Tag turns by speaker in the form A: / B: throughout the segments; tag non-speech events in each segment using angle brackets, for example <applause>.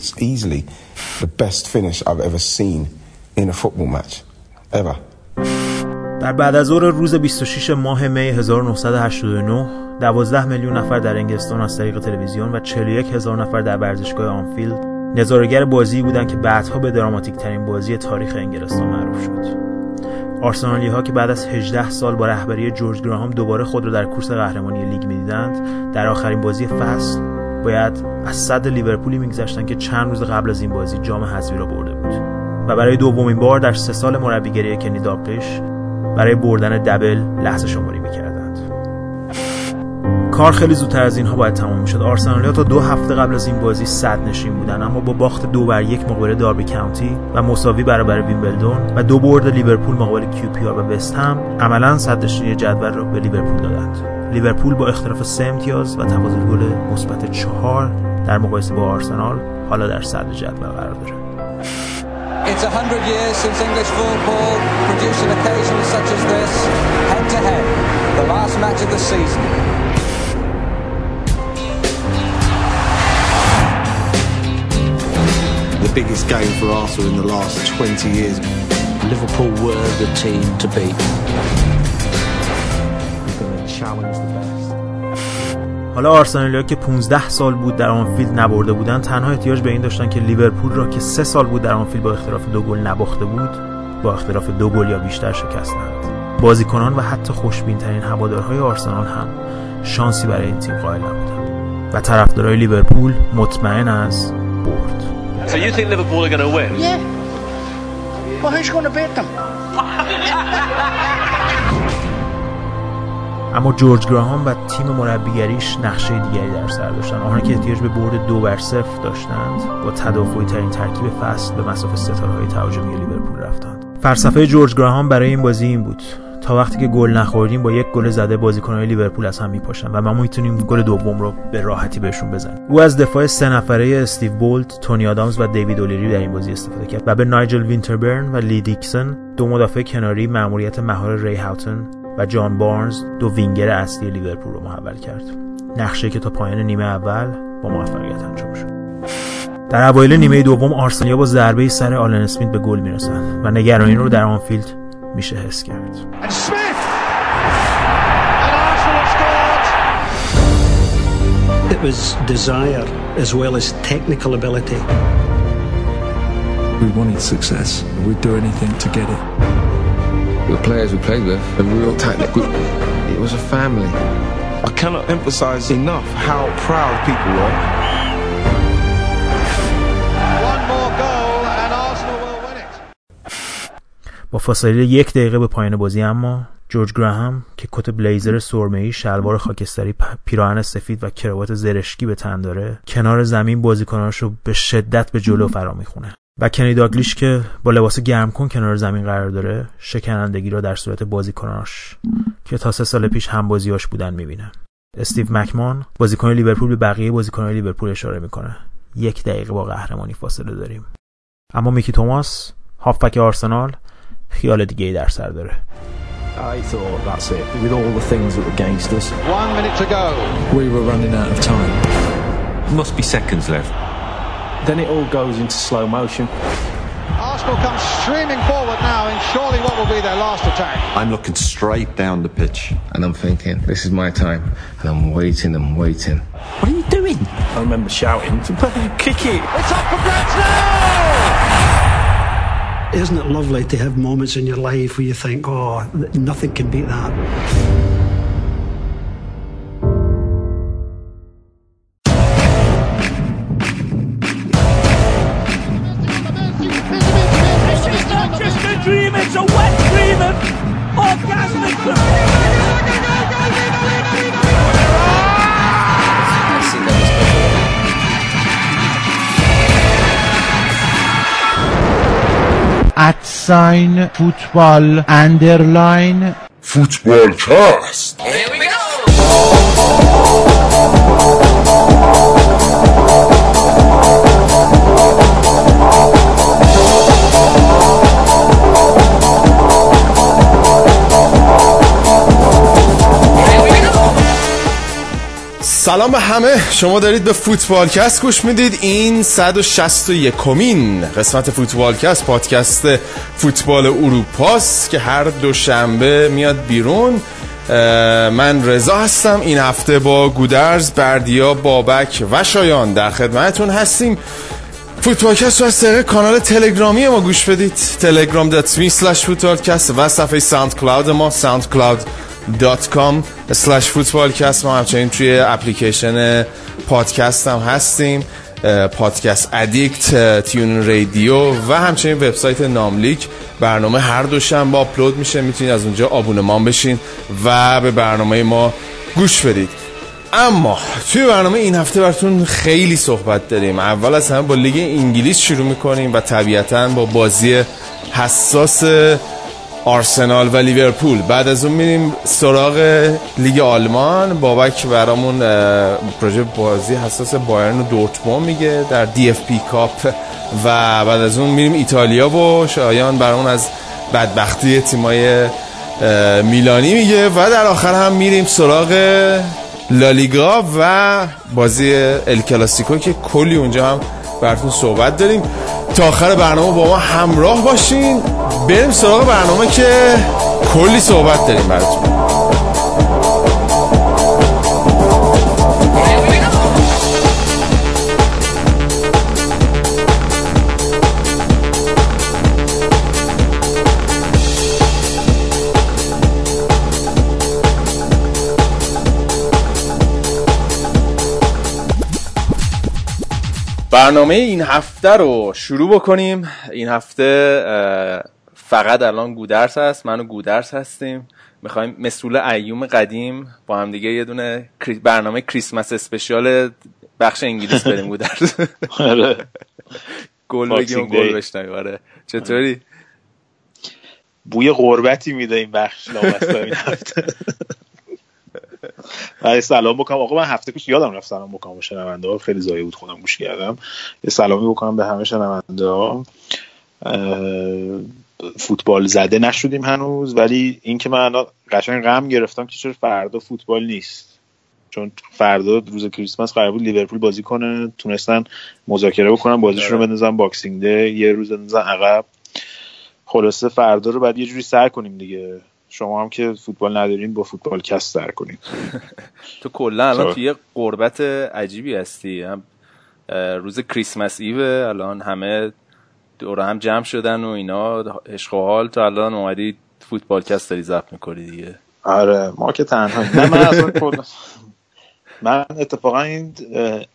A: It's easily the best finish I've ever seen in a football match. Ever.
B: در بعد از ظهر روز 26 ماه می 1989 12 میلیون نفر در انگلستان از طریق تلویزیون و 41 هزار نفر در ورزشگاه آنفیلد نظارگر بازی بودند که بعدها به دراماتیک ترین بازی تاریخ انگلستان معروف شد. آرسنالی ها که بعد از 18 سال با رهبری جورج گراهام دوباره خود را در کورس قهرمانی لیگ می‌دیدند در آخرین بازی فصل باید از صد لیورپولی میگذشتند که چند روز قبل از این بازی جام حذفی را برده بود. و برای دومین بار در سه سال مربیگری کنی داپلش برای بردن دبل لحظه شماری می‌کردند کار خیلی زودتر از اینها باید تمام می‌شد. آرسنالیا تا دو هفته قبل از این بازی صد نشین بودن اما با باخت دو بر یک مقابل داربی کاونتی و مساوی برابر ویمبلدون و دو برد لیورپول مقابل کیو و وست هم عملا صد نشینی جدول را به لیورپول دادند. لیورپول با اختلاف سه امتیاز و تفاضل گل مثبت چهار در مقایسه با آرسنال حالا در صدر جدول قرار داره. It's a hundred years since English football produced an occasion such as this, head to head, the last match of the season.
C: The biggest game for Arsenal in the last 20 years.
D: Liverpool were the team to beat.
B: حالا آرسنالیا که 15 سال بود در آنفیلد نبرده بودند تنها احتیاج به این داشتن که لیورپول را که 3 سال بود در آنفیلد با اختلاف دو گل نباخته بود با اختلاف دو گل یا بیشتر شکستند بازیکنان و حتی خوشبین ترین هوادارهای آرسنال هم شانسی برای این تیم قائل نبودند و طرفدارای لیورپول مطمئن از برد
E: So you think Liverpool are going to win?
F: Yeah. Well, who's going to beat them? <laughs>
B: اما جورج گراهام و تیم مربیگریش نقشه دیگری در سر داشتن آنها که احتیاج به برد دو بر صفر داشتند با تدافعی ترین ترکیب فصل به مصاف ستاره های تهاجمی لیورپول رفتند فلسفه جورج گراهام برای این بازی این بود تا وقتی که گل نخوردیم با یک گل زده بازیکنهای لیورپول از هم میپاشن و ما می‌تونیم گل دوم رو به راحتی بهشون بزنیم. او از دفاع سه نفره استیو بولت، تونی آدامز و دیوید اولیری در این بازی استفاده کرد و به نایجل وینتربرن و لی دیکسن دو مدافع کناری مأموریت مهار ری هاوتن و جان بارنز دو وینگر اصلی لیورپول رو محول کرد. نقشه که تا پایان نیمه اول با موفقیت انجام شد. در اوایل نیمه دوم آرسنالیا با ضربه سر آلن اسمیت به گل می‌رسند و نگرانی رو در آنفیلد میشه حس کرد
D: It was desire as well as technical ability.
G: We wanted success. We'd do anything to get it.
H: The players we played with, a real tight knit group. It was a family.
C: I cannot emphasize enough how proud people were.
B: با فاصله یک دقیقه به پایان بازی اما جورج گراهام که کت بلیزر سرمه‌ای، شلوار خاکستری، پیراهن سفید و کراوات زرشکی به تن داره، کنار زمین بازیکناش رو به شدت به جلو فرا می‌خونه. و کنی داگلیش که با لباس گرم کن کنار زمین قرار داره شکنندگی را در صورت بازیکناش که تا سه سال پیش هم بازیاش بودن می‌بینه. استیو مکمان بازیکن لیورپول به بقیه بازیکنان لیورپول اشاره می‌کنه. یک دقیقه با قهرمانی فاصله داریم. اما میکی توماس هافبک آرسنال خیال دیگه ای در سر داره
I: I thought that's it. With all the things that were against us.
J: One minute to go.
G: We were running out of time.
K: Must be seconds left.
I: Then it all goes into slow motion.
J: Arsenal come streaming forward now in surely what will be their last attack.
H: I'm looking straight down the pitch and I'm thinking, this is my time. And I'm waiting and waiting.
I: What are you doing? I remember shouting, kick it.
J: It's up for grabs now!
D: Isn't it lovely to have moments in your life where you think, oh, nothing can beat that?
L: At sign football underline
M: football
N: سلام به همه. شما دارید به فوتبالکست گوش می‌دید. این 161 کمین قسمت فوتبالکست پادکست فوتبال اروپاست که هر دوشنبه میاد بیرون. من رضا هستم. این هفته با گودرز بردیا بابک و شایان در خدمتتون هستیم. فوتبالکست رو از طریق کانال تلگرامی ما گوش بدید. telegram.me slash فوتبالکست و صفحه ساوند کلاود ما soundcloud.com slash فوتبالکست ما همچنین توی اپلیکیشن پادکست هم هستیم Podcast Addict TuneIn Radio و همچنین وبسایت ناملیک. برنامه هر دوشنبه آپلود میشه می‌تونید از اونجا آبونمان بشین و به برنامه ما گوش بدید. اما توی برنامه این هفته براتون خیلی صحبت داریم. اول از همه با لیگ انگلیس شروع می‌کنیم و طبیعتا با بازی حساس آرسنال و لیورپول. بعد از اون میریم سراغ لیگ آلمان. بابک برامون راجع به بازی حساس بایرن و دورتموند میگه در DFB Cup. و بعد از اون میریم ایتالیا و شایان برامون از بدبختی تیمای میلانی میگه. و در آخر هم میریم سراغ لالیگا و بازی ال کلاسیکو که کلی اونجا هم براتون صحبت داریم. تا آخر برنامه با ما همراه باشین. بریم سراغ برنامه که کلی صحبت داریم براتون. برنامه این هفته رو شروع بکنیم. این هفته فقط الان گودرس هست من و گودرس هستیم. می‌خوایم مسئول ایوم قدیم با هم دیگه یه دونه برنامه کریسمس اسپشیال بخش انگلیس بریم گودرس. گل بگیم گل بشنویم آره. چطوری؟
O: بوی غربتی میده این بخش لامصب این هفته. ولی سلام بکنم. آقا من هفته پیش یادم رفت سلام بکنم به شنونده ها خیلی ضایع بود خودم گوش کردم. یه سلامی بکنم به همه شنونده ها فوتبال زده نشدیم هنوز ولی اینکه من قشنگ غم گرفتم که چرا فردا فوتبال نیست. چون فردا روز کریسمس قرار بود لیورپول بازی کنه تونستن مذاکره بکنن بازیشون رو بندازن Boxing Day یه روز بندازن عقب. خلاصه فردا رو بعد یه جوری سر کنیم دیگه. شما هم که فوتبال ندارین با فوتبال کست سر کنید
P: تو کلا الان توی غربت عجیبی هستی. هم روز Christmas Eve الان همه دور هم جمع شدن و اینا. عشق و حال تو الان اومدی فوتبال کست داری ضبط می‌کنی دیگه.
O: آره ما که تنها نه من اصلا من اتفاقا این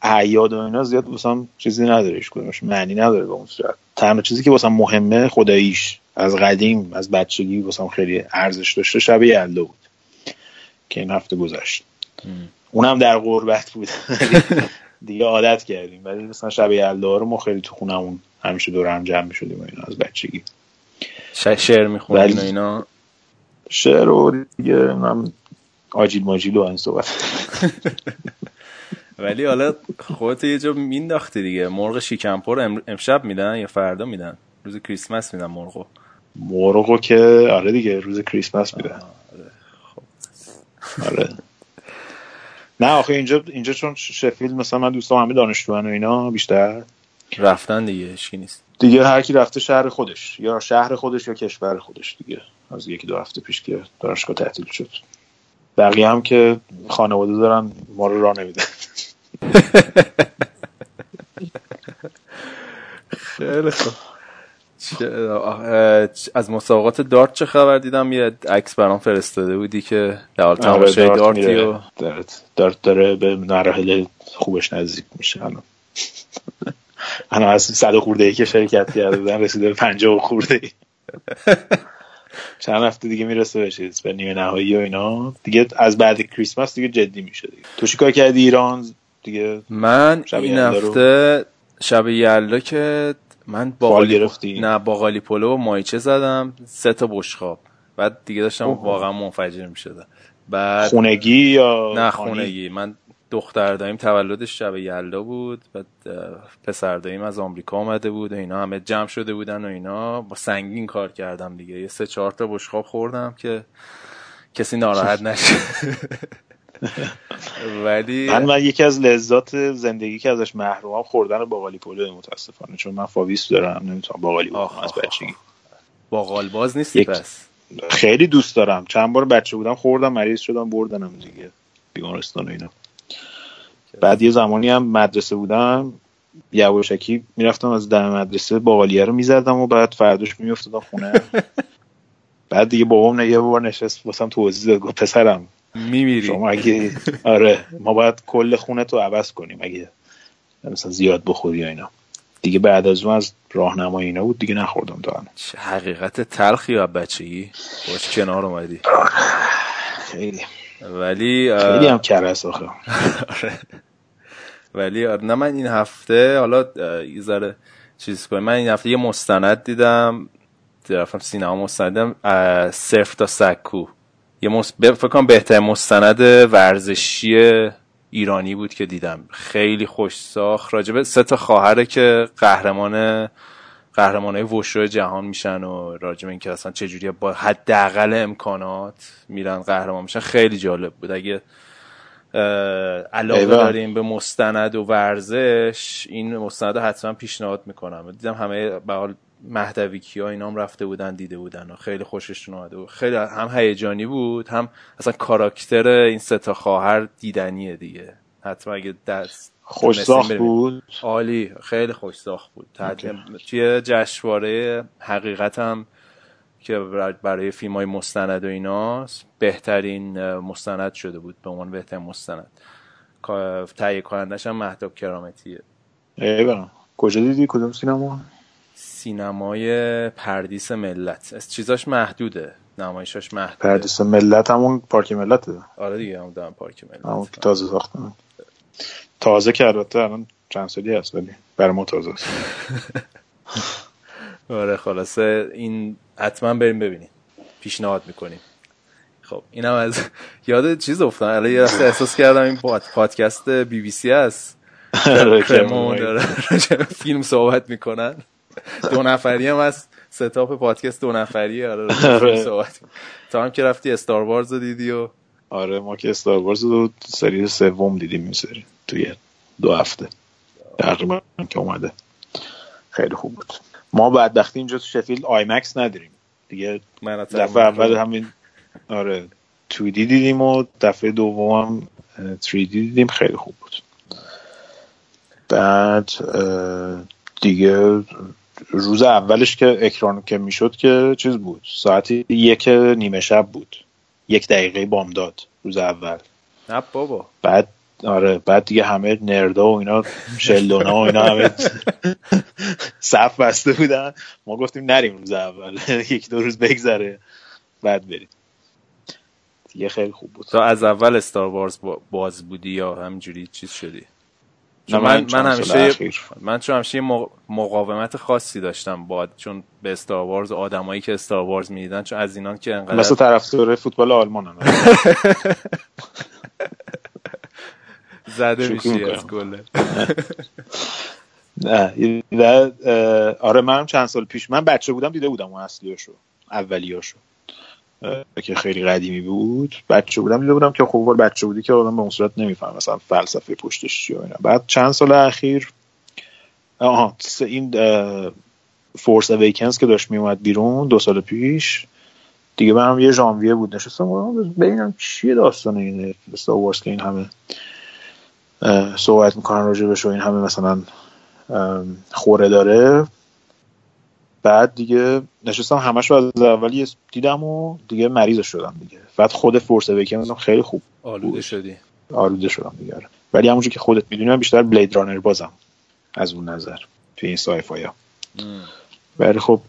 O: اعیاد و اینا زیاد واسم چیزی نداره کدومش معنی نداره به اون صورت. تنها چیزی که واسم مهمه خداییش. از قدیم از بچگی واسم خیلی ارزش داشته شب یلدا بود که این هفته گذشت. اونم در غربت بود. <laughs> دیگه عادت کردیم. ولی مثلا شب یلدا رو ما خیلی تو خونمون همیشه دور هم جمع می‌شدیم اینا از بچگی.
P: شعر می‌خونیم اینا؟
O: شعر و دیگه من آجیل ماجیل و این صحبت. <laughs>
P: ولی حالا خودت یه جا مینداختی دیگه. مرغ شیکمپور امشب میدن یا فردا میدن؟ روز کریسمس میدن مرغو.
O: مرغو که آره دیگه روز کریسمس میدن آره خب. آره. نه آخه اینجا اینجا چون شفیلد مثلا من دوستان همه دانشجوان و اینا بیشتر.
P: رفتن دیگه هیچکی نیست.
O: دیگه هر کی رفته شهر خودش یا شهر خودش یا کشور خودش دیگه. از یکی دو هفته پیش که دانشگاه تعطیل شد. بقیه هم که خانواده دارن ما رو راه نمیدن.
P: خیلی خوب. از مسابقات دارت چه خبر دیدم؟ یه عکس برام فرستاده بودی که در حال تماشای دارتی و
O: دارت داره به مراحل خوبش نزدیک میشه الان. الان از صد خورده ای که شرکت کردن رسیده به پنجاه خورده ای چند هفته دیگه می‌رسه به به نیمه نهایی و اینا. دیگه از بعد کریسمس دیگه جدی میشه دیگه. تو چیکار کردی ایران؟ دیگه
P: من این هفته شب یلدا که من با
O: گرفتی؟
P: نه باقالی پلو و مایچه زدم سه تا بشخاب بعد دیگه داشتم واقعا منفجر می‌شدم. بعد
O: خونگی یا
P: نه خونگی. من دختر داییم تولدش شب یلدا بود بعد پسر داییم از آمریکا آمده بود و اینا همه جمع شده بودن و اینا. با سنگین کار کردم دیگه. یه سه چهار تا بشقاب خوردم که کسی ناراحت <laughs> نشه.
O: ولی من, من یکی از لذات زندگی که ازش محرومم خوردن باقالی پلو متاسفانه چون من فاویس دارم نمی‌تونم باقالی بخورم از بچگی.
N: باقال باز نیستی یک... پس؟
O: خیلی دوست دارم. چند بار بچه بودم خوردم مریض شدم بردنم دیگه. بیمارستان و اینا. بعد یه زمانی هم مدرسه بودم یواشکی می‌رفتم از دم مدرسه باقالیه رو می‌زدم و بعد فرداش میافتادم خونه. <laughs> بعد دیگه بابام یه بار نشست واسم توضیح داد گفت پسرم
N: میمیری؟
O: شما اگه <laughs> آره ما باید کل خونه تو عوض کنیم اگه مثلا زیاد بخوری یا اینا. دیگه بعد از اون از راهنمای اینا بود دیگه نخوردم تا
N: چه حقیقت تلخی و بچگی. باش کنار اومدی.
O: خیلی.
N: ولی
O: خیلی هم کرس آخه. <laughs>
N: آره. ولی آره نه من این هفته حالا یه چیز کنم. من این هفته یه مستند دیدم رفتم سینما مستندم صرف تا سکو. یه مست... فکر کنم بهتر مستند ورزشی ایرانی بود که دیدم. خیلی خوش ساخت. راجبه سه تا خواهره که قهرمان قهرمانای وشو جهان میشن و راجب اینکه اصلا چجوری با حداقل امکانات میرن قهرمان میشن. خیلی جالب بود. اگه علاقه داریم به مستند و ورزش این مستند حتما پیشنهاد می‌کنم. دیدم همه به حال مهدویکی ها اینا هم رفته بودن دیده بودن و خیلی خوششون اومده بود خیلی هم هیجانی بود هم اصلا کاراکتر این سه تا خواهر دیدنیه دیگه. حتما اگه دست
O: خوش بود؟
N: عالی خیلی خوش بود. توی جشنواره حقیقت هم که برای فیلم های مستند و ایناست بهترین مستند شده بود به عنوان بهترین مستند. تهیه کنندش هم مهداب کرامتیه.
O: ایوان کجا دیدی؟ کدوم سینما؟
N: سینمای پردیس ملت. از چیزاش محدوده نمایشاش محدوده.
O: پردیس ملت همون پارک ملته؟
N: آره دیگه همون دارم پارک ملت.
O: همون که تازه ساختن. تازه که البته الان چند سالی هست ولی برای ما تازه است. <laughs>
N: آره خلاصه این حتما بریم ببینیم. پیشنهاد می‌کنیم. خب اینم از <laughs> یاد چیز افتادم الان یه احساس کردم این پادکست بی بی سی هست <laughs>
O: آره، <laughs>
N: فیلم صحبت می‌کنن. دو نفری هم از setup پادکست دو نفری. آره, آره. صحبت. تا هم که رفتی استار وارز رو دیدی و
O: آره ما که استار وارز رو سری سوم دیدیم این سری. توی دو هفته. تقریبا که اومده. خیلی خوب بود. ما بعد وقتی اینجا تو شفیلد IMAX نداریم. دیگه دفعه اول همین آره 2 دی دیدیم و دفعه دوم هم 3 دی دیدیم. خیلی خوب بود. بعد دیگه روز اولش که اکران که می‌شد که چیز بود. ساعتی یک نیمه شب بود. یک دقیقه بامداد روز اول.
N: نه بابا.
O: بعد آره بعد دیگه همه نردا و اینا شلدونا و اینا همه صف بسته بودن. ما گفتیم نریم روز اول <laughs> یک دو روز بگذره بعد بریم. دیگه خیلی خوب بود.
N: تو از اول استار وارز باز بودی یا همجوری چیز شدی؟ من من, من همیشه من چون همیشه مقاومت خاصی داشتم با چون به استار وارز آدمایی که استار وارز می‌دیدن چون از اینان که انقدر
O: مثل طرفدار فوتبال آلمان هم <laughs>
N: زده میشی از کله <laughs>
O: نه آره منم چند سال پیش من بچه بودم دیده بودم اون اصلیاشو اولیاشو که خیلی قدیمی بود. بچه بودم دیده بودم که خوب بچه بودی که آدم به اون صورت نمیفهم مثلا فلسفه پشتش چیه اینا. بعد چند سال اخیر آها این فورس اویکنز که داشت میومد بیرون دو سال پیش دیگه من یه ژانویه بود نشستم ببینم چیه داستان این استار وارز که این همه. صحبت می‌کنن راجع بهش و این همه مثلا خوره داره. بعد دیگه نشستم همش رو از اولی دیدم و دیگه مریض شدم دیگه. بعد خود فورس اویکن خیلی خوب
N: آلوده شدی.
O: آلوده شدم دیگه آره. ولی همونجور که خودت می‌دونی من بیشتر بلید رانر بازم از اون نظر توی این سایفایا ولی خب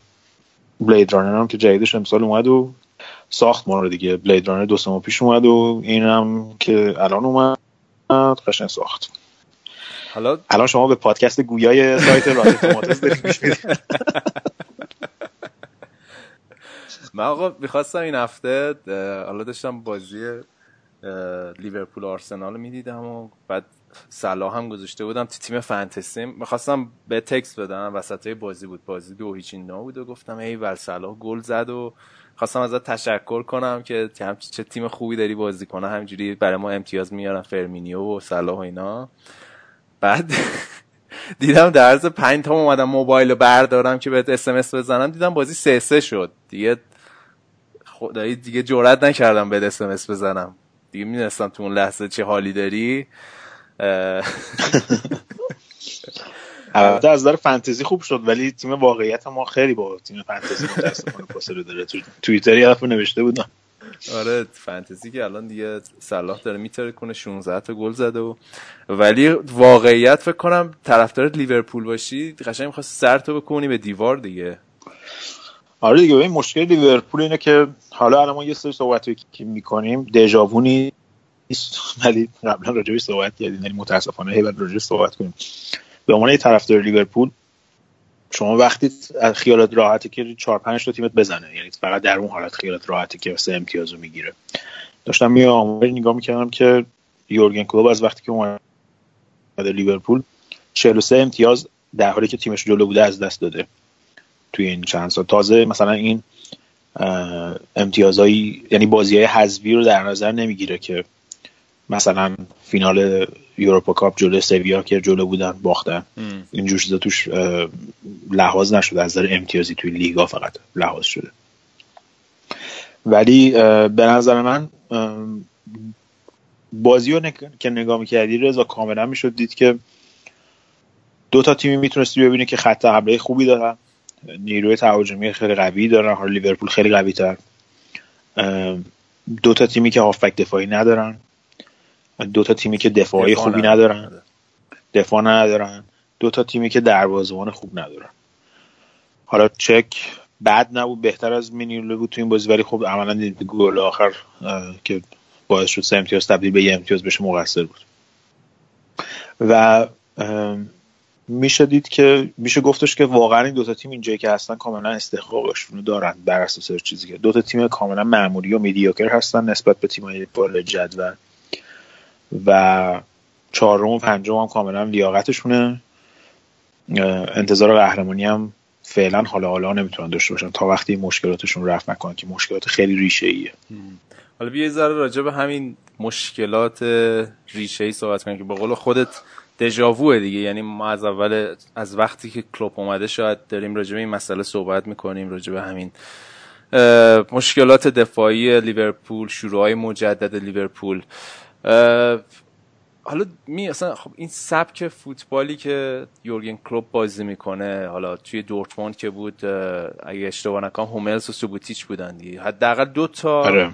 O: بلید رانر هم که جدیدش امسال اومد و ساخت ما رو دیگه. بلید رانر دو سه پیش اومد و اینم که الان اومد. قشن ساخت.
N: حالا
O: الان شما به پادکست گویای سایت رادیو توماتوس دارید
N: من آقا می‌خواستم این هفته حالا داشتم بازی لیورپول آرسنال رو می‌دیدم و بعد صلاح هم گذاشته بودم تو تیم فانتزی. می‌خواستم به تکس بدم وسط بازی بود. بازی دو هیچ این بود و گفتم ای ول صلاح گل زد و خواستم ازت تشکر کنم که چه تیم خوبی داری بازی کنه همجوری برای ما امتیاز میارن فرمینیو و صلاح و اینا. بعد <laughs> دیدم در عرض پنج تا اومدم موبایل رو بردارم که بهت اسمس بزنم. دیدم بازی سه سه شد. دیگه خدایی دیگه جرئت نکردم بهت اسمس بزنم. دیگه می‌دونستم تو اون لحظه چه حالی داری. <laughs>
O: البته از نظر فانتزی خوب شد ولی تیم واقعیت ما خیلی با تیم فانتزی متاسفانه فاصله داره. تو توییتر یه نوشته بودم.
N: آره فانتزی که الان دیگه صلاح داره میتره کنه 16 تا گل زده و ولی واقعیت فکر کنم طرفدار لیورپول باشی قشنگ می‌خواد سر تو بکنی به دیوار دیگه.
O: آره دیگه این مشکل لیورپول اینه که حالا الان ما یه سری صحبتی که می‌کنیم دژاوو نیست ولی قبلا راجعش صحبت کردیم یعنی متاسفانه هی راجعش صحبت کنیم. به عنوان یه طرفدار لیورپول شما وقتی خیالات راحته که 4 5 تا تیمت بزنه یعنی فقط در اون حالت خیالات راحته که سه امتیازو می‌گیره. داشتم می آمار نگاه می‌کردم که یورگن کلوب از وقتی که اومده لیورپول 43 امتیاز در حالی که تیمش جلو بوده از دست داده توی این چند سال. تازه مثلا این امتیازهایی یعنی بازی های حذفی رو در نظر نمی‌گیره که مثلا فینال یوروپا کاپ جلو سویا که جلو بودن باختن. اینجور چیزا توش لحاظ نشده از نظر امتیازی توی لیگا فقط لحاظ شده. ولی به نظر من بازی رو که نگاه می‌کردی رضا کاملا می‌شد دید که دو تا تیمی می‌تونستی ببینی که خط حمله خوبی دارن. نیروی تهاجمی خیلی قوی دارن حالا لیورپول خیلی قوی تر دو تا تیمی که هافبک دفاعی ندارن. دو تا تیمی که دفاعی خوبی ندارن. دفاع ندارن. دو تا تیمی که دروازه‌بان خوب ندارن. حالا چک بد نبود بهتر از مینیولو بود تو این بازی ولی خب عملا گل آخر که باعث شد سه امتیاز تبدیل به یه امتیاز بشه مقصر بود. و میشه دید که میشه گفتش که واقعا این دوتا تیم اینجایی که هستن کاملا استحقاقشون دارن بر اساس چیزی که. دوتا تیم کاملا معمولی و میدیوکر هستن نسبت به تیم‌های بالا جدول. و چهارم و پنجم هم کاملا لیاقتشونه. انتظار قهرمانی هم فعلا حالا حالا نمی‌تونن داشته باشن. تا وقتی مشکلاتشون رفت نکنن که مشکلات خیلی ریشه ایه
N: حالا بیا ذره راجع به همین مشکلات ریشه ای صحبت کنیم که به قول خودت دژاوو دیگه. یعنی ما از اول از وقتی که کلوب اومده شاید داریم راجع به این مسئله صحبت می‌کنیم راجع به همین مشکلات دفاعی لیورپول شروع مجدد لیورپول. حالا می اصلا خب این سبک فوتبالی که یورگن کلوب بازی می‌کنه حالا توی دورتموند که بود اگه اشتباه نکنم هوملز و سوبوتیچ بودن دیگه حداقل دو تا آره.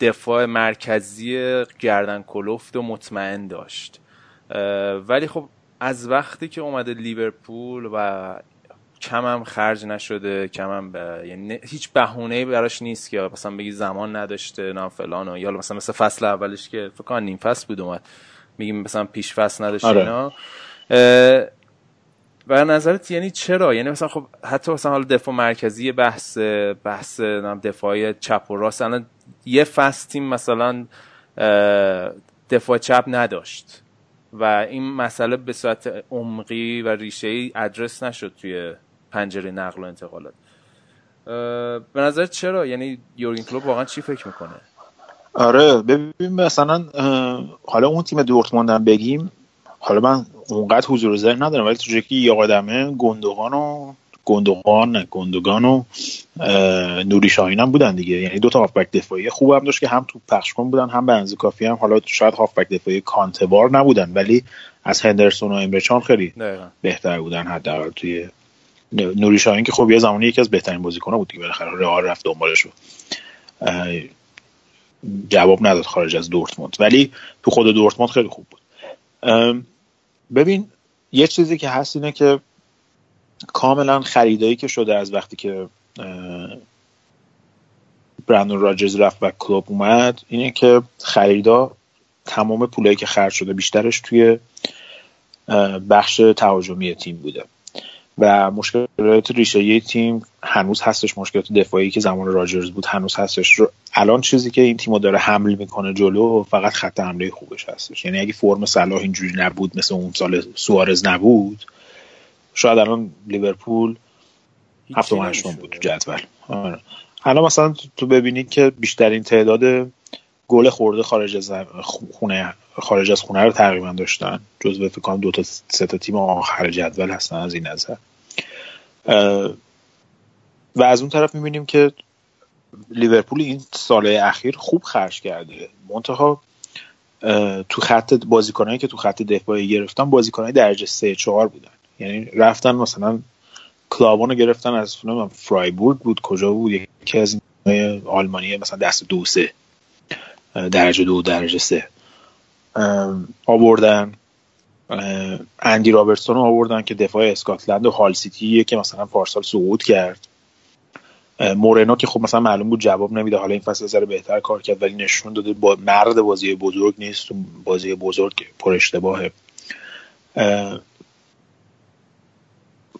N: دفاع مرکزی گردن کلفت و مطمئن داشت ولی خب از وقتی که اومده لیورپول و کمم خرج نشده کمم ب... یعنی هیچ بهونه براش نیست که مثلا بگی زمان نداشته نه فلان و یا مثلا مثل فصل اولش که فکر کنم نیم فصل بود اومد. میگیم مثلا پیش فصل نداشته آره. اینا. و نظرت یعنی چرا؟ یعنی مثلا خب حتی مثلا حالا دفاع مرکزی بحث بحث دفاعی چپ و راست. الان یه فصل تیم مثلا دفاع چپ نداشت. و این مسئله به صورت عمقی و ریشه ای ادرس نشد توی پنجره نقل و انتقالات. به نظر چرا؟ یعنی یورگن کلوب واقعا چی فکر می‌کنه؟
O: آره ببین مثلا حالا اون تیم دورتموند بگیم حالا من اونقدر حضور ذهن ندارم ولی تو که یه آدمه گندگان و گندگان نه گندگان و نوری شاهین هم بودن دیگه. یعنی دو تا هافبک دفاعی خوب هم داشت که هم تو پخش کن بودن هم به کافی هم. حالا شاید هافبک دفاعی کانتبار نبودن ولی از هندرسون و امبرچان خیلی بهتر بودن حداقل توی نوری شاهین که خب یه زمانی یکی از بهترین بازیکن‌ها بود دیگه بالاخره رئال رفت دنبالش جواب نداد خارج از دورتموند. ولی تو خود دورتموند خیلی خوب بود. ببین یه چیزی که هست اینه که کاملا خریدایی که شده از وقتی که برندون راجرز رفت و کلوب اومد اینه که خریدا تمام پولایی که خرج شده بیشترش توی بخش تهاجمی تیم بوده. و مشکلات ریشه تیم هنوز هستش. مشکلات دفاعی که زمان راجرز بود هنوز هستش. الان چیزی که این تیم داره حمل می‌کنه جلو فقط خط حمله خوبش هستش. یعنی اگه فرم صلاح اینجوری نبود مثل اون سال سوارز نبود شاید الان لیورپول هفتم هشتم بود تو جدول. آره. الان مثلا تو ببینید که بیشترین تعداد گل خورده خارج از خونه خارج از خونه رو تقریبا داشتن. جزو فکر کنم دو تا سه تا تیم آخر جدول هستن از این نظر. و از اون طرف می‌بینیم که لیورپول این سال اخیر خوب خرج کرده. منتها تو خط بازیکنایی که تو خط دفاعی گرفتن بازیکنای درجه سه چهار بودن. یعنی رفتن مثلا کلاوانو گرفتن از فرایبورگ بود کجا بود؟ یکی از این آلمانی مثلا دست دو سه. درجه دو درجه سه. آوردن اندی رابرتسون رو آوردن که دفاع اسکاتلند و هال سیتی که مثلا پارسال سقوط کرد. مورنو که خب مثلا معلوم بود جواب نمیده حالا این فصل ذره بهتر کار کرد ولی نشون داده با مرد بازی بزرگ نیست بازی بزرگ پر اشتباهه.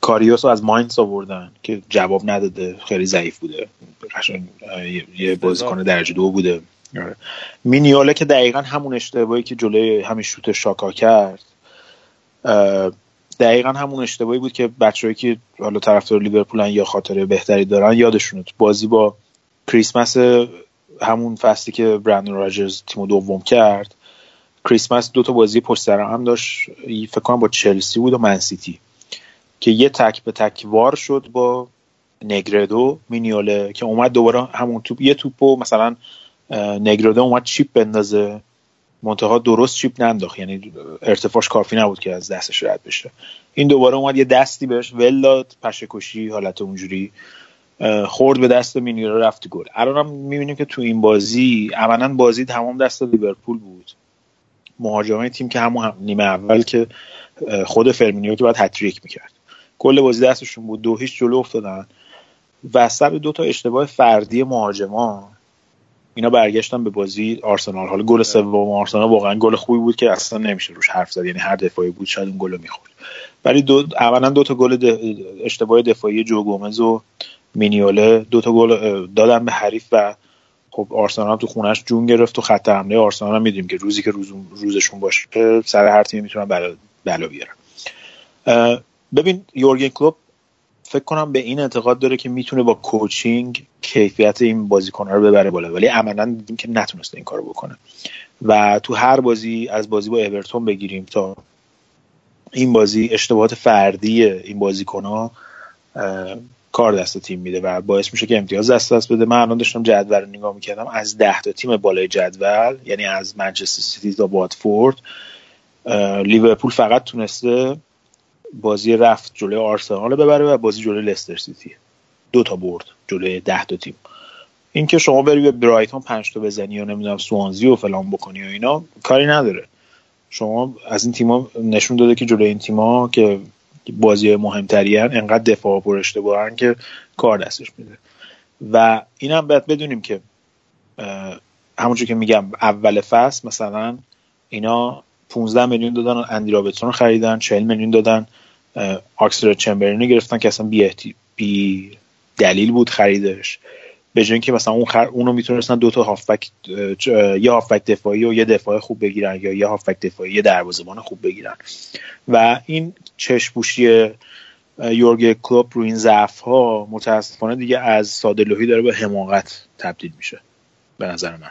O: کاریوس رو از ماینز آوردن که جواب نداده خیلی ضعیف بوده. یه بازیکن درجه دو بوده. مینیوله که دقیقا همون اشتباهی که جلوی همین شوت شاکا کرد دقیقا همون اشتباهی بود که بچه‌ای که حالا طرفدار لیورپولن یا خاطره بهتری دارن یادشونه بازی با کریسمس همون فصلی که برندن راجرز تیم دوم کرد کریسمس دو تا بازی پشت سر هم داشت. فکر کنم با چلسی بود و منسیتی که یه تک به تک وار شد با نگردو مینیوله که اومد دوباره همون توپ یه توپو مثلا نگرده اومد چیپ بندازه. منتها درست چیپ ننداخت. یعنی ارتفاعش کافی نبود که از دستش رد بشه. این دوباره اومد یه دستی بهش ول داد. پشکشی حالت اونجوری. خورد به دست مینیوله رفت گل. الان هم می‌بینیم که تو این بازی عملا بازی تمام دست لیورپول بود. مهاجمه تیم که همون هم نیمه اول که خود فرمینیو که باید هتریک می‌کرد. کل بازی دستشون بود. دو هیچ جلو افتادن. وسط دو تا اشتباه فردی مهاجما اینا برگشتن به بازی آرسنال. حالا گل سوم آرسنال واقعا گل خوبی بود که اصلا نمیشه روش حرف زد. یعنی هر دفاعی بود شاید اون گل می‌خورد. ولی دو اولا دو تا گل اشتباه دفاعی جو گومز و مینیوله دو تا گل دادن به حریف و خب آرسنال تو خونش جون گرفت و خط حمله آرسنال هم می‌دونیم که روزی که روز روزشون باشه سر هر تیمی می‌تونن بلا, بلا بیارن. ببین یورگن کلوب فکر کنم به این اعتقاد داره که می‌تونه با کوچینگ کیفیت این بازیکن‌ها رو ببره بالا. ولی عملا دیدیم که نتونسته این کارو بکنه. و تو هر بازی از بازی با اورتون بگیریم تا این بازی اشتباهات فردی این بازیکن‌ها کار دست تیم میده و باعث میشه که امتیاز دست دست بده. من الان داشتم جدول رو نگاه می‌کردم. از ده تا تیم بالای جدول یعنی از منچستر سیتی تا واتفورد لیورپول فقط تونسته بازی رفت جلوی آرسنال ببره و بازی جلوی لستر سیتی. دو تا برد جلوی ده تا تیم. اینکه شما بری به برایتون پنج تا بزنی و نمی‌دونم سوانزی و فلان بکنی و اینا کاری نداره. شما از این تیما نشون داده که جلوی این تیما که بازی مهمتری هن انقدر دفاع پر اشتباهن که کار دستش میده. و این هم باید بدونیم که همونجور که میگم اول فصل مثلا اینا 15 میلیون دادن اندی رابرتسون خریدن 40 میلیون دادن. آکسلر چمبرلین گرفتن که اصلا بی, بی دلیل بود خریدش. به جای اینکه مثلا اون خر... اونو می‌تونستن دو تا هافبک یه هافبک دفاعی و یه دفاع خوب بگیرن یا یه هافبک دفاعی یه دروازه‌بان خوب بگیرن. و این چشپوشی یورگ کلوب رو این ضعف ها متاسفانه دیگه از ساده داره به حماقت تبدیل میشه. به نظر من.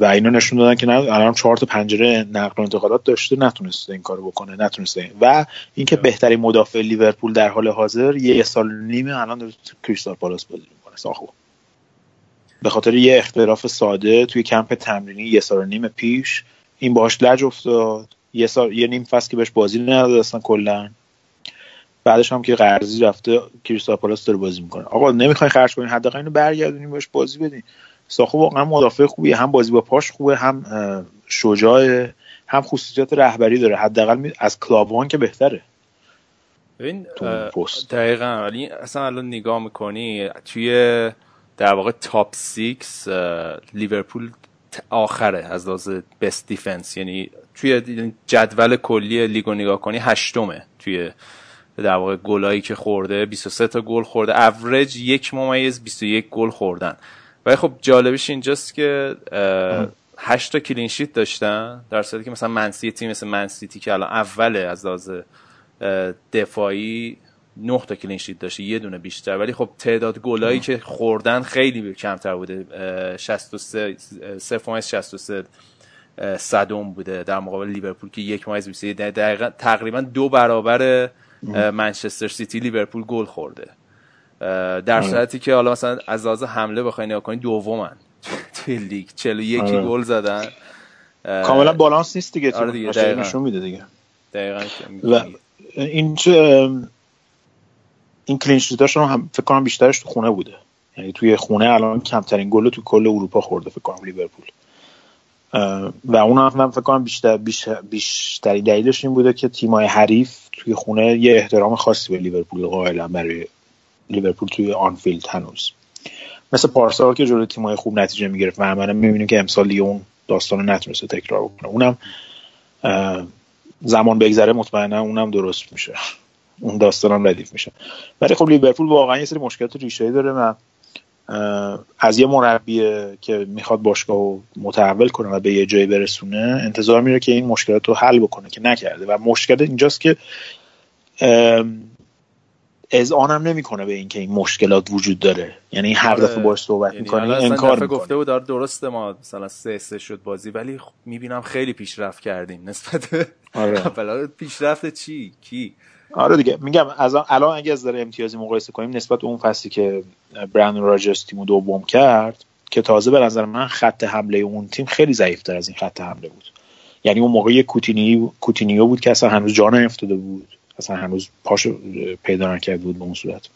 O: و اینا نشون دادن که نه الان چهار تا پنجره نقل و انتقالات داشته نتونسته این کارو بکنه نتونسته. و اینکه بهترین مدافع لیورپول در حال حاضر یه سال نیمه الان داره کریستال پالاس بازی می‌کنه ساخو. به خاطر یه اختلاف ساده توی کمپ تمرینی یه سال و نیم پیش این باهاش لج افتاد. یه سال یه نیم فصل که بهش بازی نداد اصلا کلا. بعدش هم که قرضی رفته کریستال پالاس داره بازی می‌کنه. آقا نمی‌خوای خرج کنین حداقل اینو برگردونیم بهش بازی بدین. ساخو واقعا مدافع خوبیه. هم بازی با پاش خوبه هم شجاع هم خصوصیات رهبری داره. حداقل از کلابوان که بهتره.
N: ببین دقیقا. ولی اصلا الان نگاه می‌کنی توی در واقع top six لیورپول آخره از لحاظ best defence یعنی توی جدول کلی لیگو نگاه کنی هشتمه. توی در واقع گلایی که خورده 23 تا گل خورده. اوریج یک ممیز 21 گل خوردن. ولی خب جالبش اینجاست که 8 تا clean sheet داشتن در صورتی که مثلا من سیتی تیم مثل من سیتی که الان اوله از لحاظ دفاعی 9 تا clean sheet داشته یه دونه بیشتر. ولی خب تعداد گلایی که خوردن خیلی کمتر بوده 63 63 صدم بوده در مقابل لیورپول که یک ممیز 21 دقیقا تقریبا دو برابر منچستر سیتی لیورپول گل خورده. در صورتی که حالا مثلا از لحاظ حمله بخواین نگاه کنید دومن. توی لیگ 41 گل زدن.
O: کاملا بالانس نیست دیگه
N: آره دیگه
O: نشون میده دیگه.
N: دقیقاً
O: و این این کلین هم فکر کنم بیشترش تو خونه بوده. یعنی توی خونه الان کمترین گل تو کل اروپا خورده فکر کنم لیورپول. و اون هم فکر کنم بیشتر بیشتری دلیلش این بوده که تیمای حریف توی خونه یه احترام خاصی به لیورپول قائلن برای لیورپول توی آنفیلد هنوز. مثل پارسال که جلوی تیمای خوب نتیجه می‌گرفت و عملا می‌بینیم که امسال لیون اون داستان رو نتونسته تکرار بکنه. اونم زمان بگذره مطمئنا اونم درست میشه. اون داستان هم ردیف میشه. ولی خب لیورپول واقعا یه سری مشکلات ریشه داره و از یه مربی که می‌خواد باشگاه رو متحول کنه و به یه جایی برسونه انتظار میره که این مشکلات رو حل بکنه که نکرده. و مشکل اینجاست که از آنم نمی‌کنه به اینکه این مشکلات وجود داره. یعنی هر دفعه آره. باش صحبت یعنی می‌کنه انکار می‌کنه
N: گفته بود درسته ما مثلا سه سه شد بازی ولی خب می‌بینم خیلی پیشرفت کردیم نسبت آره. <laughs> پیشرفت چی؟ کی؟
O: آره دیگه میگم از الان اگه از داره امتیازی مقایسه کنیم نسبت اون فصلی که برندن راجرز تیمو دوم کرد که تازه به نظر من خط حمله اون تیم خیلی ضعیفتر از این خط حمله بود. یعنی اون موقع کوتینی کوتینیو بود که اصلا هنوز جان افتاده بود. اصلا هنوز پاشو پیدا نکرده بود به اون صورت.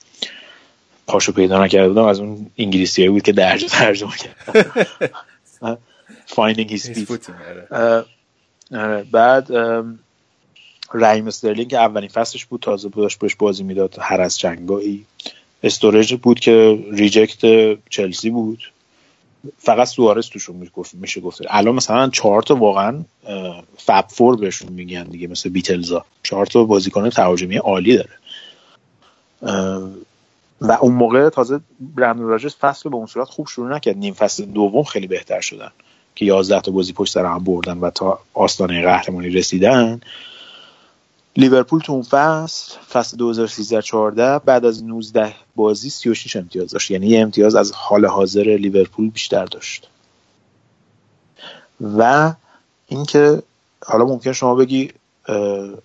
O: پاشو پیدا نکرده بودم از اون انگلیسی بود که direct ترجمه <laughs> کرد finding his آره. بعد رحیم استرلینگ که اولین فصلش بود تازه بودش بهش بازی می‌داد هر از چندگاهی. استورج بود که reject چلسی بود. فقط سوارز توشون میشه گفت الان مثلا چهار تا واقعا Fab Four بهشون میگن دیگه مثل بیتلزا. چهار تا بازیکن تهاجمی عالی داره. و اون موقع تازه برندن راجرز فصل به اون صورت خوب شروع نکرد. نیم فصل دوم خیلی بهتر شدن که 11 تا بازی پشت سر هم بردن و تا آستانه قهرمانی رسیدن. لیورپول تو اون فصل فصل 2013 14 بعد از 19 بازی 36 امتیاز داشت. یعنی یه امتیاز از حال حاضر لیورپول بیشتر داشت. و اینکه حالا ممکن شما بگی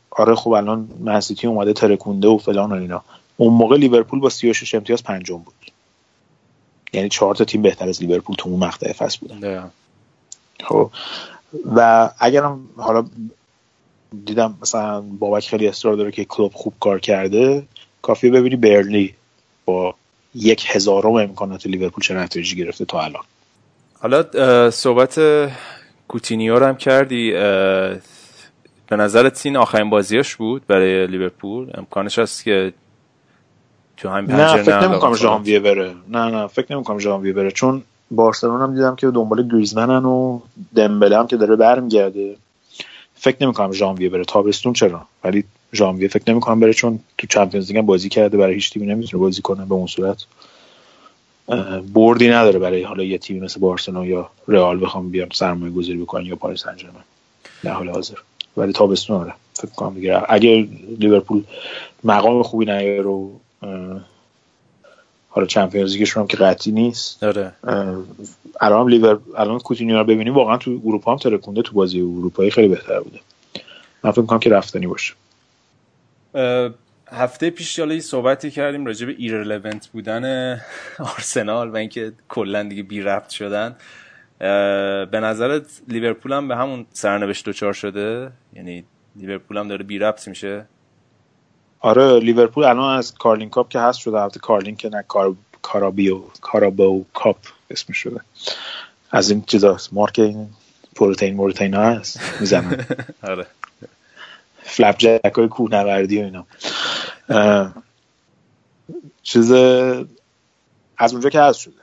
O: آره خب الان منسیتی اومده ترکونده و فلان و اینا. اون موقع لیورپول با 36 امتیاز پنجم بود. یعنی چهار تا تیم بهتر از لیورپول تو اون مقطع فصل بودن. خب. و اگرم حالا دیدم مثلا بابک خیلی اصرار داره که کلوب خوب کار کرده. کافیه ببینی برلی با یک هزارم امکانات لیورپول چه نتیجه گرفته تا الان.
N: حالا صحبت کوتینیو هم کردی. به نظر تین آخرین بازیش بود برای لیورپول؟ امکانش هست که
O: تو همین نه فکر نمی‌کنم ژانویه بره. نه نه فکر نمی‌کنم ژانویه بره. چون بارسلون هم دیدم که دنبال گریزمنن و دمبله هم که داره برمیگرده. فکر نمی‌کنم ژانویه بره. تابستون چرا؟ ولی ژانویه فکر نمی‌کنم بره چون تو چمپیونز لیگ بازی کرده برای هیچ تیمی نمی‌تونه بازی کنه به اون صورت. بردی نداره برای حالا یه تیمی مثل بارسلون یا رئال بخوام بیان سرمایه گذاری بکنن یا پاریس سن در حال حاضر. ولی تابستون آره فکر کنم دیگه. اگر لیورپول مقام خوبی نیاره رو حالا چمپیونز لیگشون هم که قطعی نیست.
N: آره.
O: الان لیور الان کوتینیو رو ببینیم واقعا تو اروپا هم ترکونده تو بازی اروپایی خیلی بهتر بوده. من فکر می‌کنم که رفتنی باشه.
N: هفته پیش حالا صحبتی کردیم راجع به ایرلونت بودن آرسنال و اینکه کلا دیگه بی رفت شدن. به نظرت لیورپول هم به همون سرنوشت دچار شده؟ یعنی لیورپول هم داره بی رفت میشه؟
O: آره لیورپول الان از کارلین کاپ که هست شده البته کارلین که نه کار کارابیو کارابو کاپ اسم شده. از این چیزاست مارک این پروتئین مورتین ها هست می‌زنن. <laughs>
N: آره.
O: flapjack های کوهنوردی و اینا. چیز از اونجا که هست شده.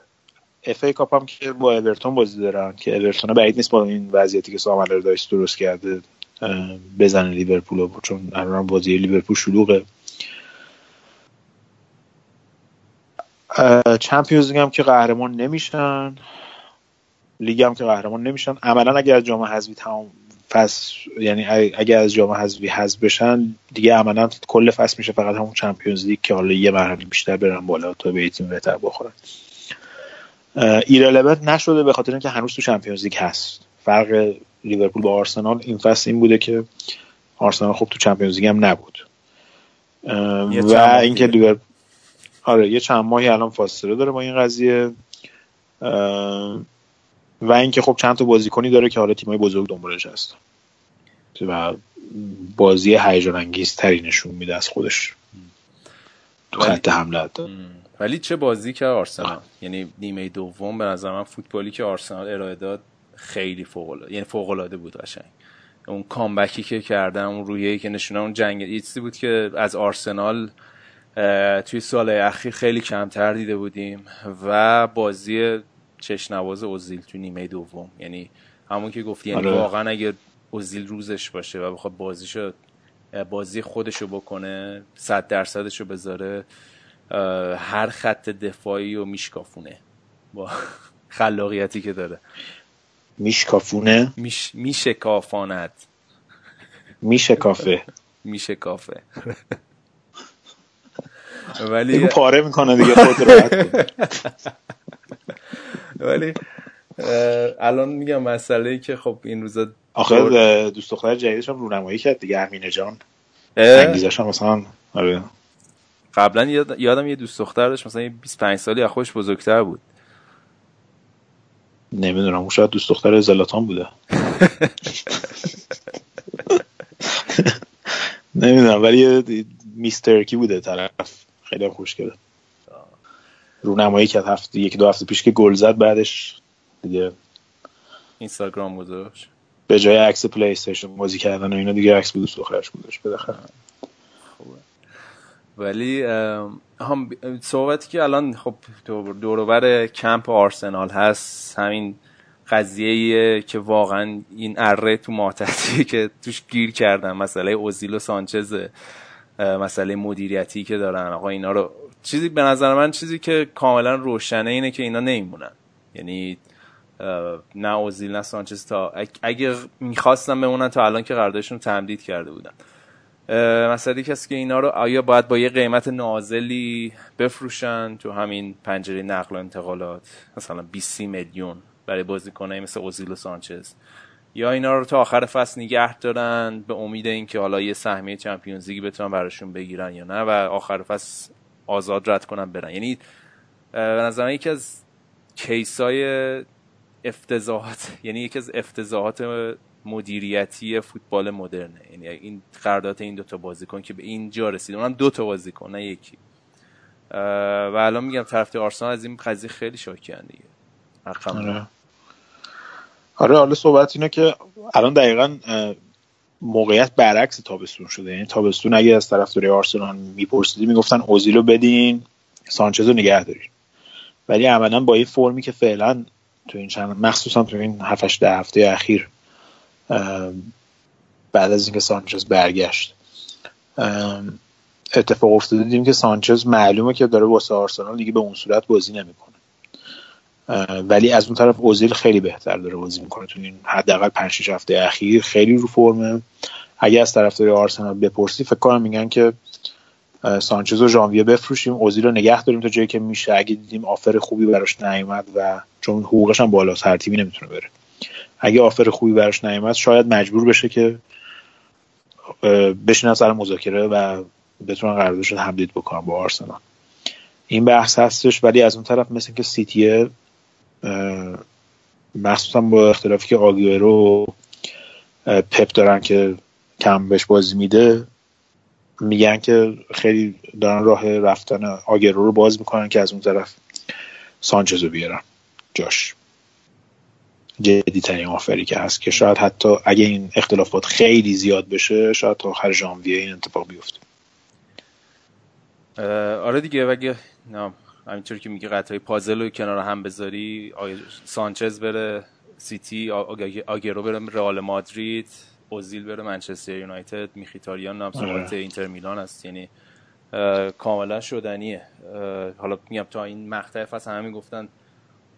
O: FA Cup هم که با اورتون بازی دارن که اورتون بعید نیست با این وضعیتی که سامال درست کرده. بزنه لیورپول رو چون الان بازی لیورپول شلوغه. Champions League هم که قهرمان نمیشن. لیگ هم که قهرمان نمیشن. عملا اگر از جام حذفی تمام فصل یعنی اگر از جام حذفی حذف بشن دیگه عملا کل فصل میشه فقط همون Champions League که حالا یه مرحله بیشتر برن بالا تا به تیم بهتر بخورن. irrelevant نشده به خاطر اینکه هنوز تو Champions League هست. فرق لیورپول با آرسنال این فصل این بوده که آرسنال خب تو Champions League هم نبود. و اینکه لیورپول آره یه چند ماهی الان فاصله داره با این قضیه. و اینکه خب چند تا بازیکنی داره که حالا تیمای بزرگ دنبالش هست. و بازی هیجان انگیز تری نشون میده از خودش. تو خط حمله
N: ولی چه بازی که آرسنال؟ یعنی نیمه دوم به نظر من فوتبالی که آرسنال ارائه داد خیلی فوق العاده یعنی فوق العاده بود قشنگ. اون کامبکی که کردن اون رویه‌ای که نشونه اون جنگ چیزی بود که از آرسنال توی سال اخیر خیلی کمتر دیده بودیم و بازی چشنواز اوزیل تو نیمه دوم. یعنی همون که گفتی یعنی آره. واقعا اگه اوزیل روزش باشه و بخواد بازیشو بازی خودشو بکنه صد درصدشو بذاره هر خط دفاعی و میشکافونه با <laughs> خلاقیتی که داره.
O: میشکافونه؟
N: میش میشکافاند.
O: میشکافه
N: میشکافه <laughs>
O: ولی پاره می‌کنه دیگه خود راحت <laughs>
N: ولی الان میگم مسئله ای که خب این روزا
O: آخه دوست دختر جدیدش هم رونمایی کرد دیگه امینه جان. انگیزش هم مثلا آره.
N: قبلا یادم یه دوست دختر داشت مثلا 25 سالی از خودش بزرگتر بود.
O: نمی‌دونم اون شاید دوست دختر زلاتان بوده. نمی‌دونم ولی میستر کی بوده طرف. خیلی خوش کرد رونمایی کرد هفته یکی دو هفته پیش که گل زد بعدش دیگه
N: اینستاگرام گذاشت.
O: به جای عکس پلی استیشن بازی کردن و اینا دیگه عکس بود دخترش گذاشت. بالاخره.
N: ولی هم صحبتی که الان خب دوروبر کمپ آرسنال هست همین قضیه که واقعا این اره تو ماتحتی که توش گیر کردن مسئله اوزیل و سانچز مسئله مدیریتی که دارن. آقا اینا رو چیزی به نظر من چیزی که کاملا روشنه اینه که اینا نمیمونن. یعنی نه اوزیل نه سانچز تا اگه می‌خواستن بمونن تا الان که قراردادشون تمدید کرده بودن. مسئله کسی که اینا رو آیا باید با یه قیمت نازلی بفروشن تو همین پنجره نقل و انتقالات؟ مثلا 20 میلیون برای بازیکنایی مثل اوزیل و سانچز. یا اینا رو تا آخر فصل نگه دارن به امید اینکه حالا یه سهمیه چمپیونز لیگ بتونن براشون بگیرن یا نه و آخر فصل آزاد رد کنن برن. یعنی به نظر یکی از کیسای افتضاحات یعنی یکی از افتضاحات مدیریتی فوتبال مدرنه. یعنی این قرارداد این دوتا بازیکن که به اینجا رسید اونم دو تا بازیکن نه یکی. و الان میگم طرفدار آرسنال از این قضیه خیلی شاکیان دیگه.
O: آره. آره حالا صحبت اینه که الان دقیقا موقعیت برعکس تابستون شده. یعنی تابستون اگه از طرفدار آرسنال میپرسیدی می‌گفتن اوزیلو بدین سانچز رو نگه دارین. ولی عملا با این فرمی که فعلا تو این چند مخصوصا تو این 7 ده هفته اخیر بعد از اینکه سانچز برگشت. اتفاق افتاده دیدیم که سانچز معلومه که داره واسه آرسنال دیگه به اون صورت بازی نمی‌کنه. ولی از اون طرف اوزیل خیلی بهتر داره بازی می‌کنه. تو این حداقل 5 6 هفته اخیر خیلی رو فرمه. اگه از طرفدار آرسنال بپرسی فکر کنم میگن که سانچز و ژانویه بفروشیم اوزیل رو نگه داریم تا جایی که میشه. اگه دیدیم آفر خوبی براش نیومد و چون حقوقش هم بالا تیمی نمی‌تونه بره. اگه آفر خوبی براش نیومد شاید مجبور بشه که بشینن سر مذاکره و بتونن قراردادش رو تمدید بکنن با آرسنال. این بحث هستش ولی از اون طرف مثل که سیتیه مخصوصا با اختلافی که آگیرو پپ دارن که کم بهش بازی میده میگن که خیلی دارن راه رفتن آگرو رو باز می‌کنن که از اون طرف سانچز رو بیارن. جاش. جدی ترین آفری که هست که شاید حتی اگه این اختلافات خیلی زیاد بشه شاید تا آخر ژانویه این اتفاق بیفته.
N: آره دیگه اگه همینطور که میگه قطعه پازل رو کنار هم بذاری سانچز بره سیتی آگرو بره رئال مادرید اوزیل بره منچستر یونایتد میخیتاریان هم صحبت اینتر میلان است یعنی کاملا شدنیه. حالا میگم تا این مقطع فصل همه می‌گفتن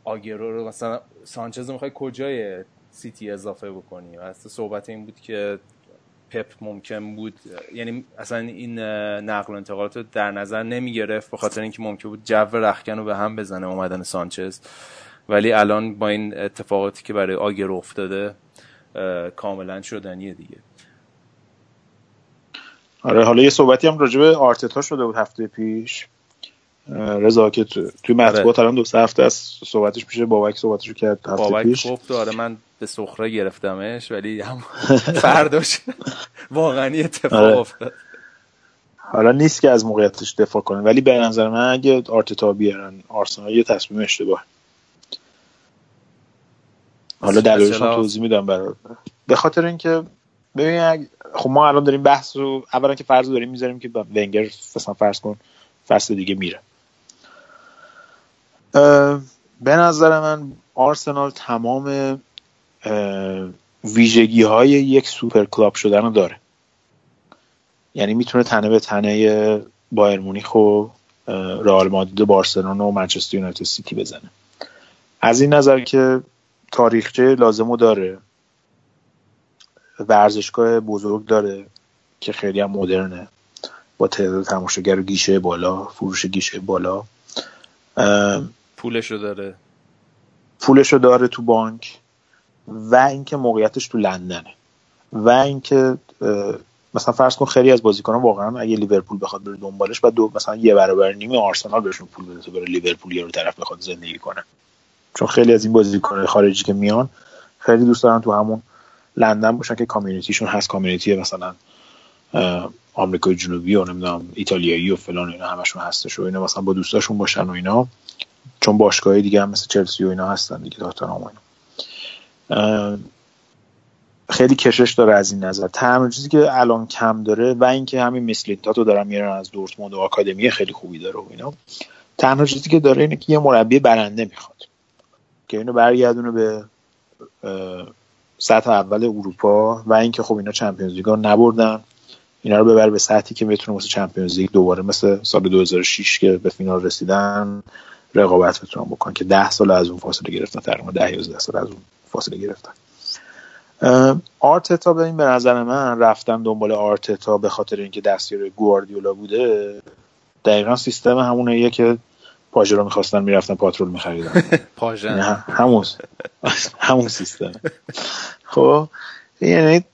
N: آگرو رو مثلا سانچز می‌خوای کجای سیتی اضافه بکنی؟ اصلا صحبت این بود که پپ ممکن بود یعنی اصلا این نقل و انتقالات رو در نظر نمی گرفت به خاطر اینکه ممکن بود جو رختکن رو به هم بزنه اومدن سانچز. ولی الان با این اتفاقاتی که برای آگر افتاده کاملا شدنیه دیگه.
O: آره حالا یه صحبتی هم راجع به آرتتا شده بود هفته پیش. رضا که تو توی مطبوعات الان دو سه هفته از صحبتش پیش بابک صحبتش رو کرد هفته
N: بابک
O: پیش.
N: گفت آره من به سخره گرفتمش ولی هم <laughs> فرداش واقعا اتفاق
O: آره.
N: افتاد.
O: حالا نیست که از موقعیتش دفاع کنه ولی به نظر من اگه آرتتا بیارن آرسنال یه تصمیم اشتباه. حالا دلایلش رو توضیح میدم برات به خاطر اینکه ببین خب ما الان داریم بحث رو اولا که فرض داریم می‌ذاریم که ونگر مثلا فرض کن فصل دیگه میره. به نظر من آرسنال تمام ویژگی های یک super club شدن رو داره. یعنی می‌تونه تنه به تنه بایر مونیخ و رئال مادرید و بارسلونا و منچستر یونایتد سیتی بزنه. از این نظر که تاریخچه لازمو داره. ورزشگاه بزرگ داره که خیلی هم مدرنه. با تعداد تماشاگر گیشه بالا فروش گیشه بالا.
N: پولش رو داره.
O: پولش رو داره تو بانک و اینکه موقعیتش تو لندنه. و اینکه مثلا فرض کن خیلی از بازیکنان واقعا اگه لیورپول بخواد بره دنبالش بعد دو مثلا یه برابر نیم آرسنال بهشون پول بده بره لیورپول یه رو طرف بخواد زندگی کنه. چون خیلی از این بازیکنان خارجی که میان خیلی دوست دارن تو همون لندن باشن که کامیونیتیشون هست. کامیونیتی مثلا آمریکای جنوبی و نمی‌دونم ایتالیایی و فلان و اینا همشون هستش و اینا مثلا با دوستاشون باشن و اینا. چون باشگاهی دیگه هم مثل چلسی و اینا هستن دیگه تاتنهام و خیلی کشش داره از این نظر. تنها چیزی که الان کم داره و اینکه همین مسلینتات رو دارن میرن از دورتموند و آکادمی خیلی خوبی داره و اینا. تنها چیزی که داره اینه که یه مربی برنده می‌خواد که اینو برگردونه به سطح اول اروپا و اینکه خب اینا چمپیونز لیگ نبردن. اینا رو ببر به سطحی که بتونه واسه چمپیونز لیگ دوباره مثل سال 2006 که به فینال رسیدن. رقابت بتونن بکنن که 10 سال از اون فاصله گرفتن تقریبا 10 11 سال از اون فاصله گرفتن. آرتتا به این به نظر من رفتن دنبال آرتتا به خاطر اینکه دستیار گواردیولا بوده دقیقا سیستم همونیه که پاژه رو می‌خواستن می‌رفتن پاترول میخریدن. <laughs>
N: پاژن.
O: نه همون همون سیستم خب یعنی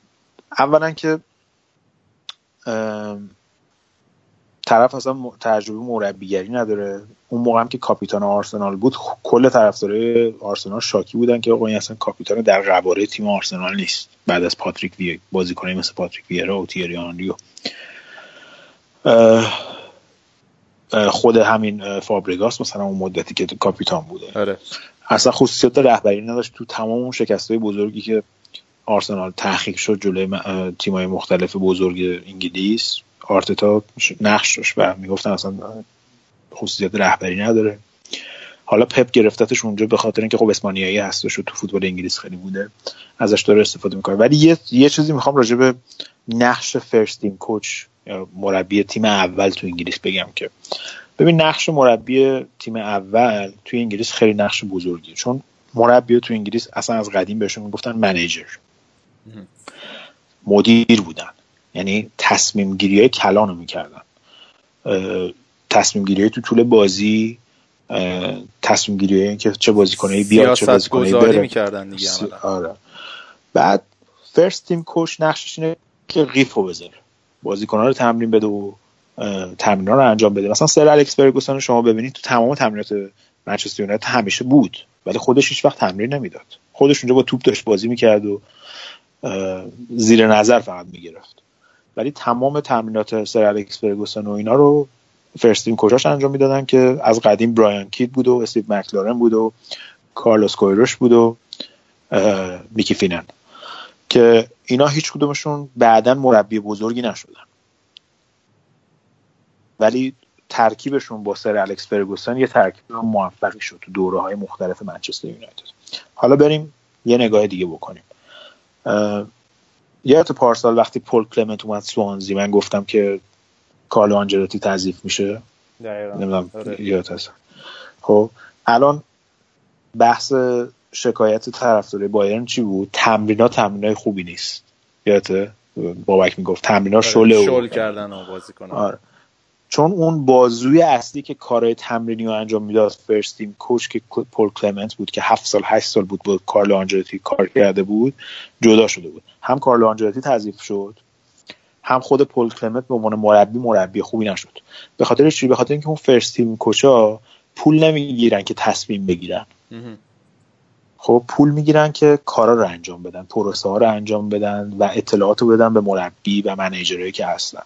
O: اولا که طرف اصلا تجربه مربیگری نداره. اون موقع هم که کاپیتان آرسنال بود کل طرفدارای آرسنال شاکی بودن که آقا این اصلا کاپیتان در قواره تیم آرسنال نیست. بعد از پاتریک وی بازیکنایی مثل پاتریک ویرا و تیری آنری و خود همین فابرگاس مثلا اون مدتی که کاپیتان بوده.
N: آره.
O: اصلا خصوصیت رهبری نداشت. تو تمام اون شکست بزرگی که آرسنال تحقیق شد جلوی تیمای مختلف بزرگ انگلیس آرتتا نقش داشت و می‌گفتن اصلا خصوصیت رهبری نداره. حالا پپ گرفتتش اونجا به خاطر اینکه خب اسپانیایی هستش و تو فوتبال انگلیس خیلی بوده ازش داره استفاده می‌کنه. ولی یه یه چیزی می‌خوام راجع به نقش فرست تیم کوچ مربی تیم اول تو انگلیس بگم که ببین نقش مربی تیم اول توی انگلیس خیلی نقش بزرگیه. چون مربی تو انگلیس اصلا از قدیم بهشون می‌گفتن منیجر مدیر بودن. یعنی تصمیم گیری های کلان رو می‌کردن تصمیم گیری تو طول بازی تصمیم گیری که چه بازیکنایی بیاد چه بازیکنایی بره.
N: می‌کردن دیگه.
O: آره. بعد first team coach نقشش اینه که قیفو بذاره. بازیکن‌ها رو تمرین بده و تمرین‌ها رو انجام بده. مثلا سر الکس فرگوسن رو شما ببینید تو تمام تمرینات منچستر یونایتد همیشه بود ولی خودش هیچ وقت تمرین نمی‌داد. خودش اونجا با توپ داشت بازی می‌کرد و زیر نظر فقط می‌گرفت. ولی تمام تمرینات سر الکس فرگوسن و اینا رو first team coach اش انجام می‌دادن که از قدیم برایان کید بود و استیو مکلارن بود و کارلوس کویروش بود و میکی فینن که اینا هیچ کدومشون بعدا مربی بزرگی نشدن. ولی ترکیبشون با سر الکس فرگوسن یه ترکیب موفقی شد تو دوره های مختلف منچستر یونایتد. حالا بریم یه نگاه دیگه بکنیم. یادت پارسال وقتی پول کلمنت اومد سوانزی من گفتم که کارلو آنجلوتی تضیف میشه. نمی‌دونم یادت هست. خب الان بحث شکایت طرفدارای بایرن چی بود؟ تمرینا تمرینای خوبی نیست. یادته؟ بابک می‌گفت تمرینا شله
N: شل کردن و بازی کنن.
O: آره. چون اون بازوی اصلی که کارهای تمرینی رو انجام می‌داد فرست تیم کوچ که پول کلمنت بود که هفت سال هشت سال بود با کارلو آنجلوتی کار کرده بود جدا شده بود. هم کارلو آنجلوتی تضیف شد هم خود پول کلمنت به عنوان مربی مربی خوبی نشد. به خاطر چی؟ به خاطر اینکه اون فرست تیم کوچا پول نمی‌گیرن که تصمیم بگیرن. خب پول می‌گیرن که کارا رو انجام بدن پروسه ها رو انجام بدن و اطلاعات رو بدن به مربی و منیجرهایی که هستن.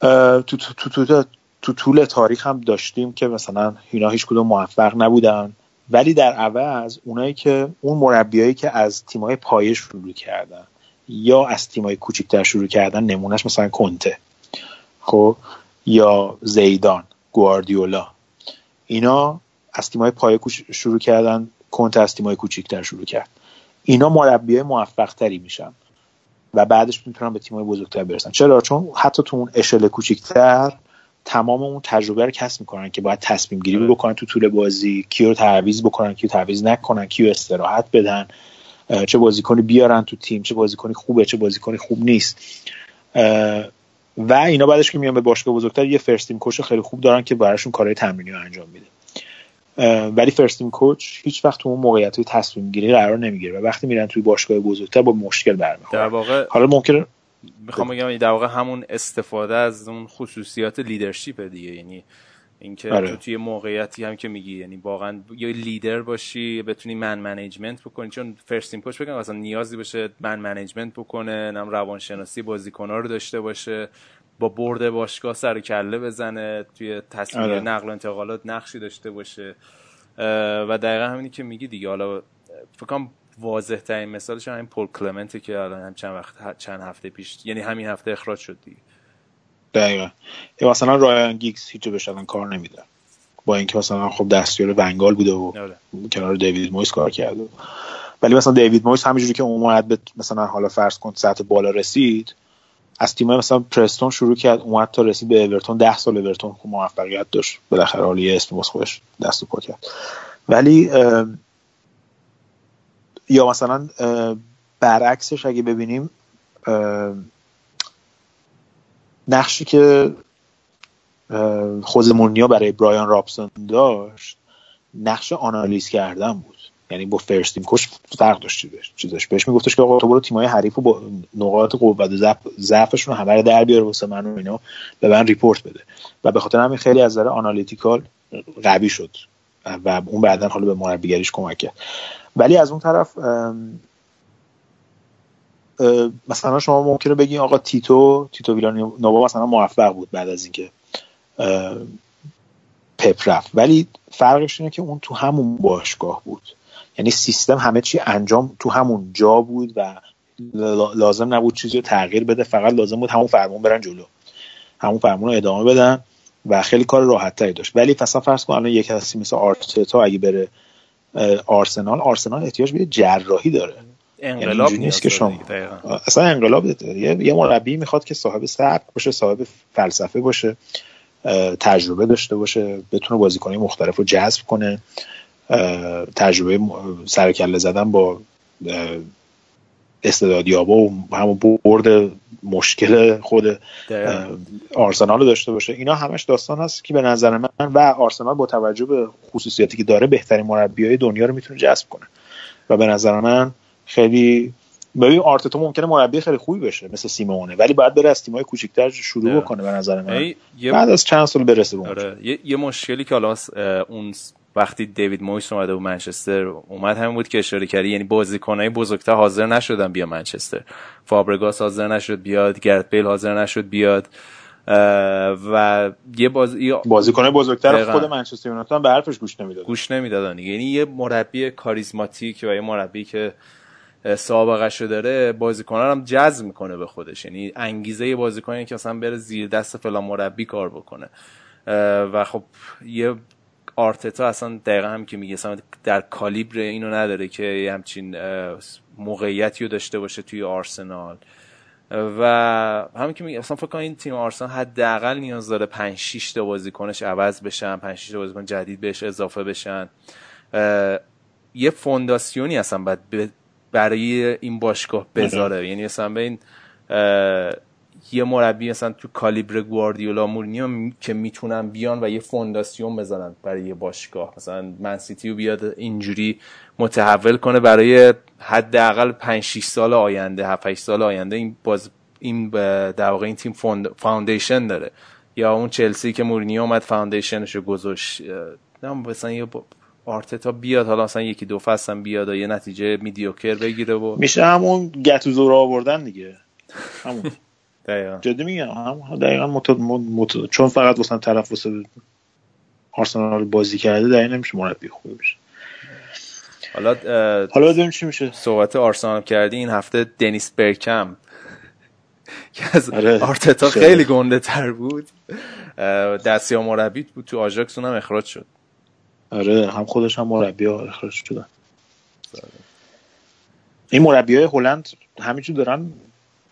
O: تو, تو, تو, تو, طول تاریخ هم داشتیم که مثلا اینا هیچ کدوم موفق نبودن. ولی در عوض اونایی که اون مربیایی که از تیمای پایه شروع کردن یا از تیمای کوچیکتر شروع کردن نمونهش مثلا کنته خب یا زیدان گواردیولا. اینا از تیمای پایه شروع کردن کنته از تیمای کوچیکتر شروع کرد. اینا مربیای موفق تری میشن. و بعدش می‌تونن به تیمای بزرگتر برسن چرا؟ چون حتی تو اون اشل کوچیکتر تمام اون تجربه رو کسب می‌کنن که باید تصمیم گیری بکنن تو طول بازی کیو تعویض بکنن کیو تعویض نکنن کیو استراحت بدن چه بازیکنی بیارن تو تیم چه بازیکنی خوبه چه بازیکنی خوب نیست. و اینا بعدش که میان به باشگاه بزرگتر یه first team coach خیلی خوب دارن که براشون کارهای تمرینی رو انجام میده. ولی first team coach هیچ وقت تو اون موقعیت های تصمیم گیری قرار نمی‌گیره و وقتی میرن توی باشگاه بزرگتر با مشکل برمیخورن.
N: در واقع
O: حالا ممکنه
N: می‌خوام بگم در واقع همون استفاده از اون خصوصیات leadership دیگه. یعنی اینکه آره. تو توی موقعیتی هم که میگی یعنی واقعا یه لیدر باشی بتونی man management بکنی. چون first team coach بگم اصلا نیازی بشه man management بکنه نم روانشناسی بازیکن‌ها رو داشته باشه. با برد باشگاه سر کله بزنه توی تصمیم آره. نقل و انتقالات نقشی داشته باشه. و دقیقا همینی که میگی دیگه. حالا فکر واضح ترین مثالش همین پول کلمنته که الان هم چند وقت چند هفته پیش یعنی همین هفته اخراج شد دیگه.
O: دقیقا. مثلا رایان گیگز هیچ بهش کار نمیدن با اینکه مثلا خب دستیار ونگال بوده و آره. کنار دیوید مویس کار کرده. ولی مثلا دیوید مویس همینجوری که اومد به مثلا حالا فرض کن سطح بالا رسید از تیم مثلا پرستون شروع کرد اومد تا رسید به اورتون. ده سال اورتون موفقیت داشت. بالاخره حالا یه اسم خودش دست پا کرد. ولی یا مثلا برعکسش اگه ببینیم نقشی که خوز مورنیا برای برایان رابسون داشت نقش آنالیز کردن بود. یعنی با فرست تیم کوچ فرق داشت چیزش بهش میگفتش که آقا تو برو تیمای حریف و با نقاط قوت و ضعفشون همه رو در بیار واسه من و اینا به من report بده. و به خاطر همین خیلی از نظر analytical قوی شد و اون بعدا حالا به مربیگریش کمک کرد. ولی از اون طرف مثلا شما ممکنه بگین آقا تیتو تیتو ویلانووا مثلا موفق بود بعد از اینکه پپ رفت. ولی فرقش اینه که اون تو همون باشگاه بود. یعنی سیستم همه چی انجام تو همون جا بود و لازم نبود چیزی رو تغییر بده فقط لازم بود همون فرمون برن جلو. همون فرمون رو ادامه بدن و خیلی کار راحت تری داشت. ولی مثلا فرض کن الان یک کسی مثل آرتتا اگه بره آرسنال آرسنال احتیاج به جراحی داره.
N: انقلاب
O: یعنی نیست که شما اصلا انقلاب داره یه مربی می‌خواد که صاحب سبک باشه صاحب فلسفه باشه تجربه داشته باشه بتونه بازیکنای مختلف رو جذب کنه. تجربه سرکله زدن با استعدادیابا و همون برد مشکل خود آرسنال رو داشته باشه. اینا همش داستان هست که به نظر من و آرسنال با توجه به خصوصیاتی که داره بهترین مربی های دنیا رو می‌تونه جذب کنه. و به نظر من خیلی ببین آرتتا ممکنه مربی خیلی خوبی بشه مثل سیمونه ولی باید بره از تیم‌های کوچیک‌تر شروع بکنه به نظر من. بعد از چند سال برسه به
N: آره. یه،, یه مشکلی که حالا اون وقتی دیوید مویس اومده و منچستر اومد همین بود که اشاره کردی یعنی بازیکنای بزرگتر حاضر نشدن بیا منچستر. فابرگاس حاضر نشد بیاد گرت بیل حاضر نشد بیاد و یه باز
O: بازیکن بزرگتر خود منچستر یونایتد به حرفش گوش نمی‌داد
N: گوش نمی‌دادن یعنی یه مربی کاریزماتیک و یه مربی که سابقه داره بازیکن هم جذب می‌کنه به خودش. یعنی انگیزه بازیکنی که مثلا بره زیر دست فلان مربی کار بکنه. و خب یه آرتتا اصلا دقیقا هم که میگه در کالیبر اینو نداره که همچین موقعیتی رو داشته باشه توی آرسنال. و همین که میگم اصلا فکر کنم این تیم آرسنال حداقل نیاز داره 5 6 تا بازیکنش عوض بشن 5 6 تا بازیکن جدید بهش اضافه بشن. یه فونداسیونی اصلا باید برای این باشگاه بذاره. یعنی مثلا به این یه مربی مثلا تو کالیبر گواردیولا مورینیو که می‌تونن بیان و یه فونداسیون بزنن برای یه باشگاه. مثلا منسیتی رو بیاد اینجوری متحول کنه برای حداقل 5 6 سال آینده 7 8 سال آینده این باز این در واقع این تیم foundation داره. یا اون چلسی که مورینیو اومد foundation ش رو گذاشت نه مثلا یه آرتتا بیاد حالا مثلا یکی دو فصل هم بیاد و یه نتیجه mediocre بگیره و
O: میشه همون گتوسو رو آوردن دیگه. همون. <laughs> دقیقا. جدی میگم هم دقیقا مت... مت... چون فقط واسه طرف واسه آرسنال بازی کرده دقیقا نمیشه مربی خوبی بشه.
N: حالا
O: حالا ببینیم چی میشه.
N: صحبت آرسنال کردی این هفته دنیس برکم که از آره. آرتتا خیلی گنده تر بود. دستیا مربی بود تو آژاکس اونم اخراج شد.
O: آره هم خودش هم مربی ها اخراج شدن. این مربی های هلند همینجور دارن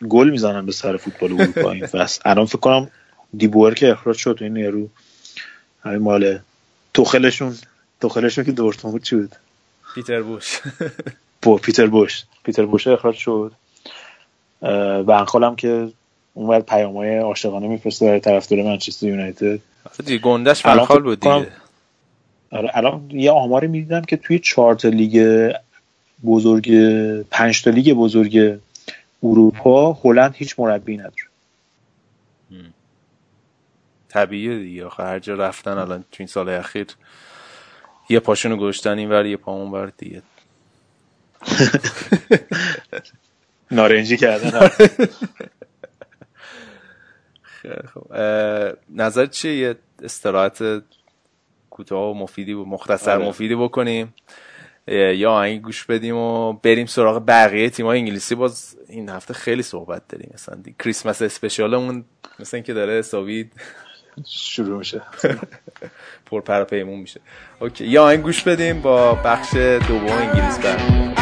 O: گل می‌زنن به سر فوتبال اروپا این فصل. الان فکر کنم دیبور که اخراج شد این نیرو همین مال توخلشون. توخلشون که دورتون بود چی بود؟
N: پیتر بوش. <laughs>
O: با پیتر بوش. پیتر بوش اخراج شد. و انخالم که اون پیامای عاشقانه میفرسته برای طرفدار منچستر یونایتد.
N: دیگه گندش فعال بود دیگه.
O: آره الان یه آماری می‌دیدم که توی چهار لیگ بزرگ پنج تا لیگ بزرگ اروپا هلند هیچ مربی نداره.
N: طبیعیه دیگه. آخه هر جا رفتن الان تو این سال اخیر یه پاشونو گشتن این ور یه پامون ور دیگه. <laughs>
O: نارنجی کردن.
N: خب نظر چیه؟ یه استراحت کوتاه و مفیدی و مختصر آره. مفیدی بکنیم. یا آهنگ گوش بدیم و بریم سراغ بقیه تیم‌های انگلیسی. باز این هفته خیلی صحبت داریم. مثلا کریسمس اسپشیالمون مثل اینکه داره حسابی
O: شروع میشه. <laughs>
N: پر پر پیمون میشه. اوکی. یا آهنگ گوش بدیم با بخش دوم انگلیس برمیم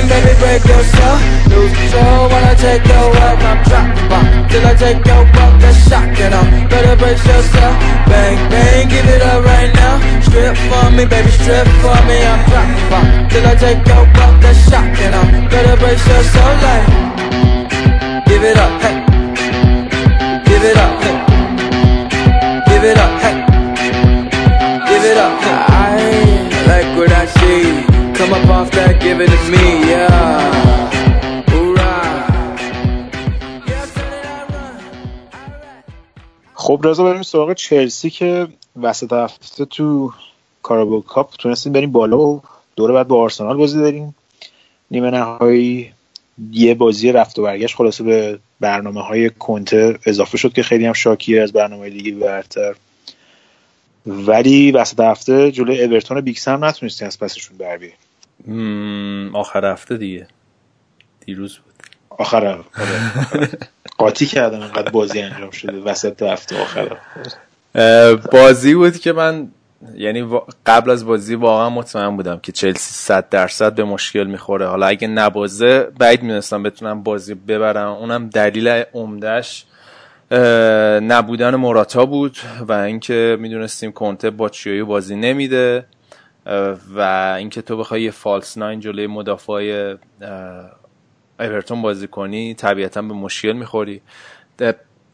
N: Bang, baby, break your soul. Lose control when I take your wealth. I'm dropping bomb till I take your wealth. That's shocking. I'm better brace yourself. Bang, bang, give it up right now. Strip for me, baby, strip for me. I'm dropping bomb till I take your wealth. That's shocking. I'm better brace yourself. Like, give it up, hey. Give it up, hey. Come up off that, give it to me, yeah.
O: خب رضا بریم سراغ چلسی که وسط هفته تو کارابو کاپ تونستیم بریم بالا و دوره بعد با آرسنال بازی داریم. نیمه نهایی یه بازی رفت و برگشت خلاصه به برنامه های کنته اضافه شد که خیلی هم شاکیه از برنامه لیگی برتر. ولی وسط هفته جلوی اورتون بیکس هم نتونستی از پسشون بر
N: آخر هفته دیگه. دیروز بود.
O: آخر آره. قاطی کردم انقدر بازی انجام شده. وسط هفته آخر
N: بازی بود که من یعنی قبل از بازی واقعا مطمئن بودم که چلسی 100 درصد به مشکل می‌خوره. حالا اگه نبازه بعید می‌دونستم بتونم بازی ببرم. اونم دلیل عمدهش نبودن موراتا بود و اینکه می‌دونستیم کنته با چیایی بازی نمیده. و اینکه تو بخوای یه فالس ناین جلوی مدافع اورتون بازی کنی طبیعتا به مشکل می‌خوری.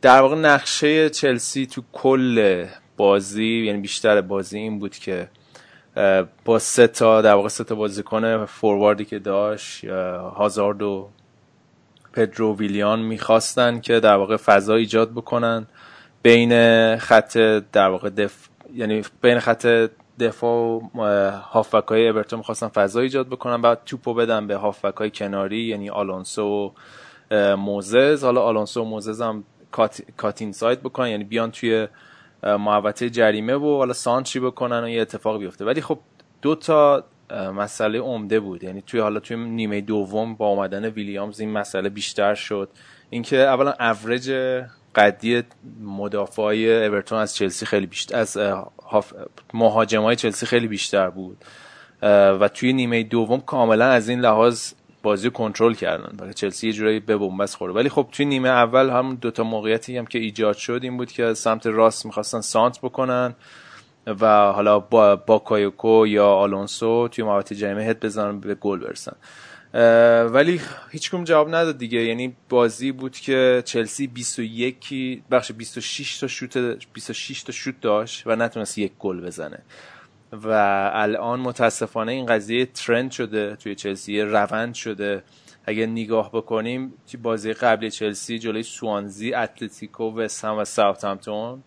N: در واقع نقشه چلسی تو کل بازی یعنی بیشتر بازی این بود که با سه تا در واقع سه تا بازیکن فورواردی که داشت هازارد و پدرو ویلیان می‌خواستن که در واقع فضا ایجاد بکنن. بین خط در واقع دف یعنی بین خط دفاع و هافبک های اورتون می‌خواستن فضا ایجاد بکنن بعد توپو بدن به هافبک های کناری یعنی آلونسو و موزز. حالا آلونسو و موزز هم کات, کاتین سایت بکنن یعنی بیان توی محوطه جریمه و حالا سانچی بکنن و یه اتفاق بیفته. ولی خب دو تا مسئله عمده بود. یعنی توی حالا توی نیمه دوم با اومدن ویلیامز این مسئله بیشتر شد. اینکه اولا اوریج قدی مدافعای اورتون از چلسی خیلی بیشتر از مهاجمای چلسی خیلی بیشتر بود. و توی نیمه دوم کاملا از این لحاظ بازی کنترل کردن. برای چلسی یه جورایی به بنبست خورده ولی خب توی نیمه اول هم دوتا موقعیتی هم که ایجاد شد این بود که سمت راست می‌خواستن سانت بکنن و حالا با, باکایوکو یا آلونسو توی محوطه جریمه هد بزنن به گل برسن. ولی هیچ جواب نداد دیگه. یعنی بازی بود که چلسی 21 بخش 26 تا شوت 26 تا شوت داشت و نتونست یک گل بزنه. و الان متاسفانه این قضیه trend شده توی چلسی روند شده. اگه نگاه بکنیم توی بازی قبل چلسی جلوی سوانزی اتلتیکو و سم و ساوثهامپتون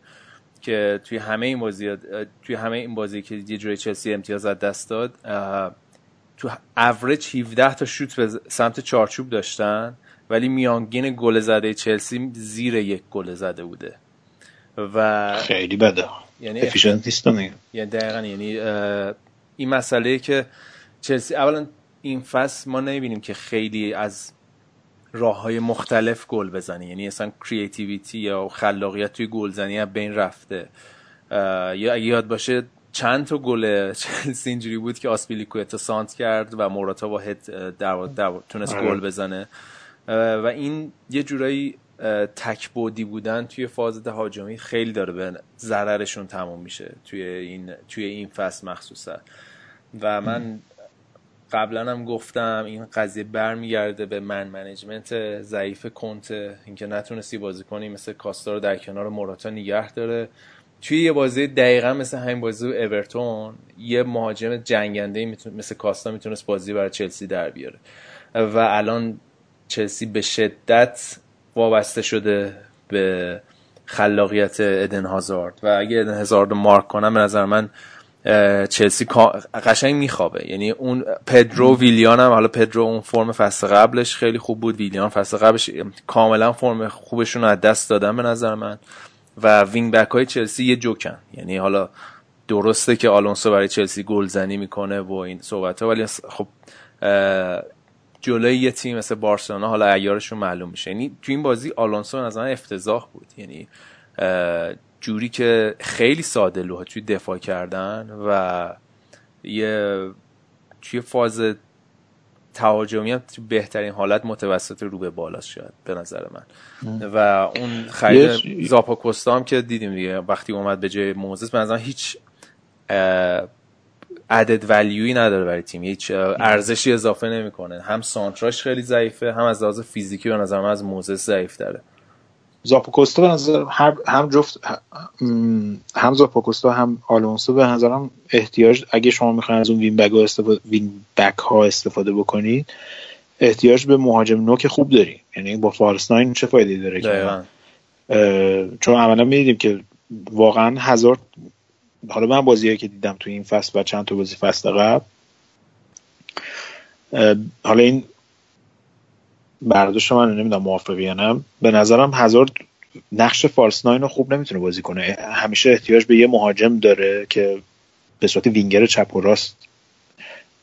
N: که توی همه این بازی توی همه این بازی که یه جوری چلسی امتیاز از دست داد تو اوریج 17 تا شوت به سمت چارچوب داشتن ولی میانگین گل زده چلسی زیر یک گل زده بوده. و
O: خیلی بده. یعنی efficient
N: یعنی دقیقا یعنی این مسئله که چلسی اولا این فصل ما نمی‌بینیم که خیلی از راه های مختلف گل بزنه. یعنی اصلا creativity یا خلاقیت توی گلزنی از بین رفته. یا اگه یاد باشه چند تا گل چلسی اینجوری بود که آسپیلیکویتا سانتر کرد و موراتا با هد در, در تونست آره. گل بزنه. و این یه جورایی تک بعدی بودن توی فاز تهاجمی خیلی داره به ضررشون تموم میشه توی این توی این فصل مخصوصا. و من قبلا هم گفتم این قضیه برمیگرده به من management ضعیف کنته اینکه نتونستی بازی کنی مثل کاستا رو در کنار موراتا نگه داره. توی یه بازی دقیقا مثل همین بازی اورتون یه مهاجم جنگنده مثل کاستا می‌تونست بازی برای چلسی در بیاره. و الان چلسی به شدت وابسته شده به خلاقیت ادن هازارد. و اگه ادن هازارد مارک کنم به نظر من چلسی قشنگ میخوابه. یعنی اون پدرو ویلیان هم حالا پدرو اون فرم فصل قبلش خیلی خوب بود. ویلیان فصل قبلش کاملا فرم خوبشون از دست دادن به نظر من. و وینگ بک های چلسی یه جوکن. یعنی حالا درسته که آلونسو برای چلسی گلزنی می‌کنه و این صحبت ها ولی خب جلوی یه تیم مثل بارسلونا حالا عیارشون معلوم میشه. یعنی تو این بازی آلونسو از افتضاح بود. یعنی جوری که خیلی ساده لوها توی دفاع کردن و یه توی فاز تهاجمی هم تو بهترین حالت متوسط رو به بالا شد به نظر من. و اون خرید زاپا کوستا هم که دیدیم دیگه وقتی اومد به جای موزس به هیچ عدد ولیوی نداره برای تیم. هیچ ارزشی اضافه نمی‌کنه. هم سانتراش خیلی ضعیفه هم از لحاظ فیزیکی به نظر من از موزس ضعیف داره
O: زاپاکوستا به نظر هم جفت هم زاپاکوستا هم آلونسو به نظرم احتیاج اگه شما می‌خواین از اون وین بک ها استفاده وین بک ها استفاده بکنید احتیاج به مهاجم نوک خوب داری. یعنی با فالس ناین چه فایده داره که چون عملا می‌دیدیم که واقعا هزار حالا من بازیایی که دیدم تو این فصل و چند تا بازی فصل قبل حالا این برداشت من نمی‌دونم موافقی یا نه. به نظرم هزار نقش فالس ناین رو خوب نمی‌تونه بازی کنه. همیشه احتیاج به یه مهاجم داره که به صورت وینگر چپ و راست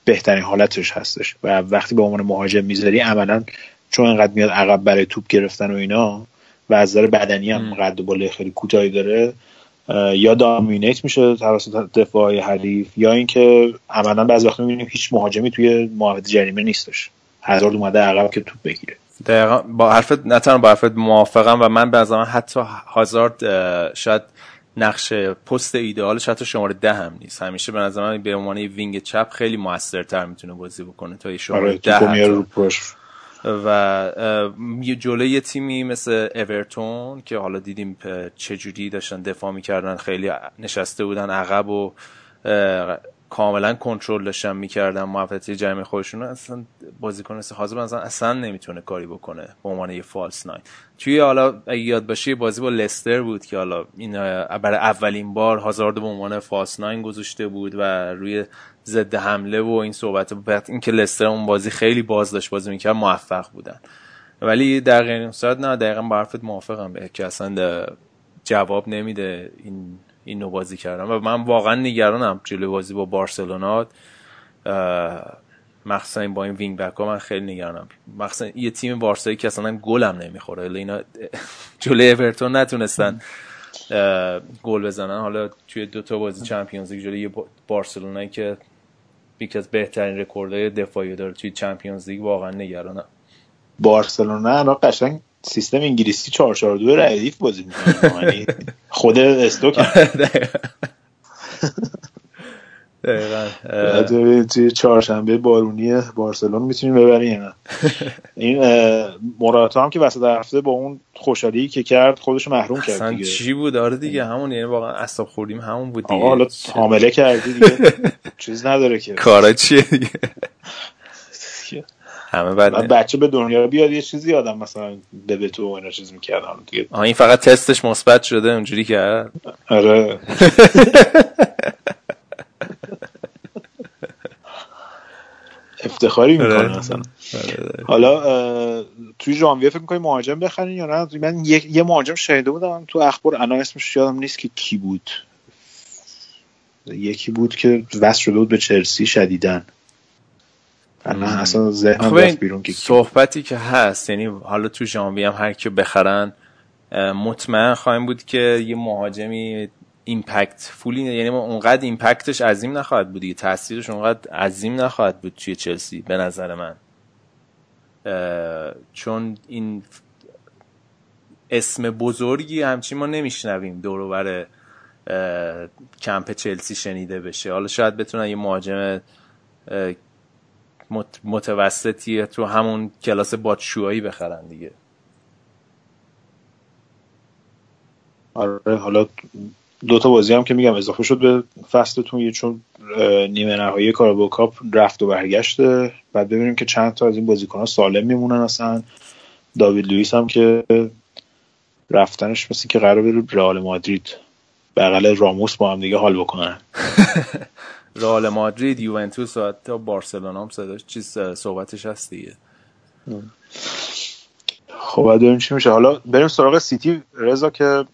O: بهترین حالتش هستش. و وقتی به عنوان مهاجم می‌ذاری عملا چون انقدر میاد عقب برای توپ گرفتن و اینا و از نظر بدنی هم قد و بالای خیلی کوتاهی داره یا دامینیت میشه توسط دفاع حریف یا اینکه عملا بعضی وقت می‌بینیم هیچ مهاجمی توی محوطه جریمه نیستش. هزار اومده عقب که توپ بگیره.
N: دقیقا با حرفت نه تنها با حرفت موافقم و من به نظرم حتی هازارد شاید نقش پست ایدئالش حتی شماره ده هم نیست. همیشه به نظر به عنوان وینگ چپ خیلی موثرتر می‌تونه بازی بکنه تا شماره آره، ده و جلوی یه تیمی مثل اورتون که حالا دیدیم چجوری داشتن دفاع می‌کردن خیلی نشسته بودن عقب و کاملا کنترل داشتن می‌کردن محوطه جمعی خودشون اصلا بازیکن مثل حاضر اصلا اصلا نمی‌تونه کاری بکنه به عنوان یه فالس ناین. توی حالا اگه یاد باشه بازی با لستر بود که حالا این برای اولین بار هازارد به عنوان فالس ناین گذاشته بود و روی ضد حمله و این صحبت بعد اینکه لستر اون بازی خیلی باز داشت بازی می‌کرد موفق بودن. ولی در غیر صورت نه دقیقا با حرفت موافقم به که اصلا جواب نمیده. این این نوع بازی کردن و من واقعا نگرانم جلوی بازی با بارسلونا. مخصوصا با این وینگ بک ها من خیلی نگرانم. مخصوصا یه تیم بارسایی که اصلا گلم نمی‌خوره. اینا <laughs> جلوی اورتون نتونستن گل بزنن. حالا توی دو تا بازی چمپیونز لیگ جلوی بارسلونایی که یکی از بهترین رکوردهای دفاعی داره توی چمپیونز لیگ واقعا نگرانم.
O: بارسلونا الان قشنگ سیستم انگلیسی 442 ردیف بازی می‌کنه. یعنی خود stoke
N: دقیقا.
O: توی چهارشنبه بارونی بارسلون می‌تونیم ببریم. نه این موراتا هم که وسط هفته با اون خوشحالی که کرد خودش محروم کرد دیگه.
N: چی بود؟ آره دیگه همون یعنی واقعا اصاب خوردیم همون بود دیگه.
O: حالا حامله کردی دیگه. چیز نداره که.
N: کارا چیه دیگه؟ همه بعد
O: بچه به دنیا بیاد یه چیزی آدم مثلا به تو اینا چیز می‌کردم دیگه.
N: آه این فقط تستش مثبت شده اونجوری کرد.
O: آره. افتخاری می‌کنه مثلا. حالا توی ژانویه فکر می‌کنی مهاجم بخرین یا نه؟ من یه مهاجم شنیده بودم تو اخبار الان اسمش یادم نیست که کی بود. یکی بود که وصل شده بود به چلسی شدیدن الان اصلا ذهنم رفت بیرون که
N: صحبتی که هست یعنی حالا تو ژانویه هم هر کی بخرن مطمئن خواهیم بود که یه مهاجمی ایمپکت فولی یعنی اونقدر ایمپکتش عظیم نخواهد بود دیگه تاثیرش اونقدر عظیم نخواهد بود توی چلسی به نظر من. چون این اسم بزرگی همچین ما نمیشنویم دور کمپ چلسی شنیده بشه. حالا شاید بتونن یه مهاجم متوسطی تو همون کلاس باتشوهایی بخرن دیگه.
O: آره حالا دو تا بازی هم که میگم اضافه شد به فصلتون یه چون نیمه نهایی کارابو کاپ رفت و برگشته بعد ببینیم که چند تا از این بازیکن ها سالم میمونن اصلا. داوید لوئیس هم که رفتنش مثل که قرار بره رئال مادرید. بغل راموس با هم دیگه حال بکنن. <laughs>
N: رئال مادرید یوونتوس و حتی بارسلونا هم صداش چیز صحبتش هست دیگه.
O: خب بعد چی میشه. حالا بریم سراغ سیتی. رضا که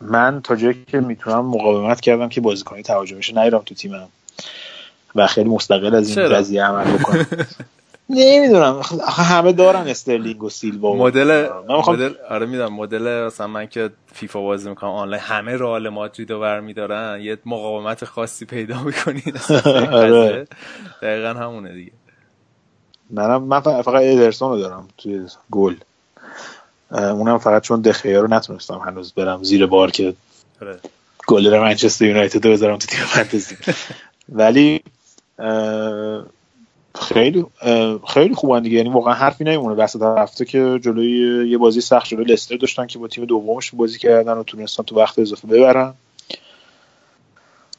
O: من تا جایی که می‌تونم مقاومت کردم که بازیکنی توجه بشه نره تو تیمم. و خیلی مستقل از این قضیه عمل بکنم. <laughs> نمی‌دونم. همه دارن استرلینگ و سیلوا
N: مدل مدل آره می‌دونم. مدل مثلا من که فیفا بازی می‌کنم آنلاین همه رئال مادرید رو برمیدارن. یه مقاومت خاصی پیدا می‌کنین <laughs> <laughs> آره. دقیقا همونه دیگه.
O: منم من فقط ادرسون رو دارم توی گل. اونم فقط چون دخیا رو نتونستم هنوز برم زیر بار که گلر منچستر یونایتد رو بذارم تو تیم فانتزی. <laughs> ولی خیلی خیلی خوبن دیگه. یعنی واقعا حرفی نمیمونه. وسط هفته که جلوی یه بازی سخت جلوی لستر داشتن که با تیم دومش بازی کردن و تونستن تو وقت اضافه ببرن.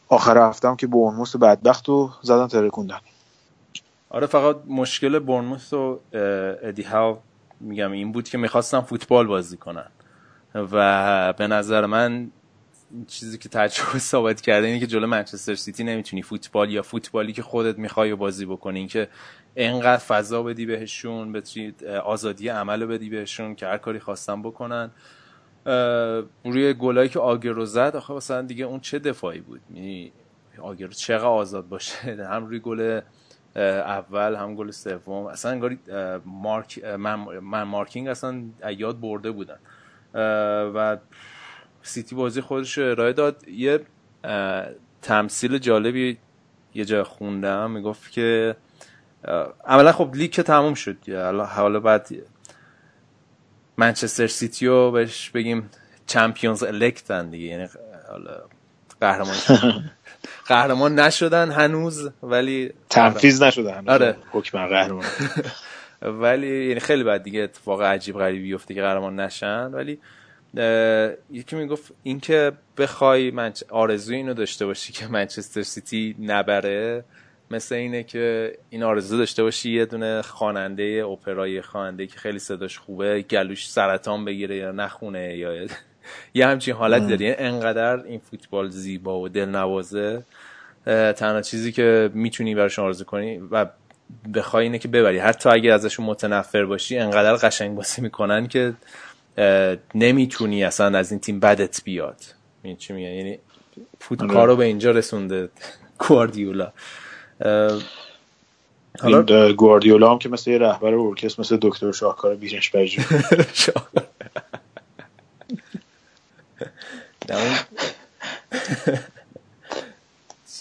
O: آخر هفته که برنموس بدبخت رو زدن ترکوندن
N: آره فقط مشکل برنموس و ادی هاو میگم این بود که می‌خواستم فوتبال بازی کنن. و به نظر من چیزی که تجربه <laughs> ثابت کرده اینه که جلو منچستر سیتی نمی‌تونی فوتبال یا فوتبالی که خودت می‌خوای و بازی بکنی. این که انقدر فضا بدی بهشون بتونید آزادی عمل بدی بهشون که هر کاری خواستن بکنن. روی گلایی که آگرو زد آخه مثلا دیگه اون چه دفاعی بود؟ یعنی آگرو چقدر آزاد باشه؟ <laughs> هم روی گل اول هم گل سوم. اصلا انگاری مارک من مارکینگ اصلا یاد برده بودن. و سیتی بازی خودش ارائه داد. یه تمثیل جالبی یه جا خوندم. می‌گفت که عملا خب لیگ که تموم شد. حالا بعد منچستر سیتی رو بهش بگیم چمپیونز الکتن دیگه. یعنی حالا قهرمان <laughs> قهرمان نشدن هنوز ولی
O: تنفیز نشدن هنوز.
N: آره.
O: حکم قهرمان. <laughs>
N: ولی یعنی خیلی بعد دیگه اتفاق عجیب غریبی بیفته که قهرمان نشن. ولی یکی می‌گفت اینکه بخوای من آرزوی اینو داشته باشی که منچستر سیتی نبره مثل اینه که این آرزو داشته باشی یه دونه خواننده اپرای خواننده که خیلی صداش خوبه گلوش سرطان بگیره یا نخونه یا <laughs> یه همچین حالت داری. یعنی انقدر این فوتبال زیبا و دل نوازه تنها چیزی که می‌تونی براش آرزو کنی و بخوای اینه که ببری. حتی اگه ازشون متنفر باشی انقدر قشنگ بازی می‌کنن که نمی‌تونی اصلا از این تیم بدت بیاد. این چی میگه یعنی فوت کارو به اینجا رسونده. <laughs> گواردیولا.
O: حالا گواردیولا هم که مثل یه رهبر ارکستر مثل دکتر شاهکار بیرنش برجو <laughs>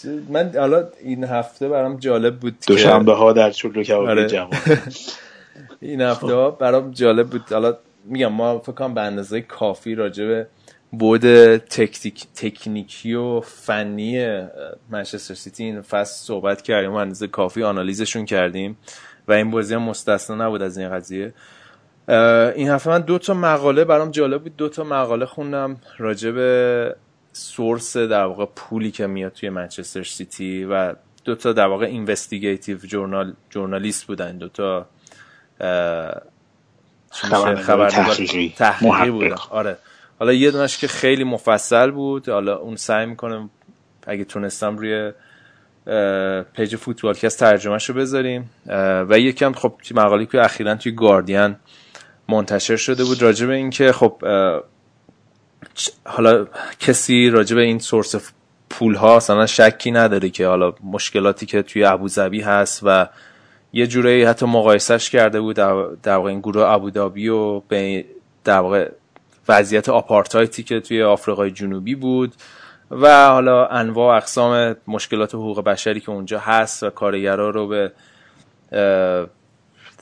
O: <laughs>
N: من حالا این هفته برام جالب بود
O: دوشنبه ها در چلو کبابی آره. جوان
N: این هفته برام جالب بود. حالا میگم ما فکر کنم به اندازه کافی راجع به بعد تکنیک، تکنیکی و فنی منچستر سیتی این فصل صحبت کردیم و اندازه کافی آنالیزشون کردیم و این بازی هم مستثنا نبود از این قضیه. این هفته من دو تا مقاله برام جالب بود. دو تا مقاله خوندم راجع به source در واقع پولی که میاد توی منچستر سیتی و دو تا در واقع investigative journal journalist بودن. دو تا
O: خبرنگار تحقیقی.
N: تحقیقی بودن آره. حالا یه دونش که خیلی مفصل بود. حالا اون سعی می‌کنم اگه تونستم روی پیج فوتبال که از ترجمهش رو بذاریم و یکم خب مقاله که اخیرا توی گاردین منتشر شده بود راجع به اینکه خب حالا کسی راجع به این سورس پول ها اصلا شکی نداره که حالا مشکلاتی که توی ابوظبی هست و یه جورایی حتی مقایسش کرده بود در واقع این گروه ابودابی و به در واقع وضعیت آپارتایتی که توی آفریقای جنوبی بود و حالا انواع اقسام مشکلات حقوق بشری که اونجا هست و کارگرا رو به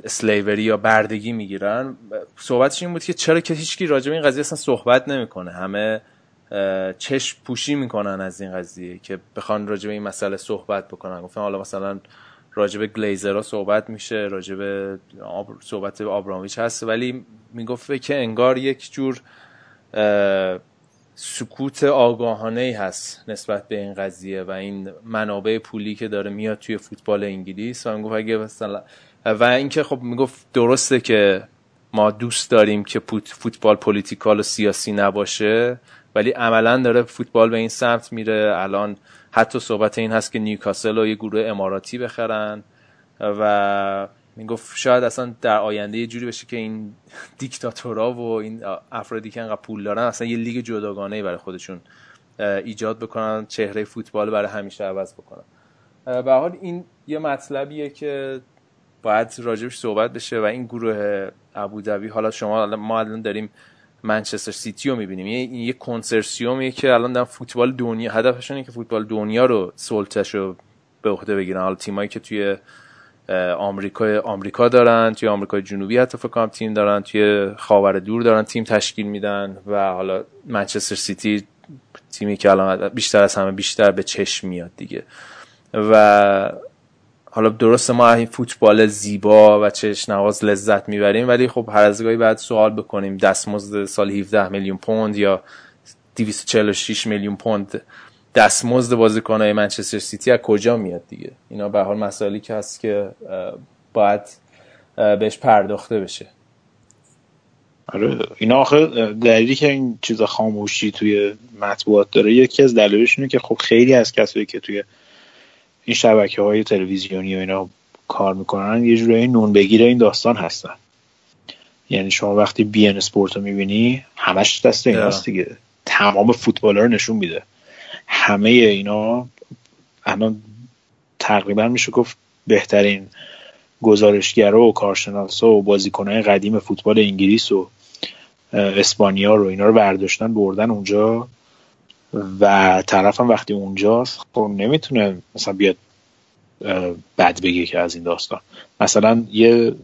N: اسلیوری یا بردگی می‌گیرن. صحبتش این بود که چرا که هیچکی راجع به این قضیه اصلا صحبت نمی‌کنه. همه چشم پوشی می‌کنن از این قضیه که بخوان راجع به این مسئله صحبت بکنن. گفتن حالا مثلا راجع به گلیزرها صحبت میشه راجع به صحبت آبرامویچ هست ولی می‌گفته که انگار یک جور سکوت آگاهانه ای هست نسبت به این قضیه و این منابع پولی که داره میاد توی فوتبال انگلیس. و می‌گفت اگه مثلا و اینکه خب می‌گفت درسته که ما دوست داریم که فوتبال political و سیاسی نباشه ولی عملا داره فوتبال به این سمت میره. الان حتی صحبت این هست که نیوکاسل رو یه گروه اماراتی بخرن و می‌گفت شاید اصلا در آینده یه جوری بشه که این دیکتاتورا و این افرادی که انقدر پول دارن اصلا یه لیگ جداگانه برای خودشون ایجاد بکنن چهره فوتبال برای همیشه عوض بکنن. به حال این یه مطلبیه که باید راجبش صحبت بشه و این گروه ابودبی حالا شما ما الان داریم منچستر سیتی رو می‌بینیم. یه یه کنسرسیومیه که الان در فوتبال دنیا هدفشون اینه که فوتبال دنیا رو سلطش رو به عهده بگیرن. حالا تیمایی که توی آمریکا آمریکا دارن توی آمریکای جنوبی حتی فکر کنم تیم دارن توی خاور دور دارن تیم تشکیل میدن و حالا منچستر سیتی تیمی که الان بیشتر از همه بیشتر به چشم میاد دیگه. و حالا درست ما این فوتبال زیبا و چش نواز لذت می‌بریم ولی خب هر از گاهی بعد سوال بکنیم. دستمزد سال 17 میلیون پوند یا 246 میلیون پوند دستمزد بازیکنهای منچستر سیتی از کجا میاد دیگه؟ اینا به حال مسائلی که هست که باید بهش پرداخته بشه.
O: آره اینا آخه دلیلی که این چیزا خاموشی توی مطبوعات داره یکی از دلایلش که خب خیلی از کسایی که توی این شبکه های تلویزیونی و اینا کار می‌کنن یه جورایی نون بگیره این داستان هستن. یعنی شما وقتی بی ان اسپورت رو می‌بینی همش دست ایناست دیگه. تمام فوتبال رو نشون میده. همه اینا الان تقریبا میشه گفت بهترین گزارشگرا و کارشناسا و بازیکنهای قدیم فوتبال انگلیس و اسپانیا رو اینا رو برداشتن بردن اونجا. و طرفم وقتی اونجاست خب نمی‌تونه مثلا بیاد بد بگه که از این داستان. مثلا یه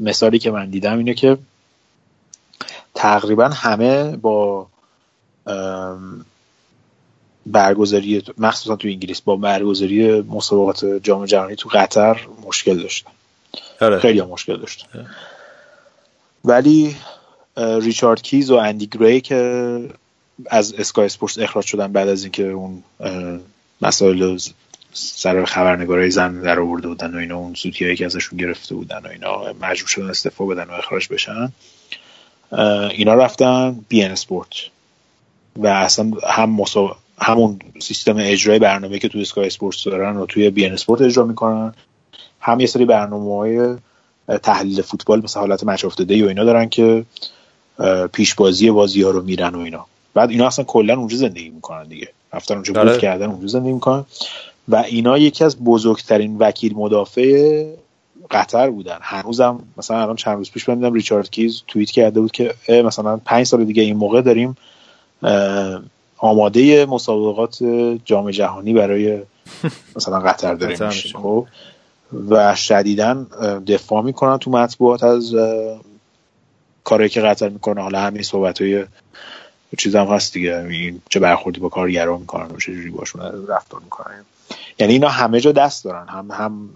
O: مثالی که من دیدم اینه که تقریبا همه با برگزاری مخصوصا تو انگلیس با برگزاری مسابقات جام جهانی تو قطر مشکل داشتن. آره. خیلی مشکل داشتن. ولی ریچارد کیز و اندی گری که از اسکای اسپورتس اخراج شدن بعد از اینکه اون مسائل سر خبرنگارای زن در آورده بودن و اینا اون هایی که ازشون گرفته بودن و اینا مجبور شدن استعفا بدن و اخراج بشن اینا رفتن beIN Sports و اصلا هم همون سیستم اجرای برنامه که توی اسکای اسپورتس دارن و توی beIN Sports اجرا می‌کنن هم یه سری برنامه های تحلیل فوتبال مثل حالت Match of the Day و اینا دارن که پیش بازی بازی ها رو میرن و اینا. بعد اینا اصلا کلا اونجا زندگی می‌کنن دیگه. رفتن اونجا بود بله. کردن اونجا زندگی می‌کنن. و اینا یکی از بزرگترین وکیل مدافع قطر بودن. هنوزم مثلا الان چند روز پیش ببینم ریچارد کیز توییت کرده بود که مثلا پنج سال دیگه این موقع داریم آماده مسابقات جام جهانی برای <laughs> مثلا قطر داره میشه خب. و شدیدا دفاع می‌کنن تو مطبوعات از کاری که قطر می‌کنه. حالا همین صحبت های چیز هم هست دیگه این چه برخوردی با کارگرا می‌کنن و چه جوری باشون رفتار می‌کنن یعنی اینا همه جا دست دارن هم هم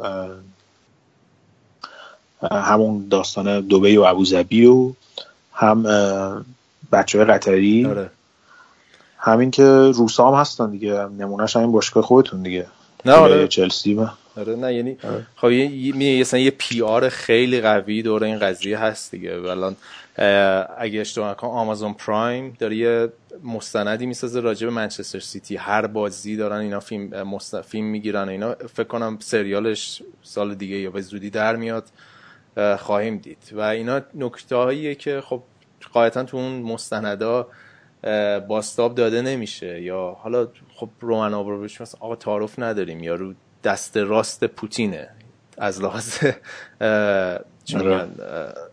O: همون داستان دوبی و ابوظبی و هم بچه های قطری آره. همین که روسا هم هستن دیگه نمونهش همین باشگاه خودتون دیگه
N: نه آره.
O: چلسی با.
N: آره نه یعنی آره. خب یه یه پی آر خیلی قوی دور این قضیه هست دیگه الان اگه اشتباه نکنم آمازون پرایم داره یه مستندی می‌سازه راجع به منچستر سیتی هر بازی دارن اینا فیلم مست... فیلم می‌گیرن اینا. فکر کنم سریالش سال دیگه یا به زودی در میاد. خواهیم دید. و اینا نکته که خب قاعدتا تو اون مستندا باستاب داده نمیشه. یا حالا خب رومن آبروش مثلا آقا تعارف نداریم. یا رو دست راست پوتینه. از لحاظ آره.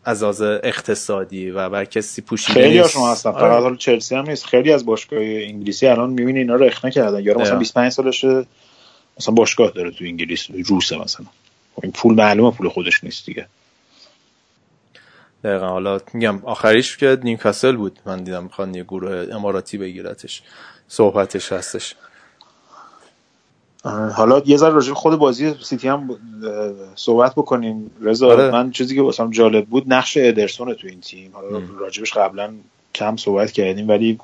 N: از لحاظ اقتصادی و بر کسی پوشیده
O: خیلی هاشون هستن. فقط آره. حالا چلسی هم نیست. خیلی از باشگاه انگلیسی الان می‌بینی اینا رو اخنه کردن. یارو مثلا 25 سالشه مثلا باشگاه داره تو انگلیس روسه مثلا. این پول معلومه پول خودش نیست دیگه.
N: دقیقا. حالا میگم آخریش که نیوکاسل بود. من دیدم می‌خوان یه گروه اماراتی بگیرتش. صحبتش هستش.
O: حالا یه ذره راجع خود بازی سیتی هم صحبت بکنیم. رضا آره. من چیزی که واسم جالب بود نقش ادرسون تو این تیم. حالا راجبش قبلا کم صحبت کردیم ولی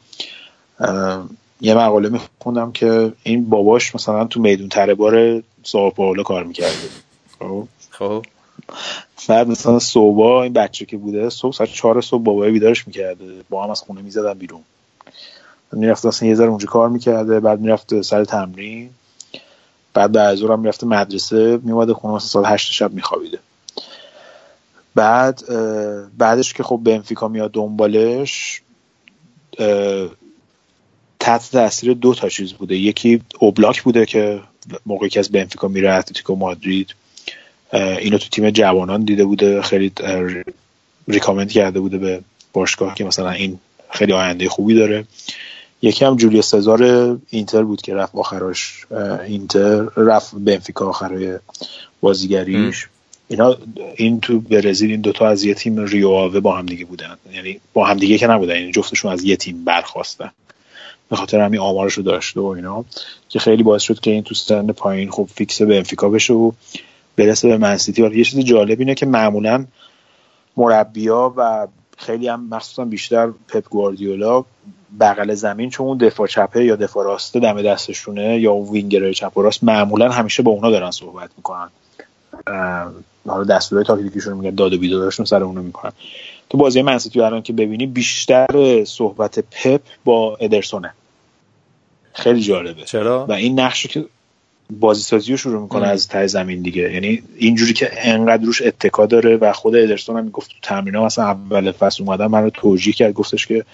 O: یه مقاله میخوندم که این باباش مثلا تو میدون تره بار ساو کار می‌کرده
N: خب؟ خب.
O: بعد مثلا صبح این بچه که بوده صبح ساعت چهار صبح بابای بیدارش می‌کرده با هم از خونه می‌زدن بیرون. می‌رفت اصلا یه ذره اونجا کار می‌کرده بعد می‌رفت سر تمرین. بعد بعد هم می‌رفته مدرسه میومده خونه مثلا ساعت هشت شب میخوابیده. بعد بعدش که خب بنفیکا میاد دنبالش تحت تاثیر دو تا چیز بوده. یکی اوبلاک بوده که موقعی که از بنفیکا میره اتلتیکو مادرید اینو تو تیم جوانان دیده بوده خیلی ریکامند کرده بوده به باشگاه که مثلا این خیلی آینده خوبی داره. یکی هم جولی سزار اینتر بود که رفت آخراش اینتر رفت بنفیکا آخرای بازیگریش. اینا این تو برزیل این دوتا از یه تیم ریو آوه با هم دیگه بودن. یعنی با هم دیگه که نبودن یعنی جفتشون از یه تیم برخواستن. به خاطر همین آمارشو داشته و اینا. که خیلی باعث شد که این تو سن پایین خب فیکس بنفیکا بشه و برسه به منسیتی یه چیز جالب اینه که معمولا مربیا و خیلی هم مخصوصا بیشتر پپ گواردیولا بغل زمین چون اون دفاع چپه یا دفاع راسته دم دستشونه یا اون وینگرای چپ و راست معمولا همیشه با اونا دارن صحبت می‌کنن. حالا دستورهای تاکتیکیشون میگن داد و بیدادشون سر اونو می‌کنن. تو بازی منسیتی الان که ببینی بیشتر صحبت پپ با ادرسونه. خیلی جالبه.
N: چرا؟
O: و این نقش که بازی سازی رو شروع می‌کنه از ته زمین دیگه. یعنی اینجوری که انقدر روش اتکا داره و خود ادرسون هم می‌گفت تو تمرین مثلا اول فصل اومدن من رو توجیه کرد گفتش که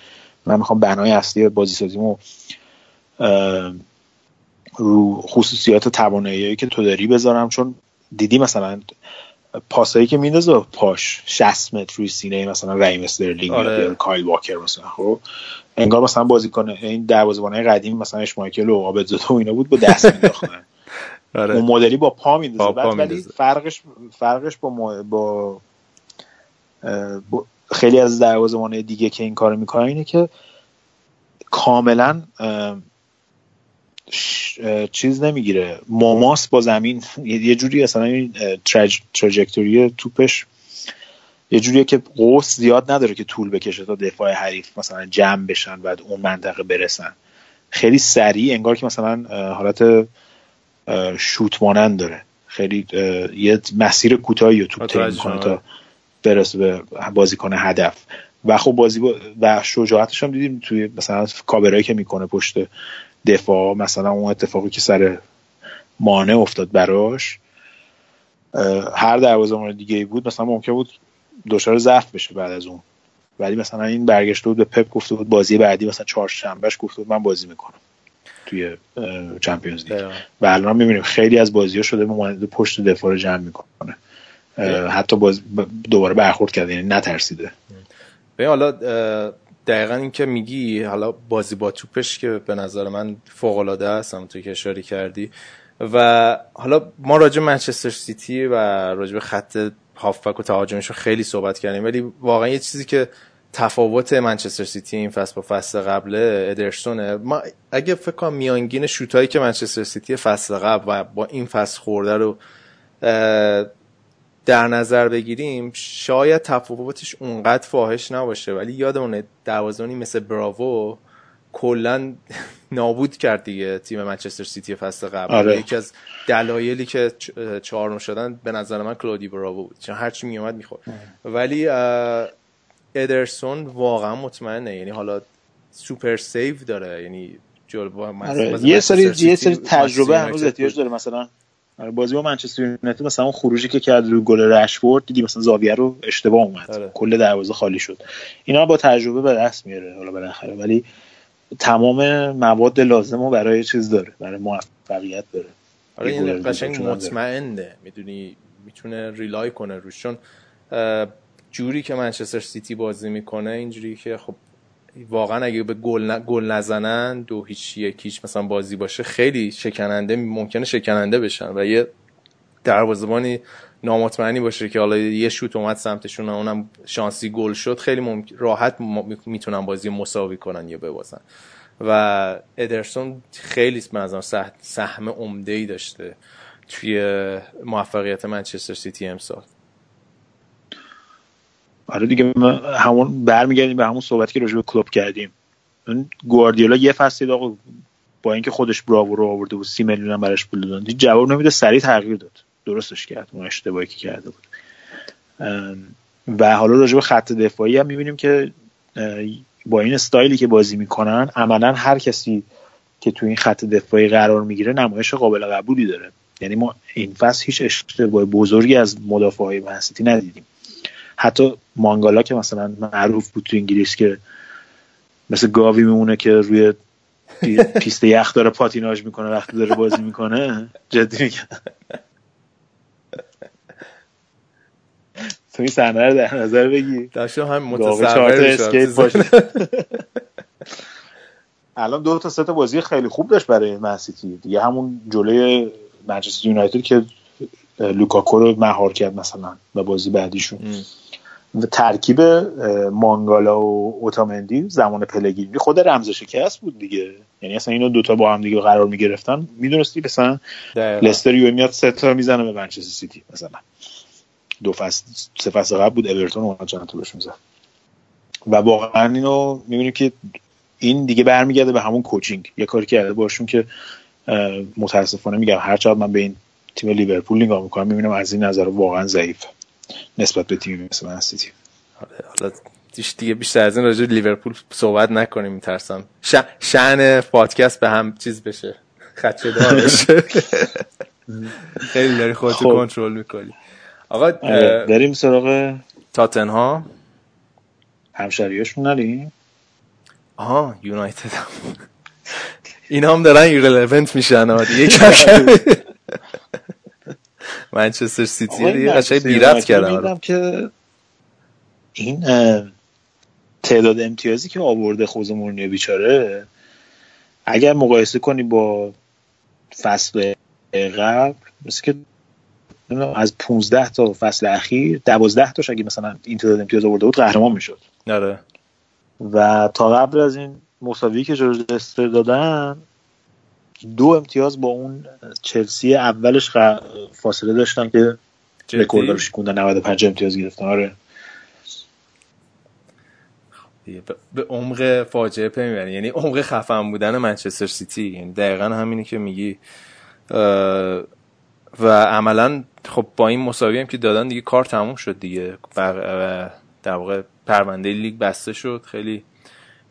O: من می‌خوام بنای اصلی بازی سازیمو رو خصوصیات توانایی که تو داری بذارم چون دیدی مثلا پاسایی که میندازه پاش 60 متر روی سینه مثلا رایم استرلینگ آره. یا کایل واکر مثلا خب انگار مثلا کنه این دروازه‌بانای قدیم مثلا اشمایکل و عابدزاده و اینا بود با دست مینداختن <laughs> آره. اون مدلی با پا میندازه ولی فرقش فرقش با, با, با خیلی از دروازه‌بانای دیگه که این کارو می‌کنن اینه که کاملا چیز نمی‌گیره. ماماس با زمین یه جوری اصلا این تراجکتوری توپش یه جوریه که قوس زیاد نداره که طول بکشه تا دفاع حریف مثلا جمع بشن بعد اون منطقه برسن. خیلی سریع انگار که مثلا حالت شوت مانند داره. خیلی یه مسیر کوتاهی رو توپ طی می‌کنه تا برسه به بازیکن هدف. و خب بازی و شجاعتش هم دیدیم توی مثلا کابرایی که می‌کنه پشت دفاع مثلا اون اتفاقی که سر مانع افتاد براش هر دروازه‌بان دیگه ای بود مثلا ممکن بود دچار ضعف بشه بعد از اون. ولی مثلا این برگشته بود به پپ گفته بود بازی بعدی مثلا چهارشنبهش گفته بود من بازی می‌کنم توی چمپیونز لیگ. و الان می‌بینیم خیلی از بازی ها شده به پشت دفاع رو جمع می‌کنه. حتی باز دوباره برخورد کرده یعنی نترسیده.
N: به حالا دقیقا این که میگی حالا بازی با توپش که به نظر من فوق العاده است همونطور که اشاره کردی. و حالا ما راجع منچستر سیتی و راجع به خط هافبک و تهاجمش رو خیلی صحبت کردیم ولی واقعا یه چیزی که تفاوت منچستر سیتی این فصل با فصل قبل ادرسونه. ما اگه فکر کنم میانگین شوتایی که منچستر سیتی فصل قبل و با این فصل خورده رو در نظر بگیریم شاید تفاوتش اونقدر فاحش نباشه ولی یادمونه دروازه‌بانی مثل براوو کلا <laughs> نابود کرد دیگه تیم منچستر سیتی فصل قبل
O: آره.
N: یکی از دلایلی که چهارم شدن به نظر من کلودی براوو بود چون هرچی میومد می‌خورد ولی ادرسون واقعا مطمئنه یعنی حالا super save داره یعنی جلو
O: آره. یه سری یه سری تجربه هنوز احتیاج داره مثلا بازی با منچستر یونایتد مثلا اون خروجی که کرد رو گل رشفورد دیدی مثلا زاویه رو اشتباه اومد. آره. کل دروازه خالی شد. اینا با تجربه به دست میاره حالا بالاخره ولی تمام مواد لازم رو برای چیز داره برای موفقیت داره.
N: آره این قشنگ مطمئنه. می‌دونی می‌تونه ریلای کنه روش. چون جوری که منچستر سیتی بازی می‌کنه اینجوری که خب واقعا اگه به گل گل نزنن دو هیچ یک هیچ مثلا بازی باشه خیلی شکننده ممکنه شکننده بشن و یه دروازه‌بانی نامطمئنی باشه که حالا یه شوت اومد سمتشون اونم شانسی گل شد خیلی ممکن راحت می‌تونن بازی مساوی کنن یا ببازن. و ادرسون خیلی نظر سهم عمده ای داشته توی موفقیت منچستر سیتی امسال.
O: آره دیگه همون برمیگردیم به همون صحبتی که راجع به کلوب کردیم. اون گواردیولا یه فصلی آقا با اینکه خودش براو رو آورده بود سی میلیون هم براش پول دادن جواب نمیده سریع تغییر داد. درستش کرد اون اشتباهی که کرده بود. و حالا راجع به خط دفاعی هم می‌بینیم که با این استایلی که بازی می‌کنن عملا هر کسی که تو این خط دفاعی قرار می‌گیره نمایش قابل قبولی داره. یعنی ما این فصل هیچ اشتباه بزرگی از مدافع های منسیتی ندیدیم. حتی مانگالا که مثلا معروف بود تو انگلیس که مثل گاوی میمونه که روی پیست یخ داره پاتیناژ می‌کنه وقتی داره بازی می‌کنه. جدی میگم. تو این صحنه رو در نظر بگی.
N: داشتم هم متصور
O: الان دو تا سه تا بازی خیلی خوب داشت برای منسیتی دیگه همون جلوی منچستر یونایتد که لوکاکو رو مهار کرد مثلا و بازی بعدیشون. و ترکیب مانگالا و اوتامندی زمان پلگرینی خود رمز شکست بود دیگه. یعنی اصلا اینو دوتا با هم دیگه قرار می‌گرفتن. می‌دونستی مثلا لستر یهو میاد سه تا می‌زنه به منچستر سیتی مثلا. دو فصل سه فصل قبل بود اورتون اومد چند تا بهش می‌زد. و واقعا اینو می‌بینیم که این دیگه برمیگرده به همون coaching. یه کاری کرده باشون که متاسفانه میگم هر چقدر من به این تیم لیورپول نگاه می‌کنم می‌بینم از این نظر واقعا ضعیف نسبت به تیمی مثل Man City.
N: حالا دیگه بیشتر از این راجع لیورپول صحبت نکنیم میترسم. ش... شأن پادکست به هم چیز بشه. خدشه دار بشه. <laughs> خیلی داری خودتو خب. کنترل می‌کنی. آقا
O: بریم سراغ
N: تاتنها
O: همشریاشون نریم.
N: آها یونایتد اینا هم دارن ایرلونت میشن دیگه <laughs> منچستر سیتی دیگه قشنگ بیرفت کردن
O: که این تعداد امتیازی که آورده خوز مورنیو بیچاره اگر مقایسه کنی با فصل قبل مثل که از 15 تا فصل اخیر 12 تاش اگه مثلا این تعداد امتیاز آورده بود قهرمان می‌شد.
N: آره.
O: و تا قبل از این مساوی که جورج لستر دادن دو امتیاز با اون چلسی اولش فاصله داشتن که رکورد رو شکوندن 95 امتیاز گرفتن. آره.
N: به عمق فاجعه پی می‌برین یعنی عمق خفن بودن منچستر سیتی. یعنی دقیقا همینی که میگی. و عملا خب با این مساوی هم که دادن دیگه کار تموم شد دیگه. و در واقع پرونده لیگ بسته شد. خیلی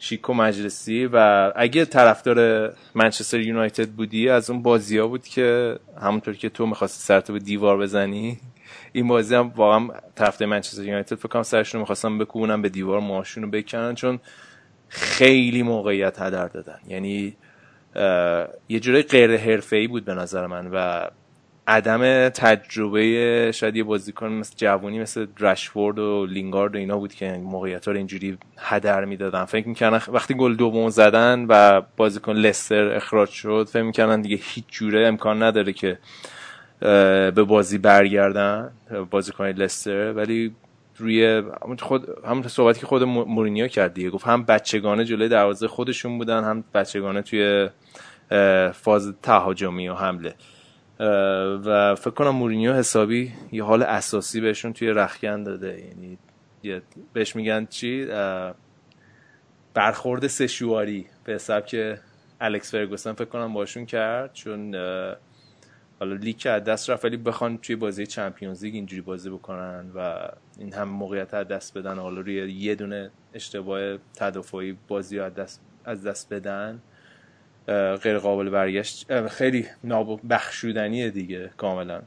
N: شیک و مجلسی و اگه طرفدار منچستر یونایتد بودی از اون بازی ها بود که همونطور که تو می‌خواستی سرتو به دیوار بزنی این بازی هم واقعا طرفدار منچستر یونایتد فکر کنم سرشون می‌خواستم بکوبونن به دیوار ماشون رو بکنن چون خیلی موقعیت هدر دادن. یعنی یه جوری غیر ای بود به نظر من و عدم تجربه شاید یه بازیکن مثل جوانی مثل رشفورد و لینگارد و اینا بود که موقعیت رو اینجوری هدر می‌دادن. فکر می‌کردن وقتی گل دوم زدن و بازیکن لستر اخراج شد فکر می‌کردن دیگه هیچ جوره امکان نداره که به بازی برگردن بازیکن لستر. ولی روی خود همون صحبتی که خود مورینیو کرد دیگه. گفت هم بچگانه جلوی دروازه خودشون بودن هم بچگانه توی فاز تهاجمی و حمله. و فکر کنم مورینیو حسابی یه حال اساسی بهشون توی رخکن داده. یعنی بهش میگن چی؟ برخورد سشواری به حساب که الکس فرگوسن فکر کنم باشون کرد چون حالا لیگ از دست رفت ولی بخوان توی بازی چمپیونز لیگ اینجوری بازی بکنن و این هم موقعیت از دست بدن حالا روی یه دونه اشتباه تدافعی بازی از دست از دست بدن. غیر قابل برگشت خیلی بخشودنیه دیگه کاملا.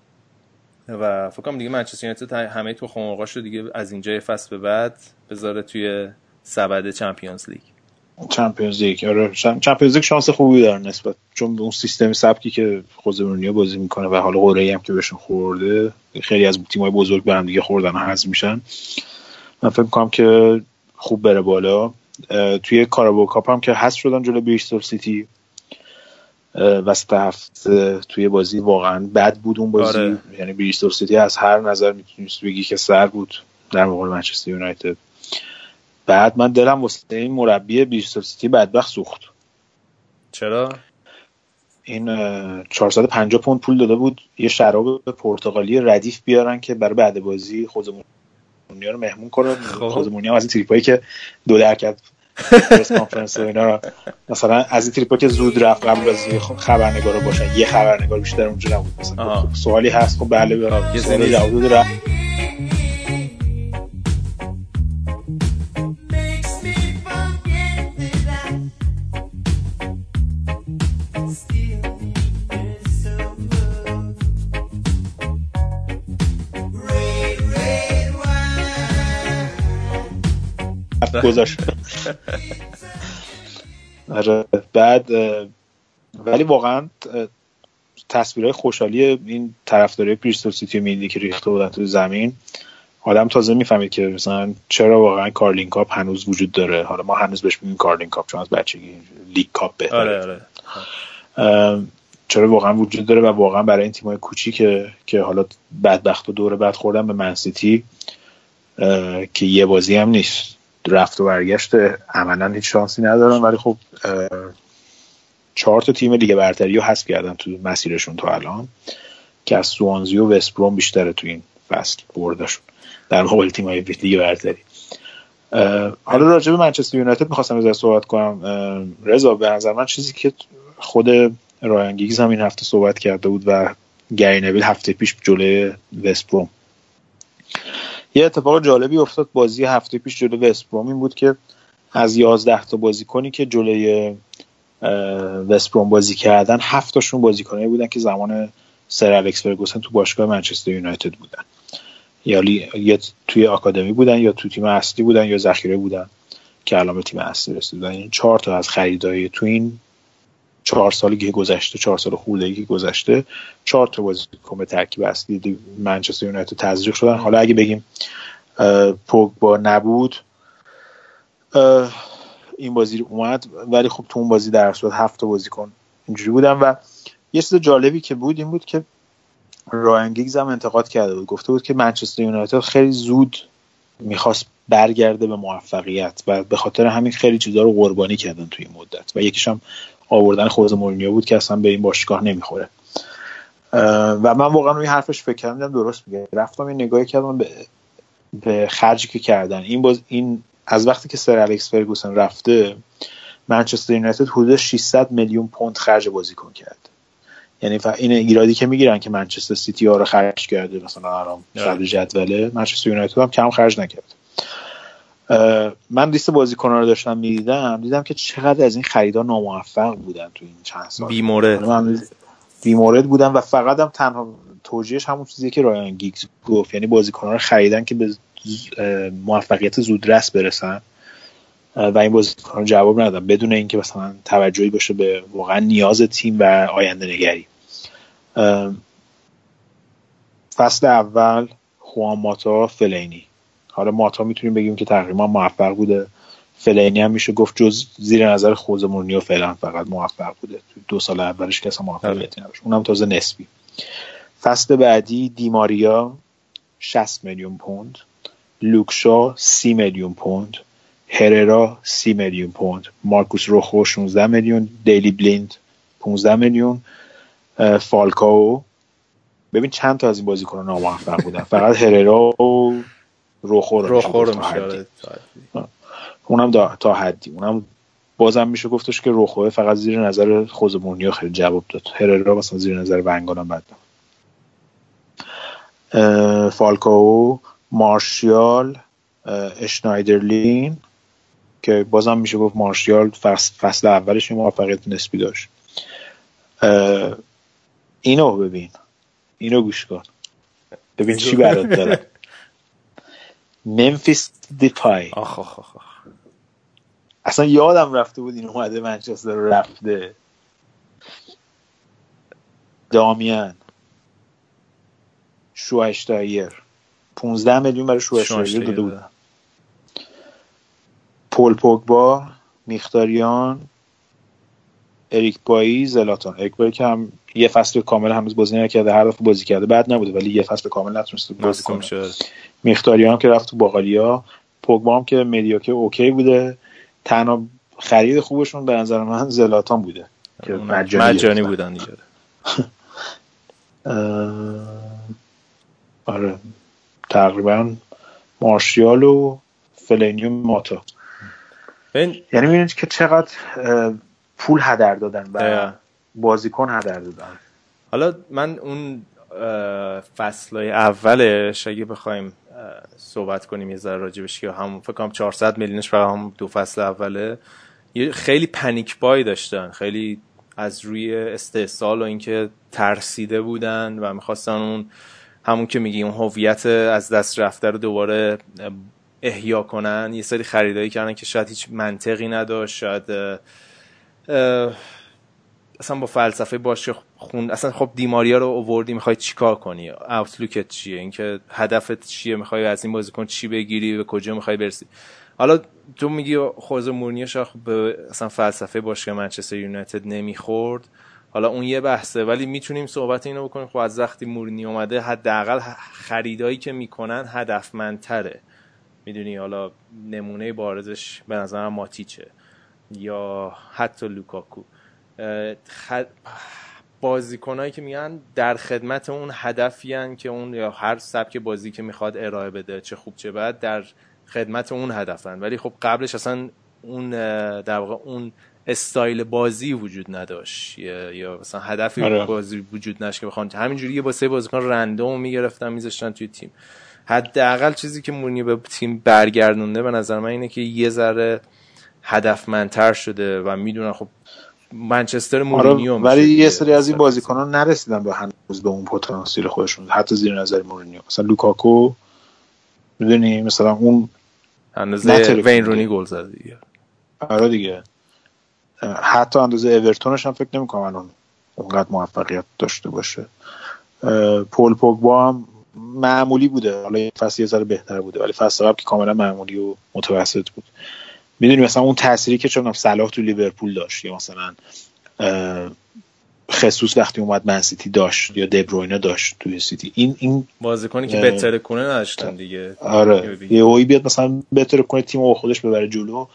N: و فکر کنم دیگه منچستر یونایتد همه تو خمرقاش رو دیگه از اینجای فصل به بعد بذاره توی سبد چمپیونز لیگ.
O: چمپیونز لیگ آره چمپیونز لیگ شانس خوبی داره نسبت چون اون سیستم سبکی که خوزه بازی می‌کنه و حالا قرعه هم که بهشون خورده خیلی از تیم‌های بزرگ به هم دیگه خوردن حذف میشن. من فکر می‌کنم که خوب بره بالا. توی Carabao Cup هم که حذف شدن جلو بریستول سیتی وسط هفته توی بازی واقعا بد بود اون بازی. آره. یعنی بریستول سیتی از هر نظر می‌تونست بگی که سر بود در مقابل منچستر یونایتد. بعد من دلم واسه این مربی بریستول سیتی بدبخت سوخت.
N: چرا؟
O: این 450 پوند پول داده بود. یه شراب پرتغالی ردیف بیارن که برای بعد بازی خودمون رو مهمون کنن خب. خودمونی هم از این تریپایی که دو درکت press conference و اینا مثلا از این تریپا که زود رفت قبل از خبرنگار باشن. یه خبرنگار بیشتر اونجا نبود. مثلا خب سوالی هست خب بله به سوال جواب رفت <laughs> گذاشت. آره بعد ولی واقعا تصویرهای خوشحالی این طرفدارای بریستول سیتی میدی که ریخته بودن تو زمین آدم تازه می‌فهمید که مثلا چرا واقعا کارلینگ کاپ هنوز وجود داره. حالا ما هنوز بهش میگیم کارلینگ کاپ چون از بچگی لیگ کاپ بهتره.
N: آره آره.
O: چرا واقعا وجود داره و واقعا برای این تیمای کوچیک که حالا بدبخت و دور بعد خوردن به من سیتی که یه بازی هم نیست. رفت و برگشت عملا هیچ شانسی ندارن ولی خب چهار تا تیم لیگ برتری رو حذف کردن تو مسیرشون تا الان که از سوانزی و وستبروم بیشتره تو این فصل بردشون. در مقابل تیم های لیگ برتری. حالا راجع به منچستر یونایتد می‌خواستم از صحبت کنم. رضا به نظر من چیزی که خود رایان گیگز هم این هفته صحبت کرده بود و گری هفته پیش جلوی وستبروم یه اتفاق جالبی افتاد بازی هفته پیش جلوی وستبروم این بود که از 11 تا بازیکنی که جلوی وستبروم بازی کردن هفتاشون بازیکنایی بودن که زمان سر الکس فرگوسن تو باشگاه منچستر یونایتد بودن. یا یا توی آکادمی بودن یا تو تیم اصلی بودن یا ذخیره بودن که الان تیم اصلی رسیدن. این چهار تا از خریدای تو این چهار سالی که گذشته چهار سال خورده که گذشته چهار تا بازیکن به ترکیب اصلی منچستر یونایتد تزریق شدن. حالا اگه بگیم با نبود این بازی اومد. ولی خب تو اون بازی در صورت هفت تا بازیکن اینجوری بودن و یه چیز جالبی که بود این بود که رایان گیگز هم انتقاد کرده بود. گفته بود که منچستر یونایتد خیلی زود می‌خواست برگرده به موفقیت و به خاطر همین خیلی چیزا رو قربانی کردن توی این مدت. و یکیش هم آوردن خوز مورینیو بود که اصلا به این باشگاه نمی‌خوره. و من واقعا روی حرفش فکر کردم درست میگه. رفتم این نگاهی کردم به به خرجی که کردن. این باز این از وقتی که سر الکس فرگوسن رفته منچستر یونایتد حدود 600 میلیون پوند خرج بازیکن کرد. یعنی این ایرادی که می‌گیرن که منچستر سیتی ها رو خرج کرده مثلا آرام صدر جدوله منچستر یونایتد هم کم خرج نکرد. من لیست بازیکنان رو داشتم می‌دیدم دیدم که چقدر از این خریدار ناموفق بودن تو این چند سال.
N: بیمورد.
O: بیمورد بودن و فقط هم تنها توجیهش همون چیزی که رایان گیگز گفت یعنی بازیکنان رو خریدن که به موفقیت زودرس برسن. و این بازیکنان جواب ندادن بدون اینکه مثلا توجهی باشه به واقعا نیاز تیم و آینده نگری. فصل اول خوان ماتا فلینی. حالا ماتا می‌تونیم بگیم که تقریبا موفق بوده. فلینی هم میشه گفت جز زیر نظر خوز مورنیو فعلا فقط موفق بوده. تو دو سال اولش که اصلا موفقیتی نداشت. اونم تازه نسبی. فصل بعدی دیماریا 60 میلیون پوند. لوکشا 30 میلیون پوند. هررا 30 میلیون پوند. مارکوس روخو 16 میلیون. دیلی بلیند 15 میلیون. فالکاو. ببین چند تا از این بازیکنان ناموفق بودن. فقط هررا و روخو رو میشه اونم دا تا حدی. اونم بازم میشه گفتش که روخوه فقط زیر نظر خوز مورنیو خیلی جواب داد. هررا مثلا زیر نظر ونگان هم بد فالکاو مارشیال اشنایدرلین که بازم میشه گفت مارشیال فصل, فصل اولش موفقیت نسبی داشت. اینو ببین. اینو گوش کن. ببین چی برات دارم. <laughs> ممفیس دیپای
N: آخ آخ آخ
O: اصلا یادم رفته بود این اومده منچستر رفته. دامیان. شوهشتایر 15 میلیون برای شوهشتایر داده بودن پول پوگبا میختاریان اریک بایی زلاتان اریک بایی که هم یه فصل کامل هنوز بازی نکرده هر دفعه بازی کرده. بعد نبوده ولی یه فصل کامل نتونسته بازی کنه. میختاریان که رفت تو باقالیا پوگبا هم که مدیاکر اوکی بوده. تنها خرید خوبشون به نظر من زلاتان بوده.
N: که مجانی, مجانی بودن دیگه. <laughs>
O: آره. تقریبا مارشیال و فلینی و ماتا. یعنی می‌بینید که چقدر پول هدر دادن و بازیکن هدر دادن.
N: حالا من اون فصلهای اولش اگه بخوایم صحبت کنیم یه ذره راجبش که هم فکر کنم 400 میلیونش فقط هم دو فصل اوله. یه خیلی پنیک بای داشتن خیلی از روی استحصال و اینکه ترسیده بودن و می‌خواستن اون همون که میگی اون هویت از دست رفته رو دوباره احیا کنن. یه سری خریدایی کردن که شاید هیچ منطقی نداشت شاید اصلا با فلسفه باشه خون اصلا خب دیماریا رو اووردی می‌خوای چیکار کنی؟ اوتلوکت چیه؟ اینکه هدفت چیه؟ می‌خوای از این بازیکن چی بگیری؟ به کجا می‌خوای برسی؟ حالا تو میگی خوز مورینیو شاید به اصلا فلسفه باشه منچستر یونایتد نمی‌خورد. حالا اون یه بحثه ولی می‌تونیم صحبت اینو بکنیم. خب از وقتی مورینی اومده حداقل خریدایی که می‌کنن هدفمندتره. می‌دونی حالا نمونه بارزش به نظر ماتیچه. یا حتی لوکاکو. خد... بازیکنایی که میگن در خدمت اون هدفی که اون یا هر سبک بازی که می‌خواد ارائه بده چه خوب چه بد در خدمت اون هدفن ولی خب قبلش اصلا اون در واقع اون استایل بازی وجود نداشت. یا, مثلا هدفی آره. بازی وجود نداشت که بخوان. همینجوری با سه بازیکن رندوم می‌گرفتن میذاشتن توی تیم. حداقل چیزی که مورینیو به تیم برگردونده به نظر من اینه که یه ذره هدفمندتر شده و می‌دونن خب منچستر
O: آره،
N: مورینیو
O: ولی یه سری از این بازیکنان نرسیدن به هنوز به اون پتانسیل خودشون. حتی زیر نظر مورینیو. مثلا لوکاکو می‌دونی مثلا اون
N: اندازه وین رونی گل زده دیگه.
O: آره دیگه. حتی اندازه اورتونش هم فکر نمی‌کنم الان اونقدر موفقیت داشته باشه. پول پوگبا هم معمولی بوده. حالا فصل یه ذره بهتر بوده ولی فصل قبل که کاملا معمولی و متوسط بود. می‌دونی مثلا اون تأثیری که چون صلاح تو لیورپول داشت یا مثلا خصوص وقتی اومد من سیتی داشت یا دبروینه داشت توی سیتی این این
N: بازیکنی که بهتر کنه نداشتن دیگه.
O: آره یه اوی بیاد مثلا بهتر کنه تیم و خودش ببره جلو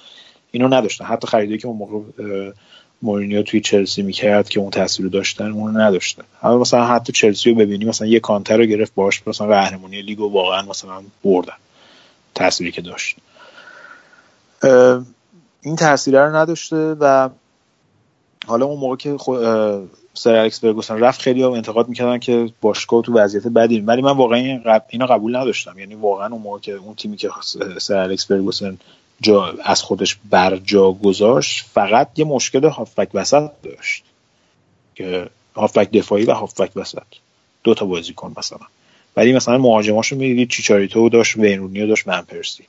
O: اینو نداشتن. حتی خریدی که اون موقع مورینیو توی چلسی می‌کرد که اون تاثیر رو داشتن اون نداشتن. حالا مثلا حتی چلسی رو ببینی مثلا یه کانتر رو گرفت باش مثلا قهرمانی لیگو واقعا مثلا بردن. تأثیری که داشت. این تاثیر رو نداشته و حالا اون موقع که سر الکس فرگوسن رفت خیلی هم انتقاد می‌کردن که باشگاه تو وضعیت بدی ولی من واقعا اینو قبول نداشتم. یعنی واقعا اون موقع که اون تیمی که سر الکس فرگوسن جا از خودش بر جا گذاشت فقط یه مشکل هافبک وسط داشت. که هافبک دفاعی و هافبک وسط. دو تا بازیکن مثلا. ولی مثلا مهاجماشو می‌دیدید چیچاریتو داشت وین رونیو داشت ون پرسی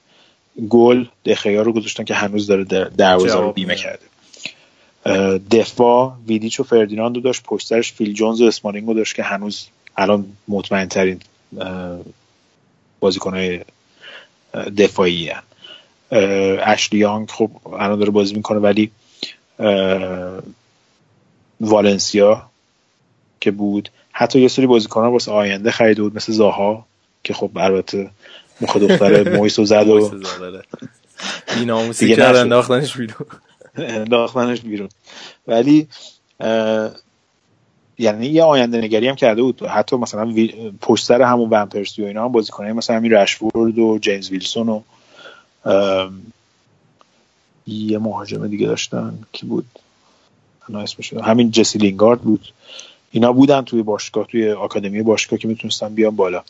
O: گل دخئا رو گذاشتن که هنوز داره دروازه رو بیمه کرده دفاع ویدیچ و فردیناند رو داشت پشت سرش فیل جونز و اسمالینگ رو داشت که هنوز الان مطمئن ترین بازیکنهای دفاعی هن. اشلی یانگ خب الان داره بازی می‌کنه ولی والنسیا که بود حتی یه سری بازیکن ها واسه آینده خریده بود مثل زاها که خب البته مخ دختر <laughs> مویس زد و
N: بیناموسی کرد انداختنش بیرون.
O: انداختنش بیرون. ولی یعنی یه آینده نگری هم کرده بود. حتی مثلا پشت سر همون ومپرسی و اینا هم بازیکنای مثلا همین رشفورد و جیمز ویلسون و یه مهاجم دیگه داشتن. کی بود؟ اسمش همین جسی لینگارد بود. اینا بودن توی باشگاه توی آکادمی باشگاه که می‌تونستن بیان بالا.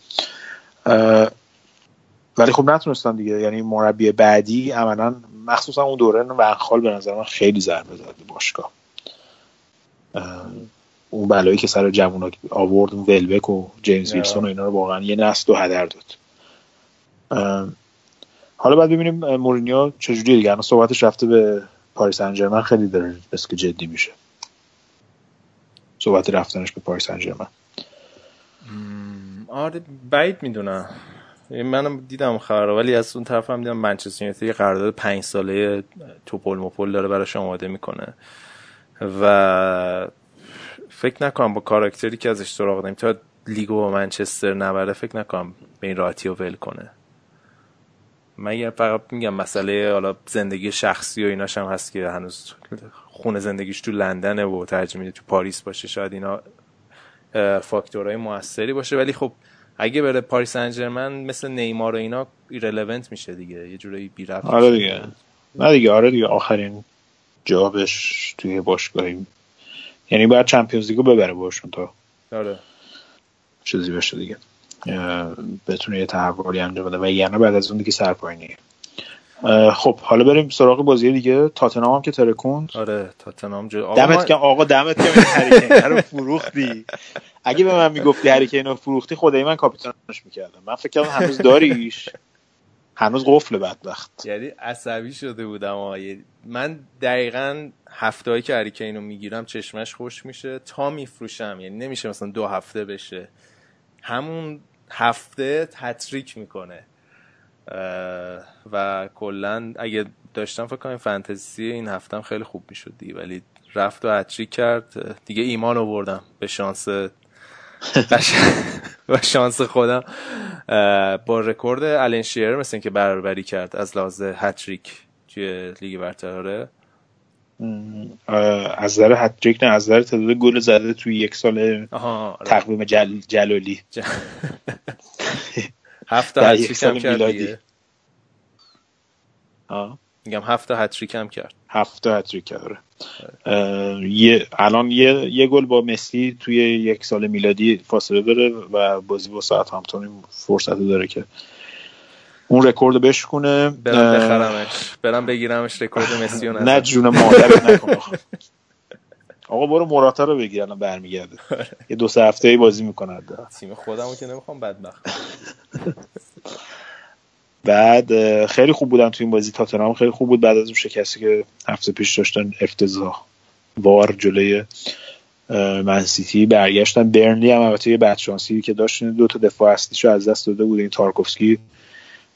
O: ولی خب نتونستن دیگه. یعنی مربی بعدی عملا مخصوصا اون دوره ونخال به نظر من خیلی ضربه زد باشگاه. اون بلایی که سر جوونا آورد ولبک و جیمز ویلسون و اینا رو واقعا یه نسل و هدر داد. حالا بعد ببینیم مورینیو چجوری دیگه. الان صحبتش رفته به پاریس ژرمن خیلی داره که جدی میشه. صحبت رفتنش به پاریس انجرمن
N: آره بعید می‌دونم. منم دیدم خبر ولی از اون طرف هم دیدم منچستر یونایتد یه قرارداد پنج ساله توپل مپل داره براش آماده می‌کنه. و فکر نکنم با کاراکتری که ازش سراغ داریم تا لیگو با منچستر نبره فکر نکنم به این راحتی رو ول کنه. من فقط میگم مسئله حالا زندگی شخصی و ایناش هم هست که هنوز خونه زندگیش تو لندنه و ترجیح میده تو پاریس باشه شاید اینا فاکتورهای موثری باشه. ولی خب اگه بره پاریس انجرمن مثل نیمار و اینا ایرلونت میشه دیگه یه جورایی بی
O: آره دیگه. نه دیگه آره دیگه آخرین جابش توی باشگاهی. یعنی باید چمپیونز لیگو ببره باشون تا
N: آره.
O: چیزی بشه دیگه. بتونه یه تحولی انجام بده. و یعنی بعد از اون دیگه سرپاینیه خب حالا بریم سراغ بازی دیگه. تاتنهام هم که ترکوند.
N: آره تاتنهام جو...
O: دمت که آقا دمت که هریکین رو فروختی؟ اگه به من می‌گفتی هریکین رو فروختی خدای من کاپیتانش می‌کردم. من فکر کردم هنوز داریش. هنوز قفل بدبخت.
N: یعنی عصبی شده بودم من دقیقا هفته که هریکین رو می‌گیرم چشمش خوش میشه. تا میفروشم یعنی نمیشه مثلا دو هفته بشه. همون هفته هتریک می‌کنه. و کلا اگه داشتم فکر کنم فانتزی این هفتم خیلی خوب می‌شد ولی رفت و هتریک کرد دیگه ایمان آوردم به شانس <laughs> و شانس خودم. با رکورد الن شیرر مثل اینکه برابری کرد از لحاظ هتریک توی لیگ برتره.
O: از نظر هتریک نه از نظر تعداد گل زده توی یک سال آره. تقویم جل... جلالی. <laughs>
N: هفت هتریک هم کرد دیگه. میگم هفت هتریک هم کرد.
O: هفت هتریک کرد یه الان یه یه گل با مسی توی یک سال میلادی فاصله داره و بازی با ساوت همتون فرصت داره که اون رکورد بشکونه.
N: برم بخرمش. برم بگیرمش رکورد مسی
O: نه جون مادر نکن <laughs> آقا برو موراتا رو بگیر الان برمیگرده. یه دو سه هفته ای بازی می‌کنه
N: تیم خودمو که نمی‌خوام بدبخت <laughs>
O: بعد خیلی خوب بودن تو این بازی. تاتنهام خیلی خوب بود بعد از اون شکستی که هفته پیش داشتن افتضاح. وار جلوی منسیتی برگشتن برنلی هم البته یه بدشانسی که داشت. دو تا دفاع اصلیشو از دست داده بود. این تارکوفسکی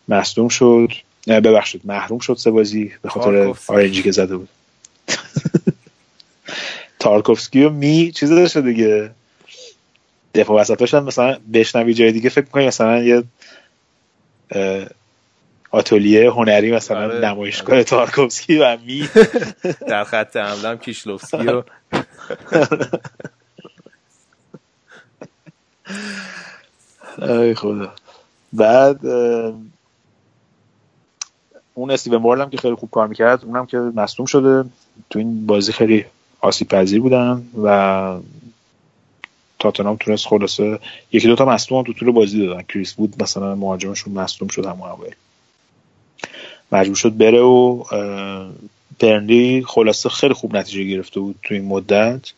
O: مصدوم شد. ببخشید محروم شد سه بازی به خاطر آرنجی که زده بود. <laughs> تارکوفسکی و می چیز داشته دیگه. دفاع هم مثلا بشنوی جای دیگه فکر می‌کنی مثلا یه آتولیه هنری مثلا آره. نمایشگاه تارکوفسکی و می. <laughs>
N: در خط حمله هم کیشلوفسکی و <laughs>
O: ای خدا. بعد اون استیون وارد هم که خیلی خوب کار می‌کرد اونم که مصدوم شده. تو این بازی خیلی آسیب پذیر بودن و تاتنام تونست خلاصه یکی دوتا مصدوم هم تو طول بازی دادن. کریس بود مثلا مهاجمشون مصدوم شد همون اول مجبور شد بره و برنلی خلاصه خیلی خوب نتیجه گرفته بود تو این مدت.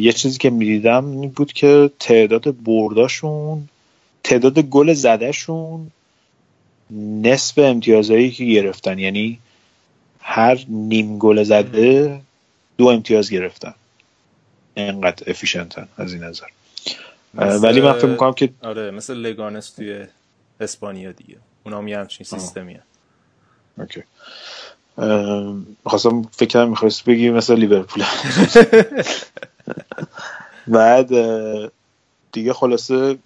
O: یه چیزی که می‌دیدم این بود که تعداد برداشون تعداد گل زدهشون نصف امتیازهایی که گرفتن. یعنی هر نیم گل زده دو امتیاز گرفتن. انقدر افیشنتن از این نظر. ولی من فکر می‌کنم که
N: آره مثل لگانس توی اسپانیا دیگه. اونا هم یه همچین سیستمی
O: اوکی. خواستم فکر کنم می‌خواست بگی مثل لیورپول. <laughs> بعد دیگه خلاصه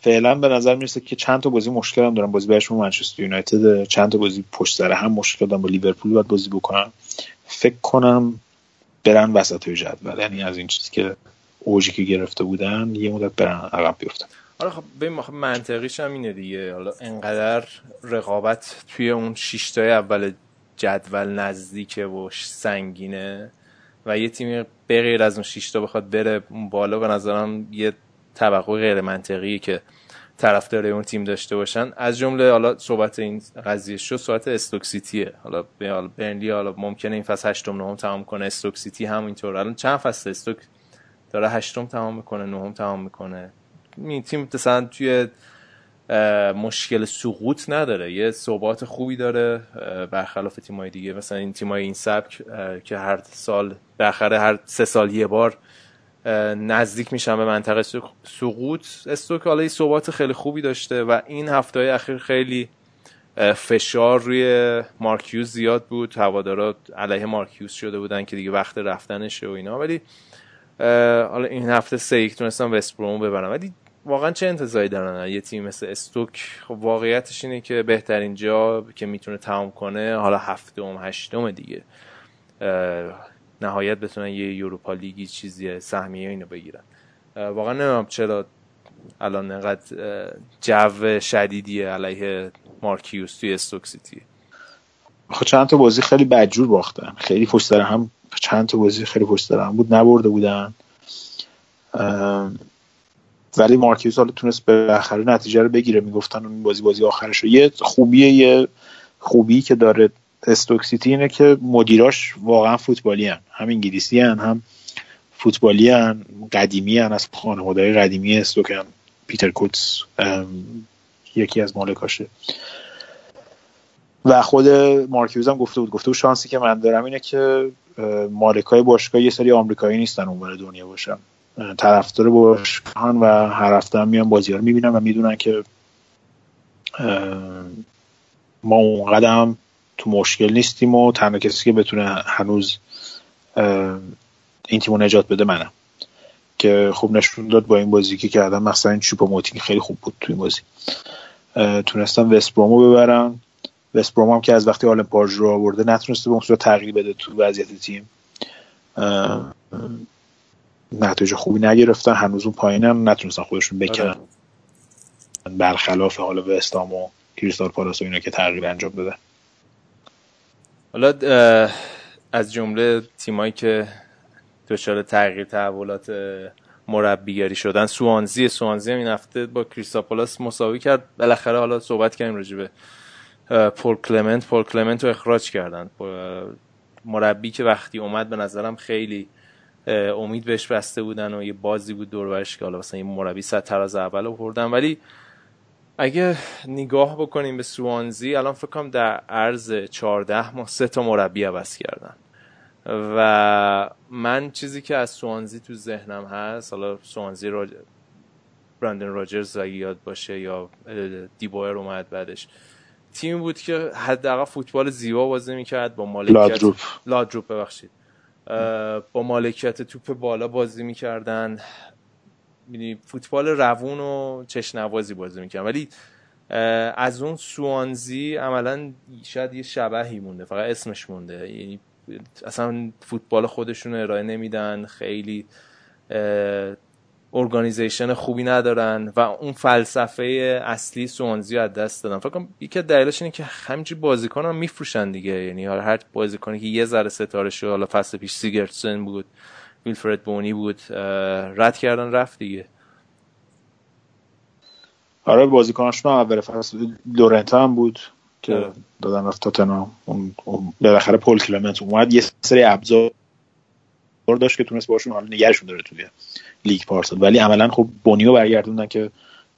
O: فعلا به نظر می‌رسه که چند تا بازی مشکل هم دارم بازی برشون منچستر یونایتد چند تا بازی پشت سر هم مشکل دارم با لیورپول باید بازی بکنم فکر کنم برن وسط جدول. یعنی از این چیزی که اوجی که گرفته بودن یه مدت برن عقب بیفتن.
N: آره خب ببین منطقیش هم اینه دیگه. حالا انقدر رقابت توی اون شیشتای اول جدول نزدیکه و سنگینه و یه تیمی بغیر از اون شیشتا بخواد بره بالا به نظرم یه توقع غیر منطقی که طرفدار اون تیم داشته باشن. از جمله حالا صحبت این قضیه شد صحبت استوک سیتیه. حالا برنلی حالا ممکنه این فصل هشتم نهم تمام کنه. استوک سیتی هم اینطور الان چند فصل استوک؟ داره هشتم تمام می‌کنه نهم تمام می‌کنه. این تیم مثلا توی مشکل سقوط نداره. یه ثبات خوبی داره برخلاف تیمای دیگه. مثلا این تیمای این سبک که هر سال بالاخره هر سه سال یه بار نزدیک میشن به منطقه سقوط. استوک حالا ثبات خیلی خوبی داشته و این هفته های اخیر خیلی فشار روی مارکیوز زیاد بود. هوادارا علیه مارکیوز شده بودن که دیگه وقت رفتنشه و اینا. ولی حالا این هفته سه یک تونستن وست برومو ببرن ولی واقعا چه انتظاری دارن؟ یه تیم مثل استوک خب واقعیتش اینه که بهترین جا که می‌تونه تمام کنه حالا هفتم هشتم دیگه. نهایت بتونن یه یوروپا لیگی چیزی سهمیه اینو بگیرن. واقعا نمی‌دونم چرا الان انقدر جو شدیدیه علیه مارکیوس توی استوک سیتی.
O: خب چند تا بازی خیلی بدجور باختن. خیلی پشت هم چند تا بازی خیلی پشت هم بود نبرده بودن. ولی مارکیوس حالا تونست بالاخره نتیجه رو بگیره می‌گفتن اون بازی بازی آخرش یه خوبیه یه خوبی که داره استوک سیتی اینه که مدیراش واقعا فوتبالی هن. هم انگلیسی هن هم فوتبالی هن. قدیمی هن. از خانواده قدیمی استوک هن. پیتر کوتس یکی از مالکاشه و خود مارکیوز هم گفته بود گفته بود شانسی که من دارم اینه که مالکای باشگاه یه سری آمریکایی نیستن اونور دنیا باشن طرفدار باشگاهان و هر هفته هم میان بازی می‌بینن و می‌دونن که ما اونقدر هم تو مشکل نیستیم و تنها کسی که بتونه هنوز این تیمو نجات بده منم. که خوب نشون داد با این بازی که کردم مثلا این چوپا موتینگ خیلی خوب بود تو این بازی. تونستم وست برومو ببرن وست بروم هم که از وقتی آلن پارژ رو آورده نتونسته به اون صورت تغییر بده تو وضعیت تیم. نتایج خوبی نگرفتن. هنوز اون پایینن نتونستن خودشون بکنن. برخلاف حالا وستهام و کریستال پالاس و اینا که تغییر انجام دادن.
N: حالا از جمله تیمایی که دچار تغییر تحولات مربیگری شدن سوانزی سوانزی هم این هفته با کریستال پالاس مساوی کرد. بالاخره حالا صحبت کردیم راجع به پول کلمنت. پول کلمنت رو اخراج کردن. مربی که وقتی اومد به نظرم خیلی امید بهش بسته بودن و یه بازی بود دور که حالا مثلا یه مربی سطح تراز اول آوردن ولی اگه نگاه بکنیم به سوانزی الان فکر کنم در عرض 14 ماه سه تا مربی عوض کردن. و من چیزی که از سوانزی تو ذهنم هست حالا سوانزی راج... براندن راجرز اگه یاد باشه یا دیبایر اومد بعدش. تیم بود که حداقل فوتبال زیبا بازی می‌کرد با مالکیت
O: لادروپ.
N: لادروپ ببخشید. با مالکیت توپ بالا بازی می‌کردن. می‌دونی فوتبال روون و چشنوازی بازی می‌کردن ولی از اون سوانزی عملا شاید یه شبهی مونده فقط اسمش مونده. یعنی اصلا فوتبال خودشون ارائه نمیدن خیلی ارگانیزیشن خوبی ندارن و اون فلسفه اصلی سوانزی از دست دادن. فکر یکی از دلایلش اینه که همینجوری بازیکن هم میفروشن دیگه. یعنی هر بازیکنی که یه ذره ستاره شد حالا فصل پیش سیگرتسن بود. ویلفرد بونی بود رد کردن رفت دیگه.
O: آره بازیکناشون اول فصل یورنته هم بود که دادن رفت تاتنهام اون بالاخره پول کلمنت اومد. یه سری ابزار داشت که تونست باشون حالا نگرشون داره توی لیگ پارسال. ولی عملا خب بونیو برگردوندن که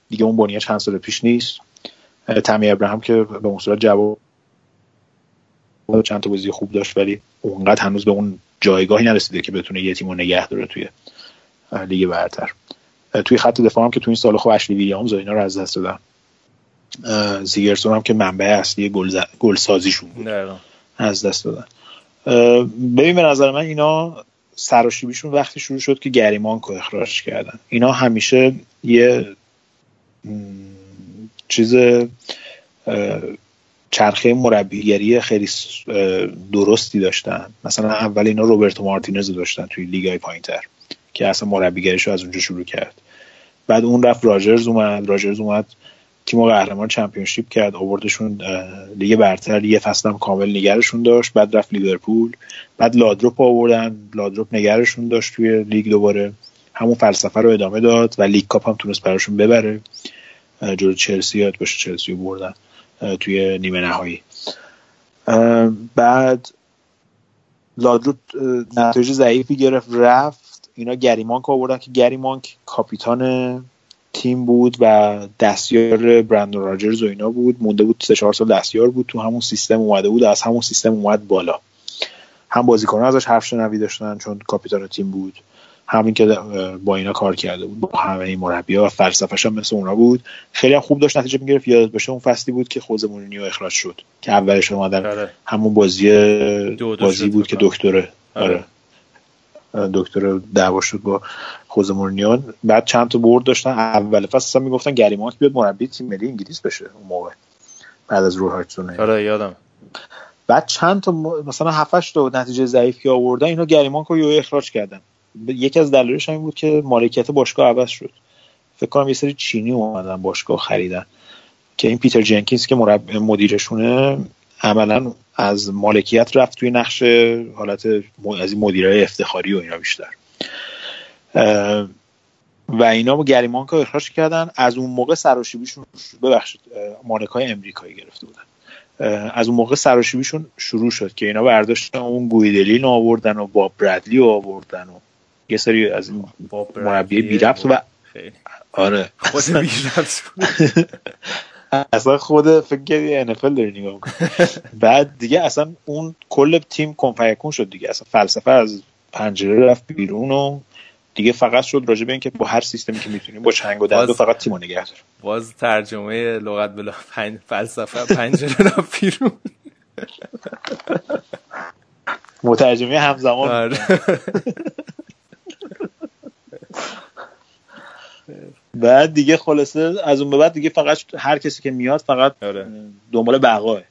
O: دیگه اون بونیو چند سال پیش نیست. تمی ابراهام که به اون صورت جواب چند تا بازی خوب داشت ولی اونقدر هنوز به اون جایگاهی نرسیده که بتونه یه تیمو نگه داره توی لیگ برتر. توی خط دفاع هم که توی این سال خوب اشلی ویلیامز و اینا رو از دست دادن. زیگرسون هم که منبع اصلی گل سازیشون بود. از دست دادن. ببین به نظر من اینا سراشیبیشون وقتی شروع شد که گریمان رو اخراج کردن. اینا همیشه یه چیز چرخه مربیگری خیلی درستی داشتن. مثلا اول اینا روبرتو مارتینز داشتن توی لیگای پایینتر که اصلا مربیگریش رو از اونجا شروع کرد. بعد اون رفت راجرز اومد راجرز اومد تیم قهرمان چمپیونشیپ کرد آوردشون لیگ برتر یه فصل هم کامل نگرشون داشت بعد رفت لیورپول بعد لادروپ آوردن لادروپ نگرشون داشت توی لیگ دوباره. همون فلسفه رو ادامه داد و لیگ کاپ هم تونست براشون ببره. جلو چلسی یاد باشه چلسی بردن. توی نیمه نهایی. بعد لادروپ نتایج ضعیفی گرفت رفت. اینا گریمانک آوردن که گریمانک کاپیتان تیم بود و دستیار برندون راجرز و اینا بود. مونده بود سه چهار سال دستیار بود تو همون سیستم اومده بود از همون سیستم اومد بالا. هم بازیکنان ازش حرف شنوی داشتن چون کاپیتان تیم بود. همین که با اینا کار کرده بود با همه این مربی و فلسفه‌ش هم مثل اونا بود. خیلی هم خوب داشت نتیجه می‌گرفت یاد باشه اون فصلی بود که خوزه مورینیو اخراج شد که اولش اومدن آره. همون بازی بازی بود که دکتره آره. آره. دکتر دعوا شد با خوزه مورینیو. بعد چند تا برد داشتن. اول فصل اصلا می‌گفتن گریمانک بیاد مربی تیم ملی انگلیس بشه اون موقع بعد از روی هایتسون
N: آره یادم.
O: بعد چند تا مثلا 7 تا نتیجه ضعیف که آوردن اینا گریمانک رو اخراج کردن. یکی از دلایلش همین بود که مالکیت باشگاه عوض شد. فکر کنم یه سری چینی اومدن باشگاه خریدن. که این پیتر جنکینز که مرب... مدیرشونه عملا از مالکیت رفت توی نقش حالت از این مدیرای افتخاری و اینا بیشتر. و اینا با گریمان که اخراج کردن. از اون موقع سراشیبیشون ببخشید مالکای امریکایی گرفته بودن. از اون موقع سراشیبیشون شروع شد که اینا برداشتن اون گویدلین آوردن و با برادلی آوردن و یه سری از این مربی بی ربط و آره.
N: خود بی <laughs>
O: اصلا خود فکر کردی NFL داری نگاه <laughs> بعد دیگه اصلا اون کل تیم کنفیکون شد دیگه. اصلا فلسفه از پنجره رفت بیرون و دیگه فقط شد راجع به اینکه با هر سیستمی که می‌تونیم با چنگ و دندو فقط تیمو نگه داریم.
N: باز ترجمه لغت بلا پنج فلسفه پنجره رفت بیرون.
O: مترجمه همزمان. <laughs> بعد دیگه خلاصه از اون به بعد دیگه فقط هر کسی که میاد فقط آره. دنبال بقاه.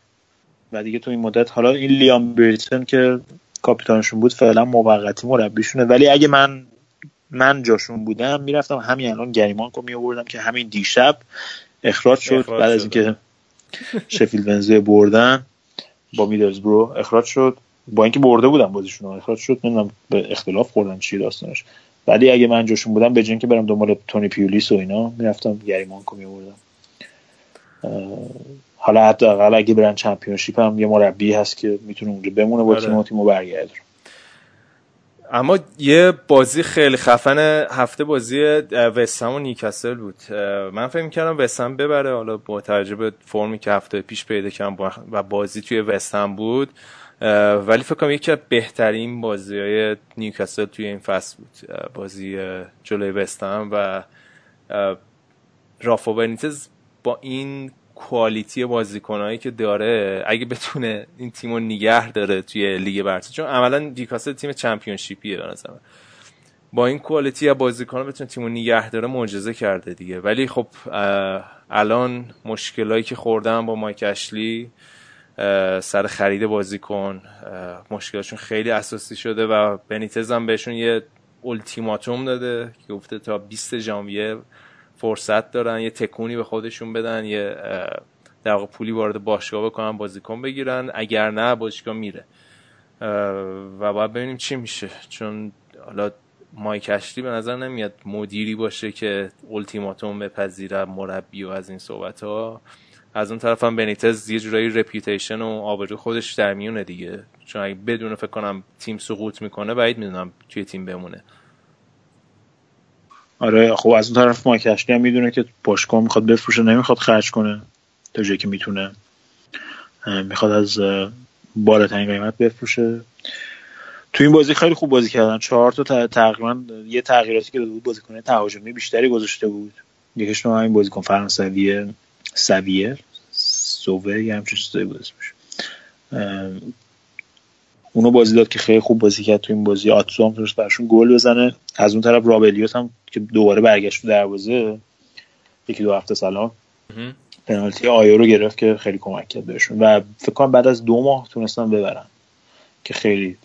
O: و دیگه تو این مدت حالا این لیام بریتن که کاپیتانشون بود فعلا موقتی مربیشونه. ولی اگه من من جاشون بودم می‌رفتم همین الان گریمان رو میآوردم که همین دیشب اخراج شد اخراج بعد از اینکه شفیل ونزوی بردن با میدلزبرو اخراج شد. با اینکه برده بودم بازیشون اخراج شد نمی‌دونم به اختلاف خوردن چی داستانش. ولی اگه من جاشون بودم به که برم دنبال تونی پیولیس و اینا می‌رفتم گریمانکو میوردم حالا حتی اقل اگه برن چمپیونشیپ هم یه مربی هست که می‌تونه اونجا بمونه با تیم و تیمو برگرده.
N: اما یه بازی خیلی خفن هفته بازی وستهم و نیکاسل بود. من فکر می‌کردم وستهم ببره. حالا با توجه به فرمی که هفته پیش پیدا کردم و بازی توی وستهم بود ولی فکر کنم یکی از بهترین بازی های نیوکاسل توی این فصل بود. بازی جلوی وستهم و رافا بنیتز با این کوالیتی بازیکنهایی که داره اگه بتونه این تیم رو نگه داره توی لیگ برتر چون عملا نیوکاسل تیم چمپیونشیپیه به با این کوالیتی بازیکن بتونه تیم رو نگه داره معجزه کرده دیگه. ولی خب الان مشکلایی که خوردن با مایک اشلی سر خرید بازیکن مشکلشون خیلی اساسی شده و بنیتز هم بهشون یه التیماتوم داده که گفته تا 20 ژانویه فرصت دارن. یه تکونی به خودشون بدن یه در واقع پولی وارد باشگاه بکنن بازیکن بگیرن. اگر نه باشگاه میره. و باید ببینیم چی میشه. چون حالا مایک اشلی به نظر نمیاد مدیری باشه که التیماتوم بپذیره مربی و از این صحبت ها از اون طرف هم بنیتز یه جورایی رپیوتیشن و آبرو خودش در میونه دیگه. چون اگه بدون فکر کنم تیم سقوط می‌کنه بعید می‌دونم توی تیم بمونه.
O: آره خب از اون طرف مایک اشلی هم می‌دونه که باشگاه می‌خواد بفروشه نمی‌خواد خرج کنه. تا جایی که می‌تونه. می‌خواد از بالاترین قیمت بفروشه. تو این بازی خیلی خوب بازی کردن. چهار تا تقریبا یه تغییراتی که داده بود بازیکن تهاجمی بیشتری گذاشته بود. یکیش همین بازیکن فرانسوی سویر سووه یه همچین چیزایی بود اسمش. اونو بازی داد که خیلی خوب بازی کرد تو این بازی. آتسو هم تونست برشون گل بزنه. از اون طرف رابلیوت هم که دوباره برگشت تو دروازه یکی دو هفته سلام پنالتی آیو رو گرفت که خیلی کمک کرد بهشون. و فکر کنم بعد از دو ماه تونستن ببرن. که خیلی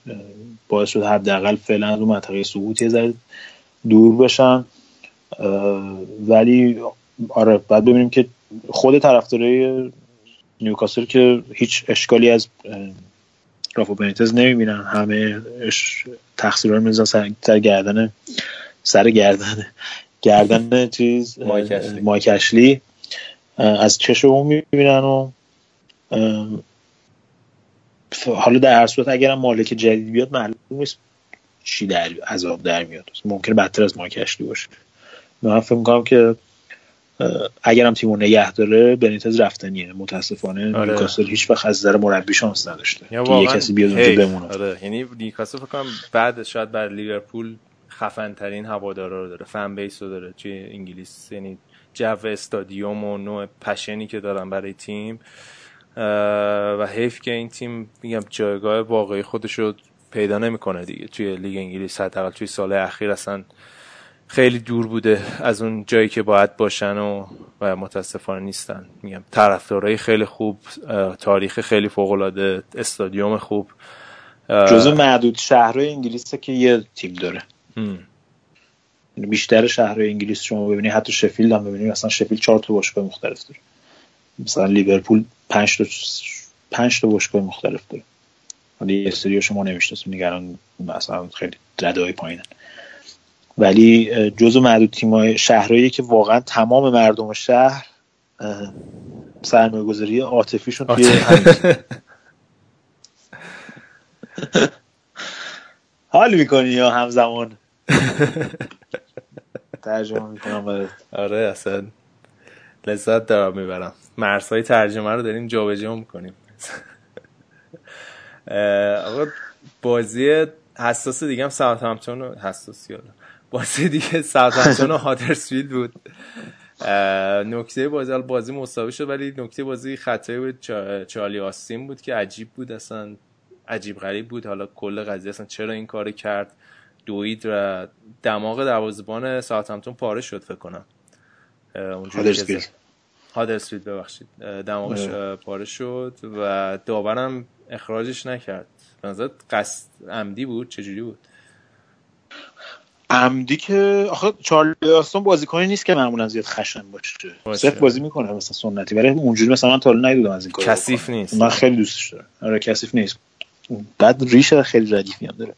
O: باعث شد حداقل فعلا از اون منطقه سقوط یه دور بشن. ولی آره بعد ببینیم که خود طرفدارای نیوکاسل که هیچ اشکالی از رافو بنیتز نمی‌بینن. همه تقصیر رو میزن سر, گردن سر گردن گردن چیز مایکشلی از چش اون می‌بینن و حالا در هر صورت اگرم مالک جدید بیاد معلوم نیست چی در عذاب در میاد. ممکنه بدتر از مایکشلی باشه. من فکر می‌کنم که اگرم تیمو نگه داره بنیتز رفتنیه متاسفانه آره. نیوکاسل هیچ وقت از نظر مربی شانس نداشته. که یه کسی بیاد اونجا بمونه.
N: آره. یعنی نیوکاسل فکر کنم بعد شاید بر لیورپول خفن ترین هوادارا رو داره. فن بیس رو داره. توی انگلیس یعنی جو استادیوم و نوع پشنی که دارن برای تیم. و حیف که این تیم میگم جایگاه واقعی خودش رو پیدا نمی‌کنه دیگه. توی لیگ انگلیس حداقل توی سال اخیر اصلا خیلی دور بوده از اون جایی که باید باشن و, و متاسفانه نیستن. میگم طرفدارای خیلی خوب تاریخ خیلی فوق العاده استادیوم خوب.
O: جزو معدود شهرهای انگلیس که یه تیم داره. یعنی بیشتر شهرهای انگلیس شما ببینی حتی شفیلد هم ببینید مثلا شفیلد چهار تا باشگاه مختلف داره. مثلا لیورپول پنج تا پنج تا باشگاه مختلف داره. حالا یه سری شما نمی‌شناسید نگران مثلا خیلی ردای پایینن. ولی جزو معدود تیمای شهرهایی که واقعا تمام مردم شهر سرمایه گذاری عاطفیشون توی حال می‌کنی یا همزمان؟ ترجمه می‌کنم برات.
N: آره اصلا لذت دارم می‌برم. مرزهای ترجمه رو داریم جابجا می‌کنیم. آقا بازی حساس دیگه هم ساوت همتون حساس یادم بازی دیگه ساوثهمپتون و هادرسفیلد بود. نکته بازی بازی مساوی شد ولی نکته بازی خطایی بود. چارلی آستین بود که عجیب بود اصلا. عجیب غریب بود. حالا کل قضیه اصلا چرا این کار کرد؟ دوید و دماغ دروازه‌بان ساوثهمپتون پاره شد فکر کنم.
O: هادرسفیلد.
N: هادرسفیلد ببخشید. دماغش پاره شد و داورم اخراجش نکرد. به قصد عمدی بود؟ چجوری بود؟
O: عمدی که آخه چارلی آستون بازیکنی نیست که معمولا زیاد خشن باشه. صرف بازی می‌کنه مثلا سنتی ولی اونجوری مثلا من تا ندیدم از این کار
N: کثیف نیست.
O: من خیلی دوستش دارم. آره کثیف نیست. بعد ریشه خیلی ردیفی هم داره.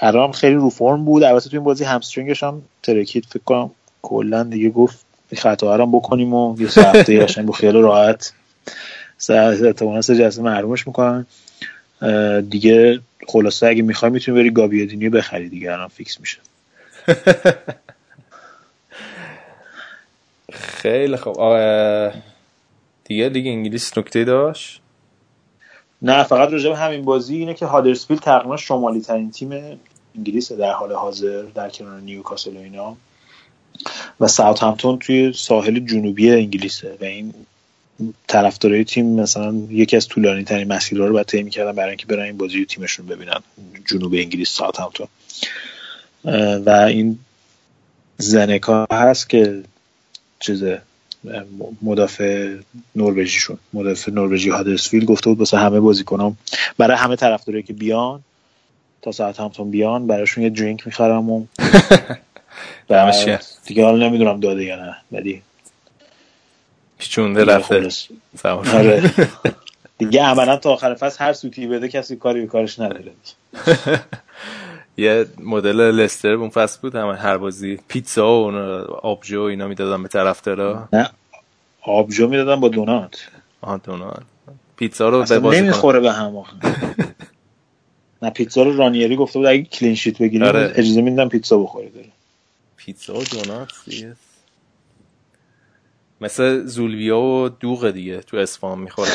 O: ارام خیلی رو فرم بود. البته تو این بازی همسترینگش هم ترکید فکر کنم کلا دیگه گفت خطا هم بکنیم و یه هفته قشنگ با خیال راحت. احتمالاً سه جلسه محرومش می‌کنن. دیگه خلاصه اگه می‌خوای می‌تونی بری گابیادینی بخری دیگه الان فیکس میشه. <laughs>
N: خیلی خوب. دیگه دیگه انگلیس نکته داشت؟
O: نه فقط راجع همین بازی اینه که هادرسفیلد تقریبا شمالی ترین تیم انگلیس در حال حاضر در کنار نیوکاسل و اینا. و ساوت همتون توی ساحل جنوبی انگلیسه. و این طرفدارای تیم مثلا یکی از طولانی ترین مسیرها رو باید طی می‌کردن برای اینکه برن این بازی تیمشون ببینن. جنوب انگلیس ساعت همتون و این زنکا هست که چیز مدافع نروژیشون مدافع نروژی هادرسفیلد گفته بود واسه همه بازیکنام. برای همه طرفدارایی که بیان تا ساعت همتون بیان براشون یه درینک می‌خرم و <laughs> دیگه حالا نمی‌دونم داده یا نه ولی
N: چونده رفته.
O: آره. <laughs> دیگه عملا تا آخر فصل هر سوتی بده کسی کاری به کارش نداره. <laughs>
N: یه مدل لستر اون فصل بود همه هر بازی پیتزا و آبجو اینا می‌دادن به طرفدارا.
O: نه آبجو می‌دادن با دونات.
N: آها دونات. پیتزا رو
O: به بازی نمی‌خوره به هم <laughs> نه پیتزا رو رانیری گفته بود اگه کلین شیت بگیریم آره. اجازه میدن پیتزا بخوره داره.
N: پیتزا و دونات مثل زولویا و دوغ دیگه تو اسفان می‌خورن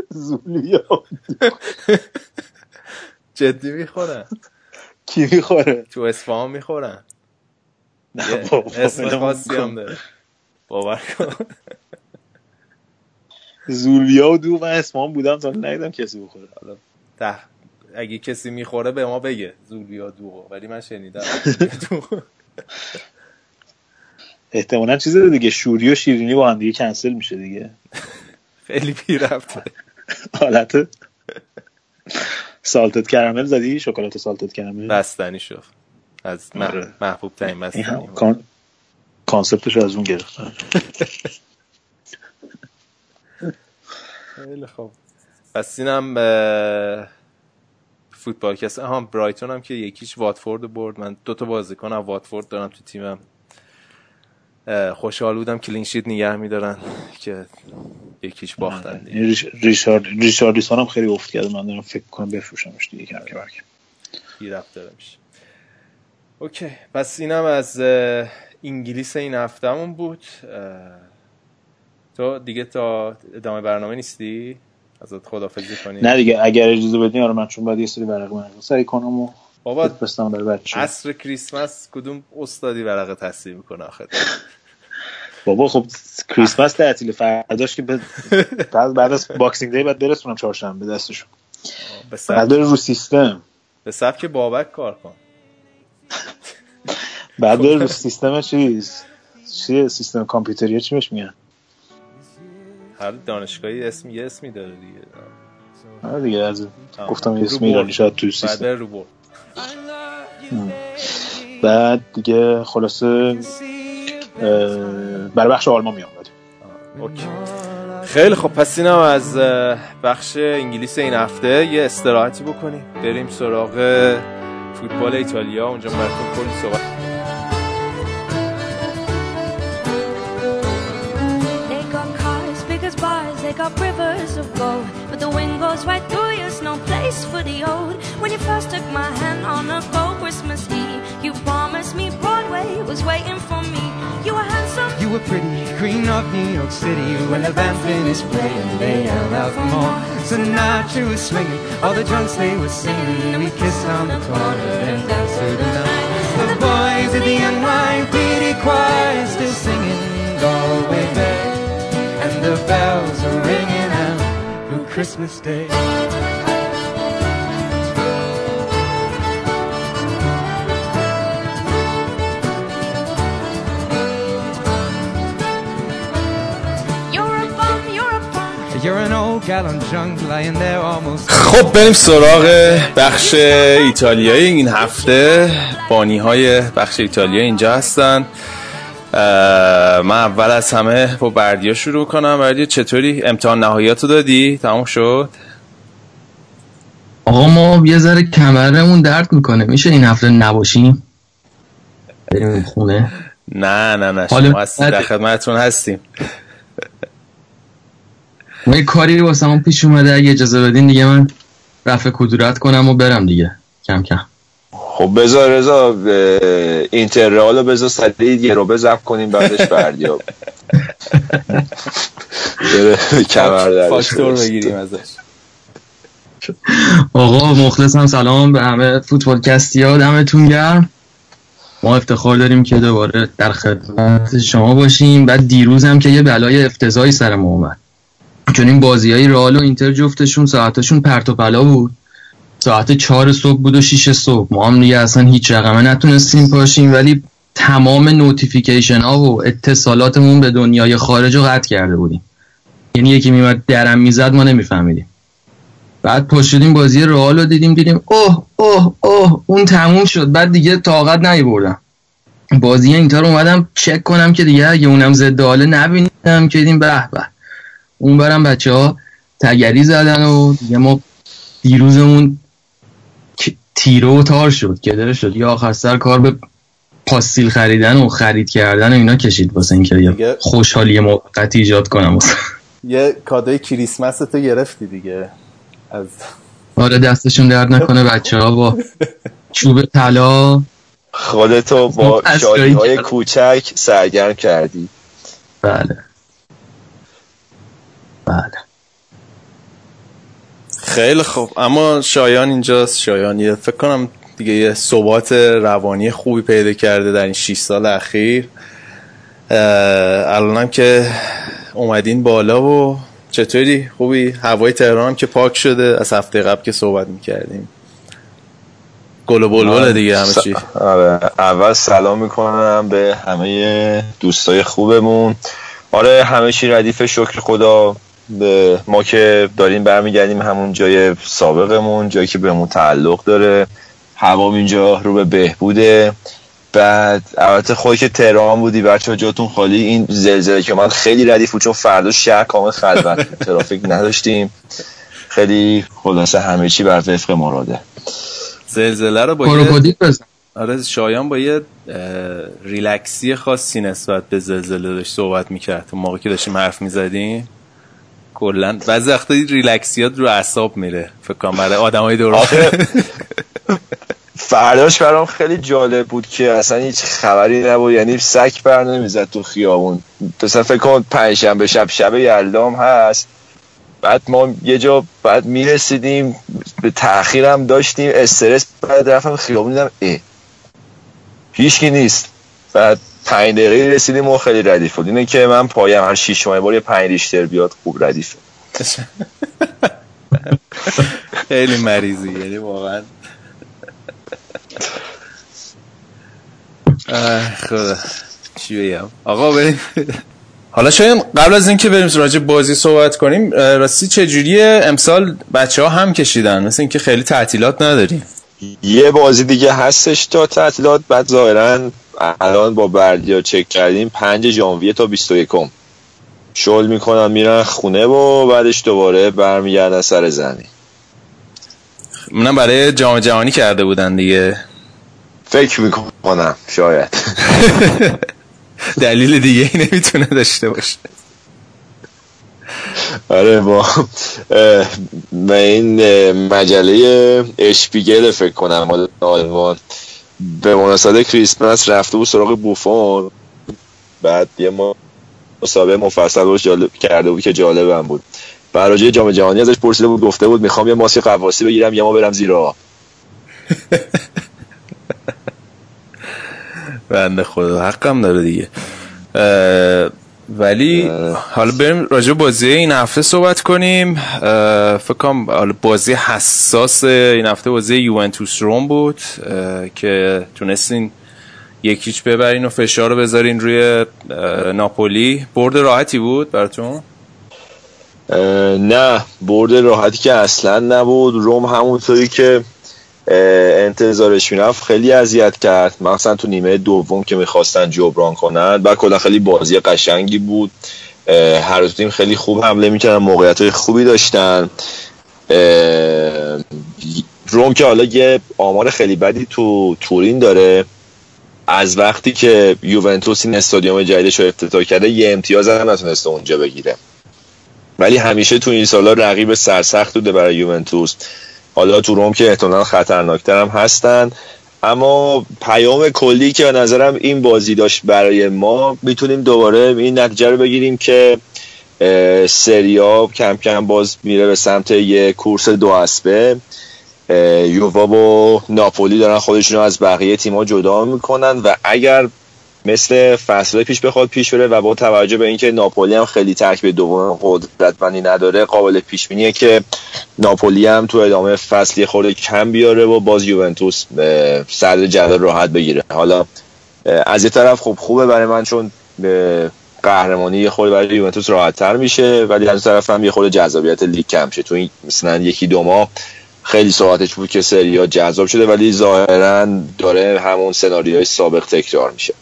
N: <laughs>
O: زولیا
N: جدی می‌خورن
O: کی می‌خوره؟
N: تو اصفهان می‌خورن اسم خاصی هم داره. باور کن.
O: زولیا و دو من اصفهان بودم تا ندیدم کسی بخوره.
N: ده اگه کسی می‌خوره به ما بگه زولیا دوغو ولی من شنیدم. <laughs>
O: احتمالا چیز دیگه شوری و شیرینی با هم دیگه کنسل میشه دیگه. <laughs>
N: خیلی بی رفته <laughs>
O: حالت سالتت کرامل زدی؟ شکلات سالتت کرامل
N: بستنی شد. از محبوب ترین بستنی
O: کان... کانسپتش از اون گرفتن <laughs>
N: خیلی خوب. پس اینم فوتبال کسی هم برایتون هم که یک هیچ واتفورد برد. من دو تا بازیکن هم واتفورد دارم تو تیمم. خوشحال بودم clean sheet نگه میدارن که یک هیچ باختن
O: ریشارد ریشارلیسون هم خیلی افت کرد. من دارم فکر کنم بفروشمش دیگه کم که برکم
N: رفت داره میشه. okay. پس اینم از انگلیس این هفتهمون بود. تو دیگه تا ادامه برنامه نیستی؟ ازت خدافظی کنی
O: نه دیگه اگر اجازه بدین آره من چون بعد یه سری ورقه من تصحیح کنم و
N: بابا عصر کریسمس کدوم استادی ورقه تصحیح می‌کنه آخه؟
O: بابا خب کریسمس تعطیل فرداش که <laughs> بعد بعد از Boxing Day بعد برسونم چهارشنبه دستشون بعد رو سیستم.
N: به سبک بابک کار کن.
O: بعد رو <laughs> سیستم چیز چیه سیستم کامپیوتری چی بهش میگن؟
N: هر دانشگاهی اسم یه اسمی داره دیگه.
O: آره دیگه از گفتم یه اسمی ایرانی شاید تو سیستم.
N: بعد رو
O: بعد دیگه خلاصه برای بخش آلمان میام
N: اوکی. خیلی خب پس اینم از بخش انگلیس این هفته یه استراحتی بکنیم. بریم سراغ فوتبال ایتالیا. اونجا براتون کلی صحبت.
Q: They got rivers of gold, but the wind goes right through. No place for the old. When you first took my hand on a cold Christmas Eve, you promised me Broadway was waiting for me. You were handsome.
R: You were pretty, queen of New York City. When the band finished playing, they yelled out for more. Sinatra was swinging, all the drunks they were singing. We kissed on the corner and danced through the night. The boys of the NYPD choir still singing Galway and the bells are ringing out Christmas Day.
S: خب بریم سراغ بخش ایتالیایی. این هفته بانی های بخش ایتالیا اینجا هستن. من اول از همه با بردیا شروع کنم. بردیا چطوری؟ امتحان نهاییاتو دادی؟ تموم شد؟
T: آقا ما یه ذره کمرمون درد می‌کنه. میشه این هفته نباشیم؟ بریم خونه.
S: نه نه نه. شما هستی در خدمتتون هستیم.
T: ما یه کاری واسه همون پیش اومده اگه اجازه بدین دیگه من رفع کدورت کنم و برم دیگه کم کم.
U: خب بذار رضا اینتر رو بذار سریع یه رو بزب کنیم بعدش بردیاب <laughs>
N: فاکتور بگیریم ازش.
T: آقا مخلصم سلام به همه فوتبال کستی ها دمتون گرم. ما افتخار داریم که دوباره در خدمت شما باشیم. بعد دیروز هم که یه بلای افتضاحی سر ما اومد. چون این بازی های رئال و اینتر جفتشون ساعتشون پرت و پلا بود. ساعت چهار صبح بود و شیش صبح. ما هم دیگه اصلا هیچ رقمه نتونستیم پاشیم ولی تمام notification ها و اتصالاتمون به دنیای خارج رو قطع کرده بودیم. یعنی یکی میمد درم می‌زد ما نمیفهمیدیم. بعد پاشدیم بازی رئال رو دیدیم دیدیم اوه اوه اوه اون تموم شد. بعد دیگه طاقت نمیبردم بازی اینتر اومدم چک کنم که دیگه اگه اونم ضد حاله نبینم که دیدیم به به. اون برم بچه ها تگری زدن و دیگه ما دیروزمون تیره و تار شد گدره شد. یا آخر سر کار به پاستیل خریدن و خرید کردن و اینا کشید واسه اینکه خوشحالی موقتی ایجاد کنم.
N: یه کادوی کریسمس تو گرفتی دیگه. از
T: آره دستشون درد نکنه بچه ها با چوب طلا.
U: خودتو با <laughs> شادی های کوچک سرگرم کردی.
T: بله. بله.
N: خیلی خوب. اما شایان اینجاست. شایان یه فکر کنم دیگه یه ثبات روانی خوبی پیدا کرده در این 6 سال اخیر. الانم که اومدین بالا و چطوری؟ خوبی؟ هوای تهران که پاک شده. از هفته قبل که صحبت می‌کردیم. گل و بلبل دیگه همه چی.
U: آره. اول سلام می‌کنم به همه دوستای خوبمون. آره همه چی ردیف شکر خدا. ما که داریم برمیگردیم همون جای سابقمون جایی که بهمون تعلق داره. هوا اینجا رو به بهبوده. بعد البته خودی که تهران بودی بچه جاتون خالی. این زلزله که من خیلی ردیف بود چون فردا شهر کامل خلوت <laughs> ترافیک نداشتیم. خیلی خلاصه همه چی بر وفق مراده.
N: زلزله رو با یه آره شایان با یه ریلکسی خاصی نسبت به زلزله داشت صحبت می‌کرد. تو موقع که داشتیم حرف می‌زدیم. کلا. بعضی وقتا ریلکسیات رو اعصاب میره. فکر کنم برای آدمای دور
U: فرداش برام خیلی جالب بود که اصلا هیچ خبری نبود. یعنی سک بر نمی‌زد تو خیابون. مثلا فکر کن پنجشنبه شب شب یلدام هست. بعد ما یه جا بعد می‌رسیدیم به تاخیرم داشتیم. استرس بعد رفتم خیابون دیدم اه هیچکی نیست. بعد پنج دقیقه رسیدیم و خیلی ردیف بود. اینه که من پایم هر شیش ماه بار یه پنج ریشتر بیاد خوب ردیفه. <laughs>
N: خیلی مریضی یعنی واقعا. خدا. چی بگم؟ آقا بریم. حالا شاید قبل از اینکه بریم راجع بازی صحبت کنیم راستی چجوریه؟ امسال بچه ها هم کشیدن مثل اینکه خیلی تعطیلات نداریم.
U: یه بازی دیگه هستش تا تعطیلات بعد ظاهرا الان با بردیا چک کردیم پنج ژانویه تا 21 شل می‌کنن میرن خونه و بعدش دوباره برمیگردن سر زنی
N: منم برای جام جهانی کرده بودن دیگه.
U: فکر می‌کنم شاید. <laughs>
N: دلیل دیگه ای نمی‌تونه داشته باشه.
U: آره با این مجله اشپیگل فکر کنم آلمان. به مناسبت کریسمس رفته بود سراغ بوفون. بعد یه ما مسابقه مفصل روش جالب کرده بود که جالبم بود. براجه جام جهانی ازش پرسیده بود گفته بود می‌خوام یه ماسک قواسی بگیرم یا ما برم زیرا <laughs>
N: بنده خدا حقم داره دیگه. ولی حالا بریم راجع بازی این هفته صحبت کنیم. فکر کنم بازی حساس این هفته بازی یوونتوس روم بود که تونستین یکیچ ببرین و فشار رو بذارین روی ناپولی. برد راحتی بود براتون؟
U: نه برد راحتی که اصلا نبود. روم همونطوری که انتظارش می‌رفت خیلی اذیت کرد. مثلا تو نیمه دوم که می‌خواستن جبران کنن. و کلا خیلی بازی قشنگی بود. هر تیم خیلی خوب حمله می‌کردن موقعیت خوبی داشتن. روم که حالا یه آمار خیلی بدی تو تورین داره. از وقتی که یوونتوس این استادیوم جدیدش رو افتتاح کرده یه امتیاز هم نتونسته اونجا بگیره. ولی همیشه تو این سالا رقیب سرسخت بوده برای یوونتوس. حالا تو روم که احتمالا خطرناکتر هم هستن. اما پیام کلی که به نظرم این بازی داشت برای ما می‌تونیم دوباره این نتیجه رو بگیریم که سریا کم کم باز میره به سمت یه کورس دو اسبه. یووا و ناپولی دارن خودشون رو از بقیه تیم‌ها جدا می‌کنن و اگر مثل فصل پیش بخواد پیش بره و با توجه به اینکه ناپولی هم خیلی ترکیب دوم قدرتمندی نداره قابل پیش بینیه که ناپولی هم تو ادامه فصلی خورده کم بیاره و باز یوونتوس صدر جدول راحت بگیره. حالا از یه طرف خب خوبه برای من چون قهرمانی یه خورده برای یوونتوس راحت تر میشه ولی از طرف هم یه خورده جذابیت لیگ کم شه تو این مثلا یکی دو ماه خیلی صحبتش بود که سریا جذاب شده ولی ظاهرا داره همون سناریوهای سابق تکرار میشه.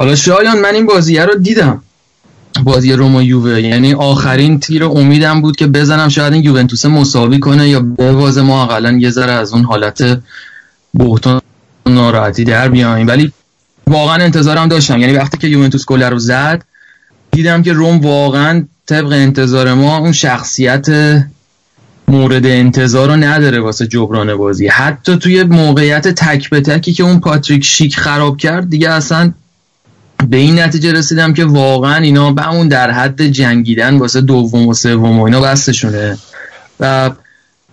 T: حالا شایان من این بازیه رو دیدم. بازی روما یووه. یعنی آخرین تیر امیدم بود که بزنم شاید این یوونتوس مساوی کنه یا بواز ما اقلا یه ذره از اون حالت بهتان ناراحتی در بیایم ولی واقعا انتظارم داشتم. یعنی وقتی که یوونتوس گل رو زد دیدم که روم واقعا طبق انتظار ما اون شخصیت مورد انتظار رو نداره واسه جبران بازی. حتی توی موقعیت تک به تکی که اون پاتریک شیک خراب کرد دیگه اصلا به این نتیجه رسیدم که واقعا اینا به اون در حد جنگیدن واسه دوم و سوم و اینا بستشونه. و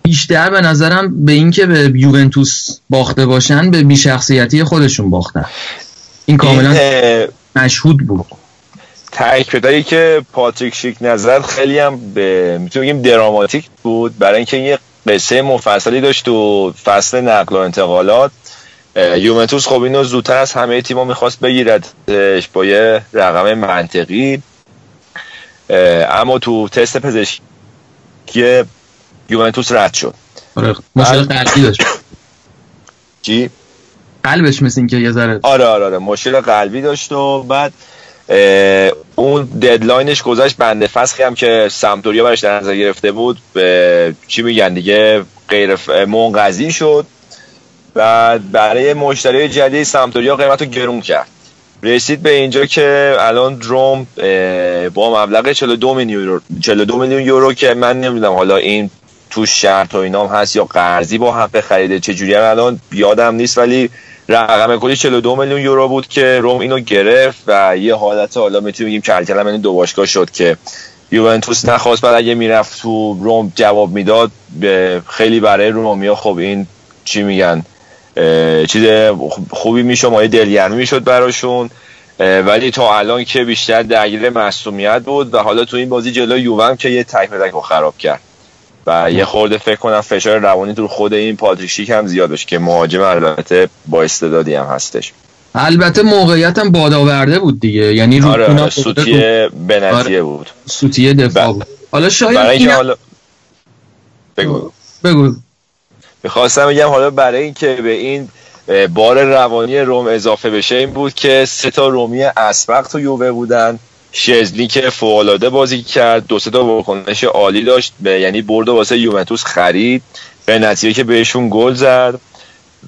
T: بیشتر به نظرم به اینکه به یوونتوس باخته باشن به بیشخصیتی خودشون باختن. این کاملا مشهود بود.
U: تاکیدایی که پاتریک شیک نظر خیلی هم به می‌تونیم بگیم دراماتیک بود برای اینکه یه قصه مفصلی داشت تو فصل نقل و انتقالات. یوونتوس خب اینو زودتر از همه تیم‌ها می‌خواست بگیردش با یه رقم منطقی. اما تو تست پزشکی یوونتوس رد شد.
T: آره مشکل قلبی داشت. <clears throat>
U: چی؟
T: قلبش مثل اینکه یه ذره
U: آره آره آره مشکل قلبی داشت و بعد اون ددلاینش گذاشت بنده فسخی هم که سمتوریا برش در نظر گرفته بود. به چی میگن دیگه غیر منقضی شد. و برای مشتری جدید سمتوریا قیمت رو گرون کرد. رسید به اینجا که الان روم با مبلغ 42 میلیون یورو 42 میلیون یورو که من نمی‌دونم حالا این تو شرط و اینام هست یا قرضی با حق خریده چه جوری الان بیادم نیست ولی رقم کلی 42 میلیون یورو بود که روم اینو گرفت و یه حالت حالا می‌تونیم بگیم کلکل این دو باشگاه شد که یوونتوس نخواست بعد اگه می‌رفت تو روم جواب می‌داد خیلی برای رومیا خب این چی میگن؟ چیز خوبی میشه مایه دلگرمی می‌شد براشون. ولی تا الان که بیشتر درگیر مصومیت بود و حالا تو این بازی جلو یووم که یه تک رو خراب کرد. و یه خورده فکر کنم فشار روانی تو خود این پاتریک هم زیاد باشه که مهاجم البته با استعدادی هم هستش.
T: البته موقعیت هم بادآورده بود دیگه. یعنی
U: رو آره سوتیه بنتیه آره. بود.
T: سوتیه دفاع بود. حالا شاید
U: این حالا بگو.
T: بگو.
U: می‌خواستم بگم حالا برای اینکه به این بار روانی روم اضافه بشه این بود که سه تا رومی اسبق تو یووه بودن. شزنی که فوقالعاده بازی کرد دو سه تا واکنش عالی داشت به یعنی برد واسه یوونتوس خرید. به نتیجه که بهشون گل زد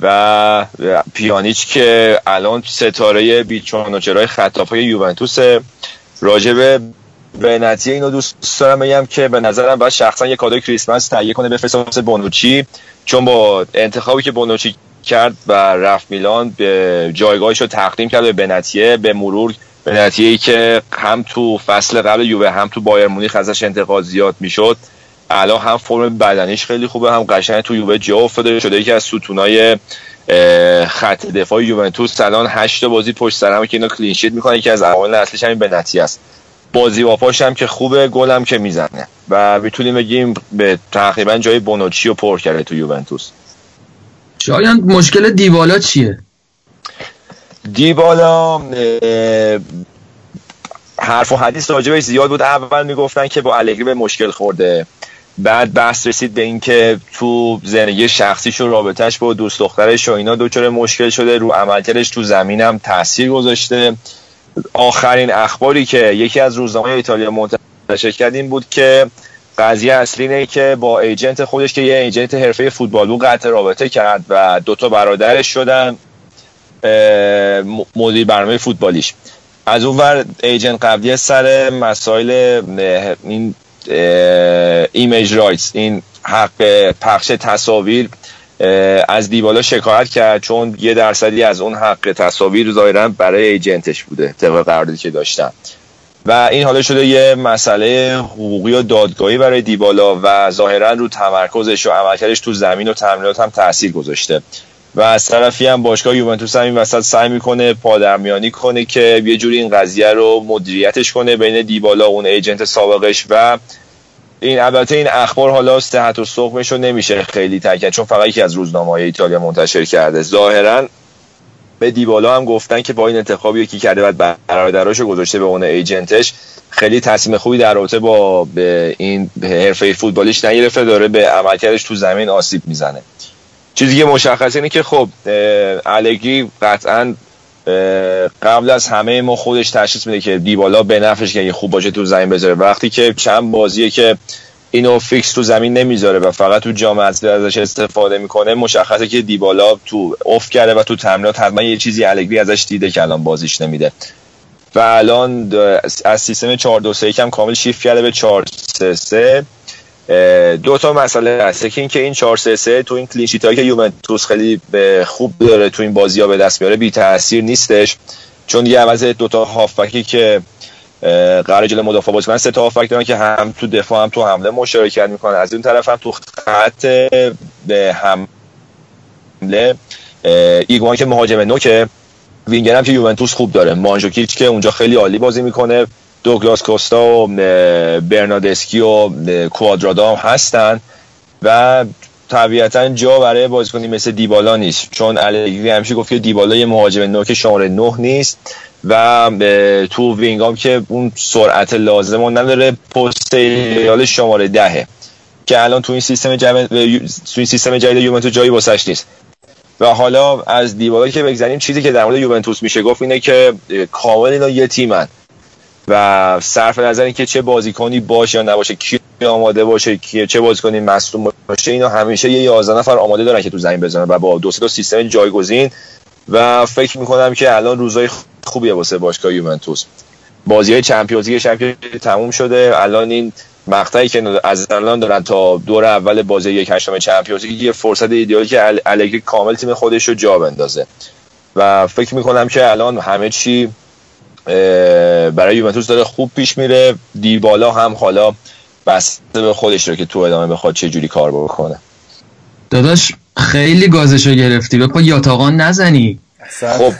U: و پیانیچ که الان ستاره بیچون و چرای خطافای یوونتوس. راجبه به نتیجه اینو دوست دارم بگم که به نظرم باید شخصا یه کادوی کریسمس تهیه کنه بفرسته واسه بونوچی. چون با انتخابی که بونوچی کرد و رفت میلان به جایگاهش رو تقدیم کرد به بنتیه به مرور به نتیجه که هم تو فصل قبل یووه هم تو بایر مونیخ ازش انتقاد زیاد می‌شد. الان هم فرم بدنیش خیلی خوبه هم قشنگ تو یووه جا افتاده. شده یکی از ستونای خط دفاع یوونتوس. الان هشت بازی پشت سر که اینو کلین شیت می‌کنه که از عوامل اصلیش همین بنتی است. بازی واپاش هم که خوبه گل هم که می‌زنه. و می‌تونیم بگیم به تقریبا جای بونوچی رو پر کرده تو یوونتوس.
T: شاید مشکل دیوالا چیه؟
U: دیبالا حرف و حدیث راجبش زیاد بود. اول می‌گفتن که با الگری به مشکل خورده. بعد بحث رسید به اینکه تو زندگی شخصیش و رابطهش با دوست دخترش و اینا دچار مشکل شده. رو عملکردش تو زمینم تاثیر گذاشته. آخرین اخباری که یکی از روزنامه ایتالیا منتشر کرد این بود که قضیه اصلی اینه که با agent خودش که یه agent حرفه فوتبال بود قطع رابطه کرد و دوتا برادرش شدن مدیر برنامه فوتبالیش. از اون ور agent قبلی سر مسائل این image rights این حق پخش تصاویر از دیبالا شکایت کرد چون یه درصدی از اون حق تصاویر ظاهرا برای agent ش بوده طبق قراردادی که داشتن. و این حالا شده یه مسئله حقوقی و دادگاهی برای دیبالا و ظاهرا رو تمرکزش و عملکردش تو زمین و تمرینات هم تاثیر گذاشته. و از طرفی هم باشگاه یوونتوس هم این وسط سعی می‌کنه پادرمیانی کنه که یه جوری این قضیه رو مدیریتش کنه بین دیبالا اون ایجنت سابقش و این البته این اخبار حالا صحت و سقمش رو نمیشه خیلی تاکید چون فقط یکی از روزنامه های ایتالیا منتشر کرده. ظاهرا به دیبالا هم گفتن که با این انتخابی که کرده بعد برادراشو گذاشته به اون ایجنتش. خیلی تصمیم خوبی در رابطه با به این حرفه فوتبالیش نگرفته داره به عملکردش تو زمین آسیب می‌زنه. چیزی که مشخص اینه که خب الگری قطعا قبل از همه ما خودش تشخیص میده که دیبالا به نفعش که خوب باشه تو زمین بذاره. وقتی که چند بازیه که اینو فیکس تو زمین نمی‌ذاره و فقط تو جام ازش استفاده می‌کنه مشخصه که دیبالا تو اوف کرده و تو تمرینات حتما یه چیزی الگری ازش دیده که الان بازیش نمیده. و الان از سیستم 4 2 3 کم کامل شیفت کرده به 4 3 3 دو تا مسئله هست. که اینکه این 4 3 3 تو این کلینشیت هایی که یوونتوس خیلی خوب داره تو این بازی ها به دست میاره بی تاثیر نیستش. چون دیگه عوض دو تا هافبکی که قرار جلوی مدافع بازی کنن سه تا هافک دارن که هم تو دفاع هم تو حمله مشارکت می‌کنن. از اون طرف هم تو خط به حمله ایگوان که مهاجم نوکه وینگر هم که یوونتوس خوب داره. مانجوکیچ که اونجا خیلی عالی بازی می‌کنه. دوگلاس کوستا و برنادسکی و کوادرادا هم هستن و طبیعتا جا برای بازیکنی مثل دیبالا نیست. چون الگری همیشه گفت که دیبالا یه مهاجم نوک شماره نه نیست و تو وینگام که اون سرعت لازم نداره پست ریال شماره دهه. که الان تو این سیستم جدید تو این سیستم جدید یوونتوس جایی واسش نیست. و حالا از دیبالا که بگذاریم چیزی که در مورد یوونتوس میشه گفت اینه که کامل اینا یه تیمن. و صرف نظر اینکه چه بازیکنی باشه یا نباشه کی آماده باشه کی چه بازیکنی مصدوم باشه اینا همیشه یه 11 نفر آماده دارن که تو زمین بزنن و با دو سه سیستم جایگزین و فکر می‌کنم که الان روزای خوبیه واسه باشگاه یوونتوس. بازی های چمپیونز لیگ تموم شده. الان این مقطعی که از الان دارن تا دور اول بازی یک هشتم چمپیونز لیگ یه فرصت ایدئالی که الگری کامل تیم خودش رو جا بندازه. و فکر می‌کنم که الان همه چی برای یوونتوس داره خوب پیش میره. دیبالا هم حالا بسته به خودش رو که تو ادامه بخواد چه جوری کار بکنه.
T: داداش خیلی گازشو گرفتی. به پا یاتاقان نزنی.
U: خب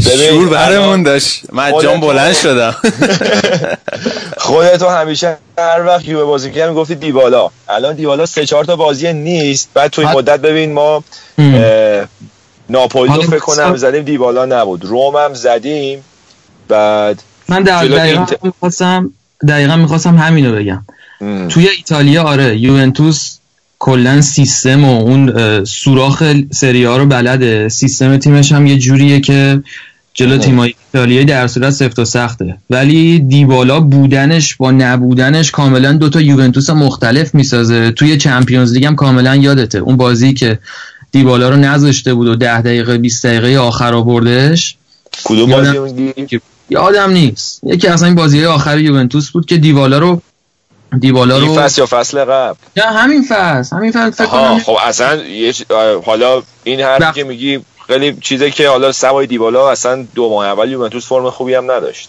N: شور برمون داشت. من جان بلند شدم. <laughs>
U: خودتو همیشه هر وقت یووه بازی کردم گفتی دیبالا الان دیبالا سه چهار تا بازی نیست. بعد توی مدت ببین ما ناپولی رو فکر کنم زدیم دیبالا نبود. روم هم زدیم. بعد
T: من در دقیقا می‌خواستم دقیقا می‌خواستم همینو بگم. ام. توی ایتالیا آره یوونتوس کلا سیستم و اون سوراخ سری ها رو بلده. سیستم تیمش هم یه جوریه که جلو تیمای ایتالیایی در صورت سفت و سخته. ولی دیبالا بودنش با نبودنش کاملا دوتا یوونتوس مختلف می‌سازه. توی چمپیونز لیگ هم کاملا یادته. اون بازی که دیبالا رو نذاشته بود و ده دقیقه 20 دقیقه آخر آوردش
U: کدوم بازی
T: یادم نیست. یکی از این بازی آخر یوونتوس بود که دیبالا رو دیبالا رو
U: این فصل یا فصل قبل؟
T: نه همین فصل. همین فصل فکر کنم
U: خب اصلا یه حالا این حرفی بخ... که میگی خیلی چیزه که حالا سوای دیبالا اصلا دو ماه اول یوونتوس فرم خوبی هم نداشت.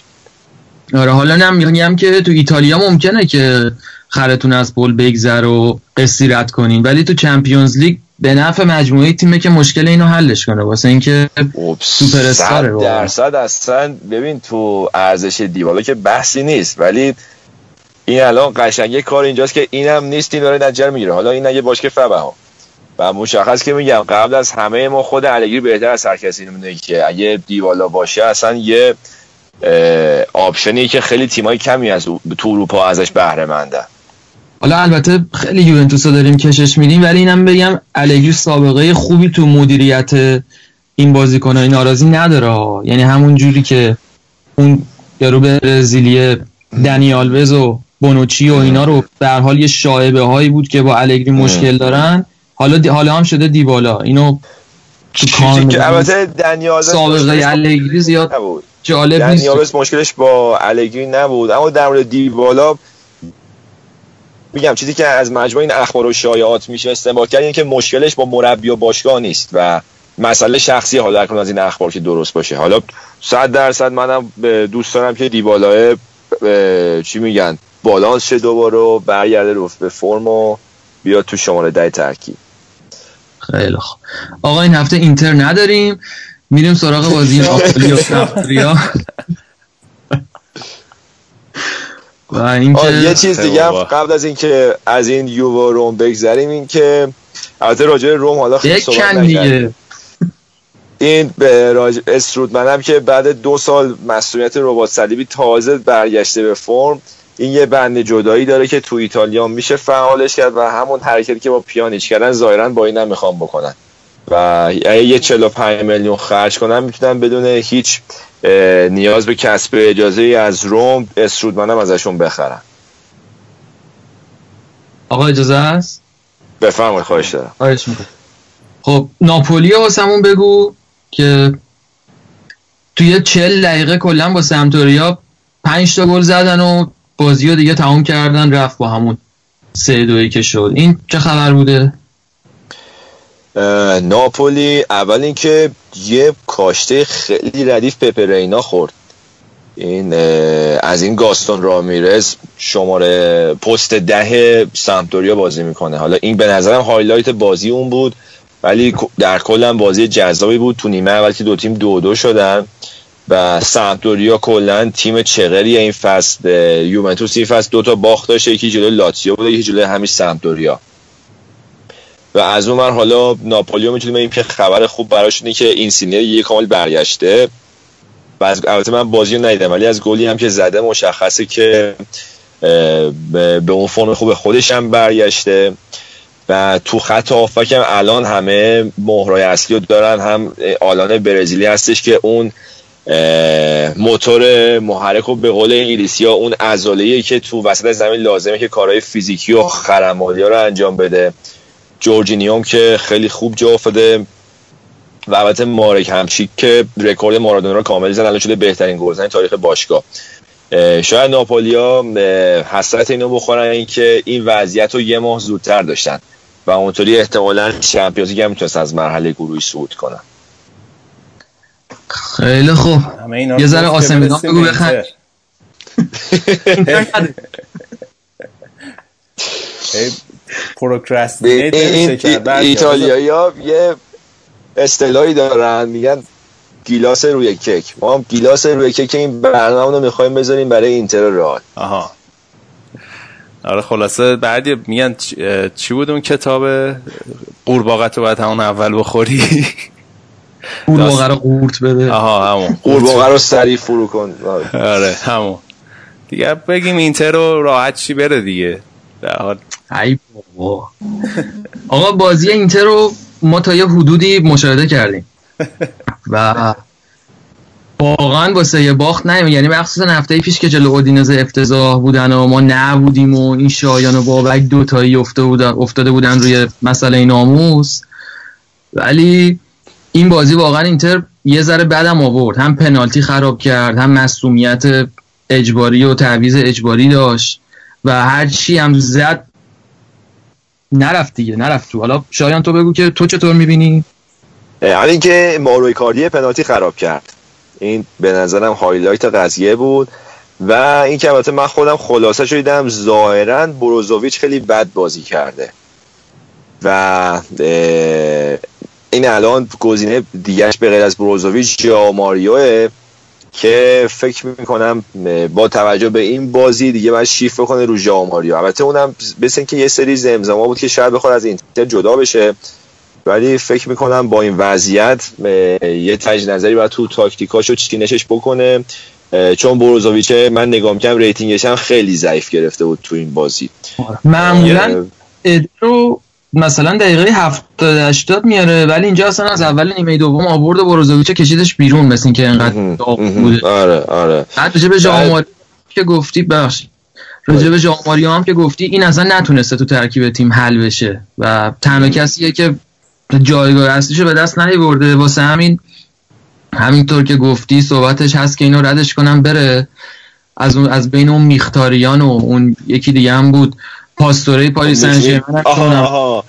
T: آره حالا نه میگم که تو ایتالیا ممکنه که خرتون از پل بگذر و رد کنین ولی تو چمپیونز لیگ به نفع مجموعه تیمه که مشکل اینو حلش کنه. واسه اینکه سوپر استاره
U: درصد اصلا ببین تو ارزش دیبالا که بحثی نیست ولی این الان قشنگه کار اینجاست که اینم نیست این داره نجر می‌گیره. حالا این باشه که فبه ها و مشخص که میگم قبل از همه ما خود علیگیر بهتر از هر کسی می‌دونه که اگه دیوالا باشه اصلا یه آپشنی که خیلی تیمای کمی از تو اروپا ازش بهره مندن
T: حالا البته خیلی یوونتوس رو داریم کشش میدیم ولی اینم بگم الگری سابقه خوبی تو مدیریت این بازیکن‌های ناراضی نداره یعنی همون جوری که اون یارو برزیلی دنیالوز و بونوچی و اینا رو هر حال یه شایبه هایی بود که با الگری مشکل دارن. حالا دی حالا هم شده دیبالا. اینو
U: که البته دنیالوز
T: سابقه الگری زیاد
U: نبود.
T: جالب نیست.
U: مشکلش با الگری نبود. اما در مورد دیبالا میگم چیزی که از مجموع این اخبار و شایعات میشه استنباط کرد اینه که مشکلش با مربی و باشگاه نیست و مسئله شخصی حالا در از این اخبار که درست باشه. حالا 100 درصد منم دوست دارم که دیبالا چی میگن بالانس شه دوباره و برگرده رو به فرم و بیاد تو شماره ده ترکیب.
T: خیلی خوب. آقا این هفته اینتر نداریم. میریم سراغ بازی <laughs> ناپولی و
U: اینکه یه چیز دیگه هم قبل از اینکه از این یووا روم بگذریم این که البته راجع روم حالا خیلی صحبت نکردیم. این به راج... استرودمن هم که بعد دو سال مسئولیت ربات صلیبی تازه برگشته به فرم این یه بند جدایی داره که تو ایتالیا میشه فعالش کرد و همون حرکتی که با پیانیچ کردن ظاهرا با این هم می‌خوام بکنن. و یه 45 میلیون خرج کنن می‌تونن بدون هیچ نیاز به کسب اجازه از روم استرودمنم ازشون بخرن
T: آقا اجازه هست؟
U: بفرمایید خواهش دارم
T: خواهش می‌کنم خب ناپولی واسمون بگو که توی چل دقیقه کلا با سمپدوریا پنج تا گل زدن و بازی رو دیگه تمام کردن رفت با همون سه دوی که شد این چه خبر بوده؟
U: ناپولی. اول اینکه یه کاشته خیلی ردیف په‌په رینا خورد. این از این گاستون رامیرز شماره پست ده سمپدوریا بازی می‌کنه. حالا این به نظرم highlight بازی اون بود ولی در کل بازی جذابی بود. تو نیمه اول که دو تیم دو دو شدن و سمتوریا کلا تیم چغری این فصل یوونتوس این فصل دو تا باخت داشته. یکی جلوی لاتزیو بود یکی جلوی همین سمتوریا و از اون من حالا ناپولیو می‌تونیم این که خبر خوب براش اینه که این سینیر یک کامل برگشته. و از البته من بازی رو ندیدم ولی از گلی هم که زده مشخصه که به اون فرم خوب خودش هم برگشته. و تو خط آفک هم الان همه مهرای اصلی رو دارن هم آلان برزیلی هستش که اون موتور محرک و به قول انگلیسی ها اون ازاله که تو وسط زمین لازمه که کارهای فیزیکی و خرمالی ها رو انجام بده. جورجینیوم که خیلی خوب جا افتاده و البته مارک همچی که رکورد مارادونا رو کامل زن الان شده بهترین گلزن تاریخ باشگاه. شاید ناپولیا حسرت اینو بخورن اینکه این وضعیت رو یه ماه زودتر داشتن و اونطوری احتمالا چمپیونز لیگ هم می‌تونست از مرحله گروهی صعود کنن
T: خیلی خوب. یه ذره آسمیدان بگو بخند <laughs> <laughs>
U: ایتالیایی ها یه اصطلاحی دارن میگن گیلاس روی کیک. ما هم گیلاس روی کیک این برنامه رو می‌خوایم بذاریم برای اینتر رئال.
N: آها. آره خلاصه بعدی میگن چی بود اون کتاب؟ قورباغه رو باید همون اول بخوری.
T: قورباغه رو قورت بده.
N: آها همون.
U: قورباغه رو سریع فرو کن.
N: آره همون. دیگه بگیم اینتر رو راحت چی بره دیگه. در حال.
T: ای بابا. آقا بازی اینتر رو ما تا یه حدودی مشاهده کردیم. و واقعا واسه یه باخت نه یعنی مخصوصا هفته پیش که جلو اودینزه افتضاح بودن و ما نبودیم و این شایان و بابک دوتایی افتاده بودن, افتاده بودن روی مسئله ناموس. ولی این بازی واقعا اینتر یه ذره بدم آورد. هم پنالتی خراب کرد هم مسئولیت اجباری و تعویض اجباری داشت. و هر چی هم زد نرفت دیگه نرفت تو. حالا شایان تو بگو که تو چطور می‌بینی؟
U: همین که مائورو ایکاردی پنالتی خراب کرد. این به نظرم highlight قضیه بود. و این که البته من خودم خلاصه‌شو دیدم ظاهرا بروزوویچ خیلی بد بازی کرده. و این الان گزینه دیگهش به غیر از بروزوویچ ژائو ماریوه که فکر می‌کنم با توجه به این بازی دیگه باید شیف کنه رو ژائو ماریو. البته اونم بسن که یه سری زمزمه بود که شاید بخواد از اینتر جدا بشه ولی فکر می‌کنم با این وضعیت یه تجدید نظری باید تو تاکتیکاشو چینشش بکنه. چون بروزوویچ من نگاه می‌کنم rating ش هم خیلی ضعیف گرفته بود تو این بازی.
T: معمولا رو مثلا دقیقه 70 80 میاره ولی اینجا اصلا از اول نیمه دوم آورد بروزوویچ کشیدش بیرون مثل اینکه انقدر بوده.
U: آره آره.
T: بعد به ژائو ماریو که گفتی بخش راجع به ژائو ماریو هم که گفتی این اصلا نتونسته تو ترکیب تیم حل بشه و تنها کسیه که جایگاه اصلیشو به دست نیورده. واسه همین همینطور که گفتی صحبتش هست که اینو ردش کنم بره. از اون از بین اون میختاریان و اون یکی دیگه هم بود. پاستوره پاریس سن ژرمن
U: آها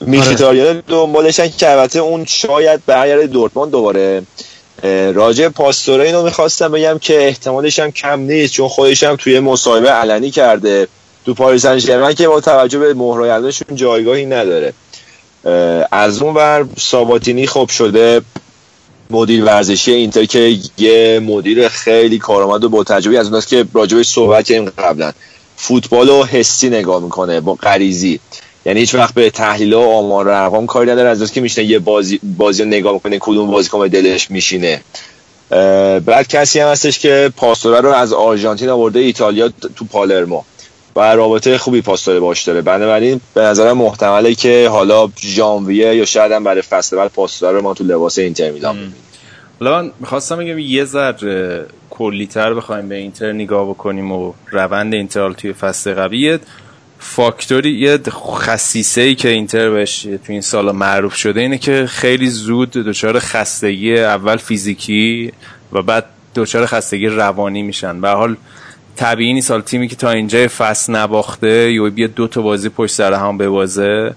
U: میختاریان دنبالشن که البته اون شاید برگرده دورتموند دوباره. راجع پاستوره اینو می‌خواستم بگم که احتمالش هم کم نیست چون خودش هم توی مصاحبه علنی کرده. تو پاریس سن که با توجه به مهرای جایگاهی نداره. از اون ور ساباتینی خوب شده مدیر ورزشی اینتر که یه مدیر خیلی کارآمد و با تجربه از اوناست که راجبش صحبت کردیم قبلا. فوتبال رو حسی نگاه می‌کنه با غریزی. یعنی هیچ وقت به تحلیل و آمار و ارقام کاری نداره. از که میشنه یه بازی بازی رو نگاه می‌کنه کدوم بازیکن به دلش میشینه. بعد کسی هم هستش که پاستوره رو از آرژانتین آورده ایتالیا تو پالرمو. و رابطه خوبی پاستوره باش داره. بنابراین به نظرم محتمله که حالا ژانویه یا شاید هم برای فصل بعد پاستوره رو ما تو لباس اینتر میلان ببینیم.
N: حالا من می‌خواستم بگم یه ذره کلیتر بخوایم به اینتر نگاه بکنیم و روند اینتر توی فصل قبلی فاکتوری یه خصیصه ای که اینتر بهش تو این سال معروف شده اینه که خیلی زود دچار خستگی اول فیزیکی و بعد دچار خستگی روانی میشن. به حال طبیعی نیست. تیمی که تا اینجا فصل نباخته یا بیا دو تا بازی پشت سر هم ببازه.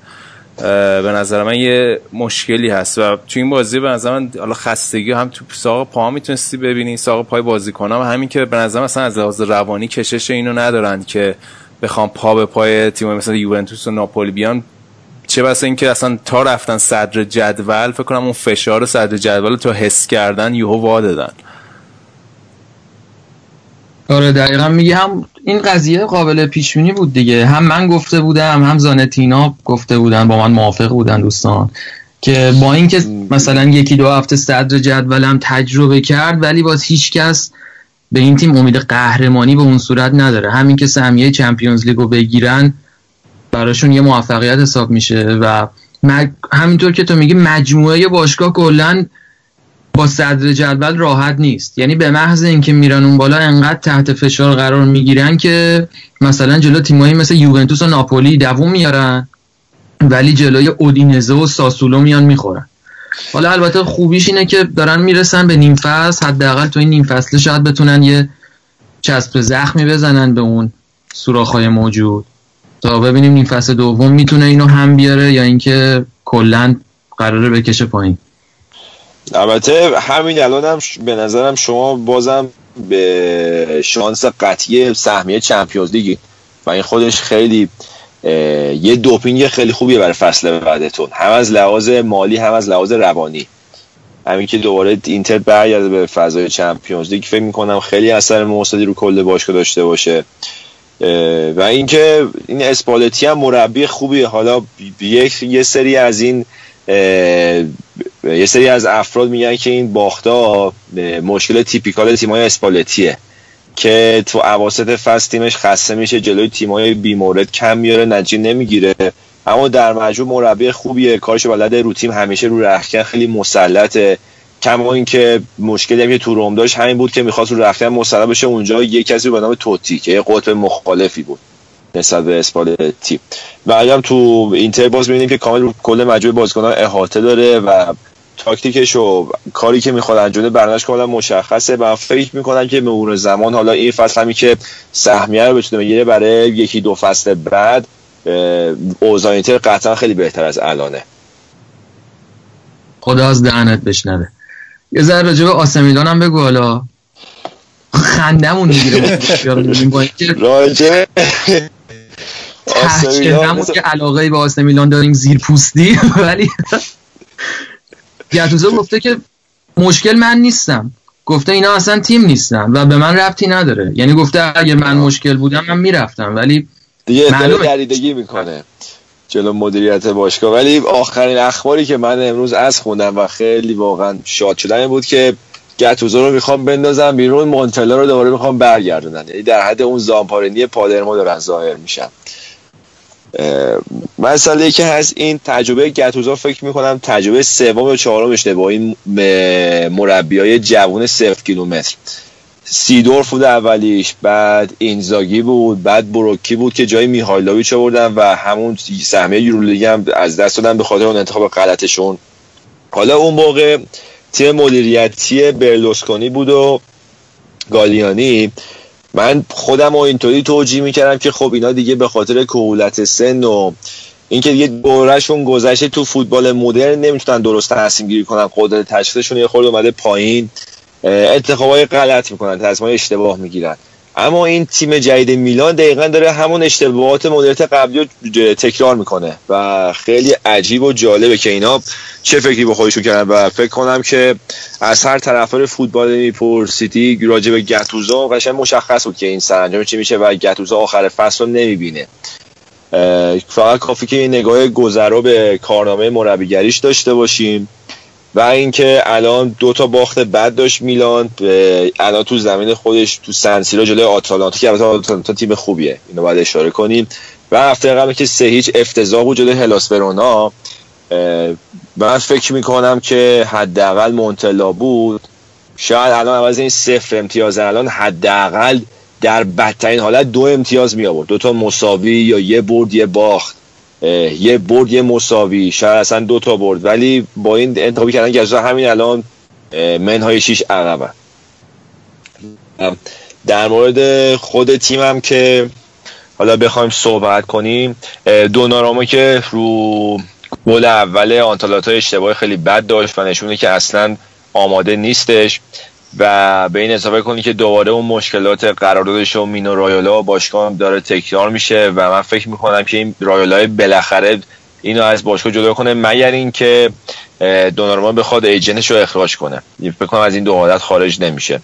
N: به نظر من یه مشکلی هست و تو این بازی به نظر من حالا خستگی هم تو ساق پا می‌تونستی ببینی ساق پای بازی کنم همین که به نظر مثلا از لحاظ روانی کشش اینو ندارن که بخوام پا به پای تیم مثل یوونتوس و ناپولی بیان. چه بسا اینکه اصلا تا رفتن صدر جدول فکر کنم اون فشار صدر جدول تو حس کردن یهو وا دادن.
T: آره دقیقا میگه هم این قضیه قابل پیش بینی بود دیگه. هم من گفته بودم هم زانتینا گفته بودن با من موافق بودن دوستان که با اینکه مثلا یکی دو هفته صدر جدولم تجربه کرد ولی باز هیچ کس به این تیم امید قهرمانی به اون صورت نداره. همین که سهمیه چمپیونز لیگو بگیرن براشون یه موفقیت حساب میشه و همینطور که تو میگی مجموعه باشگاه کلا با صدر جدول راحت نیست. یعنی به محض اینکه میرن اون بالا انقدر تحت فشار قرار می‌گیرن که مثلا جلو تیمایی مثل یوونتوس و ناپولی دووم میارن ولی جلوی اودینزه و ساسولو میان می‌خورن. حالا البته خوبیش اینه که دارن می‌رسن به نیم فصل حداقل تو این نیم فصل شاید بتونن یه چسب زخمی بزنن به اون سوراخ‌های موجود. تا ببینیم نیم فصل دوم می‌تونه اینو هم بیاره یا اینکه کلا قراره بکشه پایین.
U: البته همین الان هم به نظرم شما بازم به شانس قطعی سهمیه چمپیونز لیگی. و این خودش خیلی یه دوپینگ خیلی خوبیه برای فصل بعدتون. هم از لحاظ مالی هم از لحاظ روانی. همین که دوباره اینتر برگرده به فضای چمپیونز لیگ. فکر می‌کنم خیلی اثر موصلی رو کل باشگاه داشته باشه. و اینکه این اسپالتی هم مربی خوبیه. حالا یک یه سری از این یه سری از افراد میگن که این باختا مشکل تیپیکال تیمای اسپالتیه که تو عواسط فصل تیمش خسته میشه جلوی تیمای بیمورد کم میاره نتیجه نمی‌گیره. اما در مجموع مربی خوبیه کارش بلده رو تیم همیشه رو رخکن خیلی مسلطه. کما اینکه مشکلی هم که تو روم داشت همین بود که می‌خواست رو رخکن مسلط بشه اونجا یه کسی به نام توتی که یه قطب مخالفی بود. نسبت به اسپالتی. و هم تو اینتر باز می‌بینیم که کامل کل مجموعه بازیکنان احاطه داره و تاکتیکش و کاری که می‌خواد انجام برنامه‌اش کاملا مشخصه و فکر می‌کنم که مرور زمان حالا این فصل همی که سهمیه رو بتونه بگیره برای یکی دو فصل بعد اوضاع اینتر قطعا خیلی بهتر از الانه.
T: خدا از دهنت بشنوه. یه ذره راجع به آسمیلان هم بگو حالا. خندمون می‌گیره. <laughs>
U: راجع
T: همون که علاقه به آسه میلان داریم زیر پوستی. <laughs> ولی گتوزو گفته که مشکل من نیستم. گفته اینا اصلا تیم نیستن و به من ربطی نداره. یعنی گفته اگه من مشکل بودم من می‌رفتم. ولی
U: دیگه معلومه. دریدگی می‌کنه جلو مدیریت باشگاه. ولی آخرین اخباری که من امروز از خوندم و خیلی واقعا شاد شدن بود که گتوزو رو می‌خوام بندازم بیرون مونتلا رو دوباره می‌خوام برگردونن یعنی در حد اون زامپارینی پادرمو دارن ظاهر میشن. مسئله که هست این تجربه گتوزا فکر می‌کنم تجربه سوم و چهارمش با این مربی های جوان صفر کیلومتر. سیدورف بود اولیش بعد اینزاگی بود بعد بروکی بود که جای میهایلوویچ آوردن و همون سهمیه یورولیگ هم از دست دادن به خاطر اون انتخاب غلطشون. حالا اون موقع تیم مدیریتی برلوسکونی بود و گالیانی. من خودم رو اینطوری توجیه می‌کردم که خب اینا دیگه به خاطر کهولت سن و اینکه دیگه دورشون گذشته تو فوتبال مدرن نمی‌تونن درست تصمیم گیری کنن. قدرت تشخیصشون یه خورده اومده پایین. اتفاقای غلط می‌کنن تصمیم اشتباه می‌گیرن. اما این تیم جدید میلان دقیقا داره همون اشتباهات مدیریت قبلی رو تکرار می‌کنه و خیلی عجیب و جالبه که اینا چه فکری به خودشون کردن و فکر کنم که از هر طرفدار فوتبال میپرسیدی راجع به گتوزا قشنگ مشخص بود که این سرانجام چی میشه و گتوزا آخر فصل رو نمی‌بینه. فقط کافی که این نگاه گذرا به کارنامه مربیگریش داشته باشیم. و اینکه الان دو تا باخت بد داشت میلان الان تو زمین خودش تو سنسیرو جلوی آتالانتا که البته آتالانتا تیم خوبیه اینو باید اشاره کنیم. و هفته قبل که سه هیچ افتضاح بود جلوی هلاس ورونا. من فکر می‌کنم که حداقل مونتلا بود. شاید الان عوض این صفر امتیاز الان حداقل در بدترین حالت دو امتیاز می آورد دو تا مساوی یا یه برد یه باخت. یه برد یه مساوی شاید اصلا دو تا برد ولی با این انتخابی کردن گزا همین الان منهای شیش عقبه. در مورد خود تیمم که حالا بخوایم صحبت کنیم دوناراما که رو گل اول آنتالاتا اشتباه خیلی بد داشت و نشونه که اصلا آماده نیستش. و به این اضافه کنی که دوباره اون مشکلات قراردادش و مینو رایولا باشگاه داره تکرار میشه و من فکر می‌کنم که این رایولا بالاخره اینو از باشگاه جدا کنه مگر اینکه دونارما بخواد ایجنتش رو اخراج کنه. فکر کنم از این دو حالت خارج نمیشه.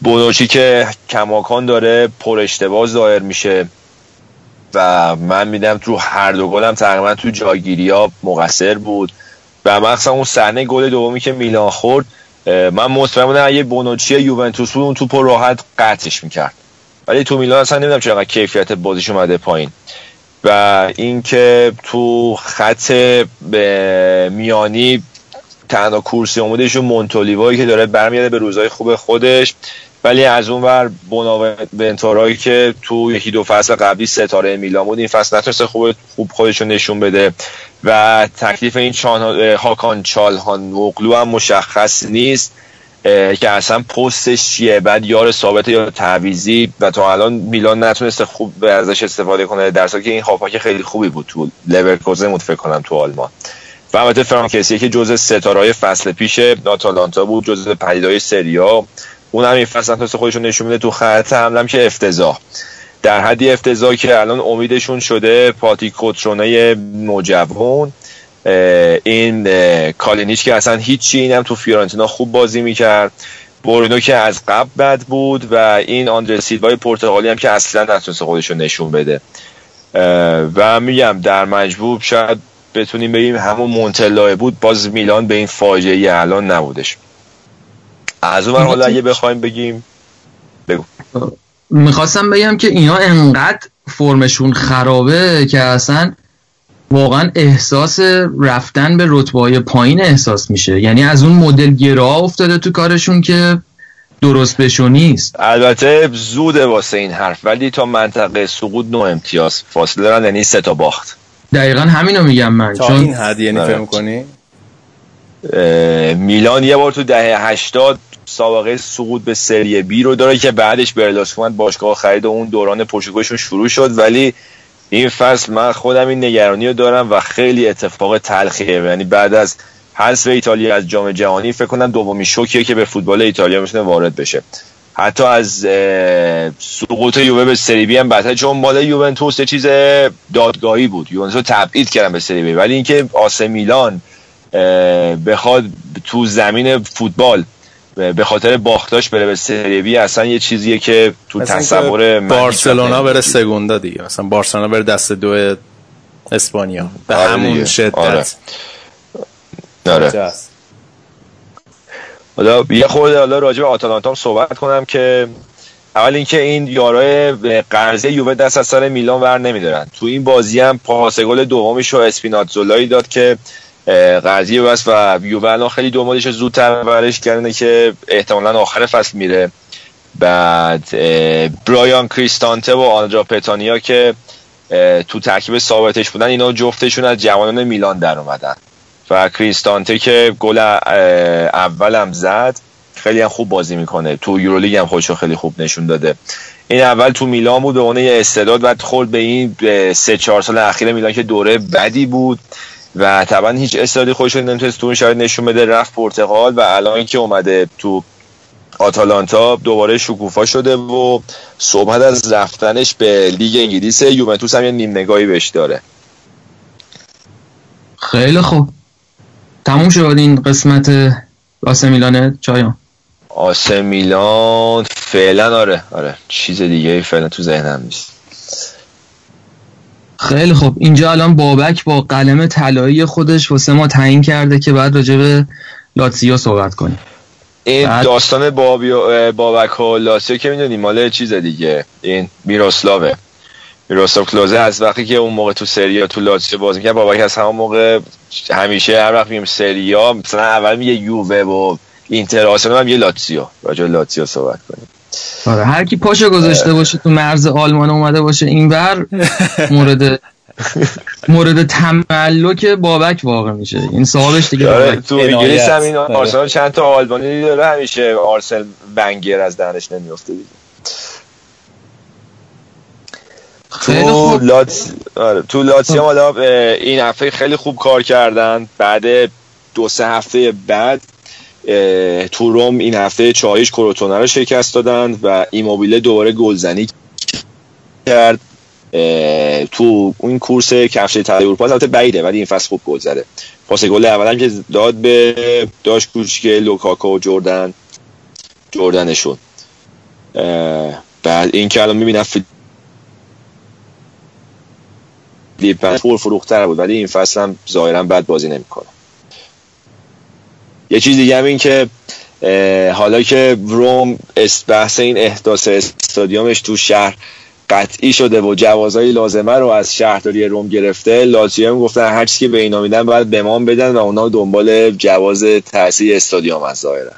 U: بونوچی که کماکان داره پر اشتباه ظاهر میشه و من میدم تو هر دو گلم تقریبا تو جاگیری ها مقصر بود و مخصوصا اون صحنه گل دومی که میلان خورد من مطمئن بودم اگه بونوچی یوونتوس بود اون توپ راحت قطعش می‌کرد. ولی تو میلان اصلا نمی‌دونم چرا کیفیت بازیش اومده پایین. و اینکه تو خط میانی تنها کورسی اومدهشون مونتولیوایی که داره برمیاده به روزهای خوب خودش ولی از اون ور بنتارایی که تو یکی دو فصل قبلی ستاره میلان بود این فصل نتونسته خوب خوب خودش نشون بده. و تکلیف این چان هاکان چالهان مقلو هم مشخص نیست که اصلا پستش چیه؟ بعد یار ثابت یا تعویزی و تا الان میلان نتونسته خوب به ازش استفاده کنه در که این هاپاک خیلی خوبی بود تو لورکوزن بود فکر کنم تو آلمان. و البته فرانکسی که جزء ستارهای فصل پیش آتالانتا بود جزء پدیدهای سریا اون هم این فصل خودشون نشون میده تو خط حملم که افتضاح. در حدی افتضاح که الان امیدشون شده پاتی کوترونای نوجوان این کالینیچ که اصلا هیچی اینم تو فیورنتینا خوب بازی می‌کرد. برونو که از قبل بد بود و این آندر سیلوای پرتغالی هم که اصلا نتونسته خودش رو نشون بده. و میگم در مجبور شاید بتونیم بگیم همون مونتلای بود باز میلان به این فاجعه الان نبودش. از اون حالا اگه بخوایم بگیم بگو.
T: می‌خواستم بگم که اینا انقدر فرمشون خرابه که اصلا واقعا احساس رفتن به رتبه پایین احساس میشه. یعنی از اون مدل گرا افتاده تو کارشون که درست بشو نیست.
U: البته زوده واسه این حرف ولی تا منطقه سقوط نو امتیاز فاصله دارن یعنی سه تا باخت.
T: دقیقا همینو میگم من.
N: تا چون این حد یعنی آره. فهم کنی
U: میلان یه بار تو دهه 80 سابقه سقوط به سری بی رو داره که بعدش برلاسکومن باشگاه خرید و اون دوران پرتغالشون شروع شد. ولی این فصل من خودم این نگرانی رو دارم و خیلی اتفاق تلخیه. یعنی بعد از حذف ایتالیا از جام جهانی فکر کنم دومی شوکیه که به فوتبال ایتالیا می‌تونه وارد بشه. حتی از سقوط یووه به سری بی هم بدتر چون مال یوونتوس چیز دادگاهی بود. یوونتوس تبعید کردن به سری بی. ولی اینکه آسه میلان بخواد تو زمین فوتبال به خاطر باختاش بره به سری بی اصلا یه چیزیه که تو تصور
N: بارسلونا بره سگوندا دیگه. اصلا بارسلونا بره دست دو اسپانیا. به آره همون شدت.
U: آره. آره. حالا یه خورده حالا راجع به آتالانتا صحبت کنم که اول اینکه این یارای قرضی یووه دست از سر میلان ور نمیدارن. تو این بازی هم پاس گل دومیش رو اسپیناتزولایی داد که قضیه بس و یووه الان خیلی دو زودتر ورش کردنه که احتمالا آخر فصل میره. بعد برایان کریستانته و آندرا پتانیا که تو ترکیب ثابتش بودن اینا جفتشون از جوانان میلان در اومدن. و کریستانته که گل اولم زد خیلی هم خوب بازی می‌کنه. تو یورولیگ هم خودشو خیلی خوب نشون داده. این اول تو میلان بود به عنوان استعداد بعد خورد به این سه چهار سال اخیر میلان که دوره بدی بود. و طبعا هیچ استعدادی خودش نمی‌تونست تو شاید نشون بده. رفت پرتغال و الان که اومده تو آتالانتا دوباره شکوفا شده و صحبت از رفتنش به لیگ انگلیس یوونتوس هم یه نیم نگاهی بهش داره.
T: خیلی خوب. تموم شد این قسمت آسه میلانه چایان.
U: آسه میلان فعلا آره آره. چیز دیگه فعلا تو ذهنم نیست.
T: خیلی خوب. اینجا الان بابک با قلم طلایی خودش واسه ما تعیین کرده که بعد راجع به لاتسیو صحبت کنیم.
U: این بعد... داستان بابک و لاتسیو که می‌دونی مال چیز دیگه. این میروسلاوه. میروسلاو کلوزه از وقتی که اون موقع تو سریا تو لاتسیو بازی می‌کرد بابک از همون موقع همیشه هر وقت میگیم سریا مثلا اول میگه یووه و اینتر آسنال هم یه لاتسیو راجع لاتسیو صحبت کنیم.
T: آره هر کی پاشو گذاشته باشه تو مرز آلمان اومده باشه اینور مورد مورد تملک بابک واقع میشه. این صاحبش دیگه
U: آره تو انگلیس هم این آره. آرسنال چند تا آلبانی داره همیشه. آرسل بنگر از دهنش نمیفته دیگه. تو لات آره تو لاتسیو حالا این هفته خیلی خوب کار کردن. بعد دو سه هفته بعد تو روم این هفته چایش کروتونه رو شکست دادن و ایموبیله دوباره گلزنی کرد. تو این کورس کفش طلای اروپا البته بعیده ولی این فصل خوب گل زده. پاس گل اول که داد به داش کوچیک لوکاکو و جردن. جردنشون. بعد این که الان می‌بینم فیلیپ فور فروختر بود ولی این فصل هم ظاهرا بد بازی نمی‌کنه. یه چیز دیگه هم این که حالا که روم بحث این احداث استادیومش تو شهر قطعی شده و جوازهای لازمه رو از شهرداری روم گرفته لاتزیو هم گفتن هر چیزی که به اینا میدن باید به ما بدن و اونا دنبال جواز تأثیر استادیوم از ظاهرا.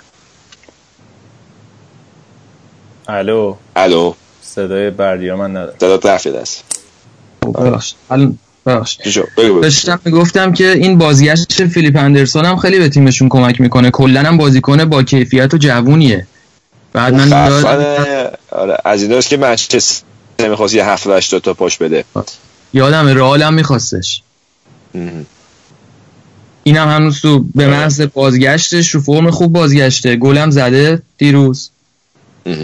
N: الو.
U: الو.
N: صدای بردیا من ندارم.
U: صدا است.
T: ببخشید داشتم می‌گفتم که این بازگشت فیلیپ اندرسون هم خیلی به تیمشون کمک می‌کنه. کلا هم بازیکن با کیفیت و جوونیه.
U: بعد من آره از ایناست که منچستر نمی‌خواست یه هفت هشت تا پاش بده.
T: یادم رئال هم میخواستش. اینم هنوز تو به آره. محض بازگشتش رو فرم خوب بازگشته. گلم زده دیروز.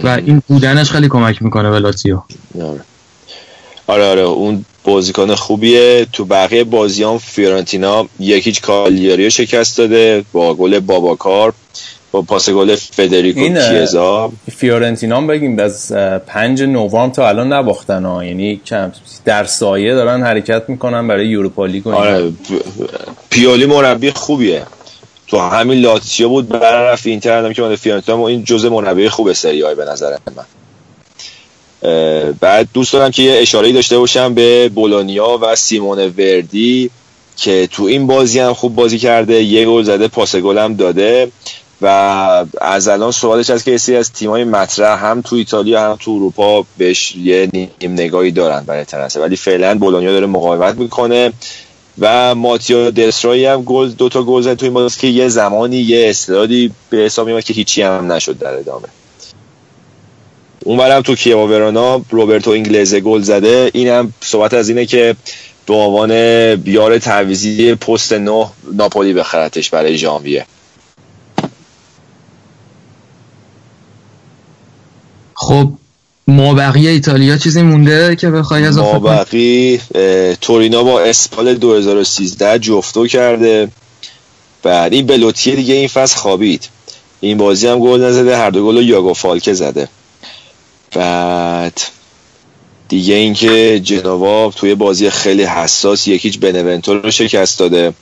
T: و این بودنش خیلی کمک می‌کنه به لاتیو.
U: آره. آره آره. اون بازیکن خوبیه. تو بقیه بازیان فیورنتینا یک هیچ کالیاری شکست داده با گل باباکار با پاس گل فدریکو این کیزا.
N: فیورنتینا بگیم از پنج نوامبر تا الان نباختن ها. یعنی در سایه دارن حرکت می‌کنن برای یوروپا لیگ
U: آره پیولی مربی خوبیه. تو همین لاتسیو بود برای رفت اینتر که من فیورنتینا این جزء مربی خوب سری به نظر من. بعد دوست دارم که یه اشاره داشته باشم به بولونیا و سیمون وردی که تو این بازی هم خوب بازی کرده یه گل زده پاس گل هم داده و از الان سوالش هست که از تیمای مطرح هم تو ایتالیا هم تو اروپا بهش یه نیم نگاهی دارن برای تنسه ولی فعلا بولونیا داره مقاومت می‌کنه و ماتیو دسترایی هم گل دو تا گل زد تو این بازی که یه زمانی یه استعدادی به حساب میاد که هیچی هم نشد در ادامه. اونورم تو کیوا ورانا روبرتو انگلزه گل زده. اینم صحبت از اینه که به عنوان بیار تعویزی پست نه ناپولی بخرتش برای ژانویه.
T: خب ما بقیه ایتالیا چیزی مونده که بخوای از
U: ما بقیه تورینا با اسپال 2013 جفتو کرده. بعد این بلوتیه دیگه این فصل خوابید. این بازی هم گل نزده هر دو گل یاگو فالکه زده. بعد دیگه اینکه جنوا توی بازی خیلی حساس یکیچ بنونتو رو شکست داده.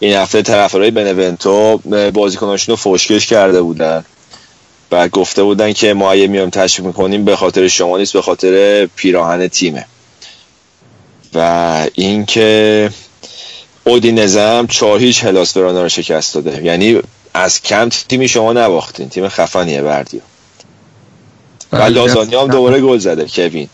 U: این هفته طرفدارای بنونتو بازیکناشون رو فوشکش کرده بودن. بعد گفته بودن که ما اگه میایم تشویق می‌کنیم به خاطر شما نیست به خاطر پیراهن تیمه. و اینکه اودینزه هم چهار هیچ هلاس رو شکست داده. یعنی از کم تیمی شما نباختین. تیم خفنیه بردیو. و. لازانی هم دوباره گل زده کوین.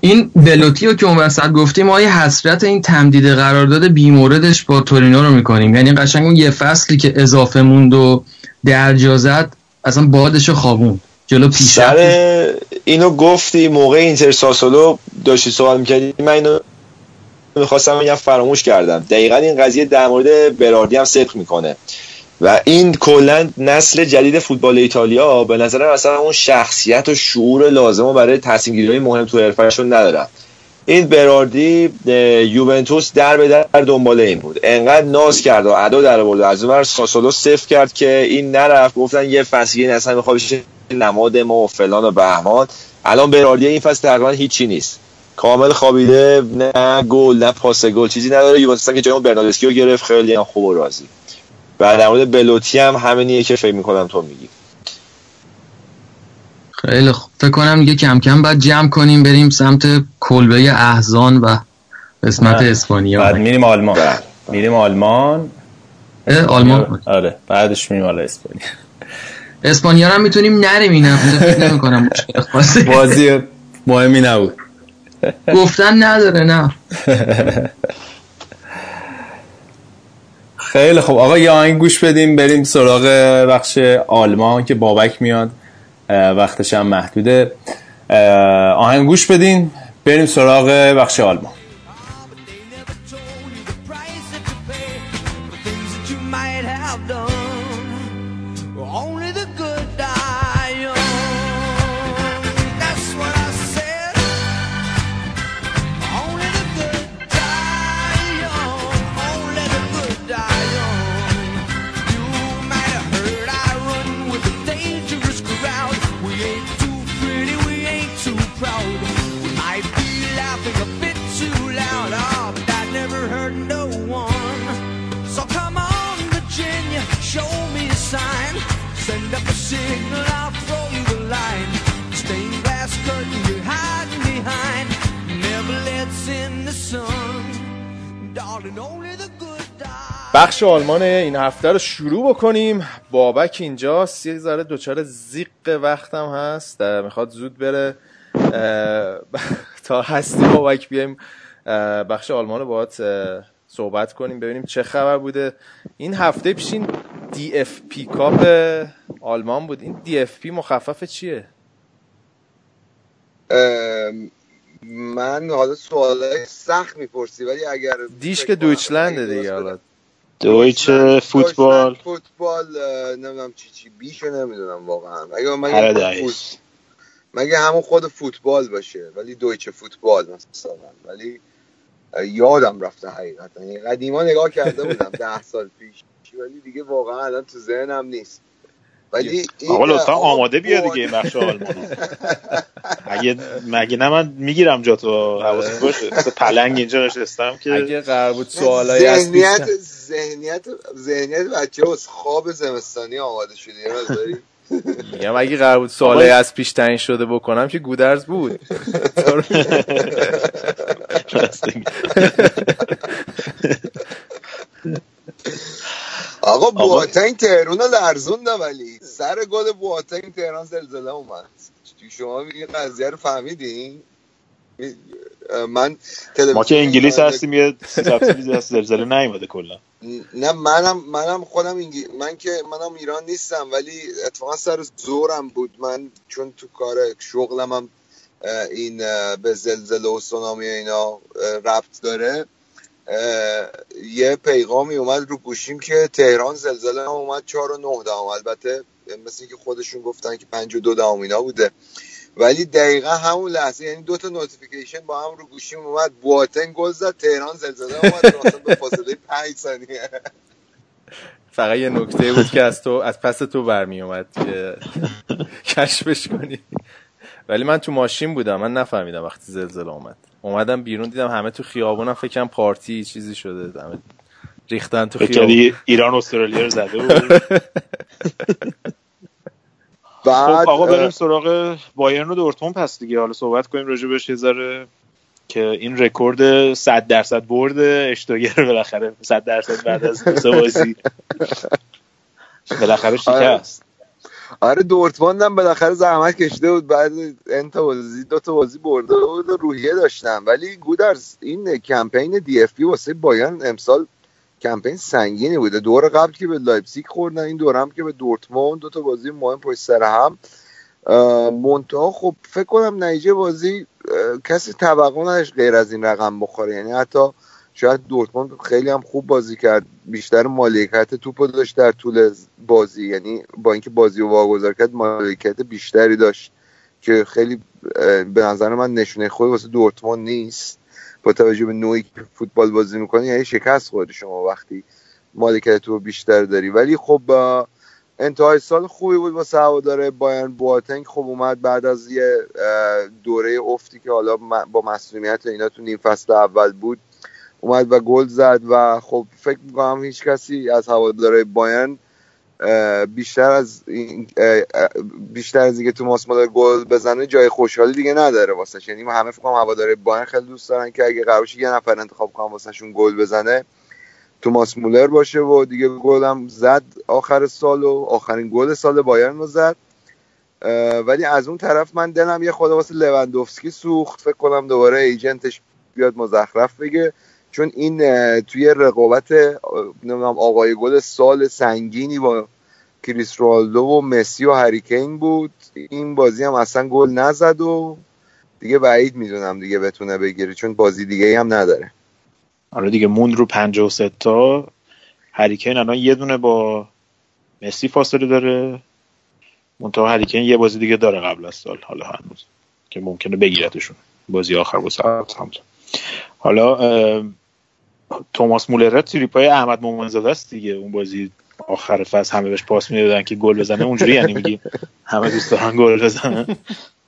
T: این بلوتیو که اون وسط گفتیم ما یه حسرت این تمدید قرارداد بیموردش با تورینو رو می‌کنیم؟ یعنی قشنگ اون یه فصلی که اضافه موند و درجا زد اصلا بادشو خوابون جلو پیش
U: سر اینو گفتی موقع اینتر ساسولو داشتی سوال می‌کردی من اینو می‌خواستم بگم فراموش کردم. دقیقا این قضیه در مورد براردی هم صدق می‌کنه. و این کلا نسل جدید فوتبال ایتالیا به نظر مثلا اون شخصیت و شعور لازم برای تصمیم گیری مهم تو حرفشون ندارن این براردی یوونتوس در به در دنبال این بود. انقدر ناز کرد و ادا در آورد. از اون ساسولو صفر کرد که این نرفت. گفتن یه فصلی اصلا می‌خواد بشه نماد ما و فلان و بهمان. الان براردی این فصل تقریبا هیچی نیست. کامل خوابیده نه گل نه پاس گل. چیزی نداره. یوونتوس که جای رو گرفت. خیلی خوب و راضی. و در مورد بلوتی هم همینیه که فکر می‌کنم تو میگی.
T: خیلی خوب. فکر کنم دیگه کم کم باید جمع کنیم بریم سمت کلبه احزان و قسمت اسپانیا.
N: بعد میریم آلمان. میریم آلمان.
T: آلمان.
N: آره بعدش میریم آلا اسپانیا.
T: اسپانیا هم می‌تونیم نریم این هفته نمی‌کنم
N: بازی مهمی نبود.
T: گفتن نداره نه. <laughs>
N: خیلی خب آقا یه آهنگ گوش بدیم بریم سراغ بخش آلمان که بابک میاد. وقتش هم محدوده.
V: آهنگ گوش بدین بریم سراغ بخش آلمان. بخش آلمان این هفته رو شروع بکنیم. بابک اینجا یه ذره دچار ضیق وقتم هست. می‌خواد زود بره. <laughs> تا هستی بابک بیایم. بخش آلمان رو باید صحبت کنیم ببینیم چه خبر بوده. این هفته پیشین DFB Cup آلمان بود. این DFB مخفف چیه؟
W: من حالا سوال سخت می‌پرسی ولی اگر
V: دیش که دویچلنده دیگه حالا
O: دویچ فوتبال.
W: فوتبال نمی‌دونم چی چی بیشو نمی‌دونم واقعا. اگه مگه فوت... مگه همون خود فوتبال باشه ولی دویچ فوتبال مثلا. ولی یادم رفته حقیقتا. یعنی قدیما نگاه کرده بودم <laughs> ده سال پیش ولی دیگه واقعا الان تو ذهنم نیست. ولی
O: آقا لطفا آماده بیا دیگه این بخش آلمانی <laughs> اگه مگه نه من می‌گیرم جا تو حواست باشه. مثل پلنگ اینجا نشستم که
V: اگه قرار بود سوالایی از
W: ذهنیت ذهنیت ذهنیت بچه از خواب زمستانی آماده شده یه
V: میگم اگه قرار بود سوالای از پیش تعیین شده بکنم که گودرز بود.
W: آقا بواتنگ تهرون رو لرزونده ولی سر گل بواتنگ تهران زلزله اومد. شما این قضیه رو فهمیدین؟ من
O: ما که انگلیس هستیم یه زلزله نیومده کلا.
W: نه منم منم خودم انگی... من که منم ایران نیستم ولی اتفاقا سر زورم بود. من چون تو کار شغلم هم این به زلزله و سونامی اینا ربط داره یه پیغامی اومد رو گوشیم که تهران زلزله اومد چهار و نه دهم. البته مثل که خودشون گفتن که پنج و دو دهم اینا بوده. ولی دقیقا همون لحظه یعنی دو تا notification با هم رو گوشیم اومد بواتن گل زد تهران زلزله اومد <laughs> به فاصله 5 ثانیه.
V: فقط یه نکته بود که از تو از پس تو برمی اومد که کشفش کنی. ولی من تو ماشین بودم من نفهمیدم وقتی زلزله اومد. اومدم بیرون دیدم همه تو خیابونم فکرم پارتی چیزی شده همه ریختن تو خیابون.
O: ایران استرالیا رو زده بود <laughs> بعد خب آقا بریم سراغ بایرن و دورتموند پس دیگه. حالا صحبت کنیم راجع بهش یه ذره که این رکورد 100 درصد برد اشتوگر بالاخره. 100 درصد بعد از دو بازی. بالاخره شکست.
W: آره دورتموند هم بالاخره زحمت کشیده بود. بعد این تا بازی دو تا بازی برده بود روحیه داشتم ولی گودرز این کمپین DFB واسه بایرن امسال کمپین سنگینی بوده. دور قبل که به لایپزیگ خوردن این دور هم که به دورتموند دو تا بازی مهم پشت سر هم. منتها خب فکر کنم نتیجه بازی کسی توقع نداشت غیر از این رقم بخوره. یعنی حتی شاید دورتموند خیلی هم خوب بازی کرد. بیشتر مالکیت توپ داشت در طول بازی. یعنی با اینکه بازی رو واگذار کرد مالکیت بیشتری داشت که خیلی به نظر من نشونه خوب واسه دورتموند نیست. با توجه به نوعی که فوتبال بازی می‌کنی یعنی شکست خورد شما وقتی مالکیت تو بیشتر داری. ولی خب انتهای سال خوبی بود واسه هواداره بایرن بواتنگ. خب اومد بعد از یه دوره افتی که حالا با مسئولیت اینا تو نیم فصل اول بود اومد و گل زد و خب فکر می‌کنم هیچ کسی از هواداره بایرن بیشتر از بیشتر از اینکه توماس مولر گل بزنه جای خوشحالی دیگه نداره واسه یعنی همه فکر کنم هواداره بایرن خیلی دوست دارن که اگه قرار یه نفر انتخاب کنم واسهشون گل بزنه توماس مولر باشه و دیگه گلم زد آخر سال و آخرین گل سال بایرن رو زد. ولی از اون طرف من دلم یه خود واسه لوندوفسکی سوخت. فکر کنم دوباره ایجنتش بیاد مزخرف بگه. چون این توی رقابت نمی‌دونم آقای گل سال سنگینی با کریس رونالدو و مسی و هریکین بود. این بازی هم اصلا گل نزد و دیگه بعید می‌دونم دیگه بتونه بگیره چون بازی دیگه هم نداره.
O: آره دیگه موند رو 53 تا. هریکین الان یه دونه با مسی فاصله داره. منتها هریکین یه بازی دیگه داره قبل از سال حالا هنوز که ممکنه بگیرتشون. بازی آخر با همزن حالا توماس مولر تریپای احمد مومنزاده است دیگه. اون بازی آخر فصل همه بهش پاس می‌دادن که گل بزنه. اونجوری یعنی میگی همه دوست دارن گل بزنن.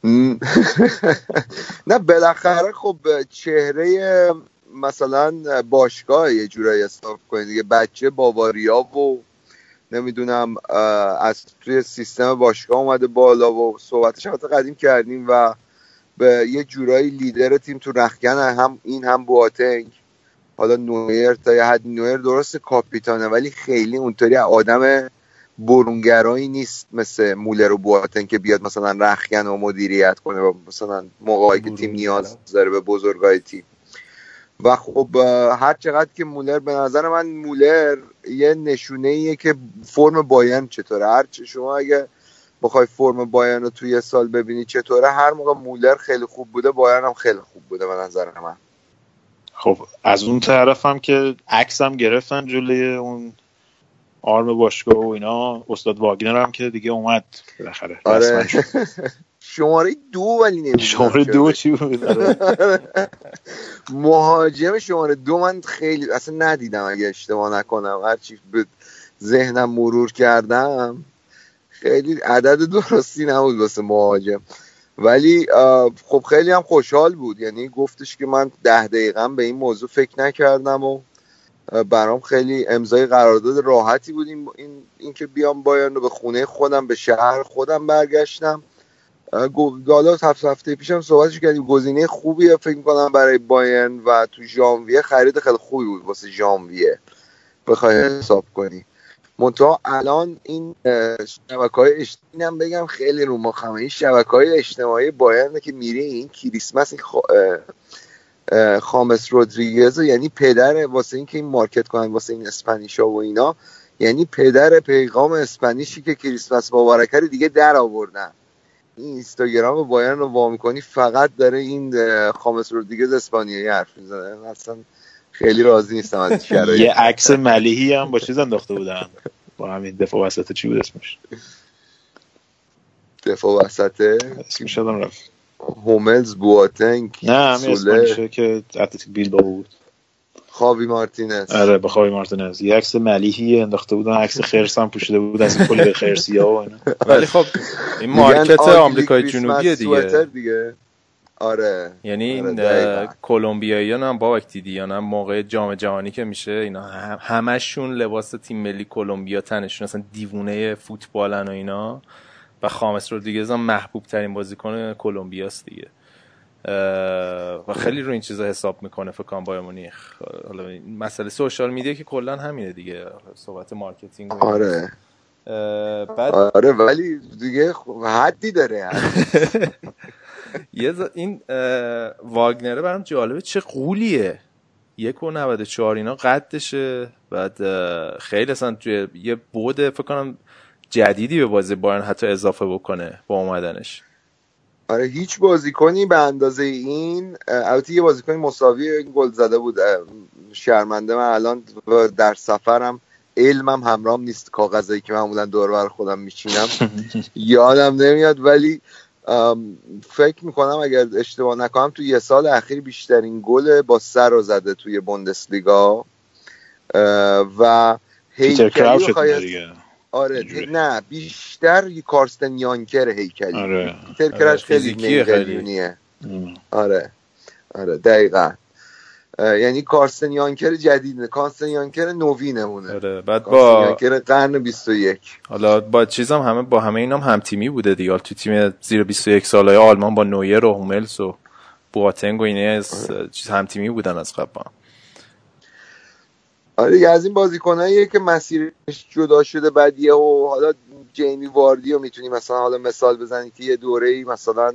O: <laughs>
W: نه بالاخره خب چهره مثلا باشگاه یه جورایی حساب کنید دیگه. بچه باواریا و نمی‌دونم از توی سیستم باشگاه اومده بالا و صحبتش حتی قدیم کردیم و به یه جورایی لیدر تیم تو رخکن هم این هم بواتنگ. حالا نویر تا یه حد نویر درست کاپیتانه ولی خیلی اونطوری آدم برونگرایی نیست مثل مولر و بواتن که بیاد مثلا رخکن و مدیریت کنه و مثلا موقعی که تیم نیاز داره به بزرگای تیم. و خب هر چقدر که مولر به نظر من مولر یه نشونه ایه که فرم باین چطوره. هر چه شما اگه بخوای فرم باین رو توی سال ببینی چطوره هر موقع مولر خیلی خوب بوده باین هم خیلی خوب بوده به نظر من.
O: خب از اون طرف هم که عکس هم گرفتن جلوی اون آرم باشگاه و اینا استاد واگنر هم که دیگه اومد بالاخره.
W: آره. <laughs> شماره دو ولی نمی‌دونم
O: شماره دو چی بود؟ <laughs>
W: مهاجم شماره دو من خیلی اصلا ندیدم اگه اشتباه نکنم. هرچی به ذهنم مرور کردم خیلی عدد درستی نبود واسه مهاجم. ولی خب خیلی هم خوشحال بود. یعنی گفتش که من ده دقیقه به این موضوع فکر نکردم و برام خیلی امضای قرارداد راحتی بود. این, این, این که بیام بایرن رو به خونه خودم به شهر خودم برگشتم. حالا هفته هفته پیشم صحبتش کردیم. گزینه خوبیه فکر می‌کنم برای بایرن و تو ژانویه. خرید خیلی خوبی بود واسه ژانویه. بخوای حساب کنی. منتها الان این شبکه های اجتماعی هم بگم خیلی رو مخمه این شبکه های اجتماعی بایرن که میری این کریسمس این. خامس رودریگز یعنی پدر واسه این که این مارکت کنن واسه این اسپانیشا و اینا یعنی پدر پیغام اسپانیشی که کریسمس مبارکه دیگه در آوردن این اینستاگرام بایرن رو وا می‌کنی فقط داره این خامس رودریگز اسپانیایی حرف می‌زنه اصلا خیلی راضی نیستم از شرایط.
O: یه عکس ملیحی هم با چیز انداخته بودن با همین دفاع وسط چی بود اسمش؟
W: دفاع وسط؟
O: اسمش یادم رفت.
W: هوملز بواتنگ
O: نه همین اسپانیشه که اتلتیک بیلبائو بود.
W: خاوی مارتینز.
O: آره با خاوی مارتینز. یه عکس ملیحی انداخته بودن عکس خرس هم پوشیده بود از کل خرسی ها و اینا. ولی خب این مارکت آمریکای جنوبی دیگه.
W: دیگه. آره.
O: یعنی
W: آره
O: کلمبیایی هم باز دیدین هم موقع جام جهانی که میشه اینا همشون لباس تیم ملی کلمبیا تنشون اصلا دیوونه فوتبالن و اینا. و خامس رو دیگه محبوب ترین بازیکن کلمبیاست دیگه. و خیلی رو این چیزا حساب می‌کنه فکر کنم بایرن مونیخ. حالا مسئله social media که کلا همینه دیگه صحبت marketing
W: آره.
O: بعد
W: آره ولی دیگه حدی داره. <laughs> <laughs>
O: یه این واگنره برام جالبه چه قولیه. یک و 94 اینا قدشه. بعد خیلی اصلا توی یه بود فکر کنم جدیدی به بازی بایرن حتی اضافه بکنه با اومدنش.
W: آره هیچ بازیکنی به اندازه این البته یه بازیکنی مساوی گل زده بود شرمنده. من الان در سفرم علمم همرام نیست کاغذایی که معمولا دور بر خودم میچینم. <laughs> یادم نمیاد ولی فکر می‌کنم اگر اشتباه نکنم تو یه سال اخیر بیشترین گل با سر رو زده توی بوندسلیگا. و
O: هیکلی
W: آره نه بیشتر کارستن یانکر هیکلی.
O: آره.
W: پیتر کرش خیلی میلیونیه آره. آره دقیقا. یعنی کارستن یانکر جدید کارستن یانکر نوینمونه.
O: آره بعد با
W: یانکر قرن 21
O: حالا با چیزم همه با همه اینام هم, تیمی بوده دیگه. تو تیم زیر 21 سالای آلمان با نویر و هوملز و بواتنگ و اینه چیز هم تیمی بودن از قبل
W: آره از این بازیکناییه که مسیرش جدا شده بعدیه و حالا جیمی واردی رو می‌تونی مثلا حالا مثال بزنی که یه دوره ای مثلا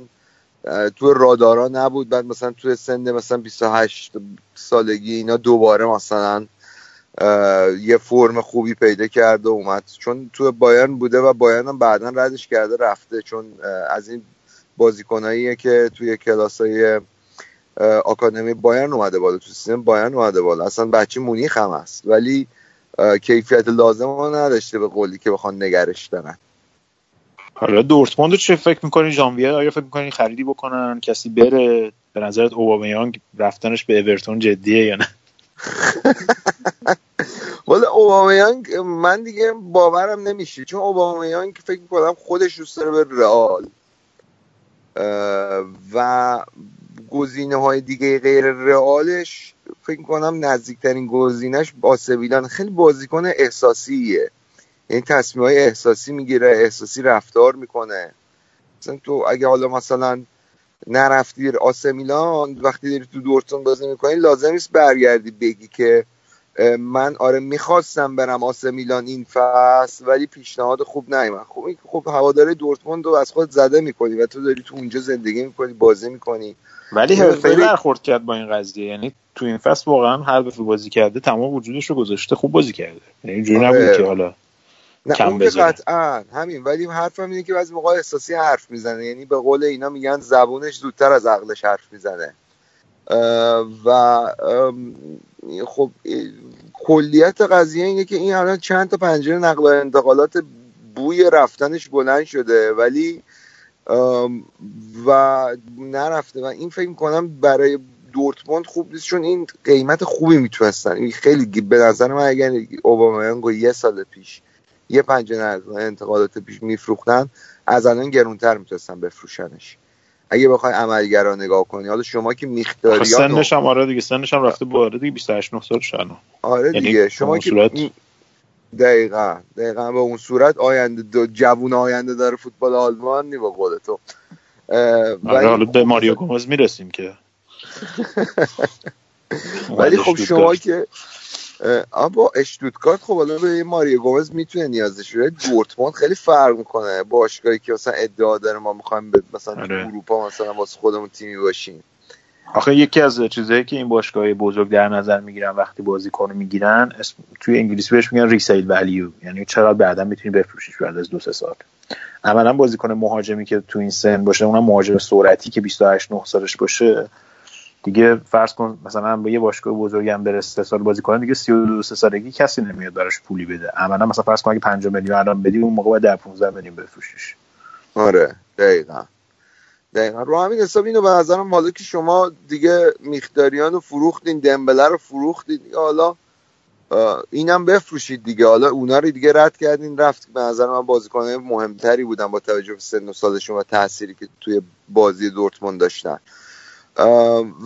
W: تو رادارا نبود. بعد مثلا تو سن مثلا 28 سالگی اینا دوباره مثلا یه فرم خوبی پیدا کرده اومد. چون تو بایرن بوده و بایرن هم بعدا ردش کرده رفته. چون از این بازیکناییه که توی کلاسای آکادمی بایرن اومده بالا. تو سیستم بایرن اومده بالا. اصلا بچه مونیخ هم هست ولی کیفیت لازم رو نداشته به قولی که بخوان نگرش دارن.
O: حالا دورتموند چه فکر می‌کنی؟ ژانویه آیا فکر می‌کنی خریدی بکنن؟ کسی بره؟ به نظرت اوبامیانگ رفتنش به اورتون جدیه یا نه؟ <laughs>
W: والا اوبامیانگ من دیگه باورم نمیشه. چون اوبامیانگ فکر می‌کنم خودش دوست داره به رئال. و گزینه های دیگه غیر رئالش فکر کنم نزدیکترین گزینش با سویلان. خیلی بازیکن احساسیه. یعنی تصمیم های احساسی می‌گیره احساسی رفتار می‌کنه. مثلا تو اگه حالا مثلا نرفتی آسه میلان وقتی داری تو دورتون بازی می‌کنی لازم نیست برگردی بگی که من آره می‌خواستم برم آسه میلان این فصل ولی پیشنهاد خوب نیومد. خب این خب هواداره دورتموند رو از خود زده می‌کنی و تو داری تو اونجا زندگی می‌کنی بازی می‌کنی.
O: ولی حرفه‌ای برخورد کرد با این قضیه. یعنی تو این فصل واقعا هر بازی کرده تمام وجودش رو گذاشته خوب بازی کرده. یعنی اینجوری
W: آره.
O: نبود که حالا
W: نه
O: کم
W: اون که
O: بذاره.
W: قطعا همین ولی حرفم اینه که بعضی موقع احساسی حرف می‌زنه. یعنی به قول اینا میگن زبونش زودتر از عقلش حرف می‌زنه. و خب کلیت قضیه اینه که این الان چند تا پنجره نقل و انتقالات بوی رفتنش بلند شده ولی و نرفته. و این فکر می‌کنم برای دورتموند خوب نیست چون این قیمت خوبی می‌تونستن. این خیلی به نظر من اگر اوبامیانگو یه سال پیش یه و انتقالات پیش میفروختن از الان گرونتر می‌تونستن بفروشنش. اگه بخوای عملگرا نگاه کنی حالا شما که
O: آخه
W: میختاریان
O: سنش هم آره دیگه سنش هم رفته بالا دیگه 28 9 سالش الان
W: آره
O: یعنی
W: دیگه.
O: به
W: شما
O: اون
W: که
O: صورت-
W: دقیقا. دقیقا به اون صورت آینده دو جوون آینده داره فوتبال آلمان نی با قول تو
O: آره
W: ولی
O: حالا به ماریو گومز می‌رسیم که. <laughs>
W: ولی
O: اومده
W: خب شما. که با اشتوتگارت خب حالا به ماریو گومز می‌تونه نیازش رو دورتموند خیلی فرق می‌کنه. باشگاهی که مثلا ادعا داره ما می‌خوایم مثلا
O: آره.
W: اروپا مثلا واسه خودمون تیمی باشیم.
O: آخه یکی از چیزایی که این باشگاه بزرگ در نظر می‌گیرن وقتی بازیکن رو می‌گیرن اسم توی انگلیسی بهش میگن ریسیل ولیو. یعنی چقدر بعدا می‌تونی بفروشیش بعد از دو سه سال. عملا بازیکن مهاجمی که تو این سن باشه اونم مهاجم سرعتی که 28 9 سالش باشه دیگه فرض کن مثلا به یه باشگاه بزرگی هم بره سه سال بازی کنه دیگه 32 سه سالگی کسی نمیاد براش پولی بده. عملا مثلا فرض کن اگه 5 میلیون الان بدی اون موقع باید 10 15 میلیون بفروشیش.
W: آره دقیقا. دقیقا. رو همین حساب اینو به نظرم حالا که شما دیگه میخداریان رو فروختین دمبله رو فروختین دیگه حالا اینم بفروشید دیگه. حالا اونا رو دیگه رد کردین رفت. به نظر من بازیکنهای مهمتری بودن با توجه به سن و سالشون و تأثیری که توی بازی دورتموند داشتن.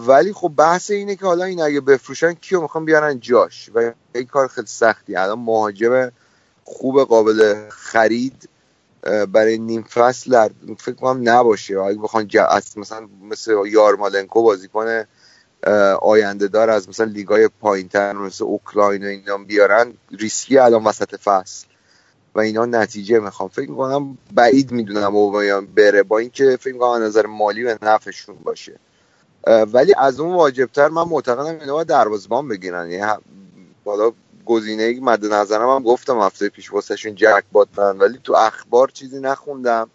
W: ولی خب بحث اینه که حالا این اگه بفروشن کیو می‌خوان بیارن جاش؟ و این کار خیلی سختی. الان مهاجم خوب قابل خرید برای نیم فصل در- فکر کنم نباشه. اگه بخوان مثلا مثل یارمولنکو بازی کنه آینده دار از مثلا لیگای پایینتر مثل اوکراین و اینا بیارن ریسکی الان وسط فصل. و اینا نتیجه می‌خوام. فکر می‌کنم بعید می‌دونم اوبامیان بره. با اینکه فکر می‌کنم نظر مالی به نفعشون باشه. ولی از اون واجبتر من معتقدم اینا باید دروازه‌بان بگیرن. یعنی حالا گزینه مد نظرم هم گفتم هفته پیش واسهشون جک باتن ولی تو اخبار چیزی نخوندم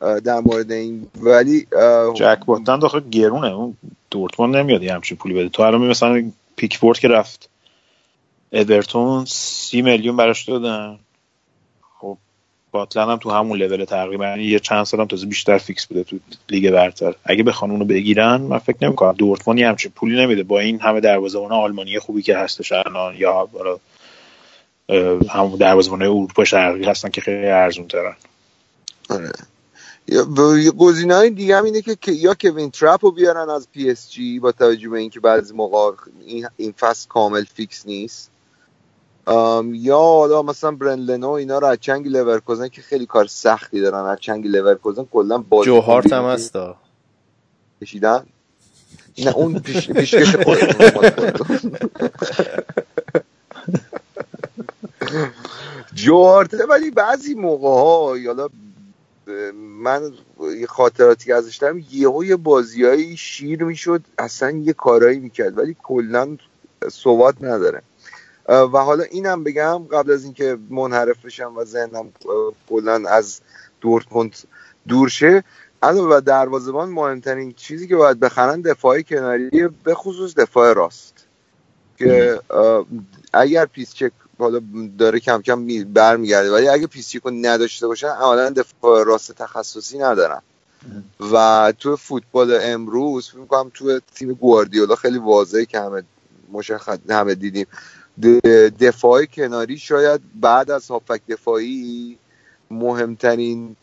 W: در مورد این. ولی
O: جک باتن داخل گرونه. اون دورتموند نمیاد یه همچین پولی بده. تو الان مثلا پیکفورد که رفت اورتون سی میلیون براش دادن. باتلند هم تو همون لول تقریبا یعنی یه چند سال هم تازه بیشتر فیکس بوده تو لیگ برتر. اگه بخوان اونو بگیرن من فکر نمی‌کنم. دورتموند همچین پولی نمیده. با این همه دروازه‌بان آلمانی خوبی که هستش الان یا حالا اه، همون دروازه‌بان اروپا شرقی هستن که خیلی ارزون ترن
W: آره. گزینه های دیگه هم اینه که یا کوین تراپ رو بیارن از پی اس جی با توجه به اینکه بعضی موقع این, فصل کامل فیکس نیست. یا حالا مثلا برند لنو اینا رو از چنگ لورکوزن که خیلی کار سختی دارن از چنگ لورکوزن کلا بازی
N: جو هارت هم هستا
W: کشیدن؟ نه اون پیش <laughs> پیشکش جو هارته ولی بعضی موقع ها حالا من یه خاطراتی که ازش دارم یهو یه بازیایی شیر می‌شد اصلا یه کارایی می‌کرد ولی کلا ثبات نداره. و حالا اینم بگم قبل از اینکه منحرف بشم و ذهنم کلا از دورتموند دور شه علاوه بر دروازه‌بان مهمترین چیزی که باید بخرن دفاع کناری به خصوص دفاع راست. که اگر پیسچک حالا داره کم کم برمیگرده ولی اگه پیسچک رو نداشته باشن عملا دفاع راست تخصصی ندارن. و تو فوتبال امروز فکر می‌کنم تو تیم گواردیولا خیلی واضحه که همه مشخص همه دیدیم. دفاع کناری شاید بعد از هافک دفاعی مهمترین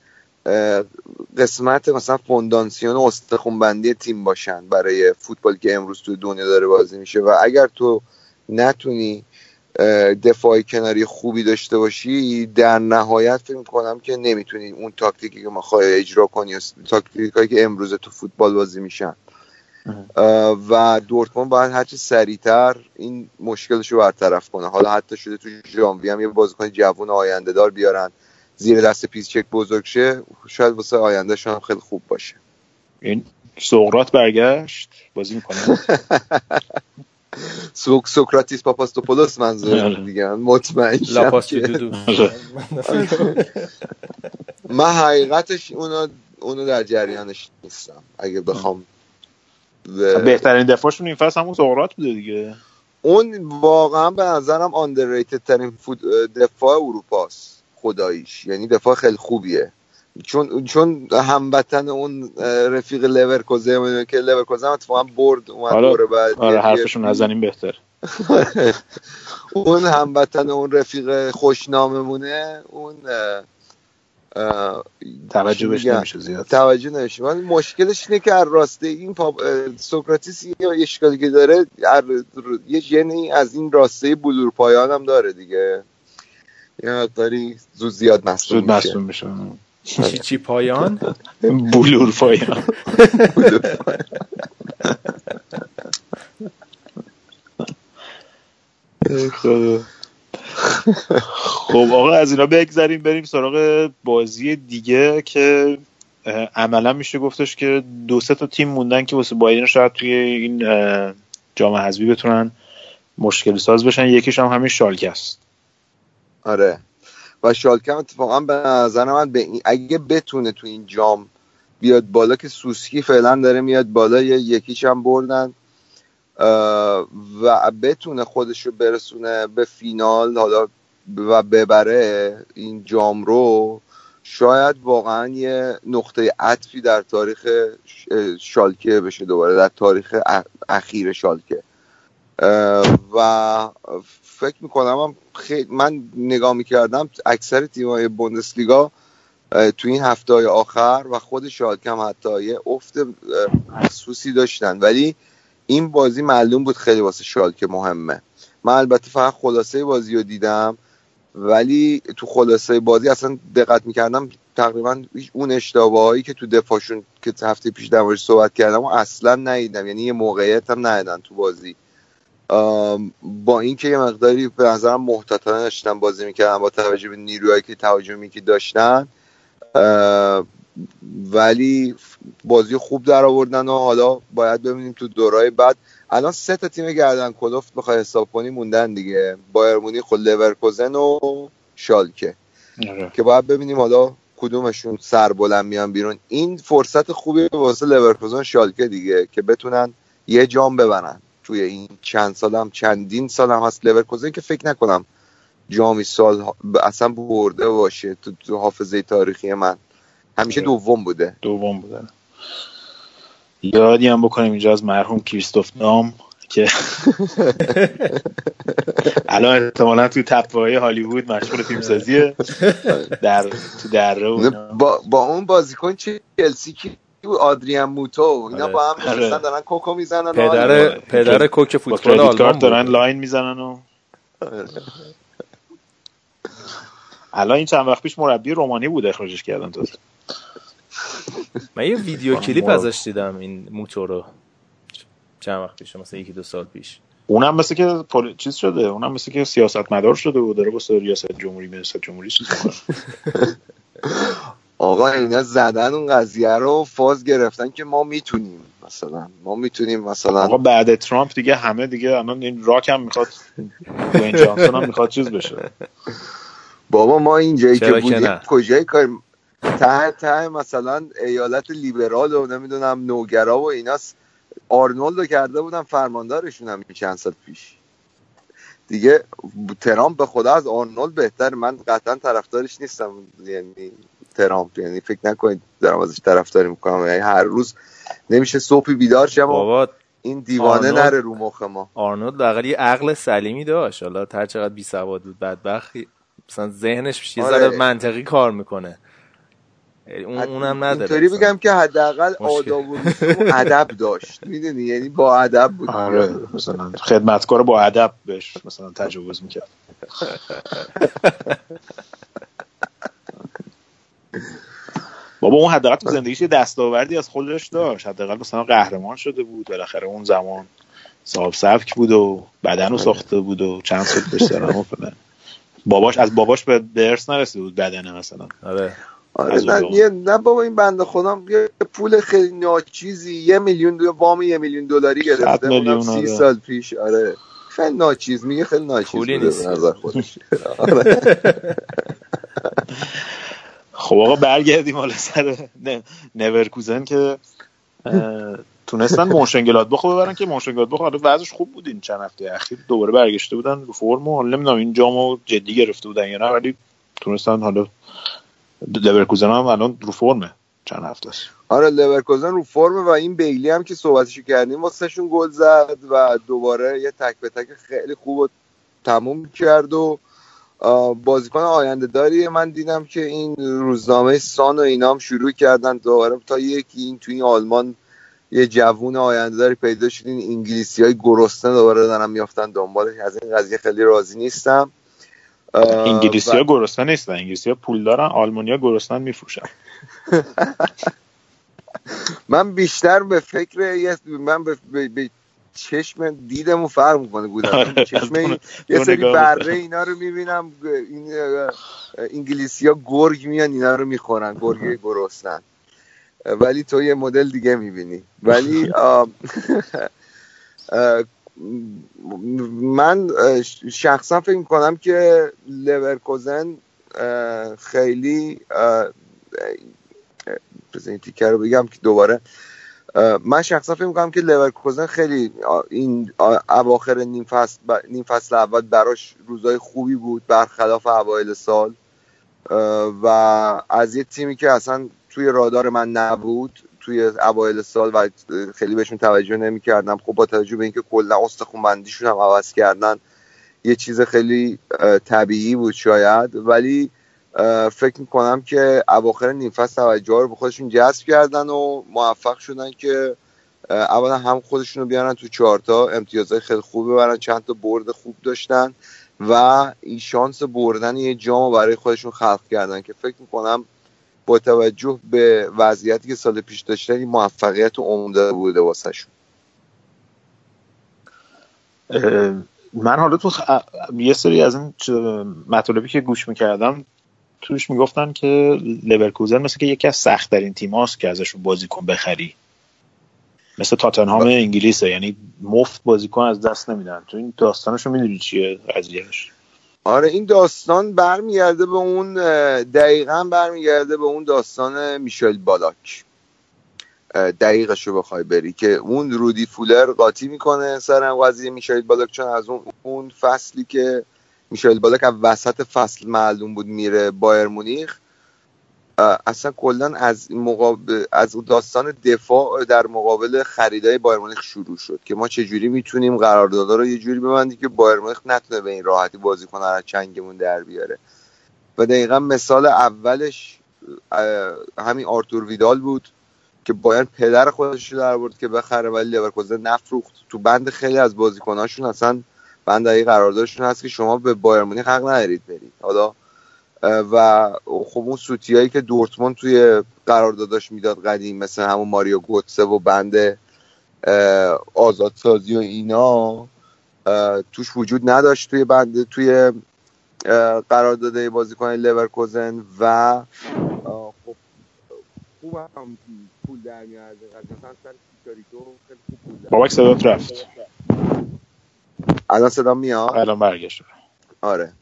W: قسمت مثلا فوندانسیون و استخونبندی تیم باشن برای فوتبال که امروز تو دنیا داره بازی میشه. و اگر تو نتونی دفاع کناری خوبی داشته باشی در نهایت فکر کنم که نمی‌تونی اون تاکتیکی که می‌خوای اجرا کنی تاکتیکایی که امروز تو فوتبال بازی میشن. و دورتموند باید هرچی سریعتر این مشکلش رو برطرف کنه. حالا حتی شده تو ژانویه هم یه بازیکن جوون آینده دار بیارن. زیر دست پیشچک بزرگ شه شاید واسه آینده هم خیلی خوب باشه.
O: این سقراط برگشت؟ بازی می‌کنه؟ <laughs>
W: سوک سوکراتیس پاپاستاتوپولوس منظور دیگه. مطمئن <laughs> من حقیقتش اونو اونو در جریانش نیستم. اگه بخوام
O: بهترین دفاعشون این فصل همون سقراط بوده دیگه.
W: اون واقعا به نظرم آندرریتد ترین دفاع اروپاست. خداییش. یعنی دفاع خیلی خوبیه. چون چون هموطن اون رفیق لورکوزن که لورکوزن اتفاقا برد اومد
O: آره بعد آره حرفشون نزنیم بهتر. <laughs>
W: اون هموطن اون رفیق خوشناممونه اون
O: توجه بهش نمیشه زیاد.
W: توجه نمیشه. ولی مشکلش اینه که راسته این پاپ... سوکراتیس یه اشکالی که داره یه ژنی از این راسته بلور پایان هم داره دیگه. یه داری زود زیاد مصدوم
O: زود میشه.
N: چی چی پایان؟ <laughs>
O: بلور پایان. <laughs> <laughs> خب آقا از اینا بگذریم بریم سراغ بازی دیگه که عملا میشه گفتش که دو سه تا تیم موندن که واسه بایرن شاید توی این جام حذفی بتونن مشکل ساز بشن. یکیش هم همین شالکه است.
W: آره. و شالکه هم اتفاقا به نظر من به این اگه بتونه تو این جام بیاد بالا که سوسکی فعلا داره میاد بالا یکیش هم بردن. و بتونه خودش رو برسونه به فینال حالا و ببره این جام رو شاید واقعا یه نقطه عطفی در تاریخ شالکه بشه دوباره در تاریخ اخیر شالکه. و فکر می‌کنم خیلی من نگاه می‌کردم اکثر تیمای بوندسلیگا تو این هفته آخر و خود شالکه هم حتی یه افت محسوسی داشتن. ولی این بازی معلوم بود خیلی واسه شالکه مهمه. من البته فقط خلاصه بازی رو دیدم ولی تو خلاصه بازی اصلا دقت می‌کردم تقریبا اون اشتباهایی که تو دفاعشون که هفته پیش در صحبت کردم و اصلا ندیدم. یعنی یه موقعیت هم ندیدن تو بازی. با اینکه یه مقداری به نظرم محتاطانه داشتن بازی می‌کردن با توجه به نیروهایی که تهاجمی که داشتن ولی بازی خوب در آوردن و حالا باید ببینیم تو دورای بعد. الان سه تا تیم گردن کلفت بخوای حساب کنی موندن دیگه. بایرن مونیخ و لورکوزن و شالکه.
O: آره.
W: که باید ببینیم حالا کدومشون سر بلند میان بیرون. این فرصت خوبی واسه لورکوزن شالکه دیگه که بتونن یه جام ببرن. توی این چند سالم چندین سالم هست لورکوزن که فکر نکنم جامی سال اصلا برده باشه تو, تو حافظه تاریخی من. همیشه دوم بوده.
O: دوم بوده. یادی هم بکنیم اینجا از مرحوم کریستوف داوم که <laughs> الان احتمالا تو تپه هالیوود مشغول فیلمسازیه. در تو دره
W: با, با اون بازیکن چلسی کی آدریان موتو. اینا با هم
O: آره.
W: نشستن دارن کوکو می‌زنن
N: پدر پدر coke فوتبال آلمان
O: دارن line می‌زنن و الان این چند وقت پیش مربی رومانی بود اخراجش کردن تو
N: من یه ویدیو کلیپ ازش دیدم این موتو رو چند وقت پیش مثلا یکی دو سال پیش.
O: اونم مثل که پول... چیز شده اونم مثل که سیاست مدار شده و داره واسه ریاست جمهوری ریاست جمهوری چیز <laughs>
W: آقا اینا زدن اون قضیه رو فاز گرفتن که ما می‌تونیم مثلا. ما می‌تونیم مثلا.
O: آقا بعد ترامپ دیگه همه دیگه الان این راک هم می‌خواد دوین جانسون هم می‌خواد چیز بشه.
W: بابا ما اینجایی که بودیم؟ کجای کار؟ ته ته مثلا ایالت لیبرال و نمی‌دونم نوگرا و ایناست. آرنولد رو کرده بودن فرماندارشون هم چند سال پیش. دیگه ترامپ به خدا از آرنولد بهتر. من قطعا طرفدارش نیستم. یعنی ترامپ یعنی فکر نکنید دارم ازش طرفداری می‌کنم. یعنی هر روز نمیشه صبحی بیدار شم و
N: بابا
W: این دیوانه
N: آرنولد-
W: نره رو مخ ما.
N: آرنولد لااقل یه عقل سلیمی داشت. حالا هر چقدر بی سواد بود بدبخت مثلا ذهنش یه
W: آره.
N: منطقی کار می‌کنه. اون اونم نداره
W: اینطوری. بگم که حداقل. آداب و ادب داشت. می‌دونی؟ یعنی با ادب بود.
O: آره مثلا خدمتکار با ادب بهش مثلا تجاوز می‌کرد. <laughs> بابا اون حداقل تو زندگیش یه دستاوردی از خودش داشت. حداقل مثلا قهرمان شده بود. بالاخره اون زمان صاحب سبک بود و بدن رو ساخته بود و چند سال فلان. باباش از باباش به ارث نرسیده بود بدنه مثلا.
N: آره.
W: آره نه. یه- نه بابا این بنده خدا یه پول خیلی ناچیزی یه میلیون دو وام یه میلیون دلاری گرفته اونم سی
O: آره.
W: سال پیش آره خیلی ناچیز میگه خیلی ناچیز
N: پولی نیست.
W: به نظر خودش <laughs> آره.
O: خب آقا برگردیم حالا سر لورکوزن که تونستن مونشنگلادباخ رو ببرن که مونشنگلادباخ حالا وضعش خوب بود این چند هفته اخیر دوباره برگشته بودن رو فرم و حالا نمی‌دونم این جامو جدی گرفته بودن یا نه ولی تونستن حالا لورکوزن هم الان رو فرمه چند هفته است.
W: آره لورکوزن رو فرم و این بیلی هم که صحبتشو کردیم واسهشون گل زد و دوباره یه تک به تک خیلی خوب و تموم کرد و بازیکن آینده داری من دیدم که این روزنامه سان و اینا هم شروع کردن دوباره تا یکی این توی آلمان یه جوون آینده داری پیدا شد این انگلیسی های گرسنه دوباره دارن میافتن دنبالش. از این قضیه خیلی راضی نیستم.
O: انگلیسی ها
W: و-
O: گرسنه نیستن. انگلیسی ها پول دارن آلمانیا گرسنه میفروشن. <laughs>
W: من بیشتر به فکر یه من به, به, به چشم دیدمو فرق می‌کنه بودم.
O: آره،
W: چشم این یه سری بره. اینا رو می‌بینم این انگلیسی ها گرگ میان اینا رو می‌خورن گرگ گرسنن. ولی تو یه مدل دیگه می‌بینی. ولی <laughs> <laughs> من شخصا فکر می‌کنم که لورکوزن خیلی بذار این رو بگم که دوباره من شخصا فکر می‌کنم که لورکوزن خیلی این اواخر نیم فصل نیم فصل اول براش روزای خوبی بود برخلاف اوایل سال و از یه تیمی که اصلا توی رادار من نبود توی اوایل سال و خیلی بهشون توجه نمی‌کردم. خب با توجه به اینکه کلا استخون بندیشون هم عوض کردن یه چیز خیلی طبیعی بود شاید. ولی فکر می‌کنم که اواخر نیم فصل توجه رو به خودشون جذب کردن و موفق شدن که اولا هم خودشون رو بیارن تو چهارتا امتیازهای خیلی خوب ببرن چند تا برد خوب داشتن و این شانس بردن یه جام برای خودشون خلق کردن که فکر می‌کنم با توجه به وضعیتی که سال پیش داشتن این موفقیت عمده بوده واسهشون.
O: اه، من حالا تو خ- یه سری از این مطالبی که گوش می‌کردم توش می‌گفتن که لورکوزن مثل که یکی از سخت ترین تیم هاست که ازشون بازیکن بخری. مثل تاتنهام انگلیسه یعنی مفت بازیکن از دست نمیدن. تو این داستانشو می‌دونی چیه قضیهش
W: آره این داستان برمیگرده به اون دقیقا برمیگرده به اون داستان میشل بالاک. دقیقش رو بخوای بری که اون رودی فولر قاطی می‌کنه سر قضیه میشل بالاک چون از اون اون فصلی که میشل بالاک از وسط فصل معلوم بود میره بایر مونیخ اصلا کلا از مقابل از داستان دفاع در مقابل خریدای بایر شروع شد که ما چجوری می‌تونیم قراردادها رو یه جوری ببندیم که بایر مونیخ نتونه به این راحتی بازیکن از چنگمون در بیاره. و دقیقا مثال اولش همین آرتور ویدال بود که باید پدر خودش در آورد که بخره ولی لورکوزن نفروخت. تو بند خیلی از بازیکناشون اصلا بند قراردادشون هست که شما به بایر مونیخ حق ندارید برید. حالا و خب اون سوتیایی که دورتموند توی قرارداداش می‌داد قدیم مثل همون ماریو گوتسه و بند اه، آزادسازی و اینا توش وجود نداشت توی بند توی اه، قرارداد بازیکن لورکوزن و خب خوب هم پول در میاره مثلا سر چیچاریتو خیلی خوب پول در
O: بابک صدات رفت.
W: الان صدا میاد؟
O: الان برگشت.
W: آره.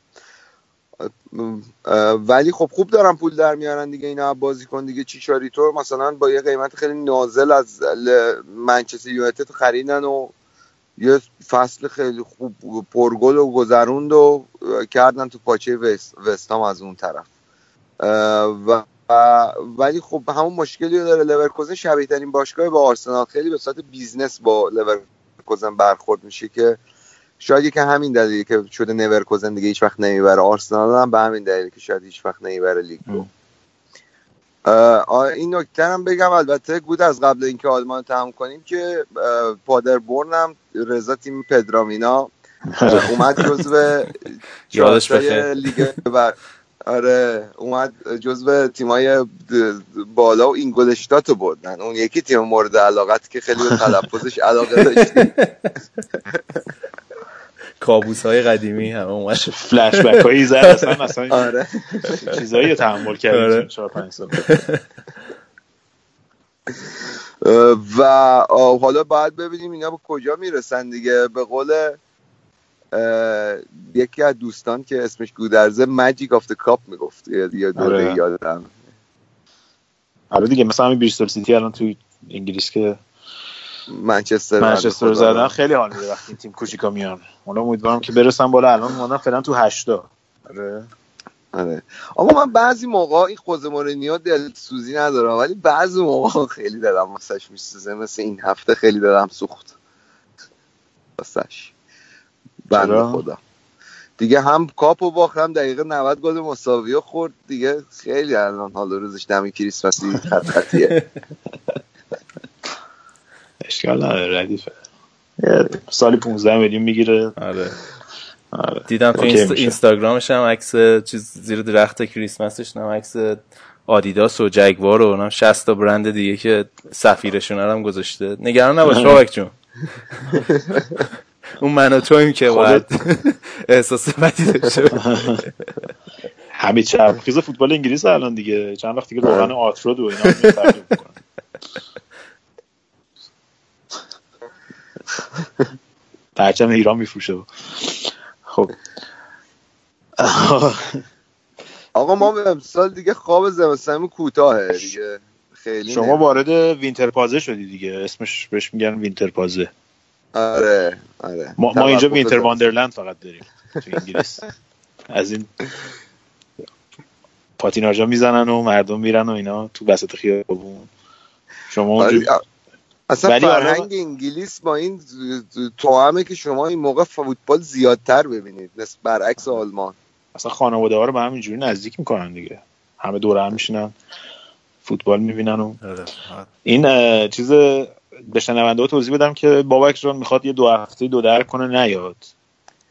W: ولی خب خوب دارن پول در میارن دیگه اینا بازیکن دیگه چیچاریتو. مثلا با یه قیمت خیلی نازل از منچستر یونایتد خریدن و یه فصل خیلی خوب پرگل و گذروند و کردن تو پاچه وست, وستام از اون طرف. و ولی خب همون مشکلی داره لورکوزن. شبیه ترین باشگاه با آرسنال خیلی به صورت business با لورکوزن برخورد میشه که شاید که همین دلیلی که شده لورکوزن دیگه هیچ وقت نمی‌بره آرسنال هم به همین دلیلی که شاید هیچ وقت نمی‌بره لیگ. رو این نکته هم بگم البته گودرز قبل اینکه آلمان رو تمام کنیم که پادربورن هم رضا تیم پدرامینا اومد جزو <laughs>
N: یادش.
W: لیگ و آره اومد جزو تیمای بالا و اینگلشتات رو بردن. اون یکی تیم مورد علاقت که خیلی به تلفظش علاقه داشتیم. <laughs>
N: کابوس های قدیمی همه اومد.
O: فلش بک هایی زد اصلا <laughs> اصلا
W: آره.
O: چیزایی رو تحمل کردیم
N: آره.
O: تو 4 5 سال
W: و حالا باید ببینیم اینا به کجا می‌رسن دیگه. به قول یکی از دوستان که اسمش گودرزه magic of the cup می‌گفت. دوره
O: آره.
W: یادم.
O: آره دیگه مثلا همین بریستول سیتی الان تو انگلیس که
W: منچستر
O: منچستر رو زدن خیلی حال میده وقتی این تیم کوچیکا میان. حالا امیدوارم که برسن بالا. الان اومدن فعلا تو هشتا. آره.
W: آره. اما من بعضی موقع این خوزه مورینیو دلسوزی ندارم ولی بعضی موقع خیلی دلم واسش میسوزه. مثل این هفته خیلی دلم سوخت. واسش. بنده؟ خدا. دیگه هم کاپو باخت هم دقیقه 90 گل مساوی خورد. دیگه خیلی الان حال روزش دم کریسمسی <laughs> خط خطیه
O: اشکال نداره ردیفه سالی 15 میلیون می‌گیره.
N: آره.
O: آره.
N: دیدم تو اینست... اینستاگرامش هم عکس چیز زیر درخت کریسمسش هم عکس آدیداس و جگوار و اونم 60 تا برند دیگه که سفیرشون هم گذاشته. نگران نباش بابک جون. <laughs> اون من و تویم که باید احساس بدی داشته.
O: همه <laughs> چرخیز فوتبال انگلیس الان دیگه. چند وقتی که روغن آترود و اینا رو تبلیغ می‌کنن. <laughs> پرچم ایران میفروشه. خب. <laughs>
W: آقا ما امسال دیگه خواب زمستانی کوتاهه دیگه. خیلی
O: شما وارد Winterpause شدی دیگه. اسمش بهش میگن Winterpause.
W: آره آره.
O: ما, ما اینجا
W: winter.
O: wonderland فقط داریم تو انگلیس. از این پاتیناژا می‌زنن و مردم میرن و اینا تو وسط خیابون. شما
W: آره،
O: اونجا
W: اصلا
O: ولی
W: فرهنگ انگلیس با این توامه که شما این موقع فوتبال زیادتر ببینید نسبت برعکس آلمان.
O: اصلا خانواده ها رو به هم اینجوری نزدیک می‌کنن دیگه. همه دور هم میشینن فوتبال می‌بینن و این اه، چیز به شنونده ها توضیح بدم که بابک جان می‌خواد یه دو هفته دو در کنه نیاد.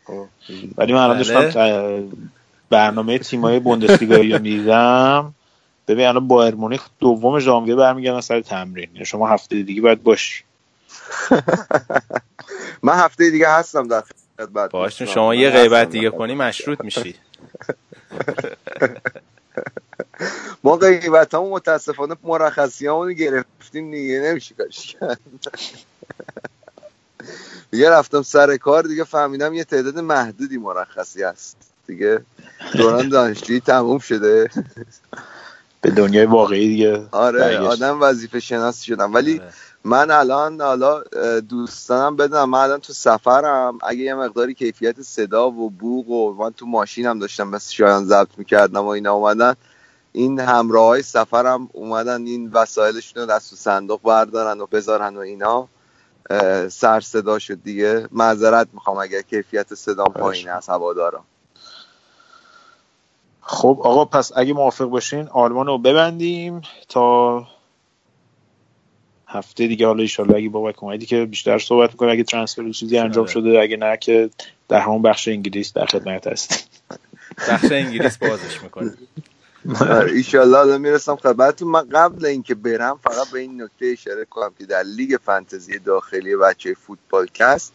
O: خب. ولی من الان
N: بله.
O: داشتم اه، برنامه تیمای بوندسلیگایی رو می‌دیدم. ببین الان بایر مونیخ دوم ژانویه برمیگردن سر تمرین. یعنی شما هفته دیگه باید باشی. <laughs>
W: من هفته دیگه هستم در خدمت
N: باش. شما یه غیبت دیگه. کنی مشروط میشی. <laughs>
W: ما غیبت همون متاسفانه مرخصی همون گرفتیم دیگه نمیشه کرد. <laughs> دیگه رفتم سر کار دیگه فهمیدم یه تعداد محدودی مرخصی هست. دیگه دوران دانشجویی تموم شده.
O: به دنیای واقعی دیگه
W: آره
O: برگشت.
W: آدم وظیفه شناس شدم. ولی من الان حالا دوستانم بدونم من الان تو سفرم. اگه یه مقداری کیفیت صدا و بوق و من تو ماشینم داشتم مثل شایان ضبط می‌کردم و اینا اومدن این همراه های سفرم اومدن این وسایلشون رو دست تو صندوق بردارن و بذارن و اینا سر صدا شد دیگه. معذرت می‌خوام اگر کیفیت صدام پایین از هوادارم
O: خب آقا پس اگه موافق باشین آلمان رو ببندیم تا هفته دیگه. حالا ایشالله اگه بابک اومدی که بیشتر صحبت می‌کنه اگه transfer چیزی انجام
N: آره.
O: شده اگه نه که در همون بخش انگلیس در خدمت هست
N: بخش انگلیس بازش می‌کنه.
W: آره، ایشالله الان می‌رسم خدمتتون. من قبل اینکه برم فقط به این نکته اشاره کنم که در لیگ فانتزی داخلی بچه فوتبال کست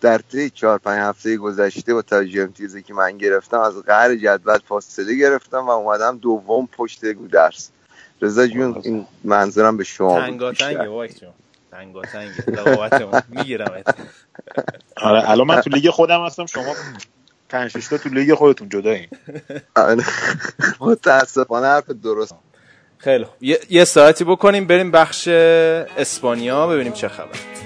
W: در طی چهار پنج هفته گذشته با توجه امتیازی که من گرفتم از قعر جدول فاصله گرفتم و اومدم دوم پشت گودرز رضا جون این منظورم به شما
N: تنگا تنگه وای جون تنگا تنگه رقابتمون. می‌گیرم
O: آره الان من تو لیگ خودم هستم شما پنج شش تا تو لیگ خودتون جدایین
W: متاسفانه حرف درست.
N: خیلی خوب. یه, یه ساعتی بکنیم بریم بخش اسپانیا ببینیم چه خبر.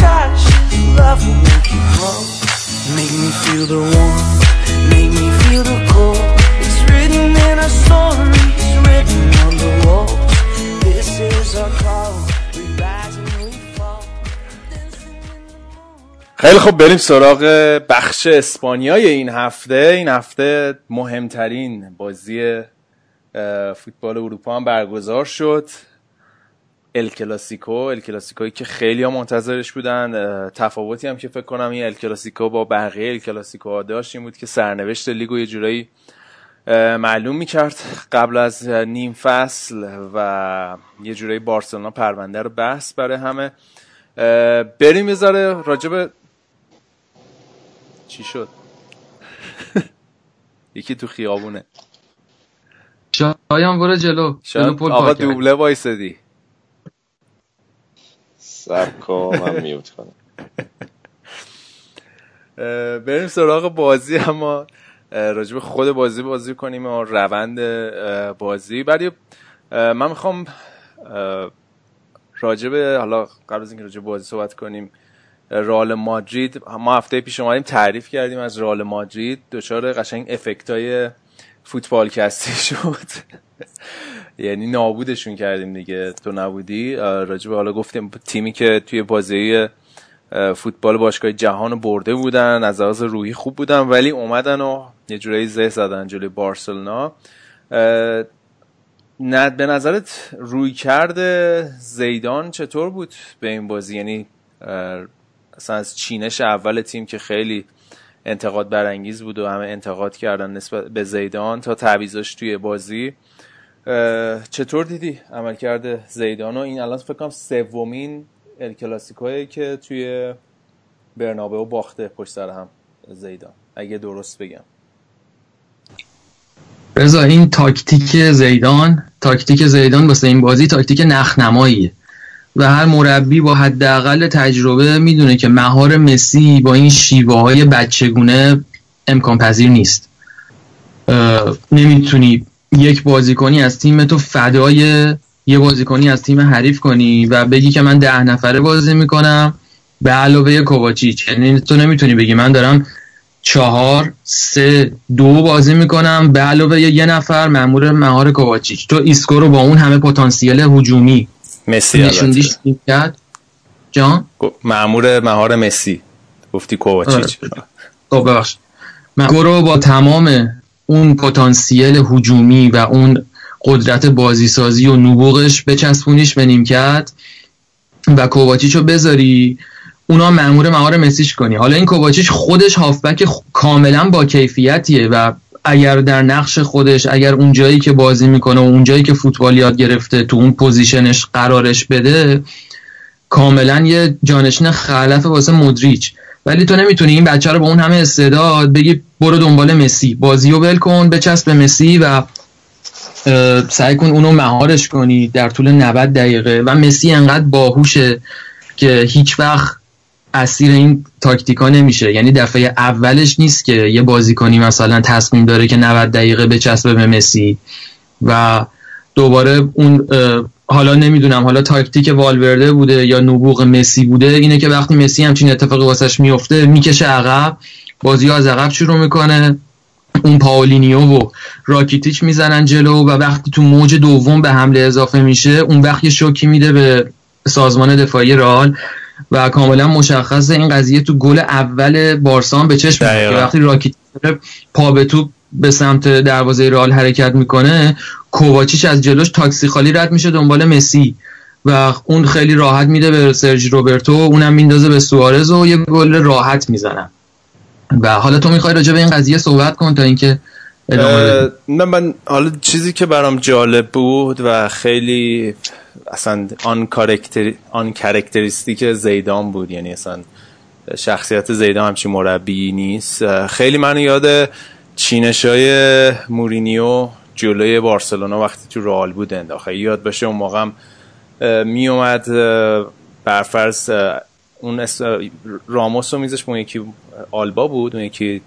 R: Cautious, love will make you grow. Make me feel the warmth, make me feel the cold. It's written in our stories, written on the walls. This is our call. We rise and we fall.
N: خیلی خب بریم سراغ بخش اسپانیای این هفته این هفته مهمترین بازی فوتبال اروپا هم برگزار شد ال کلاسیکو ال کلاسیکویی که خیلی ها منتظرش بودن. تفاوتی هم که فکر کنم این ال کلاسیکو با بقیه ال کلاسیکو ها داشت این بود که سرنوشت لیگو یه جورایی معلوم می‌کرد قبل از نیم فصل و یه جورایی بارسلونا پرونده رو بحث برای همه. بریم یه راجب چی شد؟ <laughs> یکی تو خیابونه.
T: شایان برو جلو.
N: شاید آقا. دوبله وایسادی.
U: سب کن من میوت کنم.
N: بریم سراغ بازی اما راجب خود بازی بازی کنیم و روند بازی. اه، من می‌خوام راجب حالا قبل از اینکه راجب بازی صحبت کنیم اه، رئال مادرید ما هفته پیش اومدیم تعریف کردیم از رئال مادرید. دچار قشنگ افکت های فوتبال کستی <laughs> شد. یعنی نابودشون کردیم دیگه. تو نبودی؟ راجب حالا گفتیم تیمی که توی بازی فوتبال باشگاه جهان برده بودن از لحاظ روحی خوب بودن ولی اومدن و یه جورایی زه زدن جلوی بارسلونا. نه به نظرت روی کرده زیدان چطور بود به این بازی؟ یعنی اصلا از چینش اول تیم که خیلی انتقاد برانگیز بود و همه انتقاد کردن نسبت به زیدان تا تعویضاش توی بازی. چطور دیدی عملکرد زیدان؟ و این الان فکر کنم سومین ال کلاسیکویی که توی برنابهو باخته پشت سر هم زیدان اگه درست بگم.
T: رضا این تاکتیک زیدان تاکتیک زیدان واسه این بازی تاکتیک نخنماییه و هر مربی با حداقل تجربه می‌دونه که مهار مسی با این شیوه های بچگونه امکان پذیر نیست نمی‌تونی یک بازیکنی از تیم تو فدای یه بازیکنی از تیم حریف کنی و بگی که من ده نفره بازی می‌کنم. به علاوه کوواچیچ یعنی تو نمی‌تونی بگی من دارم چهار سه دو بازی می‌کنم. به علاوه یه نفر مامور مهار کوواچیچ. تو ایسکو رو با اون همه پتانسیل هجومی
N: مسی
T: نشون
N: البته.
T: دیش کرد جان؟
N: معمور مهار مسی. گفتی کوواچیچ.
T: خب ببخش مگو رو با تمام اون پتانسیل هجومی و اون قدرت بازیسازی و نبوغش بچسبونیش به نیمکت و کوواچیچ رو بذاری اونا مأمور مهار مسیش کنی. حالا این کوواچیچ خودش هافبک کاملا با کیفیتیه و اگر در نقش خودش اگر اون جایی که بازی می‌کنه و اون جایی که فوتبال یاد گرفته تو اون پوزیشنش قرارش بده کاملا یه جانشین خلف واسه مدریچ ولی تو نمی‌تونی این بچه رو با اون همه استعداد بگی برو دنبال مسی. بازی رو ول کن بچسب به مسی و سعی کن اونو مهارش کنی در طول 90 دقیقه. و مسی انقدر باهوشه که هیچ وقت اسیر این تاکتیکا نمیشه. یعنی دفعه اولش نیست که یه بازیکنی مثلا تصمیم داره که 90 دقیقه بچسبه به مسی و دوباره اون حالا نمی‌دونم حالا تاکتیک والورده بوده یا نبوغ مسی بوده اینه که وقتی مسی همچین اتفاقی واسش میفته می‌کشه عقب بازی از عقب شروع می‌کنه. اون پاولینیو و راکیتیچ می‌زنن جلو و وقتی تو موج دوم به حمله اضافه میشه اون وقت یه شوکی میده به سازمان دفاعی رئال و کاملا مشخصه این قضیه تو گل اول بارسا هم به چشم میاد وقتی راکیتیچ پا به توپ به سمت دروازه رئال حرکت می‌کنه کوواچیچ از جلوش تاکسی خالی رد میشه دنبال مسی. و اون خیلی راحت میده به سرژی روبرتو اونم میندازه به سوارز و یه گل راحت می‌زنن. و حالا تو می‌خوای راجع به این قضیه صحبت کن تا اینکه
N: نه من حالا چیزی که برام جالب بود و خیلی اصلا uncharacter uncharacteristic زیدان بود یعنی اصلا شخصیت زیدان همچین مربی نیست. خیلی منو یاد چینش های مورینیو جلوی بارسلونا وقتی تو رئال بود انداخته یاد باشه اون موقع می اومد برفرض اون راموس رو میزش اون یکی آلبا بود اون یکی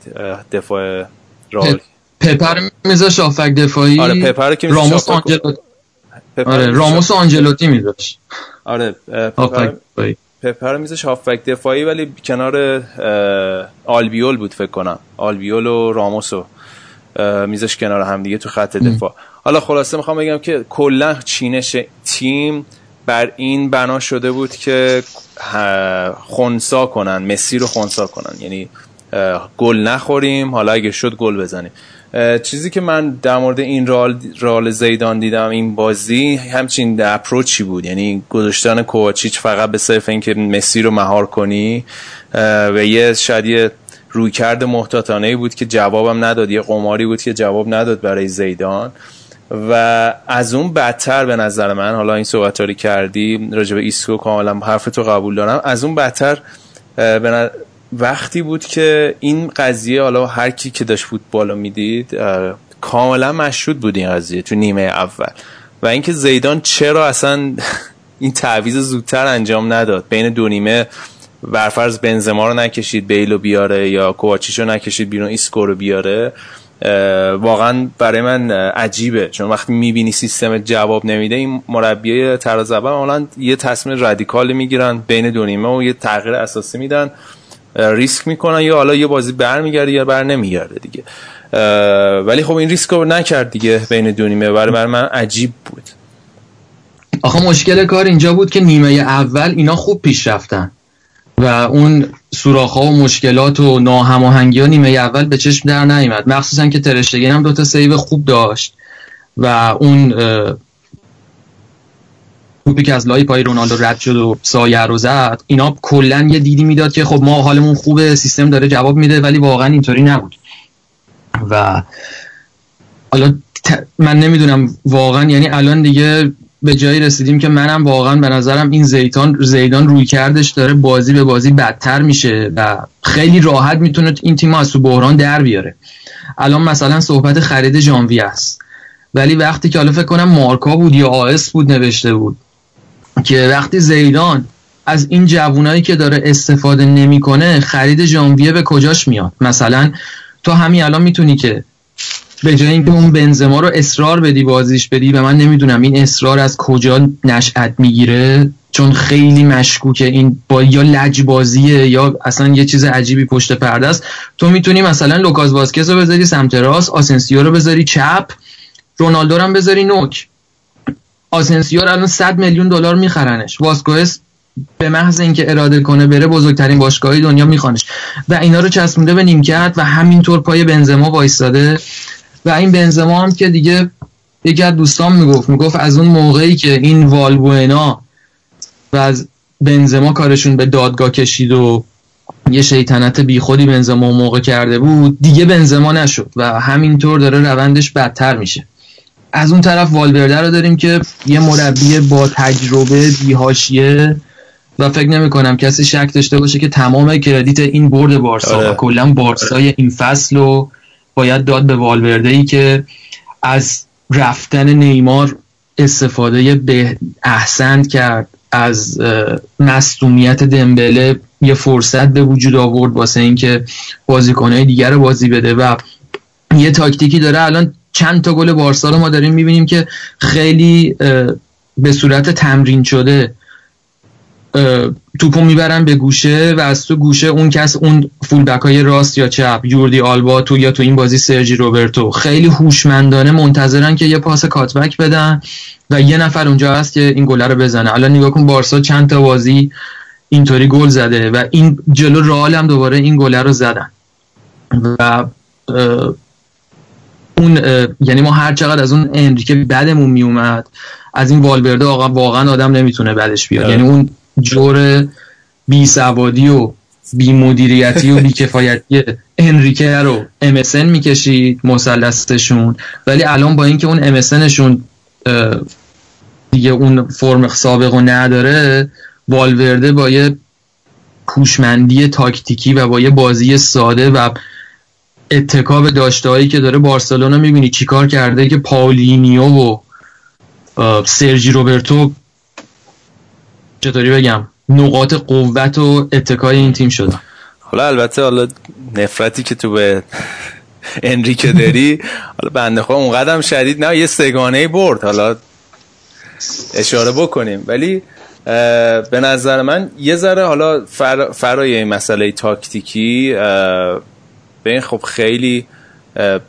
N: دفاع رئال.
T: پپر میذاش آفک دفاعی.
N: آره پپر که
T: راموس آنجلوتی. آره راموس آنجلوتی میذاش
N: آره پپر پپر میزش هافبک دفاعی ولی کنار آلبیول بود فکر کنم. آلبیول و راموس رو میزش کنار هم دیگه تو خط دفاع. حالا خلاصه می‌خوام بگم که کلا چینش تیم بر این بنا شده بود که خونسا کنن مسی رو خونسا کنن. یعنی گل نخوریم حالا اگه شد گل بزنیم. چیزی که من در مورد این رال, رال زیدان دیدم این بازی همچین اپروچی بود. یعنی گذاشتن کوواچیچ فقط به صرف اینکه مسی رو مهار کنی و یه شاید یه رویکرد محتاطانه بود که جوابم نداد یه قماری بود که جواب نداد برای زیدان. و از اون بدتر به نظر من حالا این صحبت کردی راجع به ایسکو کاملا حرف تو قبول دارم. از اون بدتر وقتی بود که این قضیه حالا هر کی که داشت فوتبال رو می‌دید کاملا مشهود بود این قضیه تو نیمه اول. و اینکه زیدان چرا اصلا <laughs> این تعویض زودتر انجام نداد. بین دو نیمه برفرض بنزما رو نکشید بیل رو بیاره یا کوواچیچ رو نکشید بیرون ایسکو رو بیاره واقعا برای من عجیبه. چون وقتی می‌بینی سیستم جواب نمیده این مربی تراز برتر حالا یه تصمیم رادیکال می‌گیرن بین دو نیمه و یه تغییر اساسی میدن. ریسک می‌کنن یا حالا یه بازی برمیگرده یا بر نمیگرده دیگه. ولی خب این ریسک رو نکرد دیگه بین دو نیمه. برای, برای من عجیب بود.
T: آخه مشکل کار اینجا بود که نیمه اول اینا خوب پیش رفتن و اون سوراخ و مشکلات و ناهماهنگی ها نیمه اول به چشم در نیامد مخصوصا که ترشتگین هم دوتا سیو خوب داشت و اون توپی که از لای پای رونالدو رد شد و سایه رو زد اینا کلا یه دیدی می‌داد که خب ما حالمون خوبه سیستم داره جواب میده ولی واقعا اینطوری نبود. و حالا من نمی‌دونم واقعا یعنی الان دیگه به جایی رسیدیم که منم واقعا به نظرم این زیدان زیدان روی کردش داره بازی به بازی بدتر میشه و خیلی راحت می‌تونه این تیم از تو بحران در بیاره. الان مثلا صحبت خرید ژانویه است. ولی وقتی که حالا فکر کنم مارکا بود یا آس بود نوشته بود که وقتی زیدان از این جوونایی که داره استفاده نمی‌کنه خرید ژانویه به کجاش میاد؟ مثلا تو همین الان می‌تونی که به جای اینکه اون بنزما رو اصرار بدی بازیش بدی و من نمی‌دونم این اصرار از کجا نشأت می‌گیره؟ چون خیلی مشکوکه این با یا لج بازیه یا اصلا یه چیز عجیبی پشت پرده است. تو می‌تونی مثلا لوکاس واسکز رو بذاری سمت راست آسنسیو رو بذاری چپ رونالدو رو هم بذاری نوک. آسنسیو الان 100 میلیون دلار میخرنش. واسکوئس به محض اینکه اراده کنه بره بزرگترین باشگاهی دنیا میخوانش. و اینا رو چسبونده به نیمکت و همینطور پای بنزما وایستاده. و این بنزما هم که دیگه یکی از دوستان می‌گفت می‌گفت از اون موقعی که این والبوئنا و از بنزما کارشون به دادگاه کشید و یه شیطنت بیخودی بنزما موقع کرده بود دیگه بنزما نشد و همینطور داره روندش بدتر میشه. از اون طرف والورده رو داریم که یه مربی با تجربه بیهاشیه و فکر نمی کنم کسی شک داشته باشه که تمام کردیت این برد بارسا آره. کلا بارسای این فصل رو باید داد به والورده ای که از رفتن نیمار استفاده به احسن کرد از مصدومیت دمبله یه فرصت به وجود آورد واسه اینکه بازیکنهای دیگر رو بازی بده و یه تاکتیکی داره الان چند تا گل بارسا رو ما داریم می‌بینیم که خیلی به صورت تمرین شده توپو می‌برن به گوشه و از تو گوشه اون کس اون فولبک های راست یا چپ یوردی آلبا تو یا تو این بازی سرجی روبرتو. خیلی هوشمندانه منتظرن که یه پاس کاتبک بدن و یه نفر اونجا هست که این گله رو بزنه. الان نگاه کن بارسا چند تا بازی اینطوری گل زده و این جلو رئال هم دوباره این گله رو زدن. و اون یعنی ما هر چقدر از اون انریکه بدمون میومد از این والورده واقعا آدم نمی‌تونه بدش بیاد. یعنی اون جور بی سوادی و بی مدیریتی و بی کفایتی انریکه رو MSN می‌کشید مثلثشون ولی الان با اینکه اون MSNشون دیگه اون فرم سابق رو نداره والورده با یه کوشمندی تاکتیکی و با یه بازی ساده و اتکا به داشته که داره بارسلونا می‌بینی. چیکار کرده که پاولینیو و سرجی روبرتو چطوری بگم نقاط قوت و اتکای این تیم شدن.
N: حالا البته حالا نفرتی که تو به انریکه داری حالا بنده خدا اونقدر شدید نه یه سگانه برد. حالا اشاره بکنیم. ولی به نظر من یه ذره حالا فر... فرای مسئله تاکتیکی این خب خیلی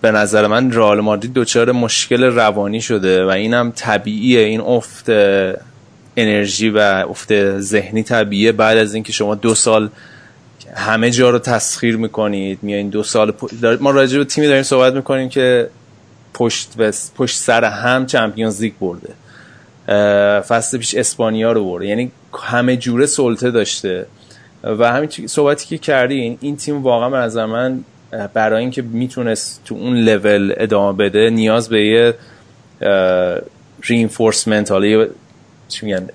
N: به نظر من رئال مادرید دچار مشکل روانی شده و اینم طبیعیه. این افت انرژی و افت ذهنی طبیعیه. بعد از اینکه شما دو سال همه جا رو تسخیر می‌کنید میایین دو سال ما راجع به تیمی داریم صحبت می‌کنیم که پشت بس... پشت سر هم چمپیونز لیگ برده. فصل پیش اسپانیا رو برده. یعنی همه جوره سلطه داشته. و همین صحبتی که کردین این تیم واقعا به نظر من برای اینکه می‌تونست تو اون لول ادامه بده نیاز به یه رینفورسمنت حالا چی میگن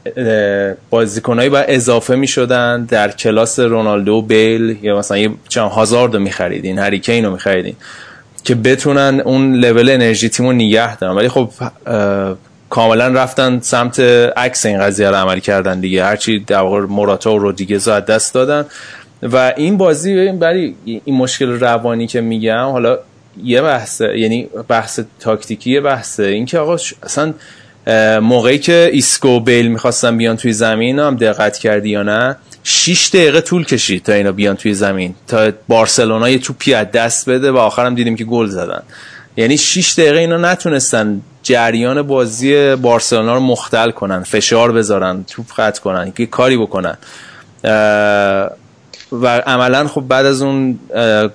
N: بازیکنایی باید اضافه می‌شدن در کلاس رونالدو بیل یا مثلا یه چند هزار رو میخریدین هریکین رو میخریدین که بتونن اون لول انرژی تیمو نگه دارن. ولی خب کاملا رفتن سمت عکس این قضیه رو عمل کردن دیگه. هرچی در واقع موراتا و رودریگز از دست دادن. و این بازی برای این مشکل روانی که میگم حالا یه بحثه یعنی بحث تاکتیکی یه بحثه. اینکه آقا اصلا موقعی که ایسکو بیل می‌خواستن بیان توی زمین هم دقت کردی یا نه؟ 6 دقیقه طول کشید تا اینا بیان توی زمین. تا بارسلونا یه توپی از دست بده و آخرم دیدیم که گل زدن. یعنی 6 دقیقه اینا نتونستن جریان بازی بارسلونا رو مختل کنن فشار بذارن توپ قطع کنن که کاری بکنن. و عملا خب بعد از اون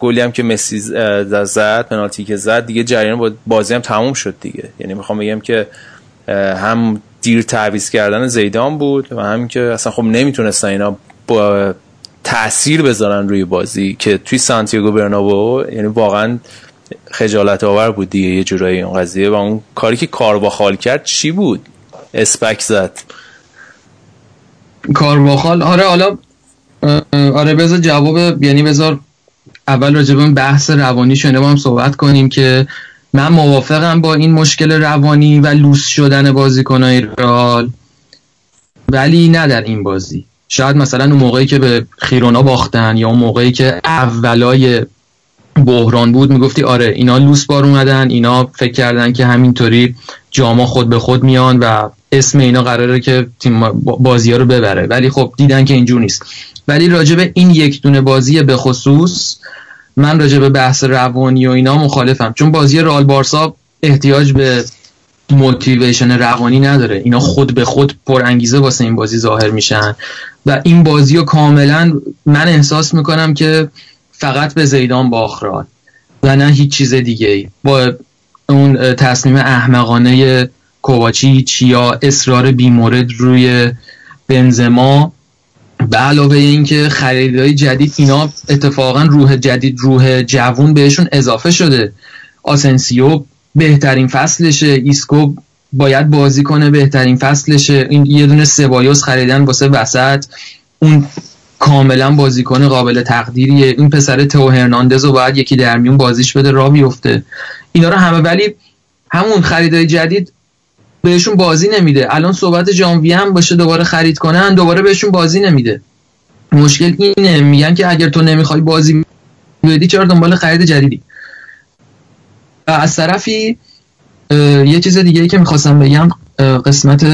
N: گلی هم که مسی زد پنالتی که زد دیگه جریان بازی هم تموم شد دیگه. یعنی می‌خوام بگم که هم دیر تعویض کردن زیدان بود و هم که اصلا خب نمی‌تونستن اینا با تاثیر بذارن روی بازی که توی سانتیاگو برنابو یعنی واقعا خجالت آور بود دیگه یه جورایی اون قضیه. و اون کاری که کارواخال کرد چی بود؟ اسپک زد.
T: کارواخال؟ آره حالا آره بذار جواب یعنی بذار اول راجع به بحث روانی شده با هم صحبت کنیم که من موافقم با این مشکل روانی و لوس شدن بازیکنهای رال ولی نه در این بازی. شاید مثلا اون موقعی که به خیرونا باختن یا اون موقعی که اولای بحران بود می‌گفتی آره اینا لوس بار اومدن اینا فکر کردن که همینطوری جاما خود به خود میان و اسم اینا قراره که تیم بازی ها رو ببره. ولی خب دیدن که اینجور نیست. ولی راجب این یک دونه بازی به خصوص من راجع به بحث روانی و اینا مخالفم. چون بازی رال بارسا احتیاج به موتیویشن روانی نداره. اینا خود به خود پر انگیزه واسه این بازی ظاهر میشن. و این بازی رو کاملا من احساس می‌کنم که فقط به زیدان باخران و نه هیچ چیز دیگه با اون تصمیم احمقانه کوواچیچ یا اصرار بیمورد روی بنزما. به علاوه اینکه خریدهای جدید اینا اتفاقا روح جدید روح جوون بهشون اضافه شده. آسنسیو بهترین فصلشه. ایسکو باید بازی کنه بهترین فصلشه. این یه دونه سبایوس خریدن واسه وسط. اون کاملا بازیکن قابل تقدیریه. این پسر تو هرناندز رو باید یکی در میون بازیش بده را بیفته اینا رو همه ولی همون خریدای جدید بهشون بازی نمیده. الان صحبت جانویه هم باشه دوباره خرید کنن دوباره بهشون بازی نمیده. مشکل اینه میگن که اگر تو نمی‌خوای بازی بدی چرا دنبال خرید جدیدی؟ و از طرفی یه چیز دیگه ای که می‌خواستم بگم قسمت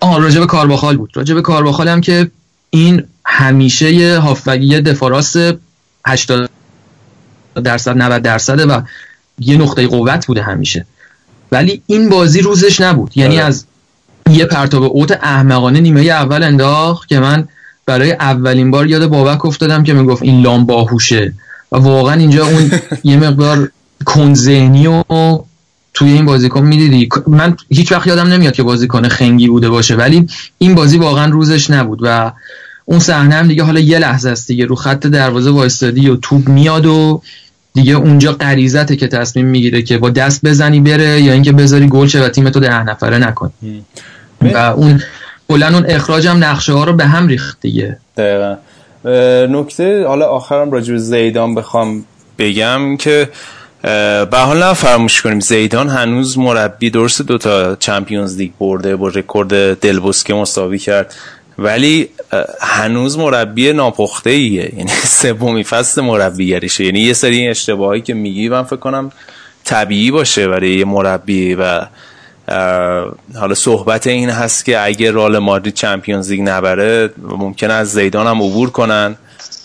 T: آه راجب کارباخال بود. راجب کارباخال هم که این همیشه یه هافبگی دفاراس 80 درصد 90 درصده و یه نقطه قوت بوده همیشه. ولی این بازی روزش نبود. یعنی آره. از یه پرتاب اوت احمقانه نیمه اول انداخت که من برای اولین بار یاد بابک افتادم که می‌گفت این لام باهوشه. و واقعا اینجا اون <laughs> یه مقدار کنزهنی و توی این بازیکن می‌دیدی. من هیچ وقت یادم نمیاد که بازیکن خنگی بوده باشه ولی این بازی واقعا روزش نبود و اون صحنه هم دیگه حالا یه لحظه است دیگه رو خط دروازه وایستادی و توپ میاد و دیگه اونجا غریزته که تصمیم می‌گیره که با دست بزنی بره یا اینکه بذاری گل شه و تیمتو ده نفره نکنی. و اون کلا اون اخراج هم نقشه ها رو به هم ریخت دیگه.
N: دقیقا. نکته حالا آخرم راجع به زیدان بخوام بگم که به حال نه فراموش کنیم. زیدان هنوز مربی درست دوتا چمپیونز لیگ برده با رکورد دلبوسکه مساوی کرد. ولی هنوز مربی ناپخته ایه یعنی <laughs> سومی فصل مربیگریشه. یعنی یه سری اشتباهی که میگی من فکر کنم طبیعی باشه برای یه مربی و حالا صحبت این هست که اگه رئال مادرید چمپیونز لیگ نبره ممکن از زیدان هم عبور کنن.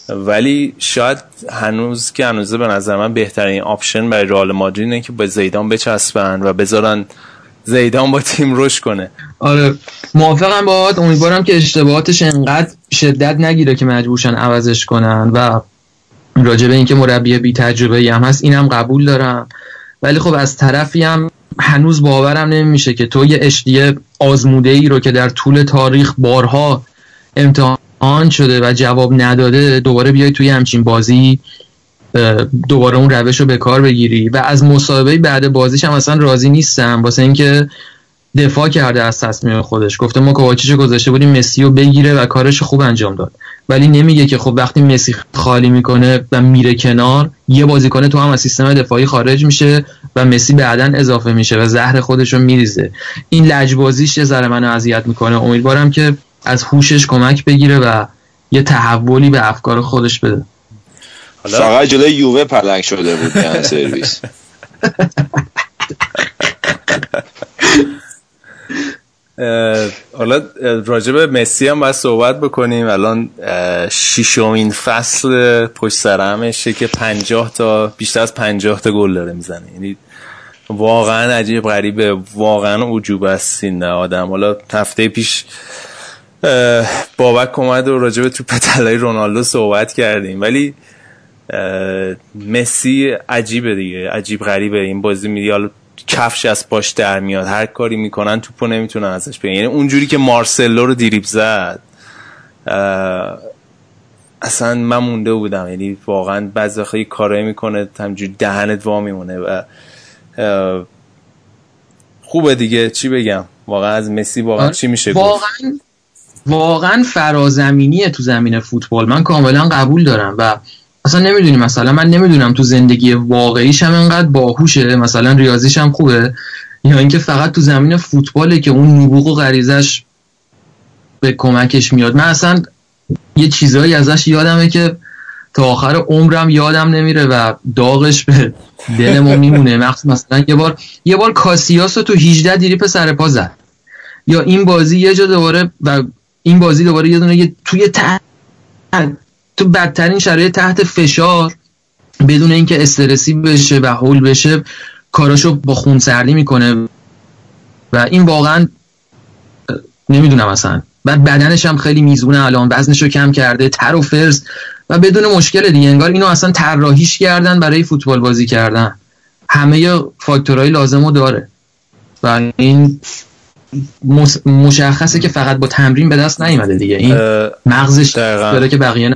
N: ولی شاید هنوز که هنوزه به نظر من بهترین option برای رئال مادرید اینه که به زیدان بچسبن و بذارن زیدان با تیم رشد کنه.
T: آره موافقم با امیدوارم که اشتباهاتش انقدر شدت نگیره که مجبورشن عوضش کنن و راجع به اینکه مربی بی تجربه هم هست اینم قبول دارم. ولی خب از طرفی هم هنوز باورم نمیشه که تو یه اشتباه آزموده ای رو که در طول تاریخ بارها امتحان شده و جواب نداده دوباره بیای توی همچین بازی دوباره اون روش رو به کار بگیری. و از مصاحبه بعد بازیش هم اصلا راضی نیستم. واسه اینکه دفاع کرده از تصمیم خودش. گفته ما کوواچیچ گذاشته بودیم مسی رو بگیره و کارش خوب انجام داد. ولی نمیگه که خب وقتی مسی خالی می‌کنه و میره کنار یه بازیکن تو هم از سیستم دفاعی خارج میشه و مسی بعدا اضافه میشه و زهر خودش رو میریزه. این لجبازیش یه ذره منو اذیت می‌کنه. امیدوارم که از هوشش کمک بگیره و یه تحولی به افکار خودش بده.
U: فقط جلوی یووه پلنگ شده بود سرویس.
N: حالا راجع به مسی هم باید صحبت بکنیم. الان ششمین فصل پشت سرمشه که پنجاه تا بیشتر از پنجاه تا گل داره می‌زنه. یعنی واقعا عجیب غریبه. واقعا عجوب است این آدم. حالا هفته پیش بابک اومد و راجع به تو پتلای رونالدو صحبت کردیم. ولی مسی عجیبه دیگه عجیب غریبه. این بازی میدی کفش از پاش در میاد. هر کاری می‌کنن توپو نمی‌تونن ازش بگیرن. یعنی اونجوری که مارسلو رو دیریب زد اصلا من مونده بودم. یعنی واقعا بعضی خیلی کارایی می‌کنه همجوری دهنت وا میمونه و خوبه دیگه. چی بگم؟ واقعا از مسی واقعا چی میشه
T: واقعا واقعا فرازمینیه تو زمین فوتبال. من کاملا قبول دارم و اصلا نمی‌دونی مثلا. من نمی‌دونم تو زندگی واقعیش هم انقدر باهوشه. مثلا ریاضیش هم خوبه. یا اینکه فقط تو زمین فوتباله که اون نبوغ و غریزش به کمکش میاد. من اصلا یه چیزایی ازش یادمه که تا آخر عمرم یادم نمیره و داغش به دل ما میمونه مثلا یه بار یه بار کاسیاس تو 18 دیریپ سر پا زد. یا این بازی یه جا دوباره و این بازی دوباره یه دونه توی ته تو بدترین شرایط تحت فشار بدون اینکه استرسی بشه و حول بشه کاراشو با خونسردی می‌کنه و این واقعا نمی‌دونم اصلا. بعد بدنش هم خیلی میزونه الان وزنش رو کم کرده تر و فرز و بدون مشکل دیگه. انگار اینو اصلا طراحیش کردن برای فوتبال بازی کردن. همه فاکتورهای لازم رو داره. و این مشخصه که فقط با تمرین به دست نیومده دیگه. این مغزش داره که بقیه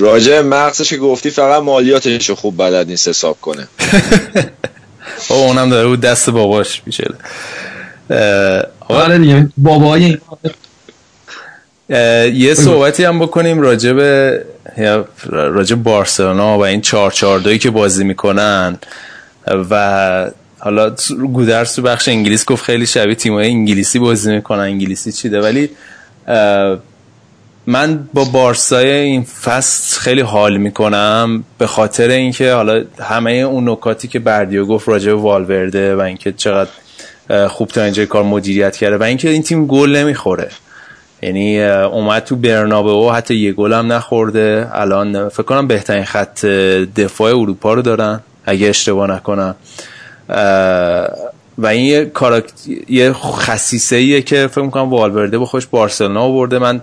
U: راجع مغزش که گفتی فقط مالیاتش خوب بلد نیست حساب کنه. <laughs>
N: او اونم داره بود دست باباش میشه.
T: آره دیگه بابای
N: یه صحبتی هم بکنیم راجع به راجع بارسلونا و این 4 که بازی می‌کنن و حالا گودرس تو بخش انگلیس گفت خیلی شبیه تیمای انگلیسی بازی می‌کنن. انگلیسی چیده؟ ولی من با بارسای این فصل خیلی حال می‌کنم به خاطر اینکه حالا همه اون نکاتی که بردیو گفت راجع به والورده و اینکه چقدر خوب تا اینجا کار مدیریت کرده و اینکه این تیم گل نمی‌خوره. یعنی اومد تو برنابه حتی یه گل هم نخورده. الان فکر کنم بهترین خط دفاع اروپا رو دارن اگه اشتباه نکنم. و این یه کاراکت... یه خصیصه ایه که فکر می‌کنم والورده به خوش بارسلونا برده من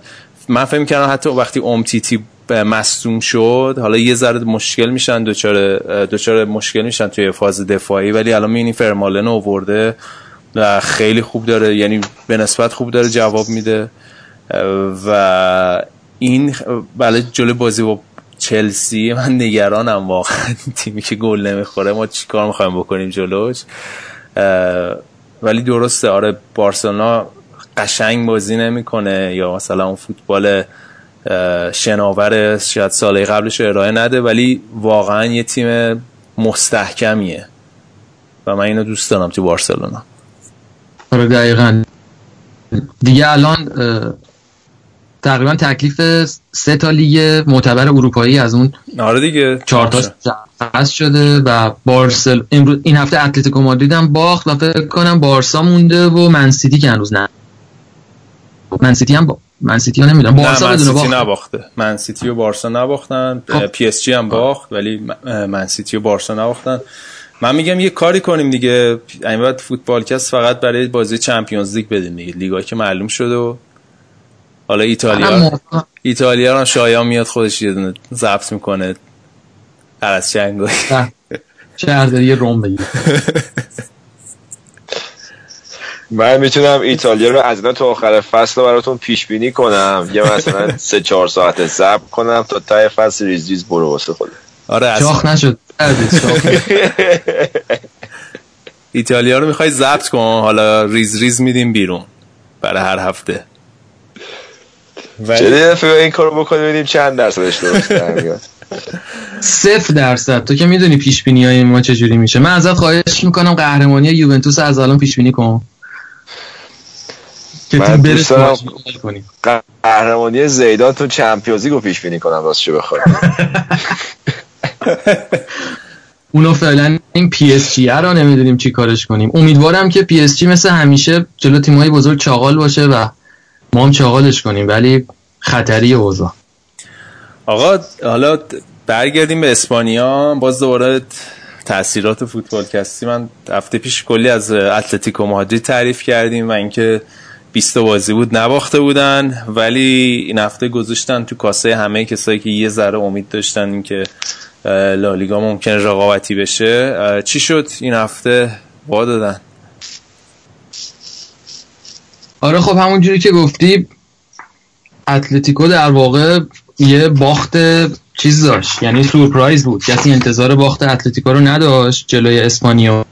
N: من فکر می‌کنم حتی وقتی امتیتی مصدوم شد حالا یه ذره مشکل میشن دوچار دوچار مشکل میشن توی فاز دفاعی ولی الان می‌بینی فرمالن اوورده و خیلی خوب داره یعنی به نسبت خوب داره جواب میده. و این بله جلو بازی با چلسی من نگرانم واقعا. <laughs> تیمی که گل نمی‌خوره ما چیکار می‌خوایم بکنیم جلوش؟ ولی درسته آره بارسلونا قشنگ بازی نمی‌کنه یا مثلا اون فوتبال شناور شاید ساله قبلش ارائه نده ولی واقعا یه تیم مستحکمیه. و من اینو دوست دارم تو بارسلونا.
T: آره دقیقا. دیگه الان تقریبا تکلیف سه تا لیگ معتبر اروپایی از اون
N: آره دیگه.
T: چهار تا شده و بارسل امروز این هفته اتلتیکو مادرید هم باخت و فکر کنم بارسا مونده و منسیتی که هنوز نه. منسیتی هم با... منسیتی ها نمی‌دونم.
N: بارسا نه منسیتی نباخته. منسیتی و بارسا نباختن. خب. پی اس جی هم باخت ولی منسیتی و بارسا نباختن. من میگم یه کاری کنیم دیگه. این بعد فوتبال کست فقط برای بازی چمپیونز لیگ بدیم دیگه. لیگا که معلوم شده و حالا ایتالیا ایتالیا رو شایان میاد خودش یه دونه ضبط می‌کنه. هر از چنگوی
T: شهر یه روم بگیر
U: من می‌تونم ایتالیا رو از تا آخر فصل رو براتون پیش بینی کنم. یه مثلا سه چهار ساعت ضبط کنم تا ته فصل ریز ریز برو واسه خود
N: آره
T: شاخ نشد.
N: ایتالیا رو می‌خوای ضبط کن. حالا ریز ریز میدیم بیرون. برای هر هفته.
U: چه دفعه این کارو بکنیم ببینیم چند درصدش درست
T: صفر درصد. تو که می‌دونی پیش بینی های ما چجوری میشه. من ازت خواهش می‌کنم قهرمانی یوونتوس از الان پیش بینی کن.
U: که من دوست دارم قهرمانی زیدان تو Champions رو پیش بینی کنم راستش بخوای. <laughs>
T: اونو فعلا این PSG رو نمی‌دونیم چی کارش کنیم. امیدوارم که PSG مثل همیشه جلو تیمای بزرگ چاغال باشه و ما هم چاغالش کنیم ولی خطری اوضاع.
N: آقا حالا برگردیم به اسپانیا. باز دوباره تاثیرات فوتبال کستی من هفته پیش کلی از اتلتیکو مادرید تعریف کردیم و اینکه 20 بازی بود نباخته بودن. ولی این هفته گذاشتن تو کاسه همه کسایی که یه ذره امید داشتن اینکه لالیگا ممکن رقابتی بشه. چی شد این هفته؟ وا دادن.
T: آره خب همونجوری که گفتی اتلتیکو در واقع یه باخت چیز داشت یعنی سورپرایز بود. کسی انتظار باخت اتلتیکو رو نداشت جلوی اسپانیا.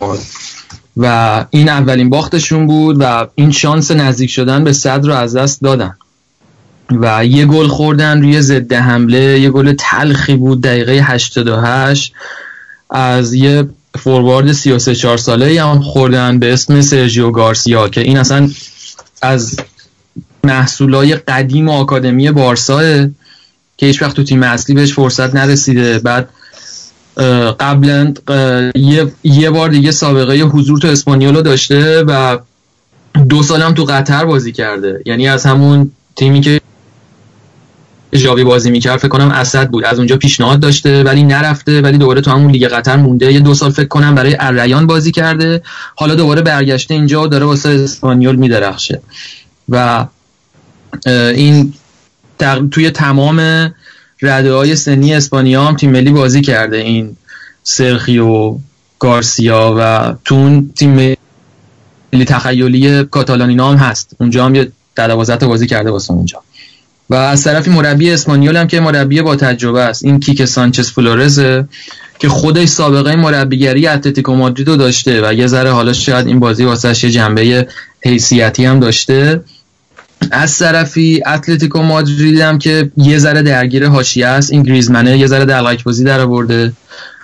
T: و این اولین باختشون بود و این شانس نزدیک شدن به صد رو از دست دادن. و یه گل خوردن روی ضد حمله یه گل تلخی بود دقیقه 88 از یه فوروارد 33 4 ساله هم خوردن به اسم سرژیو گارسیا که این اصلا از محصولای قدیم و آکادمی بارساه که هیچ وقت تو تیم اصلی بهش فرصت نرسیده. بعد قبلا یه،, یه بار دیگه سابقه حضور تو اسپانیولو داشته و دو سالم تو قطر بازی کرده. یعنی از همون تیمی که ژاوی بازی می‌کرد فکر کنم اسد بود. از اونجا پیشنهاد داشته ولی نرفته ولی دوباره تو همون لیگ قطر مونده. یه دو سال فکر کنم برای اریان بازی کرده. حالا دوباره برگشته اینجا و داره واسه اسپانیول میدرخشه. و این توی تمام رده های سنی اسپانیا هم تیم ملی بازی کرده. این سرخیو گارسیا و تو اون تیم ملی تخیلی کاتالانینا هم هست. اونجا هم یه در بازی کرده واسه اونجا. و از طرفی مربی اسپانیول هم که مربی با تجربه است. این کیک سانچز فلورزه که خودش سابقه مربیگری اتلتیکو مادرید رو داشته و یه ذره حالا شاید این بازی واسه یه جنبه حیثیتی هم داشته. از طرفی اتلتیکو مادرید هم که یه ذره درگیر حاشیه است. این گریزمنه یه ذره دلغک بازی در آورده.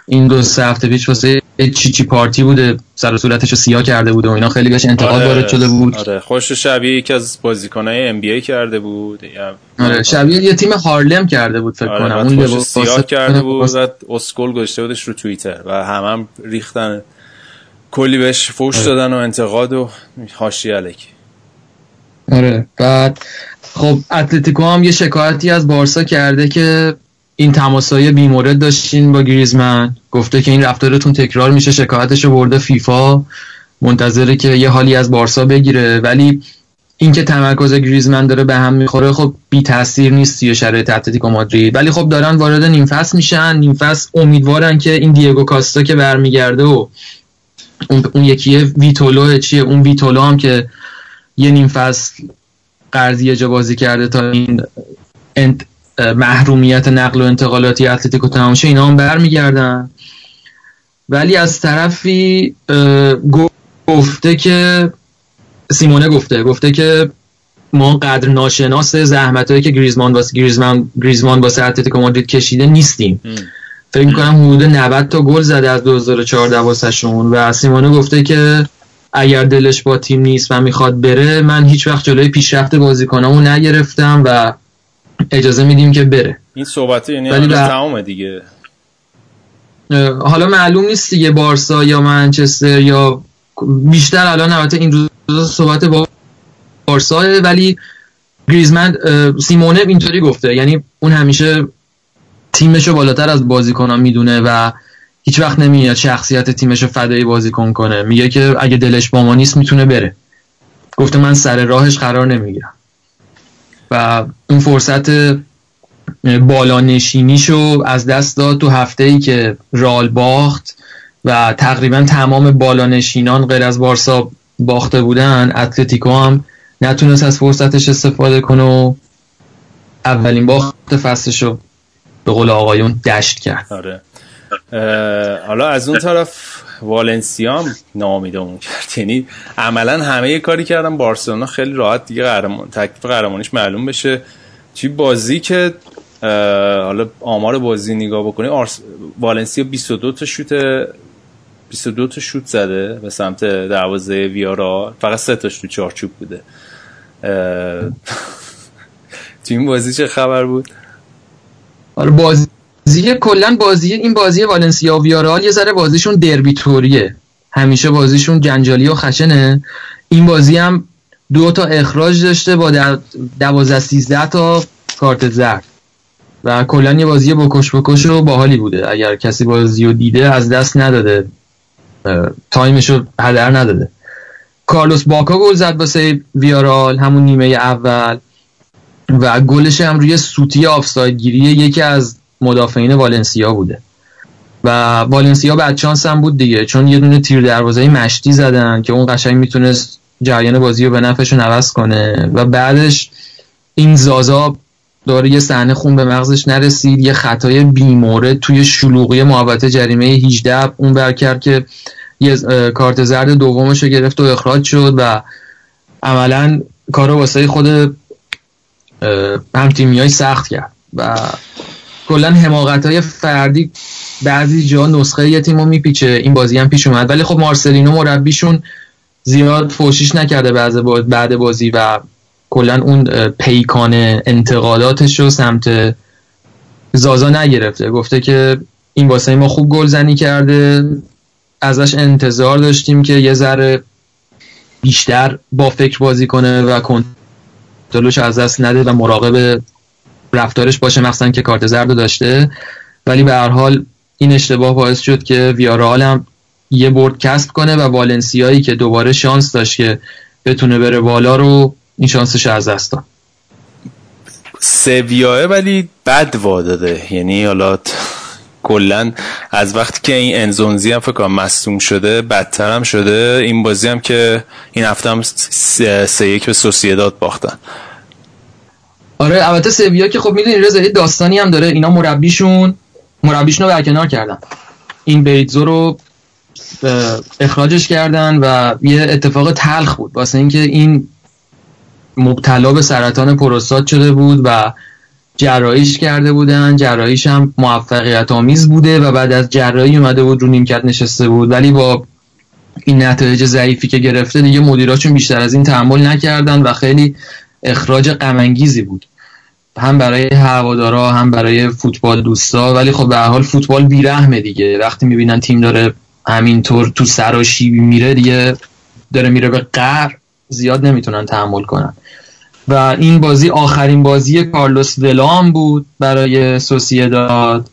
T: این دو سه هفته پیش واسه چی چی پارتی بوده سر و صورتش رو سیاه کرده بود و اینا. خیلی بهش انتقاد آره، وارد شده بود.
N: آره. خوش شبیه یکی از بازیکنای ام بی ای کرده بود.
T: آره شبیه یه تیم هارلم کرده بود فکر
N: آره
T: کنم.
N: اون سیاه کرده بود و اسکول گذاشته بودش رو توییتر و همم هم ریختن. کلی بهش فوش آره. دادن و انتقاد و حاشیه الکی.
T: آره. بعد خب اتلتیکو هم یه شکایتی از بارسا کرده که این تماسای بیمورد داشتین با گریزمن؟ گفته که این رفتارتون تکرار میشه شکایتش رو برده فیفا. منتظره که یه حالی از بارسا بگیره. ولی اینکه تمرکز گریزمن داره به هم می‌خوره خب بی تاثیر نیست توی شرایط اتلتیکو مادرید. ولی خب دارن وارد نیم فصل میشن. نیم فصل امیدوارن که این دیگو کاستا که برمیگرده و اون, اون یکی ویتولو چیه؟ اون ویتولو هم که یه نیم فصل قرضی جا بازی کرده تا این محرومیت نقل و انتقالاتی اتلتیکو تمام شه اینا هم برمیگردن. ولی از طرفی گفته که سیمونه گفته گفته که ما قدر ناشناس زحمت هایی که گریزمان واسه گریزمان گریزمان واسه اتلتیکو مادرید کشیده نیستیم. فکر می‌کنم حدود 90 تا گل زده از 2014 واسه شون و سیمونه گفته که اگر دلش با تیم نیست و می‌خواد بره من هیچ وقت جلوی پیشرفت بازیکنامو نگرفتم و اجازه میدیم که بره.
N: این صحبت یعنی ولی تمام دیگه.
T: حالا معلوم نیست دیگه بارسا یا منچستر یا بیشتر الان البته این روز صحبت با بارسا ولی گریزمن سیمونه اینطوری گفته. یعنی اون همیشه تیمشو بالاتر از بازیکنان می‌دونه و هیچ وقت نمیاد شخصیت تیمشو فدای بازیکن کنه. میگه که اگه دلش با ما نیست می‌تونه بره. گفته من سر راهش قرار نمی‌گیرم. و اون فرصت بالا نشینیشو از دست داد تو هفته ای که رال باخت و تقریبا تمام بالا نشینان غیر از بارسا باخته بودن اتلتیکو هم نتونست از فرصتش استفاده کنه و اولین باخت فصلش رو به قول آقایون دشت کرد.
N: آره. حالا از اون طرف والنسیا هم نامیدمون کرد. یعنی عملا همه کاری کردن. بارسلونا خیلی راحت دیگه قهرمان تکلیف قهرمانیش معلوم بشه. توی بازی که حالا آمار بازی نگاه بکنی آرس... والنسیا 22 تا شوت 22 تا شوت زده به سمت دروازه ویارا. فقط سه تاش تو چارچوب بوده. <laughs> تو این بازی چه خبر بود؟
T: آره بازی کلا بازی این بازی والنسیا و ویارال یه ذره بازیشون دربی توریه. همیشه بازیشون جنجالی و خشنه. این بازی هم دو تا اخراج داشته با دوازده سیزده تا کارت زرد. و کلا یه بازی بکش بکش و باحالی بوده. اگر کسی بازی رو دیده از دست نداده. time ش رو هدر نداده. کارلوس باکا گل زد واسه ویارال همون نیمه اول. و گلش هم روی سوتی آفساید گیری یکی از مدافعین والنسیا بوده. و والنسیا بد شانس هم بود دیگه چون یه دونه تیر دروازه مشتی زدن که اون قشنگ می‌تونست جریان بازی رو به نفعشون عوض کنه. و بعدش این زازا داره یه صحنه خون به مغزش نرسید یه خطای بیمورد توی شلوغی محوطه جریمه 18 اون بر کرد که یه کارت زرد دومش رو گرفت و اخراج شد و عملا کار واسه خود هم های سخت کرد. و کلا حماقت های فردی بعضی جا نسخه یه تیم رو میپیچه. این بازی هم پیش اومد. ولی خب مارسلینو مربیشون زیاد فوشیش نکرده بعد بازی و کلا اون پیکان انتقاداتش رو سمت زازا نگرفته. گفته که این واسه ما خوب گلزنی کرده. ازش انتظار داشتیم که یه ذره بیشتر با فکر بازی کنه و کنترلش از دست نده و مراقب رفتارش باشه مخصوصا که کارت زرد داشته. ولی به هر حال این اشتباه باعث شد که ویارال هم یه برد کسب کنه و والنسیایی که دوباره شانس داشت که بتونه بره بالا رو این شانسش از دست داد.
N: سویاه ولی بد واداده. یعنی حالا کلا از وقتی که این انزونزی هم فکر کنم مصدوم شده بدتر هم شده. این بازی هم که این هفته هم سه یک به سوسیداد باختن.
T: آره البته سویا که خب می‌دونی رضا داستانی هم داره اینا مربیشون مربیشون رو برکنار کردن. این بیتزو رو اخراجش کردن و یه اتفاق تلخ بود. واسه اینکه این مبتلا به سرطان پروستات شده بود و جراحیش کرده بودن. جراحیش هم موفقیت آمیز بوده و بعد از جراحی اومده بود رو نیمکت نشسته بود. ولی با این نتایج ضعیفی که گرفته دیگه مدیراشون بیشتر از این تحمل نکردن و خیلی اخراج غمانگیزی بود. هم برای هوادارا هم برای فوتبال دوستا. ولی خب به حال فوتبال بیرحمه دیگه. وقتی می‌بینن تیم داره همینطور تو سراشیبی میره دیگه داره میره به قهر زیاد نمی‌تونن تحمل کنن. و این بازی آخرین بازی کارلوس ولام بود برای سوسیداد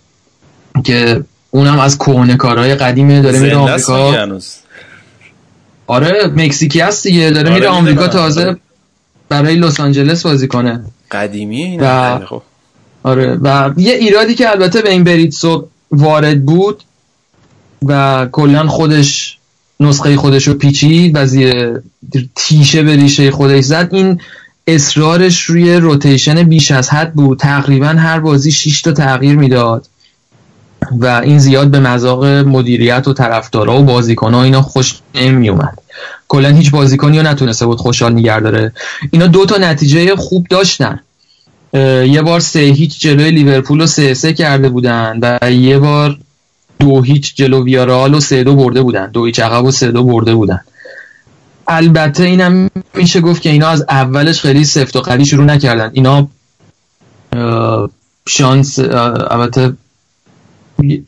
T: که اونم از کهنه کارهای قدیمه. داره میره آمریکا. آره مکزیکی هست دیگه. داره آره میره آمریکا تازه. برای لس آنجلس بازی کنه.
N: قدیمی این
T: و-
N: خب
T: آره و یه ایرادی که البته به این بریتسو وارد بود و کلا خودش نسخه خودش رو پیچید و زیر تیشه به ریشه خودش زد این اصرارش روی روتیشن بیش از حد بود. تقریبا هر بازی 6 تا تغییر می‌داد و این زیاد به مذاق مدیریت و طرفدارا و بازیکن‌ها اینا خوش نمی اومد کلا هیچ بازیکنی رو نتونسته بود خوشحال نگه داره. اینا دو تا نتیجه خوب داشتن. یه بار سه هیچ جلوی لیورپول رو سه سه کرده بودن و یه بار دو هیچ جلو ویارال و سه دو برده بودن. دو هیچ عقب و سه دو برده بودن. البته اینم میشه گفت که اینا از اولش خیلی سفت و قوی شروع نکردن. اینا شانس البته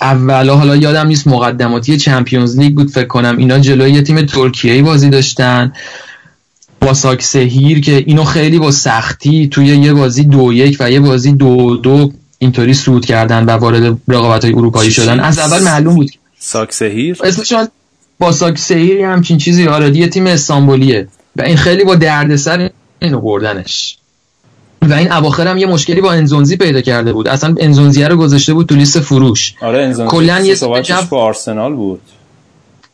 T: اولا حالا یادم نیست مقدماتی چمپیونز لیگ بود فکر کنم اینا جلوی یه تیم ترکیه‌ای بازی داشتن. با ساکسهیر که اینو خیلی با سختی توی یه بازی دو یک و یه بازی دو دو اینطوری سود کردن و وارد رقابت های اروپایی شدن. از اول معلوم بود
N: ساکسهیر
T: اسمشون با ساکسهیر یه همچین چیزی آره یه تیم استانبولیه و این خیلی با دردسر اینو بردنش. و این اواخر هم یه مشکلی با انزونزی پیدا کرده بود. اصلا انزونزیه رو گذاشته بود تو لیست فروش.
N: آره انزون
T: کلاً یه
N: صحبتش با آرسنال بود.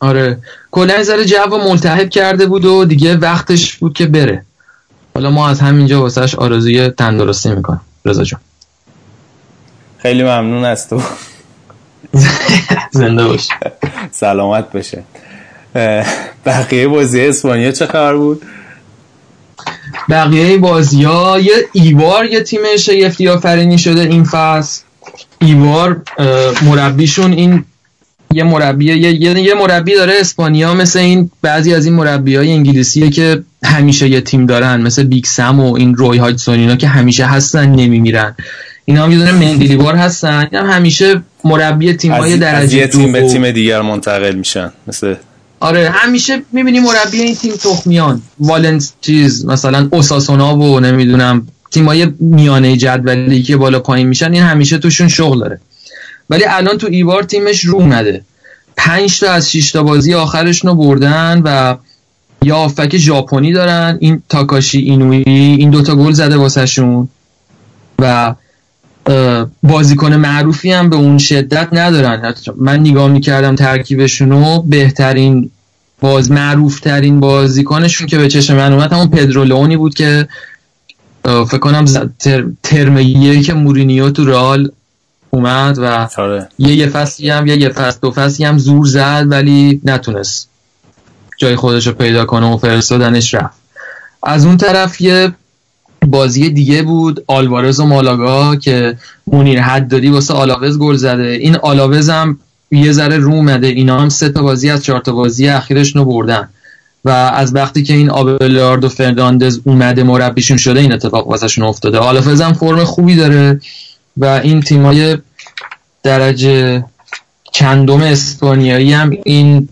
T: آره. کلا یه ذره جو ملتهب کرده بود و دیگه وقتش بود که بره. حالا ما از همینجا واسهش آرزوی تندرستی می‌کنم رضا جان.
N: خیلی ممنون از تو. <laughs>
T: زنده باش.
N: سلامت بشه بقیه بازی اسپانیا چه خبر بود؟
T: بقیه بازی ها یه ایبار یه تیم شگفتی آفرینی شده این فصل. ایبار مربیشون این یه مربی یه, یه, مربی داره اسپانیا مثل این بعضی از این مربی های انگلیسیه که همیشه یه تیم دارن مثل بیگ سم و این روی هاجسون اینا که همیشه هستن نمیمیرن. اینا هم یه دونه مندلیوار هستن. این هم همیشه مربی تیم های
N: از, از
T: درجه
N: یه تیم به تیم دیگر منتقل میشن مثل
T: آره همیشه می‌بینی مربی این تیم تخمیان. والنس چیز مثلا اوساسونا و نمی‌دونم تیمای میانه جدولی که بالا پایین میشن این همیشه توشون شغل داره. ولی الان تو ایوار تیمش رو اومده پنج تا از شش تا بازی آخرش رو بردن و یا آفک ژاپنی دارن این تاکاشی اینوی این دوتا گل زده واسهشون و بازیکن معروفی هم به اون شدت ندارن من نگاه می‌کردم ترکیبشونو بهترین باز معروف ترین بازیکنشون که به چشم من اومد همون پدرو لئونی بود که فکر کنم تر، ترم یک مورینیو تو رئال اومد و
N: آره.
T: یه یه فصلی هم یه یه فصل دو فصلی هم زور زد ولی نتونست جای خودش رو پیدا کنه و فرستادنش رفت از اون طرف یه بازی دیگه بود آلوارز و مالاگا که مونیر حدادی واسه آلاوز گل زده. این آلاوز هم یه ذره رو اومده اینا هم سه تا بازی از چهار تا بازی اخیرش رو بردن. و از وقتی که این آبلاردو فرناندز اومده مربیشون شده این اتفاق واسهشون افتاده. آلاوز هم فرم خوبی داره و این تیمای درجه چندم اسپانیایی هم این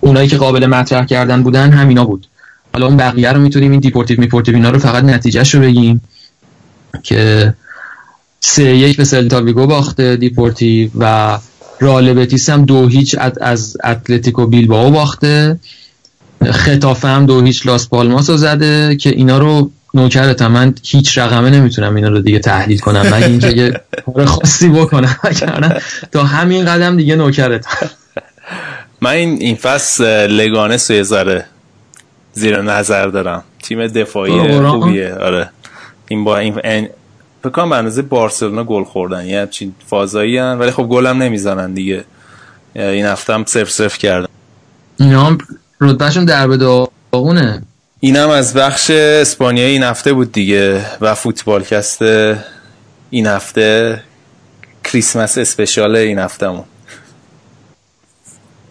T: اونایی که قابل مطرح کردن بودن همینا بود. حالا اون بقیه رو می‌تونیم این دیپورتیو میپورتیو اینا رو فقط نتیجهش رو بگیم که سه یک به سلتا ویگو باخته دیپورتیو و رئال بتیس هم دو هیچ از, اتلتیکو بیلباو باخته. ختافه هم دو هیچ لاس پالماس رو زده که اینا رو نوکرتم من هیچ رقمه نمی‌تونم اینا رو دیگه تحلیل کنم. مگه اینکه یه کار خاصی بکنم. تا همین قدم دیگه نوکرتم
N: من این این فصل یه ذره زیر نظر دارم. تیم دفاعی. خوبیه. آره. این با این این- فکر کنم به اندازه بارسلونا گل خوردن. یه همچین فازایی هن. ولی خب گل هم نمی‌زنن دیگه. این هفته هم صفر صفر کردن.
T: اینا هم رتبهشون در به داغونه.
N: اینم از بخش اسپانیایی این هفته بود دیگه و فوتبالکست این هفته کریسمس اسپشیال این هفتهمون.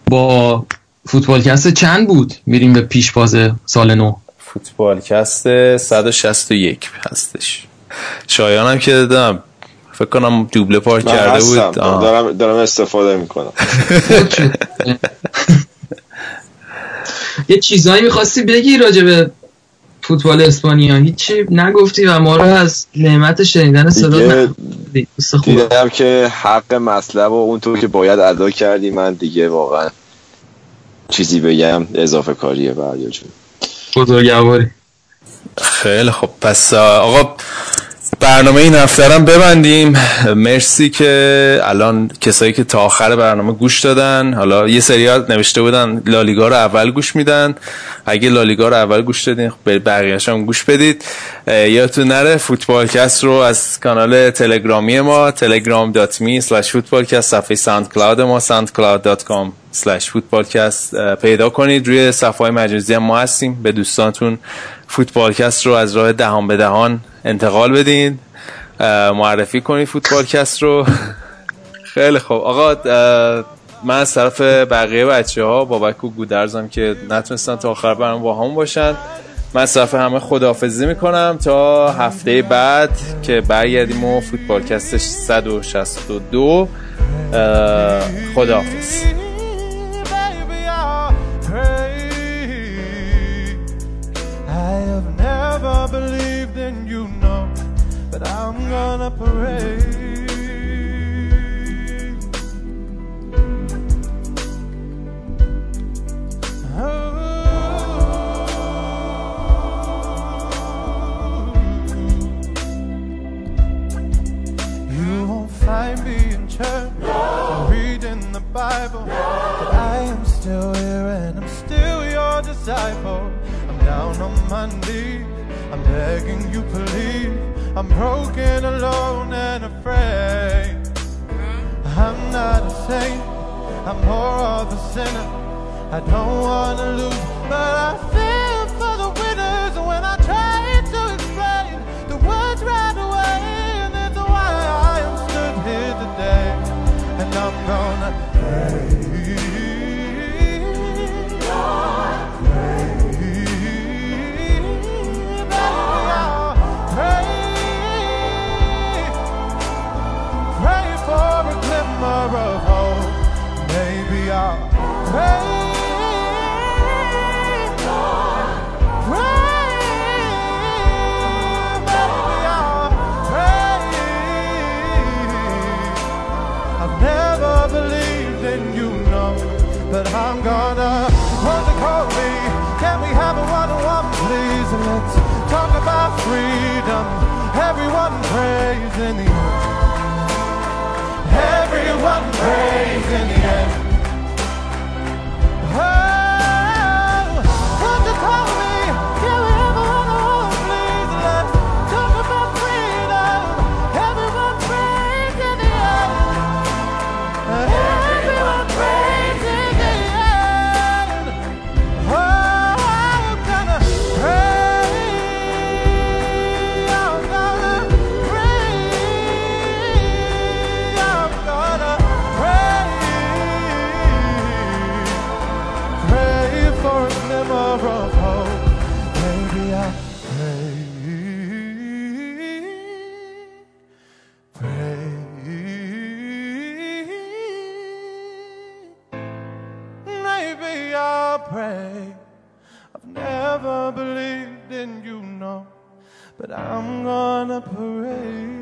T: با فوتبالکست چند بود؟ میریم به پیش باز سال نو.
N: فوتبالکست 161 هستش. شایان هم که دادم. فکر کنم دوبله پارک کرده
U: هستم.
N: بود. آه.
U: دارم, دارم استفاده می‌کنم. <laughs>
T: یه چیزایی می‌خواستی بگی راجع به فوتبال اسپانیا؟ هیچی نگفتی و ما رو از نعمت شنیدن صدا
U: دیدم که حق مطلب و اونطور که باید ادا کردی من دیگه واقعا چیزی بگم اضافه کاریه بردیا جون.
T: بزرگواری.
X: خیلی خب پس آقا برنامه این هفته هم ببندیم. مرسی که الان کسایی که تا آخر برنامه گوش دادن. حالا یه سری نوشته بودن لالیگا رو اول گوش میدن. اگه لالیگا رو اول گوش دادین به بقیه‌اش هم گوش بدید. یادتون نره فوتبالکست رو از کانال تلگرامی ما telegram.me slash footballcast صفحه ساند کلاود ما soundcloud.com slash footballcast پیدا کنید. روی صفحه مجازی هم ما هستیم. به دوستانتون فوتبالکست رو از راه دهان به دهان انتقال بدین. معرفی کنید فوتبالکست رو. خیلی خوب. آقا من از طرف بقیه بچه ها بابک و گودرزم که نتونستن تا آخر برام با هم باشن من از طرف همه خداحافظی می‌کنم تا هفته بعد که برگردیم و فوتبالکست 162 خداحافظ. Believed You won't find me in church or reading the Bible, but I am still here and I'm still your disciple. I'm down on my knees I'm begging you, please. I'm broken, alone, and afraid. I'm not a saint, I'm more of a sinner. I don't wanna lose, but I feel for the winners when I try to explain the words right away. And that's why I am stood here today, and I'm gonna pray. Glimmer of hope. Maybe I'll pray. believed in you, no, but I'm gonna want to call me. Can we have a one-on-one, please? And let's talk about freedom. Everyone prays in the end everyone prays in the end. Oh, but I'm gonna pray.